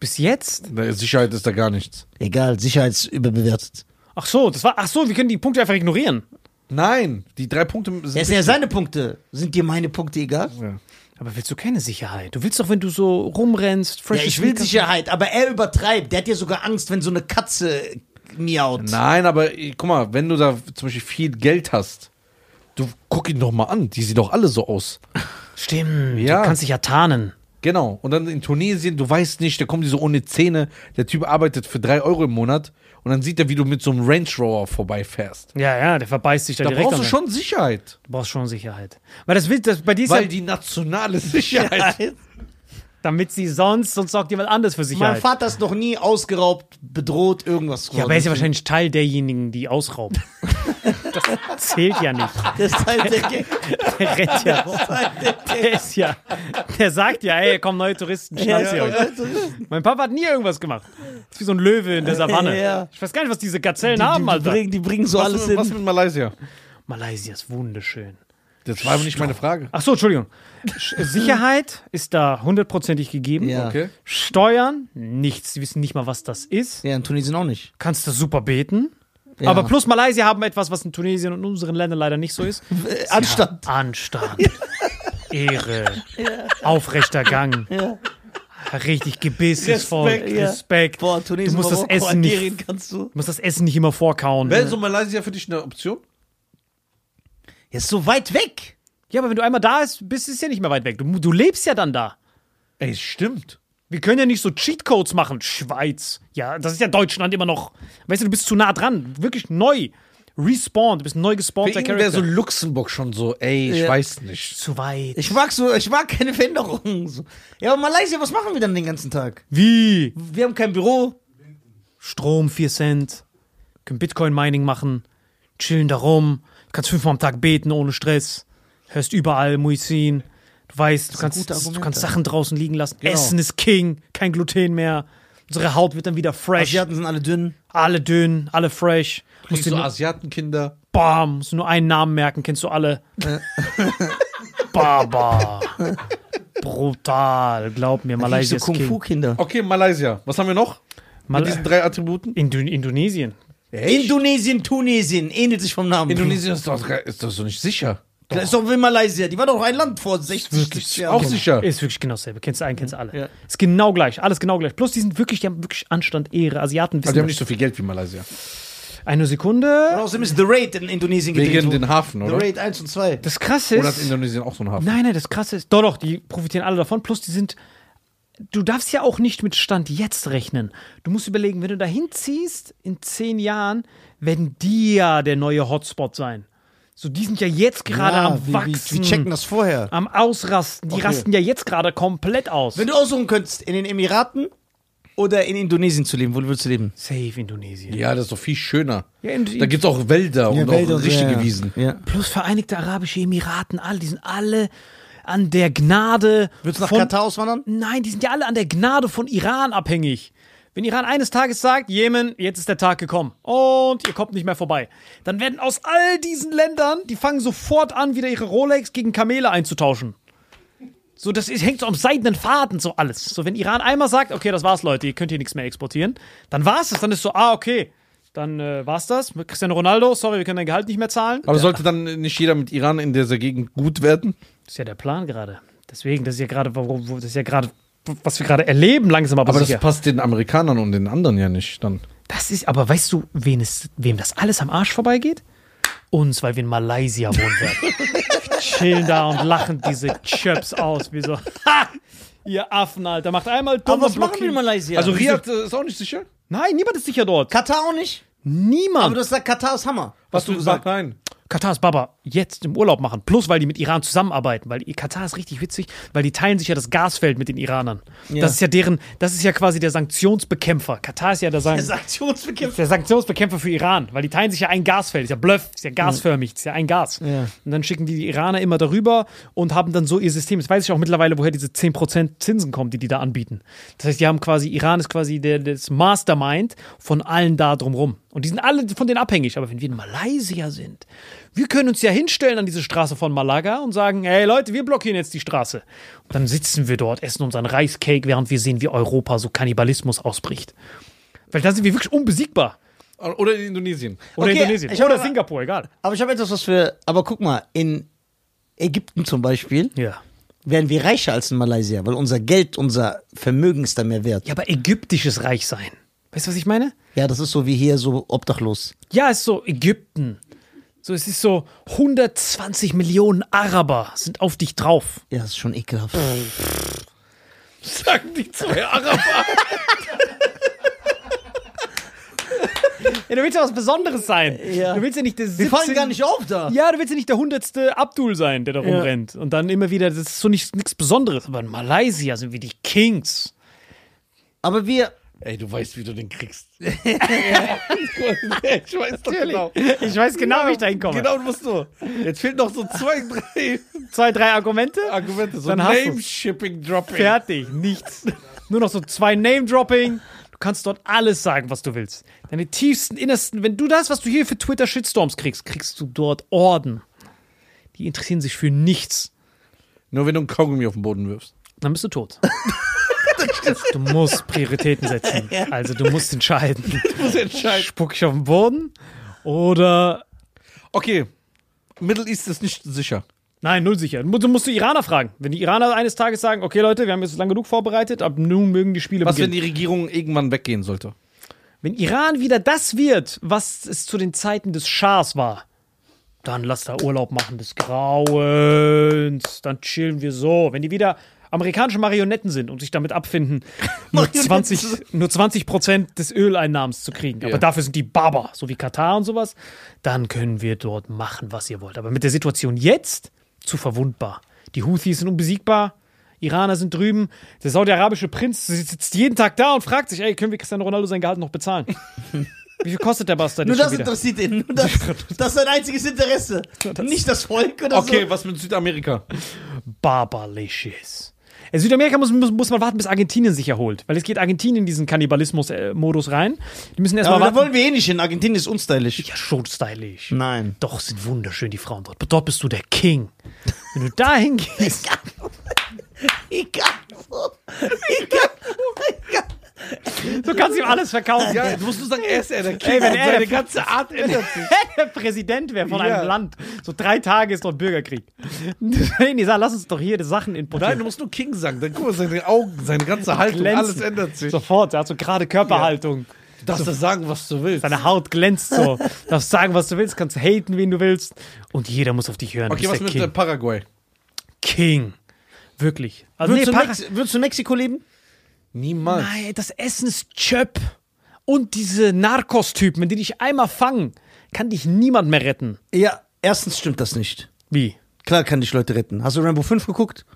Speaker 3: Bis jetzt?
Speaker 1: Na, Sicherheit ist da gar nichts.
Speaker 2: Egal, sicherheitsüberbewertet.
Speaker 3: Ach so, das war. Ach so, wir können die Punkte einfach ignorieren.
Speaker 1: Nein, die drei Punkte sind.
Speaker 2: Das sind ja seine Punkte. Sind dir meine Punkte egal?
Speaker 1: Ja.
Speaker 3: Aber willst du keine Sicherheit? Du willst doch, wenn du so rumrennst,
Speaker 2: Ja,
Speaker 3: fresh
Speaker 2: ich will Sicherheit, aber er übertreibt. Der hat ja sogar Angst, wenn so eine Katze miaut.
Speaker 1: Nein, aber guck mal, wenn du da zum Beispiel viel Geld hast, du guck ihn doch mal an. Die sehen doch alle so aus.
Speaker 3: Stimmt,
Speaker 1: Ja.
Speaker 3: du kannst dich ja tarnen.
Speaker 1: Genau. Und dann in Tunesien, du weißt nicht, da kommen die so ohne Zähne. Der Typ arbeitet für drei Euro im Monat und dann sieht er, wie du mit so einem Range Rover vorbeifährst.
Speaker 3: Ja, ja, der verbeißt sich da,
Speaker 1: Da
Speaker 3: direkt.
Speaker 1: brauchst du schon Sicherheit.
Speaker 3: Du brauchst schon Sicherheit. Weil das will, das, bei ist
Speaker 1: Weil die nationale Sicherheit.
Speaker 3: damit sie sonst, sonst sorgt jemand anderes für
Speaker 2: Mein
Speaker 3: Sicherheit.
Speaker 2: Vater ist noch nie ausgeraubt, bedroht, irgendwas.
Speaker 3: ja, aber er ist ja wahrscheinlich Teil derjenigen, die ausrauben. das zählt ja nicht.
Speaker 2: Der ist halt der Gang.
Speaker 3: Der rennt ja. Der ist ja. Der sagt ja, ey, kommen neue Touristen, schnappt sie euch. Mein Papa hat nie irgendwas gemacht. Das ist wie so ein Löwe in der Savanne.
Speaker 2: Ja.
Speaker 3: Ich weiß gar nicht, was diese Gazellen
Speaker 2: Die,
Speaker 3: haben,
Speaker 2: die,
Speaker 3: Alter.
Speaker 2: bringen, die bringen so
Speaker 1: Was,
Speaker 2: alles
Speaker 1: mit, was
Speaker 2: hin.
Speaker 1: mit Malaysia?
Speaker 3: Malaysia ist wunderschön.
Speaker 1: Das war aber nicht meine Frage.
Speaker 3: Ach so, Entschuldigung. Sch- Sicherheit ist da hundertprozentig gegeben.
Speaker 2: Ja.
Speaker 1: Okay.
Speaker 3: Steuern, nichts. Sie wissen nicht mal, was das ist.
Speaker 2: Ja, in Tunesien auch nicht.
Speaker 3: Kannst du super beten.
Speaker 2: Ja.
Speaker 3: Aber plus Malaysia haben etwas, was in Tunesien und unseren Ländern leider nicht so ist.
Speaker 2: Anstand.
Speaker 3: Anstand. Ehre. Aufrechter Gang. Richtig gebissesvoll.
Speaker 2: Respekt, ja.
Speaker 3: Respekt.
Speaker 2: Boah, Tunesien,
Speaker 3: du musst das
Speaker 2: Marokko,
Speaker 3: Essen nicht,
Speaker 2: kannst du.
Speaker 3: du musst das Essen nicht immer vorkauen.
Speaker 1: Wäre so Malaysia für dich eine Option?
Speaker 2: Er ist so weit weg.
Speaker 3: Ja, aber wenn du einmal da bist, bist ist ja nicht mehr weit weg. Du, du lebst ja dann da.
Speaker 1: Ey, stimmt.
Speaker 3: Wir können ja nicht so Cheatcodes machen. Schweiz. Ja, das ist ja Deutschland immer noch. Weißt du, du bist zu nah dran. Wirklich neu. Respawned. Du bist neu
Speaker 1: Für
Speaker 3: gespawnter
Speaker 1: ihn wäre so. Luxemburg schon so, ey, ich
Speaker 2: Ja.
Speaker 1: weiß nicht.
Speaker 3: zu weit.
Speaker 2: Ich mag so, ich mag keine Veränderungen. So. Ja, aber Malaysia, was machen wir dann den ganzen Tag?
Speaker 3: Wie?
Speaker 2: Wir haben kein Büro.
Speaker 3: Strom 4 Cent. Können Bitcoin-Mining machen. Chillen da rum. Kannst fünfmal am Tag beten ohne Stress. Hörst überall Muisin. Du weißt, du kannst, du kannst Sachen draußen liegen lassen.
Speaker 1: Genau.
Speaker 3: Essen ist King. Kein Gluten mehr. Unsere Haut wird dann wieder fresh.
Speaker 2: Asiaten sind alle dünn.
Speaker 3: alle dünn, alle fresh. Musst
Speaker 1: Musst
Speaker 3: du
Speaker 1: so
Speaker 3: nur,
Speaker 1: Asiatenkinder.
Speaker 3: bam, musst du nur einen Namen merken, kennst du alle. Baba. Brutal, glaub mir, Malaysia
Speaker 2: so
Speaker 3: ist King.
Speaker 2: Kung-Fu-Kinder.
Speaker 1: Okay, Malaysia. Was haben wir noch?
Speaker 3: Mal
Speaker 1: Mit diesen drei Attributen?
Speaker 3: Indo Indonesien.
Speaker 2: Indonesien, Tunesien, ähnelt sich vom Namen.
Speaker 1: Indonesien ist doch, ist doch so nicht sicher.
Speaker 2: Das ist doch wie Malaysia. Die war doch ein Land vor 60 70 Jahren.
Speaker 1: Auch sicher.
Speaker 3: Ist wirklich genau dasselbe. Kennst du einen, kennst du alle.
Speaker 2: Ja.
Speaker 3: Ist genau gleich, alles genau gleich. Plus, die sind wirklich, die haben wirklich Anstand, Ehre. Asiaten
Speaker 1: Aber
Speaker 3: wissen
Speaker 1: die haben
Speaker 3: das.
Speaker 1: nicht so viel Geld wie Malaysia.
Speaker 3: Eine
Speaker 2: Und
Speaker 3: Sekunde.
Speaker 2: außerdem ist The Raid in Indonesien gedreht
Speaker 1: Wegen den Hafen,
Speaker 2: The
Speaker 1: oder?
Speaker 2: Raid 1 und 2.
Speaker 3: Das Krasse
Speaker 1: Oder hat
Speaker 3: ist.
Speaker 1: Indonesien auch so einen Hafen?
Speaker 3: Nein, nein, das Krasse ist. Doch, doch, die profitieren alle davon. Plus, die sind. Du darfst ja auch nicht mit Stand jetzt rechnen. Du musst überlegen, wenn du dahin ziehst, in zehn Jahren, werden die ja der neue Hotspot sein. So, die sind ja jetzt gerade am
Speaker 2: wie,
Speaker 3: Wachsen.
Speaker 2: Wie, wir checken das vorher.
Speaker 3: Am Ausrasten. Die rasten ja jetzt gerade komplett aus.
Speaker 2: Wenn du aussuchen könntest, in den Emiraten oder in Indonesien zu leben, wo würdest du leben?
Speaker 3: Safe Indonesien.
Speaker 1: Ja, das ist doch viel schöner.
Speaker 3: Ja, in,
Speaker 1: Da gibt es auch Wälder und
Speaker 2: Wälder
Speaker 1: auch richtige
Speaker 2: ja.
Speaker 1: Wiesen.
Speaker 2: Ja.
Speaker 3: Plus Vereinigte Arabische Emiraten, alle, die sind alle an der Gnade.
Speaker 2: Würdest du nach
Speaker 3: von,
Speaker 2: Katar auswandern?
Speaker 3: Nein, die sind ja alle an der Gnade von Iran abhängig. Wenn Iran eines Tages sagt, Jemen, jetzt ist der Tag gekommen und ihr kommt nicht mehr vorbei, dann werden aus all diesen Ländern, die fangen sofort an, wieder ihre Rolex gegen Kamele einzutauschen. So, das ist, hängt so am seidenen Faden, so alles. So, wenn Iran einmal sagt, okay, das war's, Leute, ihr könnt hier nichts mehr exportieren, dann war's das. Dann ist so, ah, okay, dann äh, war's das. Mit Cristiano Ronaldo, sorry, wir können dein Gehalt nicht mehr zahlen.
Speaker 1: Aber sollte dann nicht jeder mit Iran in dieser Gegend gut werden?
Speaker 3: Das ist ja der Plan gerade. Deswegen, das ist ja gerade, wo- das ist ja gerade, was wir gerade erleben, langsam aber,
Speaker 1: Aber das
Speaker 3: sicher.
Speaker 1: passt den Amerikanern und den anderen ja nicht dann.
Speaker 3: Das ist, aber weißt du, wen es, wem das alles am Arsch vorbeigeht? Uns, weil wir in Malaysia wohnen werden. wir chillen da und lachen diese Chöps aus, wie so, ha! Ihr Affen, Alter, macht einmal dumm
Speaker 2: Aber was machen wir in Malaysia?
Speaker 1: Also Riyadh äh, ist auch nicht sicher?
Speaker 3: Nein, niemand ist sicher dort.
Speaker 2: Katar auch nicht?
Speaker 3: Niemand.
Speaker 2: Aber du hast gesagt, Katar ist Hammer.
Speaker 1: Was du gesagt? Nein.
Speaker 3: Katar ist Baba jetzt im Urlaub machen. Plus, weil die mit Iran zusammenarbeiten. Weil Katar ist richtig witzig, weil die teilen sich ja das Gasfeld mit den Iranern. Das ist ja deren, das ist ja quasi der Sanktionsbekämpfer. Katar ist ja der, San
Speaker 2: Der Sanktionsbekämpfer.
Speaker 3: der Sanktionsbekämpfer für Iran, weil die teilen sich ja ein Gasfeld. Ist ja Bluff, ist ja gasförmig, ist ja ein Gas. Und dann schicken die die Iraner immer darüber und haben dann so ihr System. Jetzt weiß ich auch mittlerweile, woher diese 10% Zinsen kommen, die die da anbieten. Das heißt, die haben quasi, Iran ist quasi der, das Mastermind von allen da drumrum. Und die sind alle von denen abhängig. Aber wenn wir in Malaysia sind, wir können uns ja hinstellen an diese Straße von Malaga und sagen, hey Leute, wir blockieren jetzt die Straße. Und dann sitzen wir dort, essen unseren Reiscake, während wir sehen, wie Europa so Kannibalismus ausbricht. Weil da sind wir wirklich unbesiegbar.
Speaker 1: Oder in Indonesien.
Speaker 3: Oder
Speaker 2: Okay,
Speaker 3: Indonesien. Oder
Speaker 2: aber-
Speaker 3: Singapur, egal.
Speaker 2: Aber ich habe etwas, was für. Aber guck mal, in Ägypten zum Beispiel
Speaker 3: Ja.
Speaker 2: wären wir reicher als in Malaysia, weil unser Geld, unser Vermögen ist da mehr wert.
Speaker 3: Ja, aber ägyptisches Reich sein. Weißt du, was ich meine?
Speaker 2: Ja, das ist so wie hier so obdachlos.
Speaker 3: Ja, es ist so Ägypten. So, es ist so 120 Millionen Araber sind auf dich drauf.
Speaker 2: Ja, das ist schon ekelhaft.
Speaker 1: Sagen die zwei Araber.
Speaker 3: Ja, du willst ja was Besonderes sein.
Speaker 2: Ja.
Speaker 3: Du willst ja nicht der
Speaker 2: Wir fallen
Speaker 3: 17
Speaker 2: gar nicht auf da.
Speaker 3: Ja, du willst ja nicht der hundertste Abdul sein, der da rumrennt. Und dann immer wieder, das ist so nicht- nichts Besonderes. Aber in Malaysia sind wir die Kings.
Speaker 2: Aber wir.
Speaker 1: Ey, du weißt, wie du den kriegst. ich weiß doch genau.
Speaker 3: Ich weiß genau, wie ich da hinkomme.
Speaker 1: Genau, musst du. Jetzt fehlen noch so zwei, drei
Speaker 3: Zwei, drei Argumente.
Speaker 1: Argumente. So
Speaker 3: Dann.
Speaker 1: Name-Shipping-Dropping.
Speaker 3: Fertig, nichts. Nur noch so zwei Name-Dropping. Du kannst dort alles sagen, was du willst. Deine tiefsten, innersten, wenn du das, was du hier für Twitter-Shitstorms kriegst, kriegst du dort Orden. Die interessieren sich für nichts.
Speaker 1: Nur wenn du einen Kaugummi auf den Boden wirfst.
Speaker 3: Dann bist du tot. Du musst Prioritäten setzen. Also du musst entscheiden.
Speaker 1: Du musst entscheiden.
Speaker 3: Spuck ich auf den Boden oder.
Speaker 1: Okay. Middle East ist nicht sicher.
Speaker 3: Nein, null sicher. Du musst, du die Iraner fragen. Wenn die Iraner eines Tages sagen, okay Leute, wir haben jetzt lang genug vorbereitet, ab nun mögen die Spiele
Speaker 1: Was, wenn
Speaker 3: beginnen.
Speaker 1: die Regierung irgendwann weggehen sollte?
Speaker 3: Wenn Iran wieder das wird, was es zu den Zeiten des Schahs war, dann lass da Urlaub machen des Grauens. Dann chillen wir so. Wenn die wieder amerikanische Marionetten sind und sich damit abfinden, nur 20, nur 20 Prozent des Öleinnahmens zu kriegen, aber
Speaker 1: Ja.
Speaker 3: dafür sind die Baba, so wie Katar und sowas, dann können wir dort machen, was ihr wollt. Aber mit der Situation jetzt zu verwundbar. Die Houthis sind unbesiegbar. Iraner sind drüben. Der saudi-arabische Prinz sitzt jeden Tag da und fragt sich, ey, können wir Cristiano Ronaldo sein Gehalt noch bezahlen? Wie viel kostet der Bastard
Speaker 2: Nur
Speaker 3: jetzt
Speaker 2: das interessiert ihn. Nur das, das ist sein einziges Interesse. Nicht das Volk oder
Speaker 1: Okay,
Speaker 2: so.
Speaker 1: was mit Südamerika?
Speaker 3: Barbarlicious. In Südamerika muss, muss, muss man warten, bis Argentinien sich erholt. Weil es geht Argentinien in diesen Kannibalismus-Modus rein. Die müssen erstmal
Speaker 2: Aber da wollen wir eh nicht hin. Argentinien ist unstylisch.
Speaker 3: Ja, schon stylisch.
Speaker 2: Nein.
Speaker 3: Doch, sind wunderschön die Frauen dort. Dort bist du der King. Wenn du dahin gehst.
Speaker 2: Egal. Egal.
Speaker 3: Du kannst ihm alles verkaufen.
Speaker 1: Ja, du musst nur sagen, er ist er der King.
Speaker 3: Ey, wenn er
Speaker 1: seine ganze Art ändert sich.
Speaker 3: der Präsident wäre von
Speaker 1: Ja.
Speaker 3: einem Land. So drei Tage ist dort Bürgerkrieg. Nee, sag, lass uns doch hier die Sachen importieren.
Speaker 1: Nein, du musst nur King sagen. Dann guck mal, seine Augen, seine ganze Haltung,
Speaker 3: Glänzen.
Speaker 1: alles ändert sich.
Speaker 3: Sofort, er hat so gerade Körperhaltung.
Speaker 1: Du darfst das sagen, was du willst.
Speaker 3: Deine Haut glänzt so. Du darfst sagen, was du willst, kannst haten, wen du willst. Und jeder muss auf dich hören.
Speaker 1: Okay, was mit äh,
Speaker 3: King.
Speaker 1: Paraguay?
Speaker 3: King. Wirklich. Also,
Speaker 2: Würdest,
Speaker 3: nee,
Speaker 2: du Mex würdest du in Mexiko leben?
Speaker 1: Niemals.
Speaker 3: Nein, das Essen ist Chöp. Und diese Narcos-Typen, wenn die dich einmal fangen, kann dich niemand mehr retten.
Speaker 2: Ja, erstens stimmt das nicht.
Speaker 3: Wie?
Speaker 2: Klar kann dich Leute retten. Hast du Rambo 5 geguckt?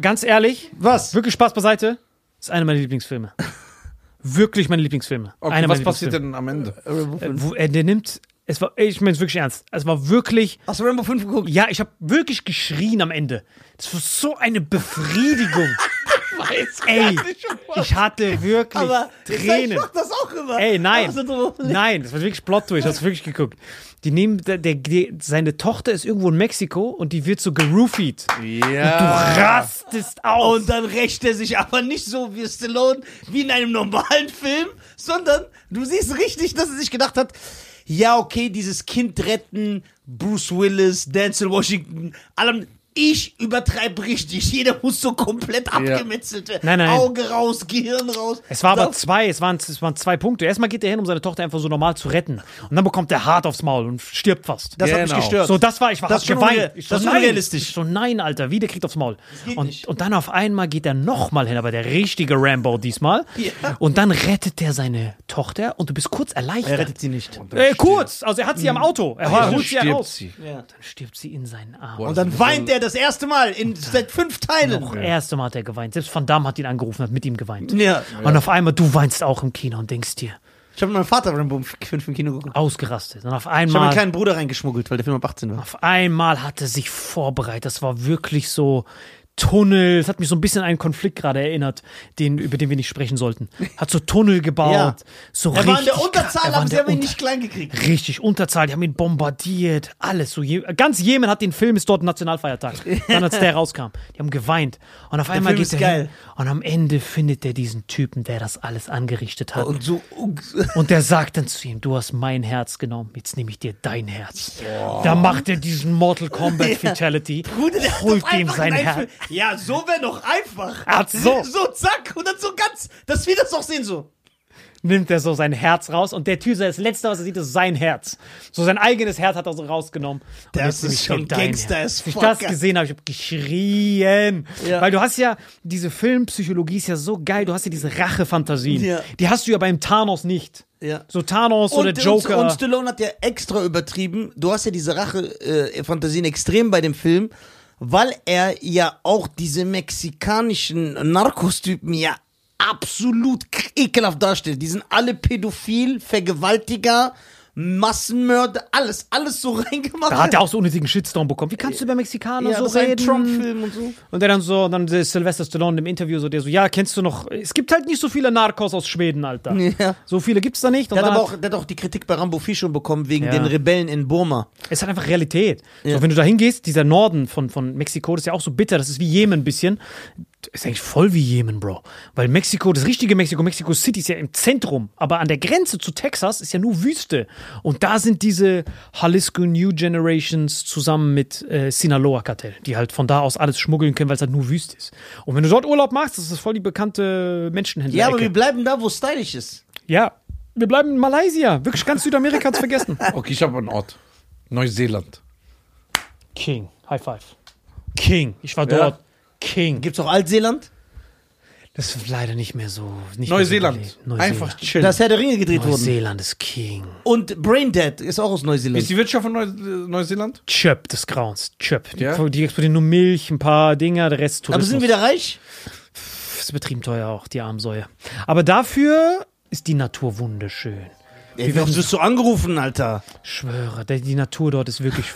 Speaker 3: Ganz ehrlich,
Speaker 2: Was?
Speaker 3: wirklich Spaß beiseite, ist einer meiner Lieblingsfilme. wirklich meine Lieblingsfilme.
Speaker 1: Okay,
Speaker 3: einer
Speaker 1: was passiert denn am Ende?
Speaker 3: Äh, wo, äh, der nimmt, es war, ich meine es wirklich ernst, es war wirklich,
Speaker 2: Hast du Rambo 5 geguckt?
Speaker 3: ja, ich habe wirklich geschrien am Ende. Das war so eine Befriedigung. Ey, ich hatte wirklich
Speaker 2: Aber
Speaker 3: Tränen.
Speaker 2: ich mach das auch immer.
Speaker 3: Ey, nein.
Speaker 2: Aber so drum-
Speaker 3: Nein, das war wirklich Plot durch. Hast du wirklich geguckt? Die nehmen, der, der, seine Tochter ist irgendwo in Mexiko und die wird so geroofied.
Speaker 1: Ja.
Speaker 3: Du rastest aus.
Speaker 2: Und dann rächt er sich aber nicht so wie Stallone, wie in einem normalen Film, sondern du siehst richtig, dass er sich gedacht hat, ja, okay, dieses Kind retten, Bruce Willis, Denzel Washington, allem. Ich übertreibe richtig. Jeder muss so komplett abgemetzelt werden.
Speaker 3: Nein, nein.
Speaker 2: Auge raus, Gehirn raus.
Speaker 3: Es war aber zwei, es waren, es waren zwei Punkte. Erstmal geht er hin, um seine Tochter einfach so normal zu retten. Und dann bekommt er hart aufs Maul und stirbt fast.
Speaker 2: Das hat mich
Speaker 1: Genau.
Speaker 2: gestört.
Speaker 3: So, das war, ich war
Speaker 2: Das
Speaker 3: hab geweint. Ich
Speaker 2: das ist unrealistisch.
Speaker 3: Ich so, nein, Alter, wie der kriegt aufs Maul. Und, und dann auf einmal geht er nochmal hin, aber der richtige Rambo diesmal.
Speaker 2: Ja.
Speaker 3: Und dann rettet er seine Tochter und du bist kurz erleichtert.
Speaker 2: Er rettet sie nicht.
Speaker 3: Äh, kurz, also er hat sie am Auto. Er
Speaker 1: Dann
Speaker 3: holt sie
Speaker 1: stirbt
Speaker 3: raus.
Speaker 1: sie.
Speaker 2: Ja.
Speaker 3: Dann stirbt sie in seinen Arm.
Speaker 1: Boah,
Speaker 2: Und dann weint er das erste Mal in seit fünf Teilen.
Speaker 3: Das erste Mal hat er geweint. Selbst Van Damme hat ihn angerufen, hat mit ihm geweint.
Speaker 2: Ja.
Speaker 3: Und auf einmal, du weinst auch im Kino und denkst dir,
Speaker 2: Ich habe mit meinem Vater Rambo 5 im Kino geguckt.
Speaker 3: ausgerastet. Und auf
Speaker 2: Ich habe meinen
Speaker 3: einmal,
Speaker 2: kleinen Bruder reingeschmuggelt, weil der Film ab 18 war.
Speaker 3: auf einmal hat er sich vorbereitet. Das war wirklich so Tunnel. Es hat mich so ein bisschen an einen Konflikt gerade erinnert, den, über den wir nicht sprechen sollten. Hat so Tunnel gebaut.
Speaker 2: Ja.
Speaker 3: So
Speaker 2: Er war in der
Speaker 3: richtig
Speaker 2: Unterzahl.
Speaker 3: Er
Speaker 2: aber sie
Speaker 3: der
Speaker 2: haben ihn nicht klein gekriegt.
Speaker 3: Richtig, Unterzahl, die haben ihn bombardiert, alles. So, je, ganz Jemen hat den Film, ist dort ein Nationalfeiertag. Dann, als der rauskam. Die haben geweint. Und auf einmal
Speaker 2: Film
Speaker 3: geht er
Speaker 2: geil.
Speaker 3: hin. Und am Ende findet er diesen Typen, der das alles angerichtet hat.
Speaker 2: Und so.
Speaker 3: Und der sagt dann zu ihm, du hast mein Herz genommen, jetzt nehme ich dir dein Herz. Da macht er diesen Mortal Kombat Fatality,
Speaker 2: Bruder, der
Speaker 3: holt ihm sein Herz.
Speaker 2: Ja, so wäre doch einfach.
Speaker 3: Ach so.
Speaker 2: So, zack. Und dann so ganz, dass wir das auch sehen, so.
Speaker 3: Nimmt er so sein Herz raus und der Typ, das Letzte, was er sieht, ist sein Herz. So sein eigenes Herz hat er so rausgenommen. Und
Speaker 2: Das
Speaker 3: jetzt nehme
Speaker 2: ist
Speaker 3: ich
Speaker 2: schon
Speaker 3: dein
Speaker 2: Gangster
Speaker 3: Herz.
Speaker 2: as
Speaker 3: Als ich
Speaker 2: fuck,
Speaker 3: das gesehen habe, ich habe geschrien.
Speaker 2: Ja.
Speaker 3: Weil du hast ja, diese Filmpsychologie ist ja so geil, du hast ja diese Rachefantasien.
Speaker 2: Ja.
Speaker 3: Die hast du ja beim Thanos nicht.
Speaker 2: Ja.
Speaker 3: So Thanos oder Joker.
Speaker 2: Und, und Stallone hat ja extra übertrieben. Du hast ja diese Rache-Fantasien extrem bei dem Film, weil er ja auch diese mexikanischen Narkostypen ja absolut ekelhaft darstellt. Die sind alle pädophil, Vergewaltiger, Massenmörder, alles, alles so reingemacht.
Speaker 3: da hat er auch so unnötigen Shitstorm bekommen. Wie kannst du über Mexikaner
Speaker 2: ja,
Speaker 3: so reden?
Speaker 2: Trump-Film und so.
Speaker 3: Und der dann so, dann der Sylvester Stallone im Interview so, der so, ja, kennst du noch, es gibt halt nicht so viele Narcos aus Schweden, Alter.
Speaker 2: Ja.
Speaker 3: So viele gibt's da nicht. Und
Speaker 2: Der hat
Speaker 3: dann
Speaker 2: aber auch, der hat auch die Kritik bei Rambo 4 schon bekommen wegen
Speaker 3: Ja.
Speaker 2: den Rebellen in Burma.
Speaker 3: Es ist halt einfach Realität. So, wenn du da hingehst, dieser Norden von, von Mexiko, das ist ja auch so bitter, das ist wie Jemen ein bisschen. Ist eigentlich voll wie Jemen, Bro. Weil Mexiko, das richtige Mexiko, Mexico City ist ja im Zentrum, aber an der Grenze zu Texas ist ja nur Wüste. Und da sind diese Jalisco New Generations zusammen mit äh, Sinaloa-Kartell, die halt von da aus alles schmuggeln können, weil es halt nur Wüste ist. Und wenn du dort Urlaub machst, das ist voll die bekannte Menschenhändler.
Speaker 2: Ja, aber wir bleiben da, wo es stylisch ist.
Speaker 3: ja, wir bleiben in Malaysia. Wirklich ganz Südamerika hat's vergessen.
Speaker 1: Okay, ich habe einen Ort. Neuseeland.
Speaker 3: King. High five. King. Ich war
Speaker 1: Ja.
Speaker 3: King.
Speaker 2: Gibt's auch Altseeland?
Speaker 3: Das ist leider nicht mehr so. Nicht
Speaker 1: Neuseeland.
Speaker 3: Mehr so beliebt.
Speaker 1: Einfach chillen.
Speaker 2: Da ist Herr der Ringe gedreht worden.
Speaker 3: Neuseeland ist King.
Speaker 2: Und Braindead ist auch aus Neuseeland.
Speaker 1: Ist die Wirtschaft von Neu äh, Neuseeland?
Speaker 3: Chöp des Grauens. Chöp. Die,
Speaker 1: Ja?
Speaker 3: die exportieren nur Milch, ein paar Dinger, der Rest
Speaker 2: Aber
Speaker 3: Tourismus.
Speaker 2: sind wir da reich?
Speaker 3: Das ist betrieben teuer auch, die Armsäue. Aber dafür ist die Natur wunderschön.
Speaker 2: Wie oft wirst du angerufen, Alter?
Speaker 3: Ich schwöre, der- die Natur dort ist wirklich.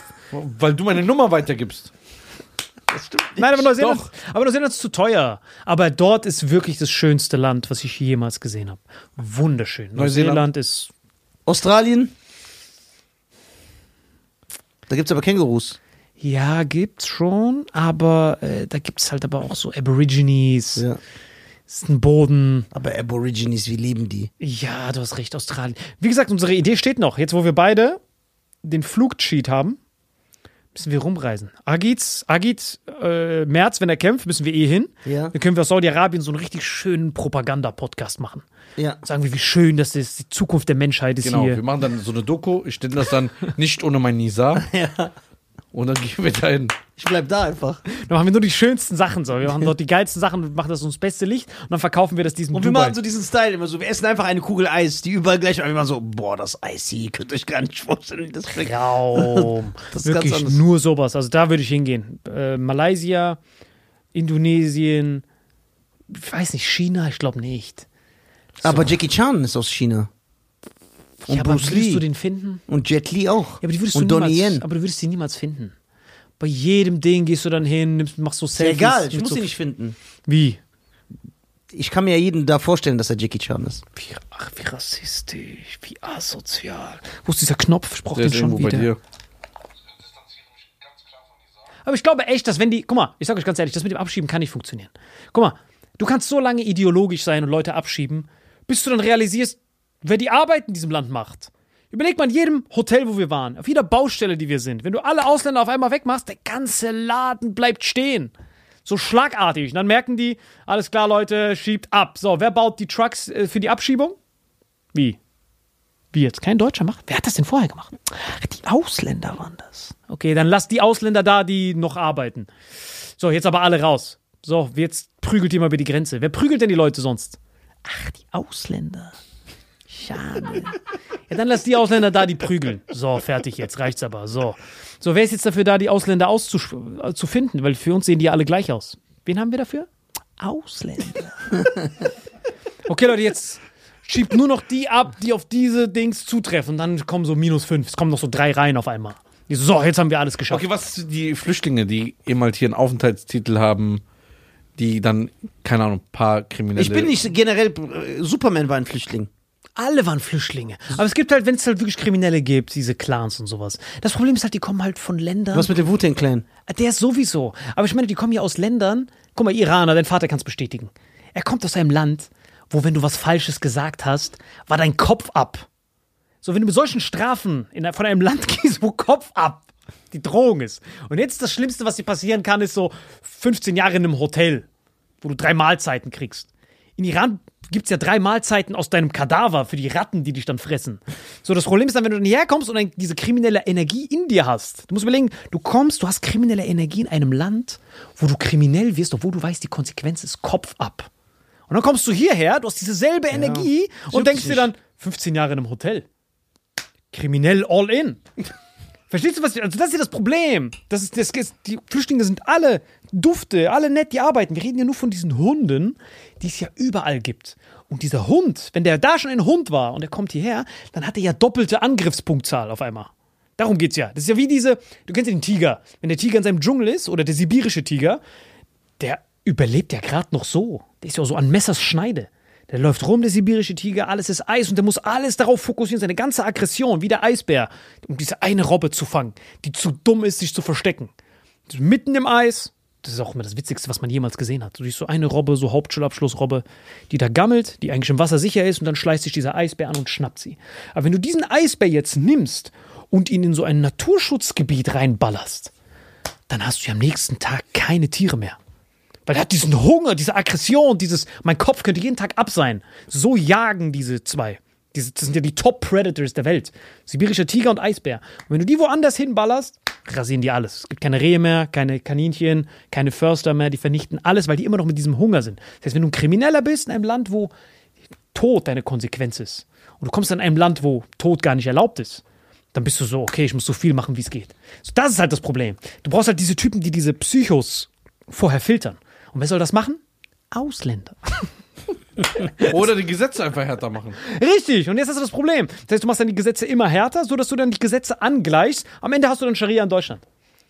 Speaker 1: Weil du meine Nummer weitergibst.
Speaker 3: Nein, aber Neuseeland,
Speaker 1: Doch.
Speaker 3: aber Neuseeland ist zu teuer. Aber dort ist wirklich das schönste Land, was ich jemals gesehen habe. Wunderschön.
Speaker 1: Neuseeland.
Speaker 3: Neuseeland ist
Speaker 2: Australien? Da gibt's aber Kängurus.
Speaker 3: Ja, gibt's schon, aber äh, da gibt's halt aber auch so Aborigines,
Speaker 2: Ja.
Speaker 3: ist ein Boden.
Speaker 2: Aber Aborigines, wie leben die?
Speaker 3: Ja, du hast recht, Australien. Wie gesagt, unsere Idee steht noch. Jetzt, wo wir beide den Flugcheat haben, müssen wir rumreisen. Agit, Agit, äh, März, wenn er kämpft, müssen wir eh hin.
Speaker 2: Ja.
Speaker 3: Dann können wir aus Saudi-Arabien so einen richtig schönen Propaganda-Podcast machen.
Speaker 2: Ja.
Speaker 3: Sagen wir, wie schön das ist, die Zukunft der Menschheit ist
Speaker 1: Genau, wir
Speaker 3: hier.
Speaker 1: machen dann so eine Doku. Ich stelle das dann nicht ohne mein Nisa.
Speaker 2: Ja.
Speaker 1: Und dann gehen wir dahin.
Speaker 2: Ich bleib da einfach.
Speaker 3: Dann machen wir nur die schönsten Sachen so. Wir machen dort die geilsten Sachen und machen das uns beste Licht und dann verkaufen wir das diesem
Speaker 2: Und wir
Speaker 3: Dubai.
Speaker 2: machen so diesen Style immer so. Wir essen einfach eine Kugel Eis, die überall gleich. Und wir machen so, boah, das Eis hier, könnt ihr euch gar nicht vorstellen, wie das schmeckt.
Speaker 3: Traum.
Speaker 2: Das ist ganz
Speaker 3: Wirklich
Speaker 2: anders.
Speaker 3: nur sowas. Also da würde ich hingehen. Äh, Malaysia, Indonesien, ich weiß nicht, China, ich glaube nicht.
Speaker 2: Aber Jackie Chan ist aus China. Und
Speaker 3: ja, aber
Speaker 2: Bruce
Speaker 3: würdest
Speaker 2: Lee.
Speaker 3: du den finden?
Speaker 2: Und Jet Li auch.
Speaker 3: Ja, aber die würdest
Speaker 2: und
Speaker 3: du
Speaker 2: Donnie
Speaker 3: niemals,
Speaker 2: Yen.
Speaker 3: aber du würdest sie niemals finden. Bei jedem Ding gehst du dann hin, nimmst, machst so
Speaker 2: Ist ja
Speaker 3: Selfies.
Speaker 2: egal, ich muss
Speaker 3: so,
Speaker 2: sie nicht finden.
Speaker 3: Wie?
Speaker 2: ich kann mir ja jeden da vorstellen, dass er Jackie Chan ist.
Speaker 3: Wie, ach, wie rassistisch, wie asozial. Wo ist dieser Knopf? Ich brauch
Speaker 1: Der
Speaker 3: den
Speaker 1: ist
Speaker 3: schon wieder.
Speaker 1: dir.
Speaker 3: Aber ich glaube echt, dass wenn die, guck mal, ich sage euch ganz ehrlich, das mit dem Abschieben kann nicht funktionieren. Guck mal, du kannst so lange ideologisch sein und Leute abschieben, bis du dann realisierst, wer die Arbeit in diesem Land macht. Überleg mal in jedem Hotel, wo wir waren, auf jeder Baustelle, die wir sind. Wenn du alle Ausländer auf einmal wegmachst, der ganze Laden bleibt stehen. So schlagartig. Und dann merken die, alles klar, Leute, schiebt ab. So, wer baut die Trucks äh, für die Abschiebung? Wie? Wie jetzt? Kein Deutscher macht? Wer hat das denn vorher gemacht? Ach, die Ausländer waren das. Okay, dann lass die Ausländer da, die noch arbeiten. So, jetzt aber alle raus. So, jetzt prügelt ihr mal über die Grenze. Wer prügelt denn die Leute sonst? Ach, die Ausländer. Schade. Ja, dann lass die Ausländer da, die prügeln. So, fertig jetzt, reicht's aber. So. So, wer ist jetzt dafür da, die Ausländer auszusch- äh, zu finden? Weil für uns sehen die ja alle gleich aus. Wen haben wir dafür? Ausländer. Okay, Leute, jetzt schiebt nur noch die ab, die auf diese Dings zutreffen. Und dann kommen so minus fünf. Es kommen noch so drei Reihen auf einmal. So, jetzt haben wir alles geschafft.
Speaker 1: Okay, was die Flüchtlinge, die eben halt hier einen Aufenthaltstitel haben, die dann, keine Ahnung, ein paar Kriminelle...
Speaker 2: Ich bin nicht generell, äh, Superman war ein Flüchtling.
Speaker 3: Alle waren Flüchtlinge. Aber es gibt halt, wenn es halt wirklich Kriminelle gibt, diese Clans und sowas. Das Problem ist halt, die kommen halt von Ländern.
Speaker 2: Was mit dem Wu-Tang Clan?
Speaker 3: Der ist sowieso. Aber ich meine, die kommen ja aus Ländern. Guck mal, Iraner, dein Vater kann es bestätigen. Er kommt aus einem Land, wo, wenn du was Falsches gesagt hast, war dein Kopf ab. So, wenn du mit solchen Strafen in, von einem Land gehst, wo Kopf ab die Drohung ist. Und jetzt das Schlimmste, was dir passieren kann, ist so 15 Jahre in einem Hotel, wo du drei Mahlzeiten kriegst. In Iran gibt es ja drei Mahlzeiten aus deinem Kadaver für die Ratten, die dich dann fressen. So, das Problem ist dann, wenn du dann hierher kommst und dann diese kriminelle Energie in dir hast. Du musst überlegen, du kommst, du hast kriminelle Energie in einem Land, wo du kriminell wirst, obwohl du weißt, die Konsequenz ist Kopf ab. Und dann kommst du hierher, du hast dieselbe Energie und denkst dir dann, 15 Jahre in einem Hotel. Kriminell all in. Verstehst du, was ich, also das ist ja das Problem. Das ist, das ist, die Flüchtlinge sind alle dufte, alle nett, die arbeiten. Wir reden ja nur von diesen Hunden, die es ja überall gibt. Und dieser Hund, wenn der da schon ein Hund war und er kommt hierher, dann hat er ja doppelte Angriffspunktzahl auf einmal. Darum geht's ja. Das ist ja wie diese, du kennst ja den Tiger. Wenn der Tiger in seinem Dschungel ist oder der sibirische Tiger, der überlebt ja gerade noch so. Der ist ja so an Messers Schneide. Der läuft rum, der sibirische Tiger, alles ist Eis und der muss alles darauf fokussieren, seine ganze Aggression, wie der Eisbär, um diese eine Robbe zu fangen, die zu dumm ist, sich zu verstecken. Mitten im Eis, das ist auch immer das Witzigste, was man jemals gesehen hat. Du siehst so eine Robbe, so Hauptschulabschlussrobbe, die da gammelt, die eigentlich im Wasser sicher ist und dann schleißt sich dieser Eisbär an und schnappt sie. Aber wenn du diesen Eisbär jetzt nimmst und ihn in so ein Naturschutzgebiet reinballerst, dann hast du ja am nächsten Tag keine Tiere mehr. Weil er hat diesen Hunger, diese Aggression, dieses, mein Kopf könnte jeden Tag ab sein. So jagen diese zwei. Diese, das sind ja die Top-Predators der Welt. Sibirischer Tiger und Eisbär. Und wenn du die woanders hinballerst, rasieren die alles. Es gibt keine Rehe mehr, keine Kaninchen, keine Förster mehr, die vernichten alles, weil die immer noch mit diesem Hunger sind. Das heißt, wenn du ein Krimineller bist in einem Land, wo Tod deine Konsequenz ist, und du kommst in einem Land, wo Tod gar nicht erlaubt ist, dann bist du so, okay, ich muss so viel machen, wie es geht. So, das ist halt das Problem. Du brauchst halt diese Typen, die diese Psychos vorher filtern. Und wer soll das machen? Ausländer.
Speaker 1: Oder die Gesetze einfach härter machen.
Speaker 3: Richtig, und jetzt hast du das Problem. Das heißt, du machst dann die Gesetze immer härter, sodass du dann die Gesetze angleichst. Am Ende hast du dann Scharia in Deutschland.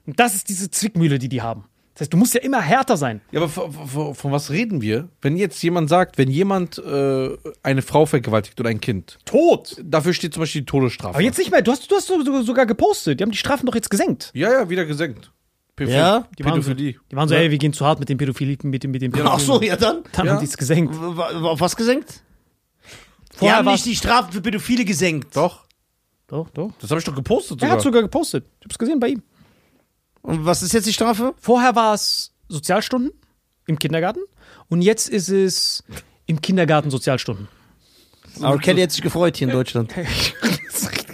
Speaker 3: Und das ist diese Zwickmühle, die die haben. Das heißt, du musst ja immer härter sein.
Speaker 1: Ja, aber von, was reden wir? Wenn jetzt jemand sagt, wenn jemand äh, eine Frau vergewaltigt oder ein Kind,
Speaker 3: Tot.
Speaker 1: dafür steht zum Beispiel die Todesstrafe.
Speaker 3: Aber jetzt nicht mehr. Du hast, du hast so- so- sogar gepostet. Die haben die Strafen doch jetzt gesenkt.
Speaker 1: Ja, ja, wieder gesenkt. Pädophilie.
Speaker 2: Ja?
Speaker 3: Die waren so, die waren so ey, wir gehen zu hart mit den Pädophilen, mit dem, mit dem
Speaker 2: Ach so, ja dann.
Speaker 3: Dann
Speaker 1: Ja.
Speaker 3: haben die es gesenkt.
Speaker 2: Auf was gesenkt? Die
Speaker 3: Vorher
Speaker 2: haben
Speaker 3: war's-
Speaker 2: nicht die Strafen für Pädophile gesenkt.
Speaker 1: Doch,
Speaker 3: Doch, doch.
Speaker 1: das habe ich doch gepostet
Speaker 3: Er
Speaker 1: sogar.
Speaker 3: hat sogar gepostet. Ich hab's gesehen bei ihm.
Speaker 2: Und was ist jetzt die Strafe?
Speaker 3: Vorher war es Sozialstunden im Kindergarten und jetzt ist es im Kindergarten Sozialstunden.
Speaker 2: Aber Kelly hat sich gefreut hier in Deutschland.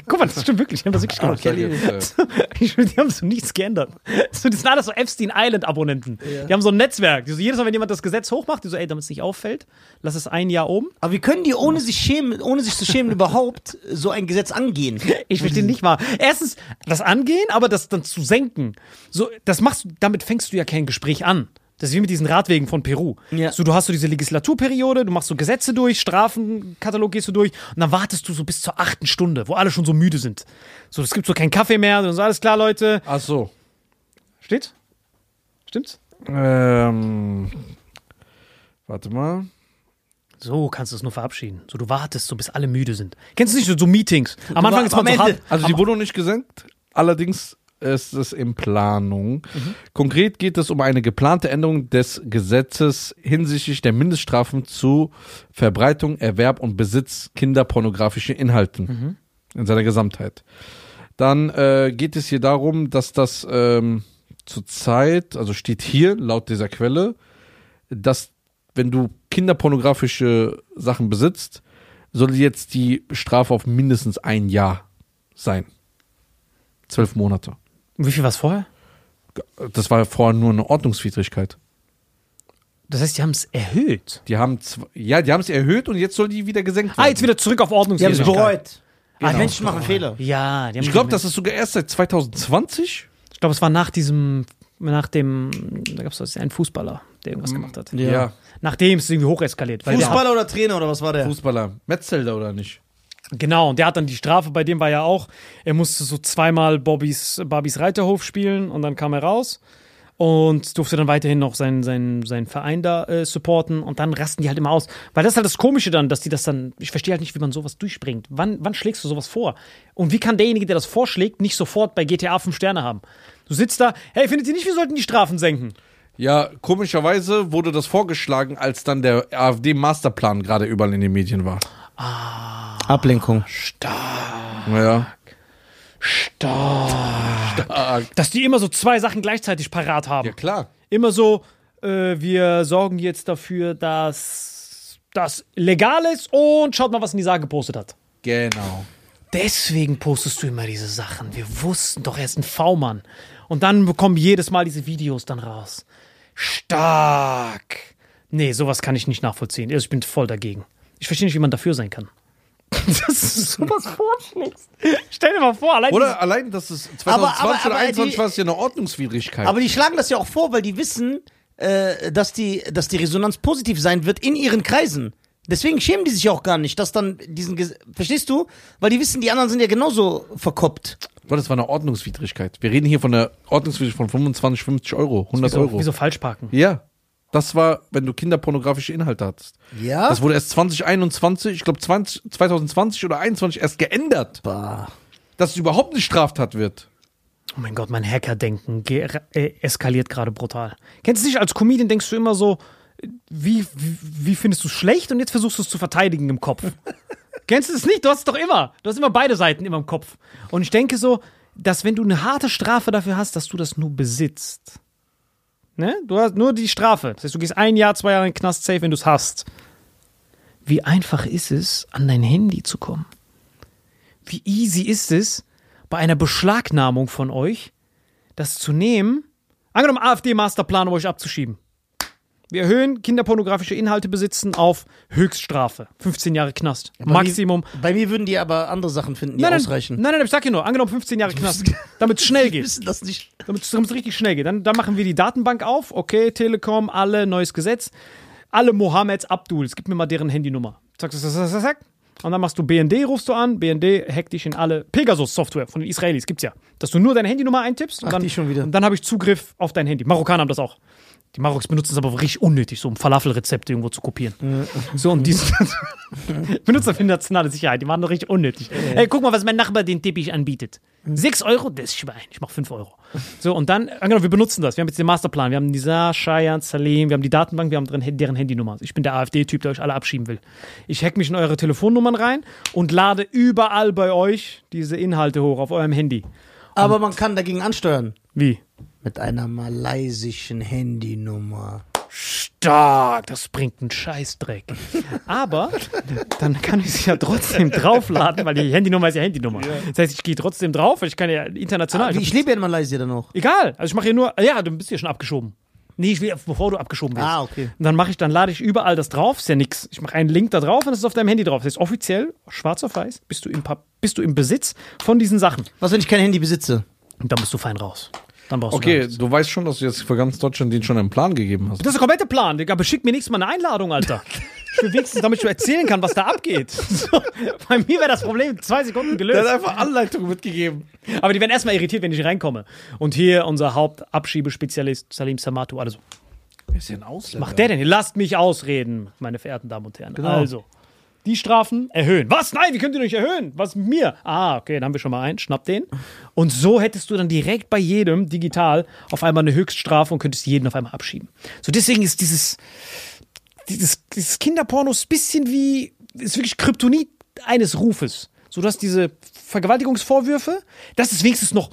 Speaker 3: Guck mal, das stimmt wirklich. Die haben das wirklich gemacht.
Speaker 1: Kelly.
Speaker 3: Ich schwör, Die haben so nichts geändert. So, das sind alles so Epstein Island-Abonnenten. Die haben so ein Netzwerk. Die so, jedes Mal, wenn jemand das Gesetz hochmacht, die so, ey, damit es nicht auffällt, lass es ein Jahr oben.
Speaker 2: Aber wie können die ohne sich schämen, ohne sich zu schämen überhaupt so ein Gesetz angehen?
Speaker 3: Ich verstehe nicht mal. Erstens, das angehen, aber das dann zu senken. So, das machst du, damit fängst du ja kein Gespräch an. Das ist wie mit diesen Radwegen von Peru.
Speaker 2: Ja.
Speaker 3: So, du hast so diese Legislaturperiode, du machst so Gesetze durch, Strafenkatalog gehst du durch und dann wartest du so bis zur achten Stunde, wo alle schon so müde sind. So, es gibt so keinen Kaffee mehr, dann so, alles klar, Leute.
Speaker 1: Ach so.
Speaker 3: Steht? Stimmt's?
Speaker 1: Ähm, warte mal.
Speaker 3: So kannst du es nur verabschieden. So, du wartest, so bis alle müde sind. Kennst du nicht so, so Meetings? Am Anfang ist man
Speaker 2: am
Speaker 3: so
Speaker 2: Ende.
Speaker 3: hart.
Speaker 1: Also die wurde noch nicht gesenkt, allerdings ist es in Planung. Konkret geht es um eine geplante Änderung des Gesetzes hinsichtlich der Mindeststrafen zu Verbreitung, Erwerb und Besitz kinderpornografischer Inhalten in seiner Gesamtheit. Dann äh, geht es hier darum, dass das ähm, zurzeit, also steht hier laut dieser Quelle, dass wenn du kinderpornografische Sachen besitzt, soll jetzt die Strafe auf mindestens ein Jahr sein. Zwölf Monate.
Speaker 3: Und Wie viel war es vorher?
Speaker 1: Das war vorher nur eine Ordnungswidrigkeit.
Speaker 3: Das heißt, die haben es erhöht.
Speaker 1: Die haben ja, die haben es erhöht und jetzt soll die wieder gesenkt werden.
Speaker 3: Ah, jetzt wieder zurück auf
Speaker 2: Die haben es
Speaker 3: Ordnungswidrigkeit.
Speaker 2: bereut.
Speaker 3: Genau.
Speaker 2: Menschen machen Fehler.
Speaker 3: Ja, die haben
Speaker 1: ich glaube, das ist sogar erst seit 2020.
Speaker 3: Ich glaube, es war nach diesem, nach dem, da gab es einen Fußballer, der irgendwas gemacht hat.
Speaker 1: Ja.
Speaker 3: Nachdem ist es irgendwie hocheskaliert.
Speaker 2: Fußballer oder Trainer oder was war der?
Speaker 1: Fußballer. Metzelder oder nicht?
Speaker 3: Genau, und der hat dann die Strafe, bei dem war ja auch, er musste so zweimal Bobbys, Barbys Reiterhof spielen und dann kam er raus und durfte dann weiterhin noch seinen, seinen, seinen Verein da äh, supporten und dann rasten die halt immer aus. Weil das ist halt das Komische dann, dass die das dann, ich verstehe halt nicht, wie man sowas durchbringt. Wann, wann schlägst du sowas vor? Und wie kann derjenige, der das vorschlägt, nicht sofort bei GTA 5 Sterne haben? Du sitzt da, hey, findet ihr nicht, wir sollten die Strafen senken?
Speaker 1: Ja, komischerweise wurde das vorgeschlagen, als dann der AfD-Masterplan gerade überall in den Medien war.
Speaker 2: Ablenkung.
Speaker 1: Naja.
Speaker 3: Stark. Dass die immer so zwei Sachen gleichzeitig parat haben.
Speaker 1: Ja, klar.
Speaker 3: Immer so, äh, wir sorgen jetzt dafür, dass das legal ist und schaut mal, was Nisa gepostet hat.
Speaker 1: Genau.
Speaker 3: Deswegen postest du immer diese Sachen. Wir wussten doch, er ist ein V-Mann. Und dann bekommen jedes Mal diese Videos dann raus. Stark. Nee, sowas kann ich nicht nachvollziehen. Also ich bin voll dagegen. Ich verstehe nicht, wie man dafür sein kann. Dass du sowas vorschlägst. Stell dir mal vor, allein
Speaker 1: Oder allein, dass es 2020
Speaker 2: Aber- aber-
Speaker 1: oder
Speaker 2: aber
Speaker 1: 2021
Speaker 2: die-
Speaker 1: war es ja eine Ordnungswidrigkeit.
Speaker 2: Aber die schlagen das ja auch vor, weil die wissen, äh, dass, die, dass die Resonanz positiv sein wird in ihren Kreisen. Deswegen schämen die sich ja auch gar nicht, dass dann diesen. Ges Verstehst du? Weil die wissen, die anderen sind ja genauso verkoppt.
Speaker 1: Boah, das war eine Ordnungswidrigkeit. Wir reden hier von einer Ordnungswidrigkeit von 25, 50 Euro, 100
Speaker 3: wieso,
Speaker 1: Euro.
Speaker 3: wieso falsch parken.
Speaker 1: Ja. Das war, wenn du kinderpornografische Inhalte hattest.
Speaker 2: Ja?
Speaker 1: Das wurde erst 2021, ich glaube 2020 oder 2021 erst geändert,
Speaker 2: Bah.
Speaker 1: dass es überhaupt eine Straftat wird.
Speaker 3: Oh mein Gott, mein Hacker-Denken ge- äh, eskaliert gerade brutal. Kennst du nicht, als Comedian denkst du immer so, wie, wie, wie findest du es schlecht und jetzt versuchst du es zu verteidigen im Kopf. Kennst du es nicht? Du hast es doch immer. Du hast immer beide Seiten immer im Kopf. Und ich denke so, dass wenn du eine harte Strafe dafür hast, dass du das nur besitzt. Ne? Du hast nur die Strafe. Das heißt, du gehst ein Jahr, zwei Jahre in den Knast safe, wenn du es hast. Wie einfach ist es, an dein Handy zu kommen? Wie easy ist es, bei einer Beschlagnahmung von euch, das zu nehmen, angenommen AfD-Masterplan, um euch abzuschieben. Wir erhöhen kinderpornografische Inhalte besitzen auf Höchststrafe. 15 Jahre Knast. Maximum.
Speaker 2: Bei mir würden die aber andere Sachen finden, die
Speaker 3: Nein, nein,
Speaker 2: ausreichen.
Speaker 3: nein, nein, ich sag hier nur, angenommen 15 Jahre Knast. Damit es schnell geht.
Speaker 2: wissen das nicht.
Speaker 3: Damit es richtig schnell geht. Dann, dann machen wir die Datenbank auf. Okay, Telekom, alle, neues Gesetz. Alle Mohammeds Abduls, gib mir mal deren Handynummer. Zack, zack, zack, zack. Und dann machst du BND, rufst du an. BND hackt dich in alle Pegasus-Software von den Israelis. Gibt's ja. Dass du nur deine Handynummer eintippst und
Speaker 2: Ach,
Speaker 3: dann,
Speaker 2: schon wieder.
Speaker 3: Und dann habe ich Zugriff auf dein Handy. Marokkaner haben das auch. Die Maroks benutzen es aber richtig unnötig, so um Falafelrezepte irgendwo zu kopieren. So, und die benutzen für nationale Sicherheit. Die machen doch richtig unnötig. Ey, guck mal, was mein Nachbar den Teppich anbietet. Sechs Euro? Das ist Schwein. Ich mach fünf Euro. So, und dann, genau, wir benutzen das. Wir haben jetzt den Masterplan. Wir haben Nisa, Shayan, Salim, wir haben die Datenbank, wir haben drin deren Handynummer. Ich bin der AfD-Typ, der euch alle abschieben will. Ich hack mich in eure Telefonnummern rein und lade überall bei euch diese Inhalte hoch auf eurem Handy.
Speaker 2: Aber man kann dagegen ansteuern.
Speaker 3: Wie?
Speaker 2: Mit einer malaysischen Handynummer.
Speaker 3: Stark, das bringt einen Scheißdreck. Aber dann kann ich sie ja trotzdem draufladen, weil die Handynummer ist ja Handynummer. Das heißt, ich gehe trotzdem drauf, weil ich kann ja international.
Speaker 2: Ah, ich lebe ja in Malaysia dann noch.
Speaker 3: Egal, also ich mache hier nur, ja, du bist ja schon abgeschoben. Nee, ich will, bevor du abgeschoben wirst.
Speaker 2: Ah, okay.
Speaker 3: Und dann mache ich, dann lade ich überall das drauf, ist ja nix. Ich mache einen Link da drauf und es ist auf deinem Handy drauf. Das heißt, offiziell, schwarz auf weiß, bist du im, bist du im Besitz von diesen Sachen.
Speaker 2: Was, wenn ich kein Handy besitze?
Speaker 3: Und dann bist du fein raus. Dann brauchst du
Speaker 1: Okay,
Speaker 3: nichts.
Speaker 1: du weißt schon, dass du jetzt für ganz Deutschland den schon einen Plan gegeben hast.
Speaker 3: Das ist der komplette Plan, Digga. Aber schick mir nächstes Mal eine Einladung, Alter. Ich will wenigstens, damit ich erzählen kann, was da abgeht. So, bei mir wäre das Problem zwei Sekunden
Speaker 1: Der hat
Speaker 3: gelöst.
Speaker 1: einfach Anleitung mitgegeben.
Speaker 3: Aber die werden erstmal irritiert, wenn ich reinkomme. Und hier unser Hauptabschiebespezialist Salim Samatu, also
Speaker 1: Ist ja ein Ausländer.
Speaker 3: Macht der denn? Lasst mich ausreden, meine verehrten Damen und Herren.
Speaker 2: Genau.
Speaker 3: Also, die Strafen erhöhen. Was? Nein, wie könnt ihr nicht erhöhen? Was mit mir? Ah, okay, dann haben wir schon mal einen. Schnapp den. Und so hättest du dann direkt bei jedem digital auf einmal eine Höchststrafe und könntest jeden auf einmal abschieben. So, deswegen ist dieses, dieses, dieses Kinderporno ist ein bisschen wie, ist wirklich Kryptonit eines Rufes. So, du hast diese Vergewaltigungsvorwürfe, das ist wenigstens noch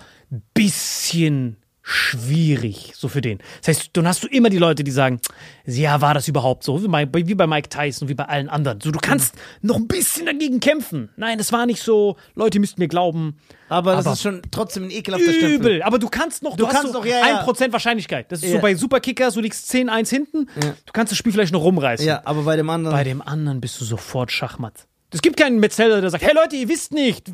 Speaker 3: bisschen schwierig, so für den. Das heißt, dann hast du immer die Leute, die sagen, ja, war das überhaupt so? Wie bei, Mike Tyson, wie bei allen anderen. So, du kannst noch ein bisschen dagegen kämpfen. Nein, das war nicht so, Leute müssten mir glauben.
Speaker 2: Aber das
Speaker 3: Aber
Speaker 2: ist schon trotzdem ein ekelhafter Stempel.
Speaker 3: Übel, aber du kannst noch, du, hast
Speaker 2: kannst
Speaker 3: so
Speaker 2: noch, ja, ja.
Speaker 3: 1% Wahrscheinlichkeit. Das ist
Speaker 2: Ja.
Speaker 3: so bei Superkickers, du liegst 10-1 hinten, du kannst das Spiel vielleicht noch rumreißen.
Speaker 2: Ja, aber bei dem anderen.
Speaker 3: Bei dem anderen bist du sofort Schachmatt. Es gibt keinen Metzeler, der sagt, hey Leute, ihr wisst nicht.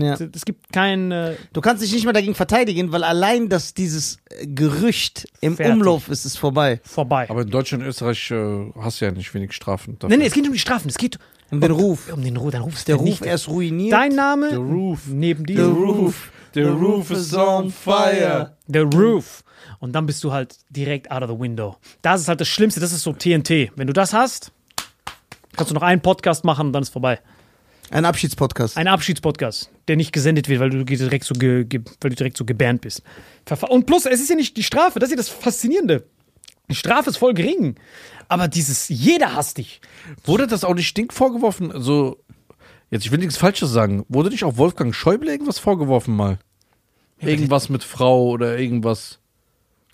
Speaker 2: Ja.
Speaker 3: Es gibt keinen. Äh,
Speaker 2: Du kannst dich nicht mehr dagegen verteidigen, weil allein, dass dieses äh, Gerücht im
Speaker 3: Fertig.
Speaker 2: Umlauf ist, ist vorbei.
Speaker 3: vorbei.
Speaker 1: Aber in Deutschland und Österreich äh, hast du ja nicht wenig Strafen. Dafür.
Speaker 3: nee, nee, es geht nicht um die Strafen, es geht
Speaker 2: Um den Ruf.
Speaker 3: um den Ruf. Dein Ruf ist
Speaker 2: Der Ruf
Speaker 3: vernichtet.
Speaker 2: erst ruiniert.
Speaker 3: Dein Name?
Speaker 1: The Roof.
Speaker 3: Neben
Speaker 1: The
Speaker 3: dir?
Speaker 1: Roof. The Roof is on fire.
Speaker 3: The Roof. Und dann bist du halt direkt out of the window. Das ist halt das Schlimmste, das ist so TNT. Wenn du das hast, kannst du noch einen Podcast machen und dann ist vorbei.
Speaker 2: Ein Abschiedspodcast.
Speaker 3: Ein Abschiedspodcast, der nicht gesendet wird, weil du direkt so, ge, ge, weil du direkt so gebannt bist. Und plus, es ist ja nicht die Strafe, das ist ja das Faszinierende. Die Strafe ist voll gering. Aber dieses, jeder hasst dich.
Speaker 1: Wurde das auch nicht Ding vorgeworfen? Also, jetzt, ich will nichts Falsches sagen. Wurde nicht auch Wolfgang Schäuble irgendwas vorgeworfen mal? Irgendwas mit Frau oder irgendwas.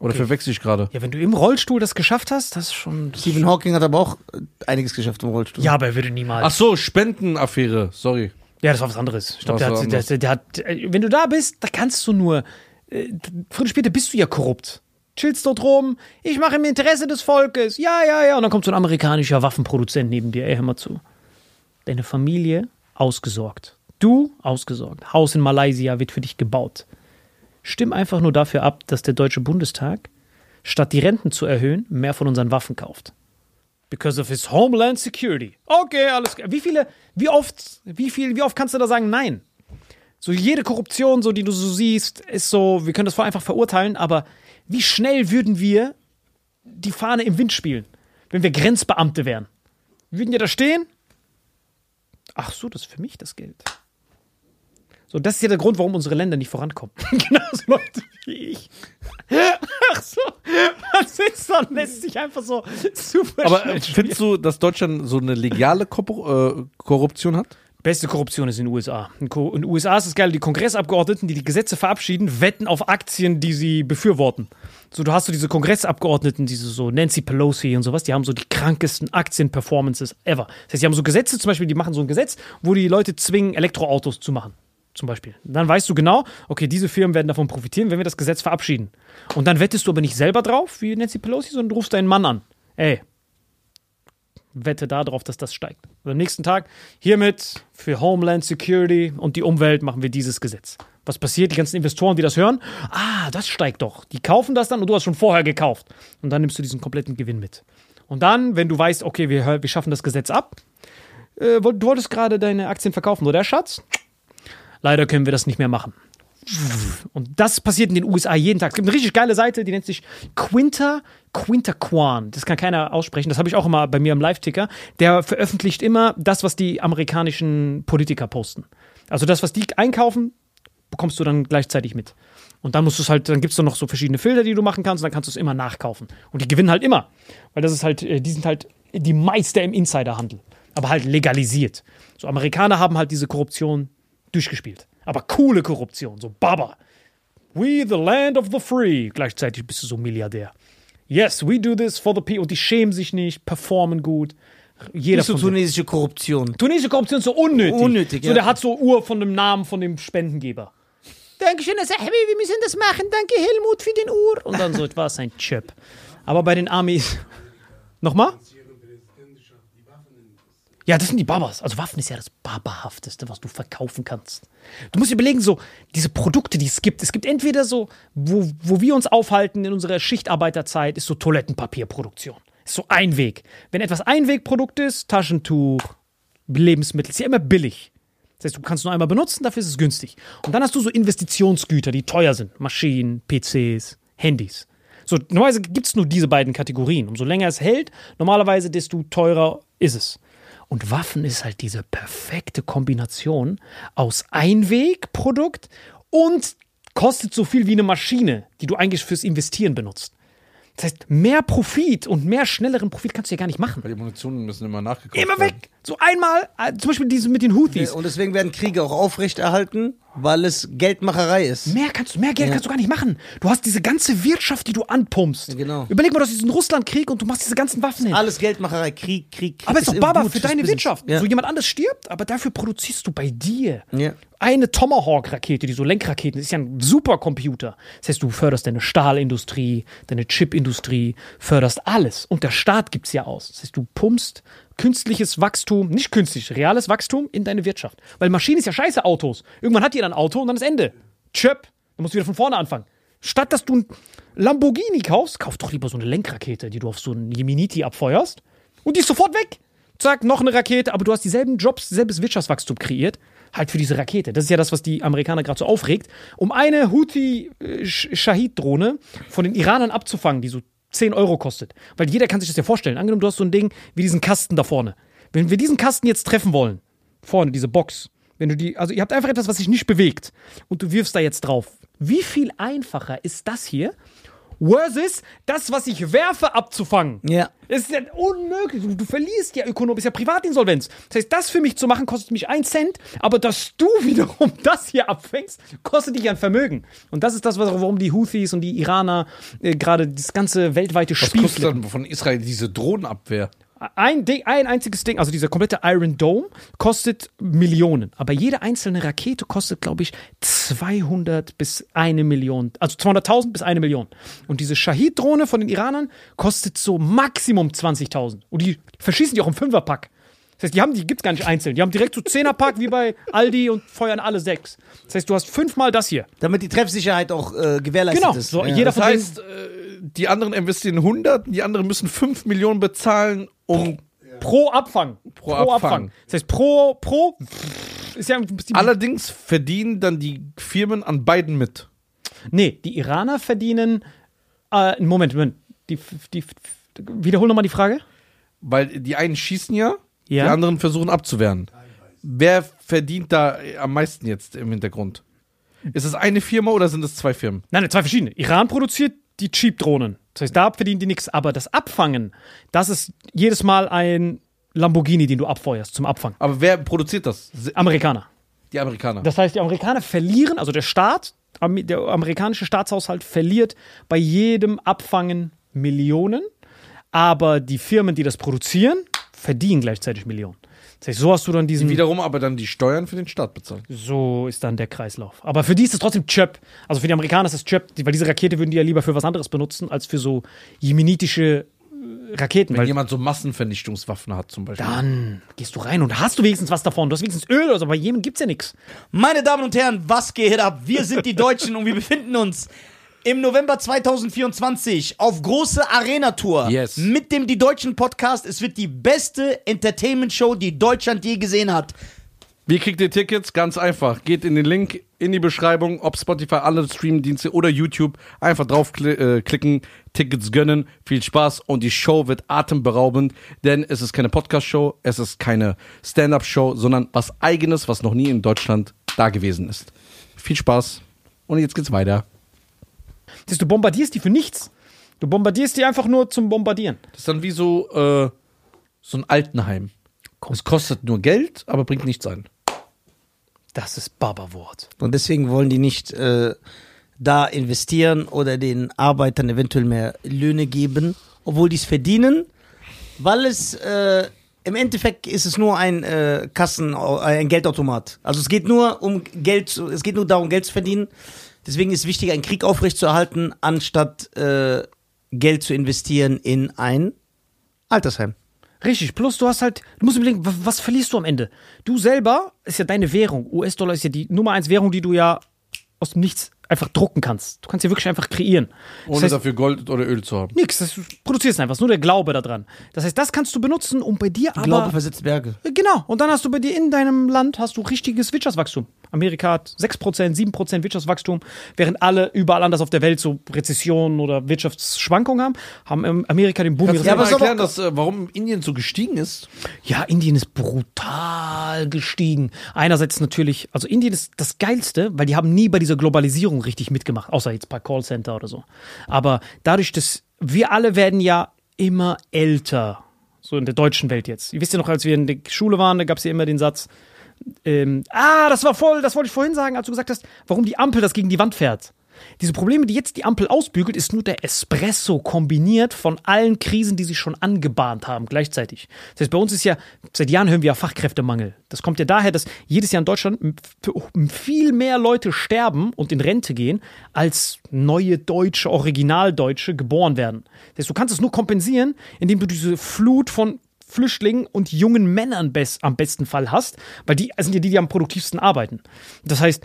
Speaker 1: Oder verwechsel ich gerade?
Speaker 3: Ja, wenn du im Rollstuhl das geschafft hast, das ist schon. Das
Speaker 2: Stephen Hawking hat aber auch äh, einiges geschafft im Rollstuhl.
Speaker 3: ja, aber er würde niemals.
Speaker 1: Ach so, Spendenaffäre. Sorry.
Speaker 3: Ja, das war was anderes. Ich glaube, der, der, der, der hat. äh, Wenn du da bist, da kannst du nur. äh, Früher oder später bist du ja korrupt. Chillst dort rum, ich mache im Interesse des Volkes, ja, ja, ja. Und dann kommt so ein amerikanischer Waffenproduzent neben dir, ey, hör mal zu. Deine Familie ausgesorgt. Du ausgesorgt. Haus in Malaysia wird für dich gebaut. Stimm einfach nur dafür ab, dass der Deutsche Bundestag, statt die Renten zu erhöhen, mehr von unseren Waffen kauft. Because of his homeland security. Okay, alles klar. Wie viele, wie oft, wie viel, wie oft kannst du da sagen Nein? So jede Korruption, so die du so siehst, ist so, wir können das einfach verurteilen, aber wie schnell würden wir die Fahne im Wind spielen, wenn wir Grenzbeamte wären? Wir würden ja da stehen. Ach so, das ist für mich das Geld. So, das ist ja der Grund, warum unsere Länder nicht vorankommen. Genauso Leute wie ich. Ach so, man sitzt da und lässt sich einfach so super
Speaker 1: Aber äh, findest du, dass Deutschland so eine legale Korru- äh, Korruption hat?
Speaker 3: Beste Korruption ist in den USA. In Ko- in den USA ist es geil, die Kongressabgeordneten, die die Gesetze verabschieden, wetten auf Aktien, die sie befürworten. So, du hast so diese Kongressabgeordneten, diese so Nancy Pelosi und sowas, die haben so die krankesten Aktienperformances ever. Das heißt, die haben so Gesetze, zum Beispiel, die machen so ein Gesetz, wo die Leute zwingen, Elektroautos zu machen. Zum Beispiel. Dann weißt du genau, okay, diese Firmen werden davon profitieren, wenn wir das Gesetz verabschieden. Und dann wettest du aber nicht selber drauf, wie Nancy Pelosi, sondern du rufst deinen Mann an. Ey, wette darauf, dass das steigt. Und am nächsten Tag, hiermit für Homeland Security und die Umwelt machen wir dieses Gesetz. Was passiert? Die ganzen Investoren, die das hören, ah, das steigt doch. Die kaufen das dann und du hast schon vorher gekauft. Und dann nimmst du diesen kompletten Gewinn mit. Und dann, wenn du weißt, okay, wir, wir schaffen das Gesetz ab, äh, du wolltest gerade deine Aktien verkaufen, oder Schatz? Leider können wir das nicht mehr machen. Und das passiert in den USA jeden Tag. Es gibt eine richtig geile Seite, die nennt sich Quinta Quintaquan. Das kann keiner aussprechen. Das habe ich auch immer bei mir im Live-Ticker. Der veröffentlicht immer das, was die amerikanischen Politiker posten. Also das, was die einkaufen, bekommst du dann gleichzeitig mit. Und dann musst du es halt, dann gibt es noch so verschiedene Filter, die du machen kannst, und dann kannst du es immer nachkaufen. Und die gewinnen halt immer. Weil das ist halt, äh, die sind halt die Meister im Insiderhandel. Aber halt legalisiert. So Amerikaner haben halt diese Korruption durchgespielt. Aber coole Korruption, so Baba. We the land of the free. Gleichzeitig bist du so Milliardär. Yes, we do this for the people. Und die schämen sich nicht, performen gut. Jeder
Speaker 2: Nicht so tunesische Korruption.
Speaker 3: Tunesische Korruption ist so unnötig.
Speaker 2: Unnötig,
Speaker 3: so,
Speaker 2: ja.
Speaker 3: der hat so Uhr von dem Namen von dem Spendengeber. Dankeschön, Sahbi, wir müssen das machen. Danke, Helmut, für den Uhr. Und dann so, es ein Chip. Aber bei den Amis. Nochmal? Ja, das sind die Babas. Also Waffen ist ja das Babahafteste, was du verkaufen kannst. Du musst überlegen, so, diese Produkte, die es gibt. Es gibt entweder so, wo, wo wir uns aufhalten in unserer Schichtarbeiterzeit, ist so Toilettenpapierproduktion. Ist so ein Weg. Wenn etwas Einwegprodukt ist, Taschentuch, Lebensmittel, ist ja immer billig. Das heißt, du kannst nur einmal benutzen, dafür ist es günstig. Und dann hast du so Investitionsgüter, die teuer sind. Maschinen, PCs, Handys. So, normalerweise gibt es nur diese beiden Kategorien. Umso länger es hält, normalerweise, desto teurer ist es. Und Waffen ist halt diese perfekte Kombination aus Einwegprodukt und kostet so viel wie eine Maschine, die du eigentlich fürs Investieren benutzt. Das heißt, mehr Profit und mehr schnelleren Profit kannst du ja gar nicht machen.
Speaker 1: Weil die Munitionen müssen immer nachgekauft
Speaker 3: Immer
Speaker 1: werden.
Speaker 3: So einmal, äh, zum Beispiel diese mit den Houthis.
Speaker 2: Und deswegen werden Kriege auch aufrechterhalten, weil es Geldmacherei ist.
Speaker 3: Mehr kannst du, mehr Geld kannst du gar nicht machen. Du hast diese ganze Wirtschaft, die du anpumpst.
Speaker 2: Genau.
Speaker 3: Überleg mal, du hast diesen Russlandkrieg und du machst diese ganzen Waffen hin.
Speaker 2: Alles Geldmacherei, Krieg, Krieg, Krieg.
Speaker 3: aber ist doch Baba für deine. Wirtschaft.
Speaker 2: Ja.
Speaker 3: So jemand anders stirbt, aber dafür produzierst du bei dir.
Speaker 2: Ja.
Speaker 3: Eine Tomahawk-Rakete, die so Lenkraketen, ist ja ein Supercomputer. Das heißt, du förderst deine Stahlindustrie, deine Chipindustrie, förderst alles. Und der Staat gibt's ja aus. Das heißt, du pumpst künstliches Wachstum, nicht künstlich, reales Wachstum in deine Wirtschaft. Weil Maschinen ist ja scheiße Autos. Irgendwann hat jeder ein Auto und dann ist Ende. Chöp. Dann musst du wieder von vorne anfangen. Statt dass du ein Lamborghini kaufst, kauf doch lieber so eine Lenkrakete, die du auf so einen Yeminiti abfeuerst. Und die ist sofort weg. Zack, noch eine Rakete, aber du hast dieselben Jobs, selbes Wirtschaftswachstum kreiert. Halt für diese Rakete. Das ist ja das, was die Amerikaner gerade so aufregt. Um eine Houthi-Shahid-Drohne von den Iranern abzufangen, die so 10 Euro kostet. Weil jeder kann sich das ja vorstellen. Angenommen, du hast so ein Ding wie diesen Kasten da vorne. Wenn wir diesen Kasten jetzt treffen wollen, vorne, diese Box, wenn du die, also ihr habt einfach etwas, was sich nicht bewegt und du wirfst da jetzt drauf. Wie viel einfacher ist das hier versus das, was ich werfe, abzufangen?
Speaker 2: Ja.
Speaker 3: Es ist ja unmöglich. Du, du verlierst ja Ökonom, ist ja Privatinsolvenz. Das heißt, das für mich zu machen, kostet mich einen Cent, aber dass du wiederum das hier abfängst, kostet dich ein Vermögen. Und das ist das, was- warum die Houthis und die Iraner äh, gerade das ganze weltweite
Speaker 1: Was
Speaker 3: Spiel
Speaker 1: kostet
Speaker 3: flippen.
Speaker 1: dann von Israel diese Drohnenabwehr?
Speaker 3: Ein, Ding, ein einziges Ding, also dieser komplette Iron Dome, kostet Millionen. Aber jede einzelne Rakete kostet, glaube ich, 200 bis eine Million. Also 200.000 bis eine Million. Und diese Shahid-Drohne von den Iranern kostet so Maximum 20.000. Und die verschießen die auch im Fünferpack. Das heißt, die haben die gibt's gar nicht einzeln. Die haben direkt so Zehnerpack wie bei Aldi und feuern alle sechs. Das heißt, du hast fünfmal das hier.
Speaker 2: Damit die Treffsicherheit auch äh, gewährleistet
Speaker 3: Genau,
Speaker 2: ist.
Speaker 3: so
Speaker 2: ja.
Speaker 3: jeder
Speaker 1: Das
Speaker 3: von
Speaker 1: heißt, äh, die anderen investieren 100, die anderen müssen 5 Millionen bezahlen, um
Speaker 3: pro Abfang.
Speaker 1: Pro Abfang.
Speaker 3: Das heißt, pro, pro ist ja
Speaker 1: allerdings verdienen dann die Firmen an beiden mit.
Speaker 3: Nee, die Iraner verdienen. Äh, Moment, Moment. Die, die, wiederhol nochmal die Frage.
Speaker 1: Weil die einen schießen ja,
Speaker 3: Ja.
Speaker 1: die anderen versuchen abzuwehren. Wer verdient da am meisten jetzt im Hintergrund? Ist es eine Firma oder sind es zwei Firmen?
Speaker 3: Nein, zwei verschiedene. Iran produziert die Cheap-Drohnen. Das heißt, da verdienen die nichts. Aber das Abfangen, das ist jedes Mal ein Lamborghini, den du abfeuerst zum Abfangen.
Speaker 1: Aber wer produziert das?
Speaker 3: Amerikaner.
Speaker 1: Die Amerikaner.
Speaker 3: Das heißt, die Amerikaner verlieren, also der Staat, der amerikanische Staatshaushalt verliert bei jedem Abfangen Millionen, aber die Firmen, die das produzieren, verdienen gleichzeitig Millionen. Das heißt, so hast du dann diesen.
Speaker 1: Wiederum aber dann die Steuern für den Staat bezahlen.
Speaker 3: So ist dann der Kreislauf. Aber für die ist es trotzdem Chöp. Also für die Amerikaner ist es Chöp, die- weil diese Rakete würden die ja lieber für was anderes benutzen, als für so jemenitische äh, Raketen.
Speaker 1: Wenn
Speaker 3: Weil
Speaker 1: jemand so Massenvernichtungswaffen hat zum Beispiel.
Speaker 3: dann gehst du rein und hast du wenigstens was davon. Du hast wenigstens Öl oder so. Bei Jemen gibt's ja nichts.
Speaker 2: Meine Damen und Herren, was geht ab? Wir sind die Deutschen und wir befinden uns im November 2024 auf große Arena-Tour
Speaker 1: Yes.
Speaker 2: mit dem Die Deutschen Podcast. Es wird die beste Entertainment-Show, die Deutschland je gesehen hat.
Speaker 1: Wie kriegt ihr Tickets? Ganz einfach. Geht in den Link in die Beschreibung, ob Spotify, alle Streamdienste oder YouTube. Einfach draufklicken, äh, Tickets gönnen. Viel Spaß und die Show wird atemberaubend, denn es ist keine Podcast-Show, es ist keine Stand-Up-Show, sondern was Eigenes, was noch nie in Deutschland da gewesen ist. Viel Spaß und jetzt geht's weiter.
Speaker 3: Das heißt, du bombardierst die für nichts. Du bombardierst die einfach nur zum Bombardieren.
Speaker 1: Das ist dann wie so, äh, so ein Altenheim. Es kostet nur Geld, aber bringt nichts ein.
Speaker 3: Das ist Baba-Wort.
Speaker 2: Und deswegen wollen die nicht äh, da investieren oder den Arbeitern eventuell mehr Löhne geben, obwohl die es verdienen, weil es äh, im Endeffekt ist es nur ein äh, Kassen, ein Geldautomat. Also es geht nur um Geld, es geht nur darum, Geld zu verdienen. Deswegen ist es wichtig, einen Krieg aufrechtzuerhalten, anstatt äh, Geld zu investieren in ein Altersheim.
Speaker 3: Richtig, plus du hast halt, du musst überlegen, wa- was verlierst du am Ende? Du selber ist ja deine Währung. US-Dollar ist ja die Nummer eins Währung, die du ja aus dem Nichts einfach drucken kannst. Du kannst sie wirklich einfach kreieren. Das
Speaker 1: Ohne
Speaker 3: heißt,
Speaker 1: dafür Gold oder Öl zu haben.
Speaker 3: Nix, das, du produzierst einfach, nur der Glaube daran. Das heißt, das kannst du benutzen, um bei dir aber...
Speaker 2: Glaube versetzt Berge.
Speaker 3: Genau, und dann hast du bei dir in deinem Land hast du richtiges Wirtschaftswachstum. Amerika hat 6%, 7% Wirtschaftswachstum, während alle überall anders auf der Welt so Rezessionen oder Wirtschaftsschwankungen haben, haben ähm, Amerika den Boom
Speaker 1: Kannst du mal
Speaker 2: aber
Speaker 1: erklären, dass, äh, warum Indien so gestiegen ist?
Speaker 3: Ja, Indien ist brutal gestiegen. Einerseits natürlich, also Indien ist das Geilste, weil die haben nie bei dieser Globalisierung richtig mitgemacht, außer jetzt bei Callcenter oder so. Aber dadurch, dass wir alle werden ja immer älter, so in der deutschen Welt jetzt. Ihr wisst ja noch, als wir in der Schule waren, da gab es ja immer den Satz, ähm, ah, das war voll, das wollte ich vorhin sagen, als du gesagt hast, warum die Ampel das gegen die Wand fährt. Diese Probleme, die jetzt die Ampel ausbügelt, ist nur der Espresso kombiniert von allen Krisen, die sich schon angebahnt haben gleichzeitig. Das heißt, bei uns ist ja, seit Jahren hören wir ja Fachkräftemangel. Das kommt ja daher, dass jedes Jahr in Deutschland f- viel mehr Leute sterben und in Rente gehen, als neue Deutsche, Originaldeutsche geboren werden. Das heißt, du kannst es nur kompensieren, indem du diese Flut von Flüchtlingen und jungen Männern am besten Fall hast, weil die sind ja die, die am produktivsten arbeiten. Das heißt,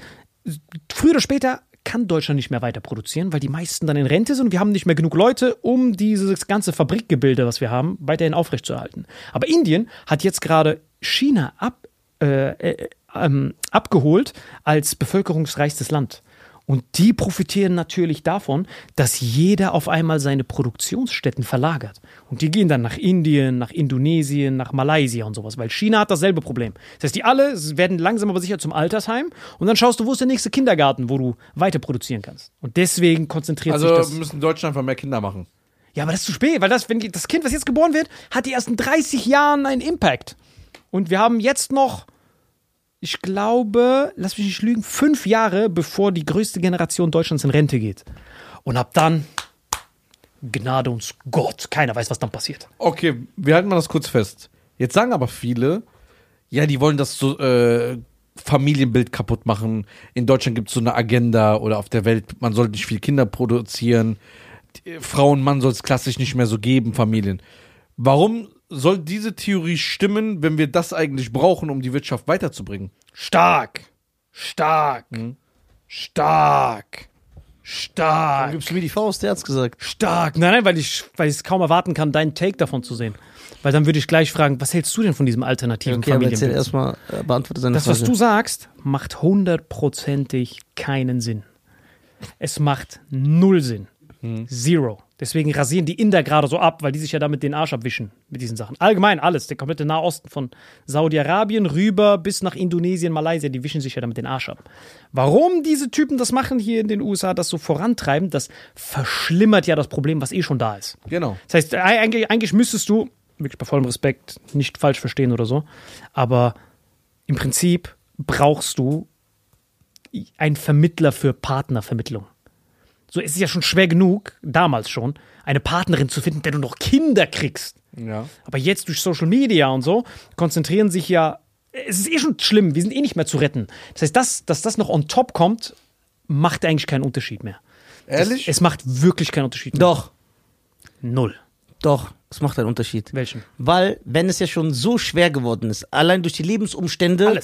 Speaker 3: früher oder später kann Deutschland nicht mehr weiter produzieren, weil die meisten dann in Rente sind und wir haben nicht mehr genug Leute, um dieses ganze Fabrikgebilde, was wir haben, weiterhin aufrechtzuerhalten. Aber Indien hat jetzt gerade China ab, äh, äh, ähm, abgeholt als bevölkerungsreichstes Land. Und die profitieren natürlich davon, dass jeder auf einmal seine Produktionsstätten verlagert. Und die gehen dann nach Indien, nach Indonesien, nach Malaysia und sowas, weil China hat dasselbe Problem. Das heißt, die alle werden langsam aber sicher zum Altersheim und dann schaust du, wo ist der nächste Kindergarten, wo du weiter produzieren kannst. Und deswegen konzentriert
Speaker 1: Also
Speaker 3: sich das.
Speaker 1: müssen Deutschland einfach mehr Kinder machen.
Speaker 3: Ja, aber das ist zu spät, weil das, wenn das Kind, was jetzt geboren wird, hat die erst in 30 Jahren einen Impact. Und wir haben jetzt noch, ich glaube, lass mich nicht lügen, fünf Jahre, bevor die größte Generation Deutschlands in Rente geht. Und ab dann, Gnade uns Gott, keiner weiß, was dann passiert.
Speaker 1: Okay, wir halten mal das kurz fest. Jetzt sagen aber viele, ja, die wollen das so äh, Familienbild kaputt machen. In Deutschland gibt es so eine Agenda oder auf der Welt, man soll nicht viel Kinder produzieren. Die, Frau und Mann soll es klassisch nicht mehr so geben, Familien. Warum soll diese Theorie stimmen, wenn wir das eigentlich brauchen, um die Wirtschaft weiterzubringen?
Speaker 3: Stark, stark, stark, stark.
Speaker 2: Gibst du mir die Faust, der hat's gesagt.
Speaker 3: Stark. Nein, nein, weil ich, weil ich es kaum erwarten kann, deinen Take davon zu sehen. Weil dann würde ich gleich fragen, was hältst du denn von diesem alternativen
Speaker 2: Okay, aber
Speaker 3: Familienbild?
Speaker 2: erstmal, äh, beantworte seine
Speaker 3: Das,
Speaker 2: Frage.
Speaker 3: was du sagst, macht hundertprozentig keinen Sinn. Es macht null Sinn. Zero. Deswegen rasieren die Inder gerade so ab, weil die sich ja damit den Arsch abwischen mit diesen Sachen. Allgemein alles, der komplette Nahosten von Saudi-Arabien rüber bis nach Indonesien, Malaysia, die wischen sich ja damit den Arsch ab. Warum diese Typen das machen hier in den USA, das so vorantreiben, das verschlimmert ja das Problem, was eh schon da ist.
Speaker 1: Genau.
Speaker 3: Das heißt, eigentlich, eigentlich müsstest du, wirklich bei vollem Respekt, nicht falsch verstehen oder so, aber im Prinzip brauchst du einen Vermittler für Partnervermittlung. So es ist ja schon schwer genug, damals schon, eine Partnerin zu finden, der du noch Kinder kriegst.
Speaker 1: Ja.
Speaker 3: Aber jetzt durch Social Media und so konzentrieren sich ja. Es ist eh schon schlimm, wir sind eh nicht mehr zu retten. Das heißt, das, dass das noch on top kommt, macht eigentlich keinen Unterschied mehr.
Speaker 1: Ehrlich?
Speaker 3: Es macht wirklich keinen Unterschied mehr.
Speaker 2: Doch,
Speaker 3: Null.
Speaker 2: doch, es macht einen Unterschied.
Speaker 3: Welchen?
Speaker 2: Weil, wenn es ja schon so schwer geworden ist, allein durch die Lebensumstände.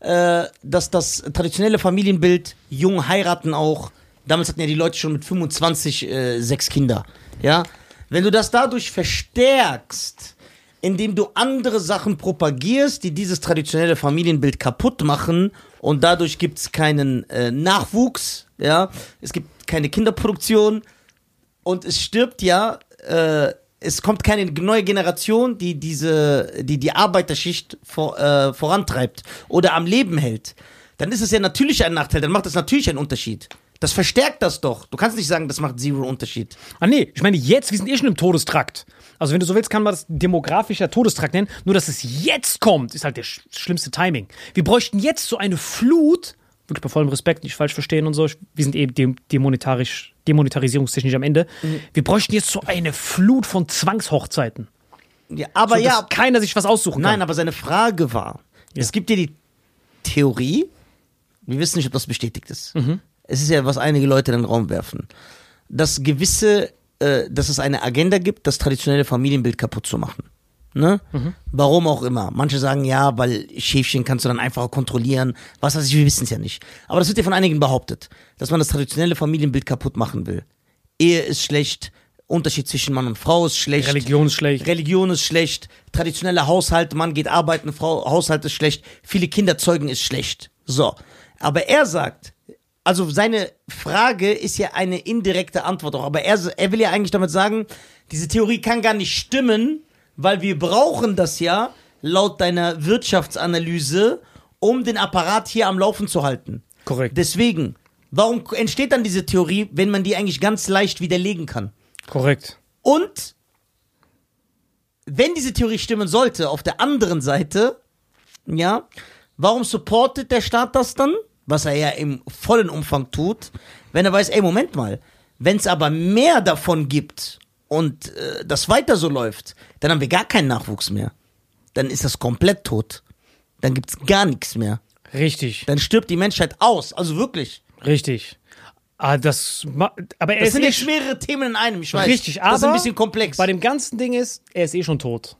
Speaker 2: Äh, dass das traditionelle Familienbild, jung heiraten auch, damals hatten ja die Leute schon mit 25 äh, sechs Kinder, ja. Wenn du das dadurch verstärkst, indem du andere Sachen propagierst, die dieses traditionelle Familienbild kaputt machen und dadurch gibt es keinen äh, Nachwuchs, ja, es gibt keine Kinderproduktion und es stirbt ja, äh, es kommt keine neue Generation, die diese, die die Arbeiterschicht vor, äh, vorantreibt oder am Leben hält. Dann ist es ja natürlich ein Nachteil, dann macht es natürlich einen Unterschied. Das verstärkt das doch. Du kannst nicht sagen, das macht zero Unterschied.
Speaker 3: Ah nee, ich meine jetzt, wir sind eh schon im Todestrakt. Also wenn du so willst, kann man das demografischer Todestrakt nennen. Nur dass es jetzt kommt, ist halt der sch schlimmste Timing. Wir bräuchten jetzt so eine Flut, wirklich bei vollem Respekt, nicht falsch verstehen und so. Wir sind eben dem demonetarisch, demonetarisierungstechnisch am Ende. Wir bräuchten jetzt so eine Flut von Zwangshochzeiten.
Speaker 2: Ja, aber
Speaker 3: so,
Speaker 2: ja,
Speaker 3: dass keiner sich was aussuchen kann.
Speaker 2: nein, aber seine Frage war, es gibt ja die Theorie, wir wissen nicht, ob das bestätigt ist. Es ist ja, was einige Leute in den Raum werfen, dass gewisse, äh, dass es eine Agenda gibt, das traditionelle Familienbild kaputt zu machen. Ne? Warum auch immer. Manche sagen ja, weil Schäfchen kannst du dann einfacher kontrollieren. Was weiß ich, wir wissen es ja nicht. Aber das wird ja von einigen behauptet, dass man das traditionelle Familienbild kaputt machen will. Ehe ist schlecht, Unterschied zwischen Mann und Frau ist schlecht.
Speaker 3: Religion ist schlecht.
Speaker 2: Religion ist schlecht, traditionelle Haushalt, Mann geht arbeiten, Frau, Haushalt ist schlecht, viele Kinder zeugen ist schlecht. So. Aber er sagt, also seine Frage ist ja eine indirekte Antwort auch, aber er, er will ja eigentlich damit sagen, diese Theorie kann gar nicht stimmen, weil wir brauchen das ja laut deiner Wirtschaftsanalyse, um den Apparat hier am Laufen zu halten.
Speaker 3: Korrekt.
Speaker 2: Deswegen, warum entsteht dann diese Theorie, wenn man die eigentlich ganz leicht widerlegen kann?
Speaker 3: Korrekt.
Speaker 2: Und wenn diese Theorie stimmen sollte, auf der anderen Seite, ja, warum supportet der Staat das dann? Was er ja im vollen Umfang tut, wenn er weiß, ey, Moment mal, wenn es aber mehr davon gibt und äh, das weiter so läuft, dann haben wir gar keinen Nachwuchs mehr. Dann ist das komplett tot. Dann gibt's gar nichts mehr.
Speaker 3: Richtig.
Speaker 2: Dann stirbt die Menschheit aus. Also wirklich.
Speaker 3: Richtig. Ah, das, aber er
Speaker 2: Das
Speaker 3: ist
Speaker 2: sind
Speaker 3: eh
Speaker 2: jetzt mehrere Themen in einem, ich weiß.
Speaker 3: Richtig, aber
Speaker 2: Das ist ein bisschen komplex.
Speaker 3: Bei dem ganzen Ding ist, er ist eh schon tot.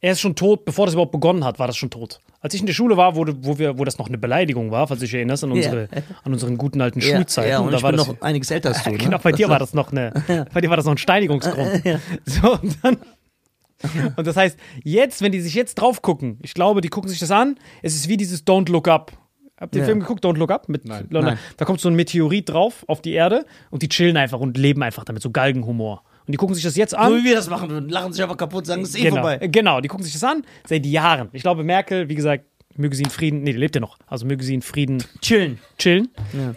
Speaker 3: Er ist schon tot, bevor das überhaupt begonnen hat, war das schon tot. Als ich in der Schule war, wo, wo, wir, wo das noch eine Beleidigung war, falls du dich erinnerst, an, unsere, an unseren guten alten
Speaker 2: ja,
Speaker 3: Schulzeiten.
Speaker 2: ja, und
Speaker 3: da
Speaker 2: ich
Speaker 3: war
Speaker 2: bin
Speaker 3: das,
Speaker 2: noch einiges älter als du. Ne?
Speaker 3: Genau, bei dir war das noch eine, bei dir war das noch ein Steinigungsgrund. So, und dann, und das heißt, jetzt, wenn die sich jetzt drauf gucken, ich glaube, die gucken sich das an, es ist wie dieses Don't Look Up. Habt ihr den
Speaker 2: Ja.
Speaker 3: Film geguckt, Don't Look Up? Mit
Speaker 1: Nein.
Speaker 2: Nein.
Speaker 3: Da kommt so ein Meteorit drauf auf die Erde und die chillen einfach und leben einfach damit, so Galgenhumor. Und die gucken sich das jetzt an.
Speaker 2: So wie wir das machen würden. Lachen sich einfach kaputt, sagen, es ist eh
Speaker 3: genau,
Speaker 2: vorbei.
Speaker 3: genau, die gucken sich das an seit Jahren. Ich glaube, Merkel, wie gesagt, möge sie in Frieden, nee, die lebt ja noch, also möge sie in Frieden
Speaker 2: Chillen.
Speaker 3: chillen.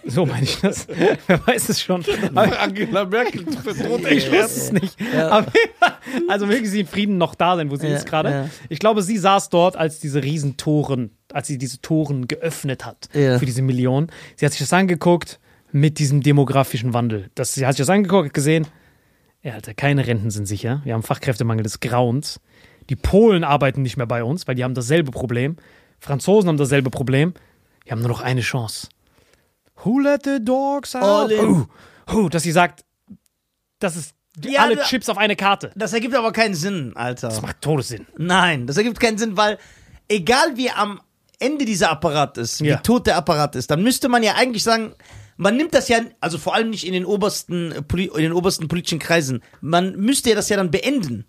Speaker 3: So meine ich das. Wer weiß es schon. Aber
Speaker 1: Angela Merkel verdroht
Speaker 3: ich wusste es nicht. Aber, also möge sie in Frieden noch da sein, wo sie
Speaker 2: Ja,
Speaker 3: ist gerade.
Speaker 2: ja.
Speaker 3: Ich glaube, sie saß dort, als diese Riesentoren, als sie diese Toren geöffnet hat
Speaker 2: Ja.
Speaker 3: für diese Millionen. Sie hat sich das angeguckt mit diesem demografischen Wandel. Das, sie hat sich das angeguckt, gesehen, ja, Alter, keine Renten sind sicher. Wir haben Fachkräftemangel des Grauens. Die Polen arbeiten nicht mehr bei uns, weil die haben dasselbe Problem. Franzosen haben dasselbe Problem. Wir haben nur noch eine Chance. Who let the dogs out? Who, who, dass sie sagt, das ist
Speaker 2: Ja,
Speaker 3: alle Chips auf eine Karte.
Speaker 2: Das ergibt aber keinen Sinn, Alter.
Speaker 3: Das macht Todessinn.
Speaker 2: Nein, das ergibt keinen Sinn, weil egal wie am Ende dieser Apparat ist,
Speaker 3: Ja.
Speaker 2: wie tot der Apparat ist, dann müsste man ja eigentlich sagen, man nimmt das ja, also vor allem nicht in den obersten, äh, in den obersten politischen Kreisen, man müsste ja das ja dann beenden.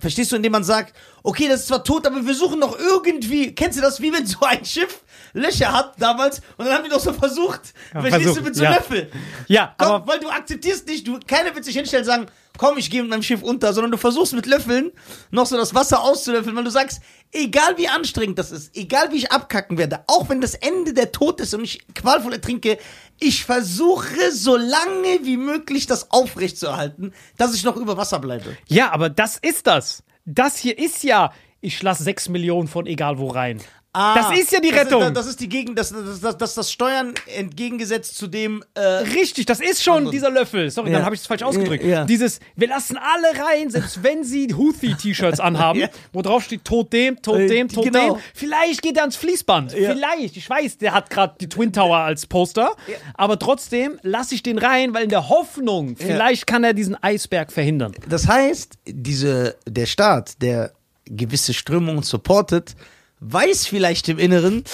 Speaker 2: Verstehst du, indem man sagt, okay, das ist zwar tot, aber wir suchen noch irgendwie, kennst du das, wie wenn so ein Schiff Löcher hat damals und dann haben wir doch so versucht, verstehst du,
Speaker 3: versucht,
Speaker 2: mit so
Speaker 3: ja.
Speaker 2: Löffel.
Speaker 3: Ja,
Speaker 2: Komm,
Speaker 3: aber
Speaker 2: weil du akzeptierst nicht, du, keiner wird sich hinstellen und sagen, komm, ich gehe mit meinem Schiff unter, sondern du versuchst mit Löffeln noch so das Wasser auszulöffeln, weil du sagst, egal wie anstrengend das ist, egal wie ich abkacken werde, auch wenn das Ende der Tod ist und ich qualvoll ertrinke, ich versuche so lange wie möglich das aufrechtzuerhalten, dass ich noch über Wasser bleibe.
Speaker 3: ja, aber das ist das. Das hier ist ja, ich lasse sechs Millionen von egal wo rein. Das ist ja die Rettung.
Speaker 2: Ah, Das ist, das ist die Gegend, das, das, das, das, das Steuern entgegengesetzt zu dem, äh,
Speaker 3: Richtig, das ist schon
Speaker 2: Andere-
Speaker 3: dieser Löffel. Sorry,
Speaker 2: Ja.
Speaker 3: dann habe ich es falsch ausgedrückt.
Speaker 2: Ja.
Speaker 3: Dieses, wir lassen alle rein, selbst wenn sie Houthi-T-Shirts anhaben,
Speaker 2: Ja.
Speaker 3: wo drauf steht, tot dem, tot
Speaker 2: Äh,
Speaker 3: dem, tot
Speaker 2: genau.
Speaker 3: dem. Vielleicht geht er ans Fließband. Vielleicht. Ich weiß, der hat gerade die Twin Tower als Poster. Aber trotzdem lasse ich den rein, weil in der Hoffnung, vielleicht kann er diesen Eisberg verhindern.
Speaker 2: Das heißt, diese, der Staat, der gewisse Strömungen supportet, weiß vielleicht im Inneren,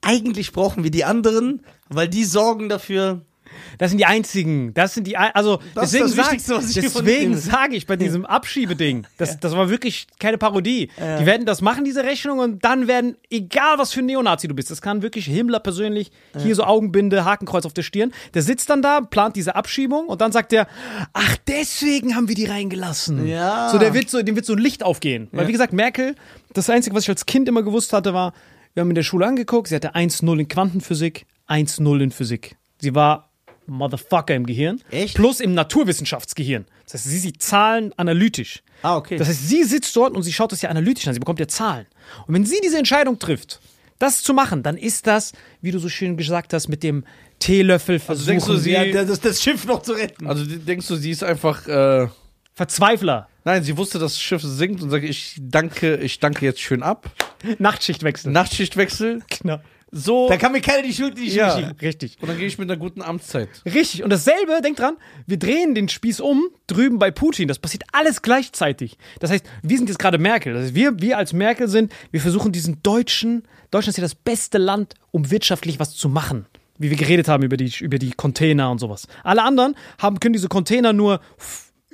Speaker 2: eigentlich brauchen wir die anderen, weil die sorgen dafür.
Speaker 3: Das sind die einzigen. Das sind die, also
Speaker 2: Das
Speaker 3: deswegen sag,
Speaker 2: was ich
Speaker 3: sage ich bei diesem Abschiebeding, das, das war wirklich keine Parodie. Die werden das machen, diese Rechnung, und dann werden, egal was für ein Neonazi du bist, das kann wirklich Himmler persönlich, hier so Augenbinde, Hakenkreuz auf der Stirn, der sitzt dann da, plant diese Abschiebung und dann sagt er, ach, deswegen haben wir die reingelassen.
Speaker 2: Ja.
Speaker 3: So, der wird so, dem wird so ein Licht aufgehen. Weil, wie gesagt, Merkel, das Einzige, was ich als Kind immer gewusst hatte, war, wir haben in der Schule angeguckt, sie hatte 1-0 in Quantenphysik, 1-0 in Physik. Sie war Motherfucker im Gehirn.
Speaker 2: Echt?
Speaker 3: Plus im Naturwissenschaftsgehirn. Das heißt, sie sieht Zahlen analytisch.
Speaker 2: Ah, okay.
Speaker 3: Das heißt, sie sitzt dort und sie schaut das ja analytisch an. Sie bekommt ja Zahlen. Und wenn sie diese Entscheidung trifft, das zu machen, dann ist das, wie du so schön gesagt hast, mit dem Teelöffel versuchen.
Speaker 1: denkst du, sie-
Speaker 2: Ja, das, das Schiff noch zu retten.
Speaker 1: Also denkst du, sie ist einfach. Äh,
Speaker 3: Verzweifler.
Speaker 1: Nein, sie wusste, dass das Schiff sinkt und sagt, ich danke, ich danke jetzt schön ab.
Speaker 3: Nachtschichtwechsel.
Speaker 1: Nachtschichtwechsel.
Speaker 3: Genau.
Speaker 1: So.
Speaker 2: Da kann mir keiner die Schuld die
Speaker 1: ja.
Speaker 2: schieben.
Speaker 3: Richtig.
Speaker 1: Und dann gehe ich mit einer guten Amtszeit.
Speaker 3: Richtig. Und dasselbe, denk dran, wir drehen den Spieß um drüben bei Putin. Das passiert alles gleichzeitig. Das heißt, wir sind jetzt gerade Merkel. Das heißt, wir, wir als Merkel sind, wir versuchen diesen deutschen, Deutschland ist ja das beste Land, um wirtschaftlich was zu machen. Wie wir geredet haben über die, über die Container und sowas. Alle anderen haben, können diese Container nur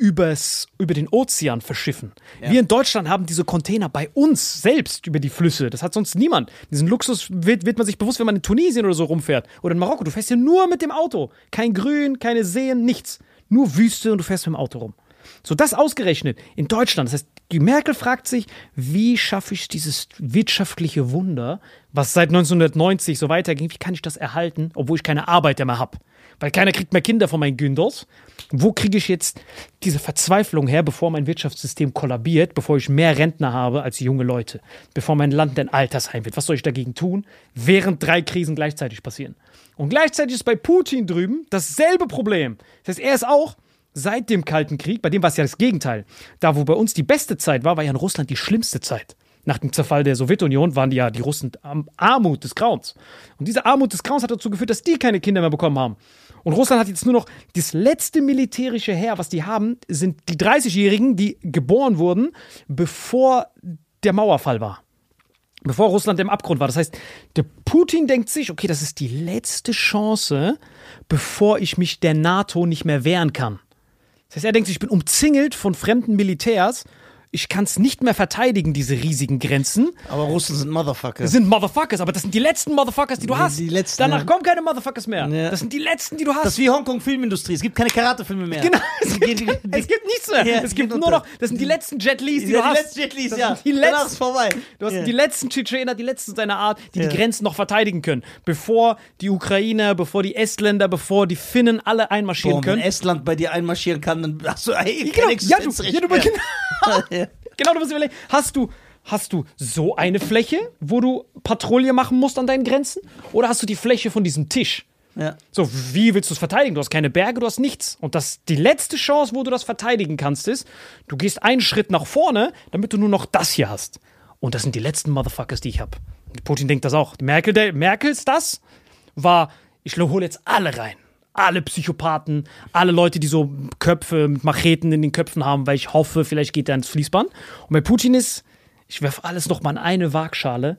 Speaker 3: übers, über den Ozean verschiffen. Wir in Deutschland haben diese Container bei uns selbst über die Flüsse. Das hat sonst niemand. Diesen Luxus wird, wird man sich bewusst, wenn man in Tunesien oder so rumfährt. Oder in Marokko. Du fährst hier nur mit dem Auto. Kein Grün, keine Seen, nichts. Nur Wüste und du fährst mit dem Auto rum. So, das ausgerechnet in Deutschland. Das heißt, die Merkel fragt sich, wie schaffe ich dieses wirtschaftliche Wunder, was seit 1990 so weiterging, wie kann ich das erhalten, obwohl ich keine Arbeiter mehr habe? Weil keiner kriegt mehr Kinder von meinen Günders. Wo kriege ich jetzt diese Verzweiflung her, bevor mein Wirtschaftssystem kollabiert, bevor ich mehr Rentner habe als junge Leute, bevor mein Land ein Altersheim wird? Was soll ich dagegen tun, während drei Krisen gleichzeitig passieren? Und gleichzeitig ist bei Putin drüben dasselbe Problem. Das heißt, er ist auch seit dem Kalten Krieg, bei dem war es ja das Gegenteil. Da, wo bei uns die beste Zeit war, war ja in Russland die schlimmste Zeit. Nach dem Zerfall der Sowjetunion waren die ja die Russen am Armut des Grauens. Und diese Armut des Grauens hat dazu geführt, dass die keine Kinder mehr bekommen haben. Und Russland hat jetzt nur noch das letzte militärische Heer, was die haben, sind die 30-Jährigen, die geboren wurden, bevor der Mauerfall war bevor Russland im Abgrund war. Das heißt, der Putin denkt sich, okay, das ist die letzte Chance, bevor ich mich der NATO nicht mehr wehren kann. Das heißt, er denkt sich, ich bin umzingelt von fremden Militärs. Ich kann es nicht mehr verteidigen, diese riesigen Grenzen.
Speaker 2: Aber Russen sind Motherfucker.
Speaker 3: Das sind Motherfuckers, aber das sind die letzten Motherfuckers, die du
Speaker 2: Die-
Speaker 3: hast.
Speaker 2: die letzten,
Speaker 3: Danach
Speaker 2: ja.
Speaker 3: kommen keine Motherfuckers mehr.
Speaker 2: Ja.
Speaker 3: Das sind die letzten, die du hast.
Speaker 2: das ist wie Hongkong-Filmindustrie. Es gibt keine Karate-Filme mehr.
Speaker 3: Genau, es
Speaker 2: Die-
Speaker 3: gibt,
Speaker 2: die- die-
Speaker 3: es gibt nichts mehr.
Speaker 2: Ja,
Speaker 3: es
Speaker 2: die
Speaker 3: gibt nur noch, das sind die letzten Jet Lees, die du
Speaker 2: die
Speaker 3: hast.
Speaker 2: letzten Jet
Speaker 3: das
Speaker 2: ja.
Speaker 3: Die
Speaker 2: Danach
Speaker 3: letzten,
Speaker 2: ist vorbei.
Speaker 3: Du hast die letzten Tschetschener, die letzten seiner Art, die die Grenzen noch verteidigen können. Bevor die Ukrainer, bevor die Estländer, bevor die Finnen alle einmarschieren
Speaker 2: Boah, wenn
Speaker 3: können.
Speaker 2: Estland bei dir einmarschieren kann, dann hast du ey,
Speaker 3: Genau,
Speaker 2: kein
Speaker 3: ja, du, ja, du,
Speaker 2: mehr.
Speaker 3: genau. Genau, du musst überlegen, hast du, hast du so eine Fläche, wo du Patrouille machen musst an deinen Grenzen? Oder hast du die Fläche von diesem Tisch?
Speaker 2: Ja.
Speaker 3: So, wie willst du es verteidigen? Du hast keine Berge, du hast nichts. Und das, die letzte Chance, wo du das verteidigen kannst, ist, du gehst einen Schritt nach vorne, damit du nur noch das hier hast. Und das sind die letzten Motherfuckers, die ich habe. Putin denkt das auch. Merkel, der, Merkels das war, ich hole jetzt alle rein. Alle Psychopathen, alle Leute, die so Köpfe mit Macheten in den Köpfen haben, weil ich hoffe, vielleicht geht er ins Fließband. Und bei Putin ist, ich werfe alles noch mal in eine Waagschale,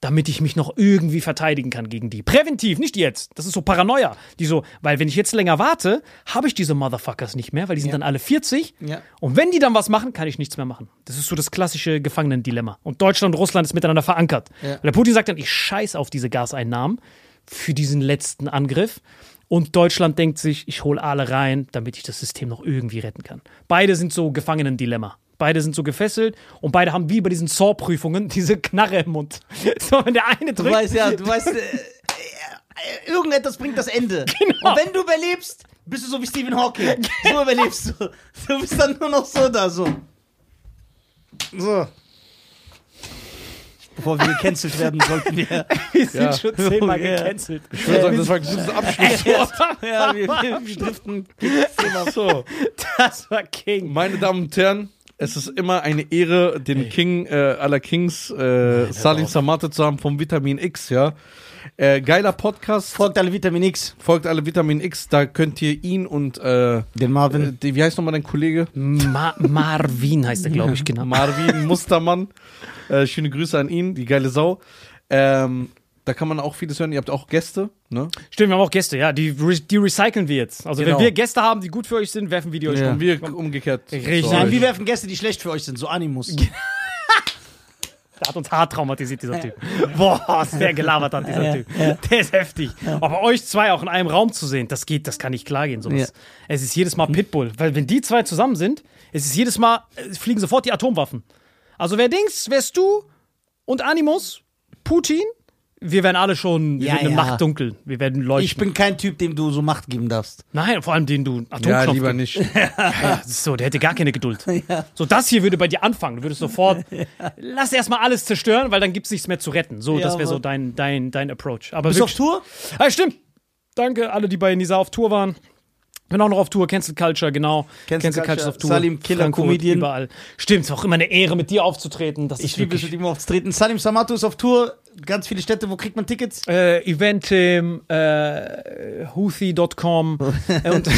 Speaker 3: damit ich mich noch irgendwie verteidigen kann gegen die. Präventiv, nicht jetzt. Das ist so Paranoia. Die so, weil wenn ich jetzt länger warte, habe ich diese Motherfuckers nicht mehr, weil die sind dann alle 40.
Speaker 2: Ja.
Speaker 3: Und wenn die dann was machen, kann ich nichts mehr machen. Das ist so das klassische Gefangenendilemma. Und Deutschland und Russland ist miteinander verankert.
Speaker 2: Ja.
Speaker 3: Und der Putin sagt dann, ich scheiß auf diese Gaseinnahmen für diesen letzten Angriff. Und Deutschland denkt sich, ich hole alle rein, damit ich das System noch irgendwie retten kann. Beide sind so Gefangenendilemma. Beide sind so gefesselt und beide haben wie bei diesen Saw-Prüfungen diese Knarre im Mund. So, wenn der eine
Speaker 2: Du
Speaker 3: drückt,
Speaker 2: weißt ja, du weißt, äh, äh, irgendetwas bringt das Ende.
Speaker 3: Genau.
Speaker 2: Und wenn du überlebst, bist du so wie Stephen Hawking. So überlebst du. Du bist dann nur noch so da, so. So. Bevor wir gecancelt werden, sollten wir.
Speaker 3: wir sind
Speaker 1: Ja.
Speaker 3: schon zehnmal gecancelt.
Speaker 1: Ich würde sagen, das war ein gutes Abschlusswort.
Speaker 2: Ja, wir, wir, driften.
Speaker 1: So,
Speaker 3: Das war King.
Speaker 1: meine Damen und Herren, es ist immer eine Ehre, den King äh, aller Kings, äh, Salim Samate zu haben vom Vitamin X, ja. Äh, geiler Podcast.
Speaker 2: Folgt alle Vitamin X.
Speaker 1: Folgt alle Vitamin X, da könnt ihr ihn und äh,
Speaker 2: Den
Speaker 1: äh,
Speaker 2: Marvin.
Speaker 1: die, wie heißt nochmal dein Kollege?
Speaker 3: Ma Marvin heißt er, glaube ich, genau.
Speaker 1: Marvin Mustermann. Äh, schöne Grüße an ihn, die geile Sau. Ähm, da kann man auch vieles hören. Ihr habt auch Gäste, ne?
Speaker 3: Stimmt, wir haben auch Gäste, ja. Die, re die recyceln wir jetzt. Also,
Speaker 1: Genau.
Speaker 3: wenn wir Gäste haben, die gut für euch sind, werfen wir die euch
Speaker 2: Ja.
Speaker 3: um.
Speaker 1: Und wir umgekehrt.
Speaker 3: Richtig.
Speaker 2: Nein, wir werfen Gäste, die schlecht für euch sind, so Animus.
Speaker 3: Der hat uns hart traumatisiert, dieser Typ. Boah, was der gelabert hat, dieser Typ. Der ist heftig. Aber euch zwei auch in einem Raum zu sehen, das geht, das kann nicht klar gehen, sowas. Es ist jedes Mal Pitbull. Weil wenn die zwei zusammen sind, es ist jedes Mal, fliegen sofort die Atomwaffen. Also wer Dings, wärst du und Animus, Putin, wir werden alle schon, wir
Speaker 2: Ja,
Speaker 3: im
Speaker 2: ja.
Speaker 3: Nachtdunkel. Wir werden leuchten.
Speaker 2: Ich bin kein Typ, dem du so Macht geben darfst.
Speaker 3: Nein, vor allem den du
Speaker 1: Ja,
Speaker 3: Atomknopf
Speaker 1: lieber
Speaker 3: gibst.
Speaker 1: nicht.
Speaker 3: Ja, ist so, der hätte gar keine Geduld. So, das hier würde bei dir anfangen. Du würdest sofort, lass erstmal alles zerstören, weil dann gibt es nichts mehr zu retten. So,
Speaker 2: Ja,
Speaker 3: das wäre so dein, dein, dein Approach. Aber
Speaker 2: Bist du auf
Speaker 3: wirklich-
Speaker 2: Tour?
Speaker 3: Ah, stimmt. Danke, alle, die bei Nisa auf Tour waren. Bin auch noch auf Tour, Cancel Culture, genau.
Speaker 2: Cancel Culture,
Speaker 3: ist auf Tour.
Speaker 2: Salim, Killer,
Speaker 3: Frankfurt,
Speaker 2: Comedian.
Speaker 3: Überall. Stimmt, es war auch immer eine Ehre, mit dir aufzutreten. Das
Speaker 2: Ich
Speaker 3: ist
Speaker 2: liebe es,
Speaker 3: wirklich,
Speaker 2: mit ihm aufzutreten. Salim Samato ist auf Tour. Ganz viele Städte. Wo kriegt man Tickets?
Speaker 3: äh, Eventim, äh, Houthi.com und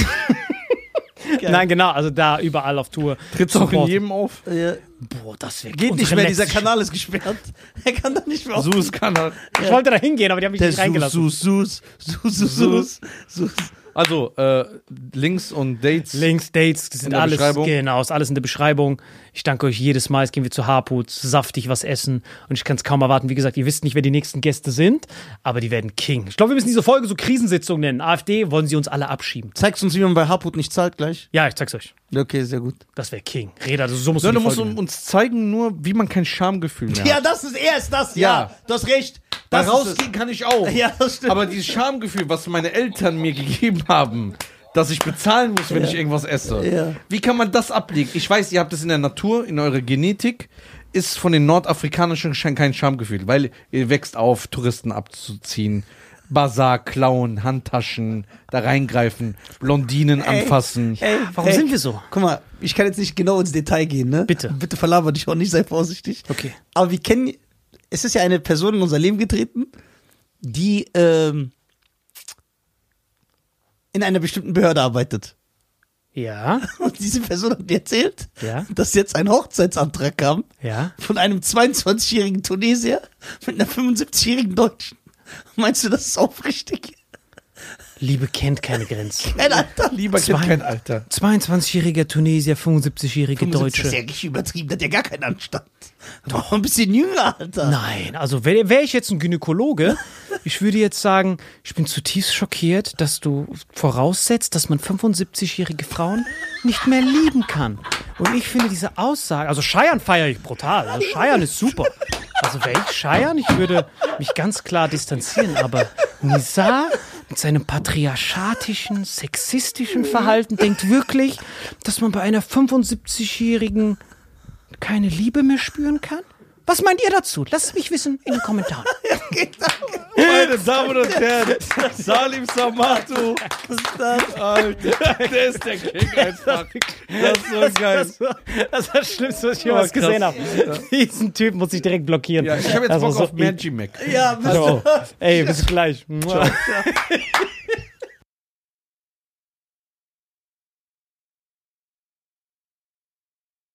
Speaker 3: Nein, genau, also da überall auf Tour.
Speaker 1: Trittst auch in jedem auf?
Speaker 3: Boah, das wäre
Speaker 2: Geht nicht mehr, dieser Kanal ist gesperrt. Er kann da nicht mehr auf.
Speaker 1: Sus kann er.
Speaker 3: Ich wollte da hingehen, aber die haben mich
Speaker 2: Der
Speaker 3: nicht reingelassen.
Speaker 2: Sus, Sus, Sus, Sus, Sus, Sus.
Speaker 1: Also, äh, Links und Dates.
Speaker 3: Links, Dates, das sind
Speaker 1: der
Speaker 3: alles,
Speaker 1: Beschreibung?
Speaker 3: genau, ist alles in der Beschreibung. Ich danke euch jedes Mal. Jetzt gehen wir zu Harput, saftig was essen. Und ich kann es kaum erwarten. Wie gesagt, ihr wisst nicht, wer die nächsten Gäste sind, aber die werden King. Ich glaube, wir müssen diese Folge so Krisensitzung nennen. AfD wollen sie uns alle abschieben.
Speaker 2: Zeigst uns, wie man bei Harput nicht zahlt gleich?
Speaker 3: Ja, ich zeig's euch.
Speaker 2: Okay, sehr gut.
Speaker 3: Das wäre King. Reda, also so musst
Speaker 1: Ja,
Speaker 3: du
Speaker 1: du musst
Speaker 3: nennen.
Speaker 1: uns zeigen nur, wie man kein Schamgefühl mehr
Speaker 2: Ja,
Speaker 1: hat.
Speaker 2: das ist, er ist das, ja.
Speaker 1: Ja.
Speaker 2: Du hast recht.
Speaker 1: Da rausgehen kann ich auch.
Speaker 2: Ja, das stimmt.
Speaker 1: Aber dieses Schamgefühl, was meine Eltern mir gegeben haben, dass ich bezahlen muss, wenn ich irgendwas esse.
Speaker 2: Ja.
Speaker 1: Wie kann man das ablegen? Ich weiß, ihr habt es in der Natur, in eurer Genetik, ist von den Nordafrikanischen schon kein Schamgefühl, weil ihr wächst auf, Touristen abzuziehen. Bazar klauen, Handtaschen, da reingreifen, Blondinen anfassen.
Speaker 2: Ey,
Speaker 3: Warum
Speaker 2: ey,
Speaker 3: sind wir so?
Speaker 2: Guck mal, ich kann jetzt nicht genau ins Detail gehen, ne?
Speaker 3: Bitte.
Speaker 2: Bitte verlaber dich auch nicht, sei vorsichtig.
Speaker 3: Okay.
Speaker 2: Aber wir kennen, es ist ja eine Person in unser Leben getreten, die ähm, in einer bestimmten Behörde arbeitet.
Speaker 3: Ja,
Speaker 2: Und diese Person hat mir erzählt,
Speaker 3: Ja.
Speaker 2: dass jetzt ein Hochzeitsantrag kam
Speaker 3: ja.
Speaker 2: von einem 22-jährigen Tunesier mit einer 75-jährigen Deutschen. Meinst du, das ist aufrichtig?
Speaker 3: Liebe kennt keine Grenzen.
Speaker 2: Nein, Alter.
Speaker 1: Lieber
Speaker 3: Zwei-
Speaker 1: kennt kein Alter.
Speaker 3: 22-jähriger Tunesier, 75-jährige
Speaker 2: 75
Speaker 3: Deutsche.
Speaker 2: ist ja richtig übertrieben, der hat ja gar keinen Anstand. Doch, ein bisschen jünger, Alter.
Speaker 3: Nein, also wäre wär ich jetzt ein Gynäkologe, ich würde jetzt sagen, ich bin zutiefst schockiert, dass du voraussetzt, dass man 75-jährige Frauen nicht mehr lieben kann. Und ich finde diese Aussage, also Scheiern feiere ich brutal. Also Scheiern ist super. Also wäre ich Scheiern, ich würde mich ganz klar distanzieren, aber Nizar mit seinem patriarchatischen, sexistischen Verhalten denkt wirklich, dass man bei einer 75-jährigen keine Liebe mehr spüren kann? Was meint ihr dazu? Lasst es mich wissen in den Kommentaren.
Speaker 1: Meine Damen und Herren, Salim Samatu. Alter, der ist der King einfach. Das ist so geil.
Speaker 3: Das war das, war das Schlimmste, was ich jemals
Speaker 1: krass.
Speaker 3: gesehen habe. Diesen Typ muss ich direkt blockieren.
Speaker 1: Ja, ich habe jetzt
Speaker 3: Das war
Speaker 1: Bock
Speaker 3: so
Speaker 1: auf Magic Mac.
Speaker 2: Ja, bist
Speaker 3: Also, ey, bis gleich.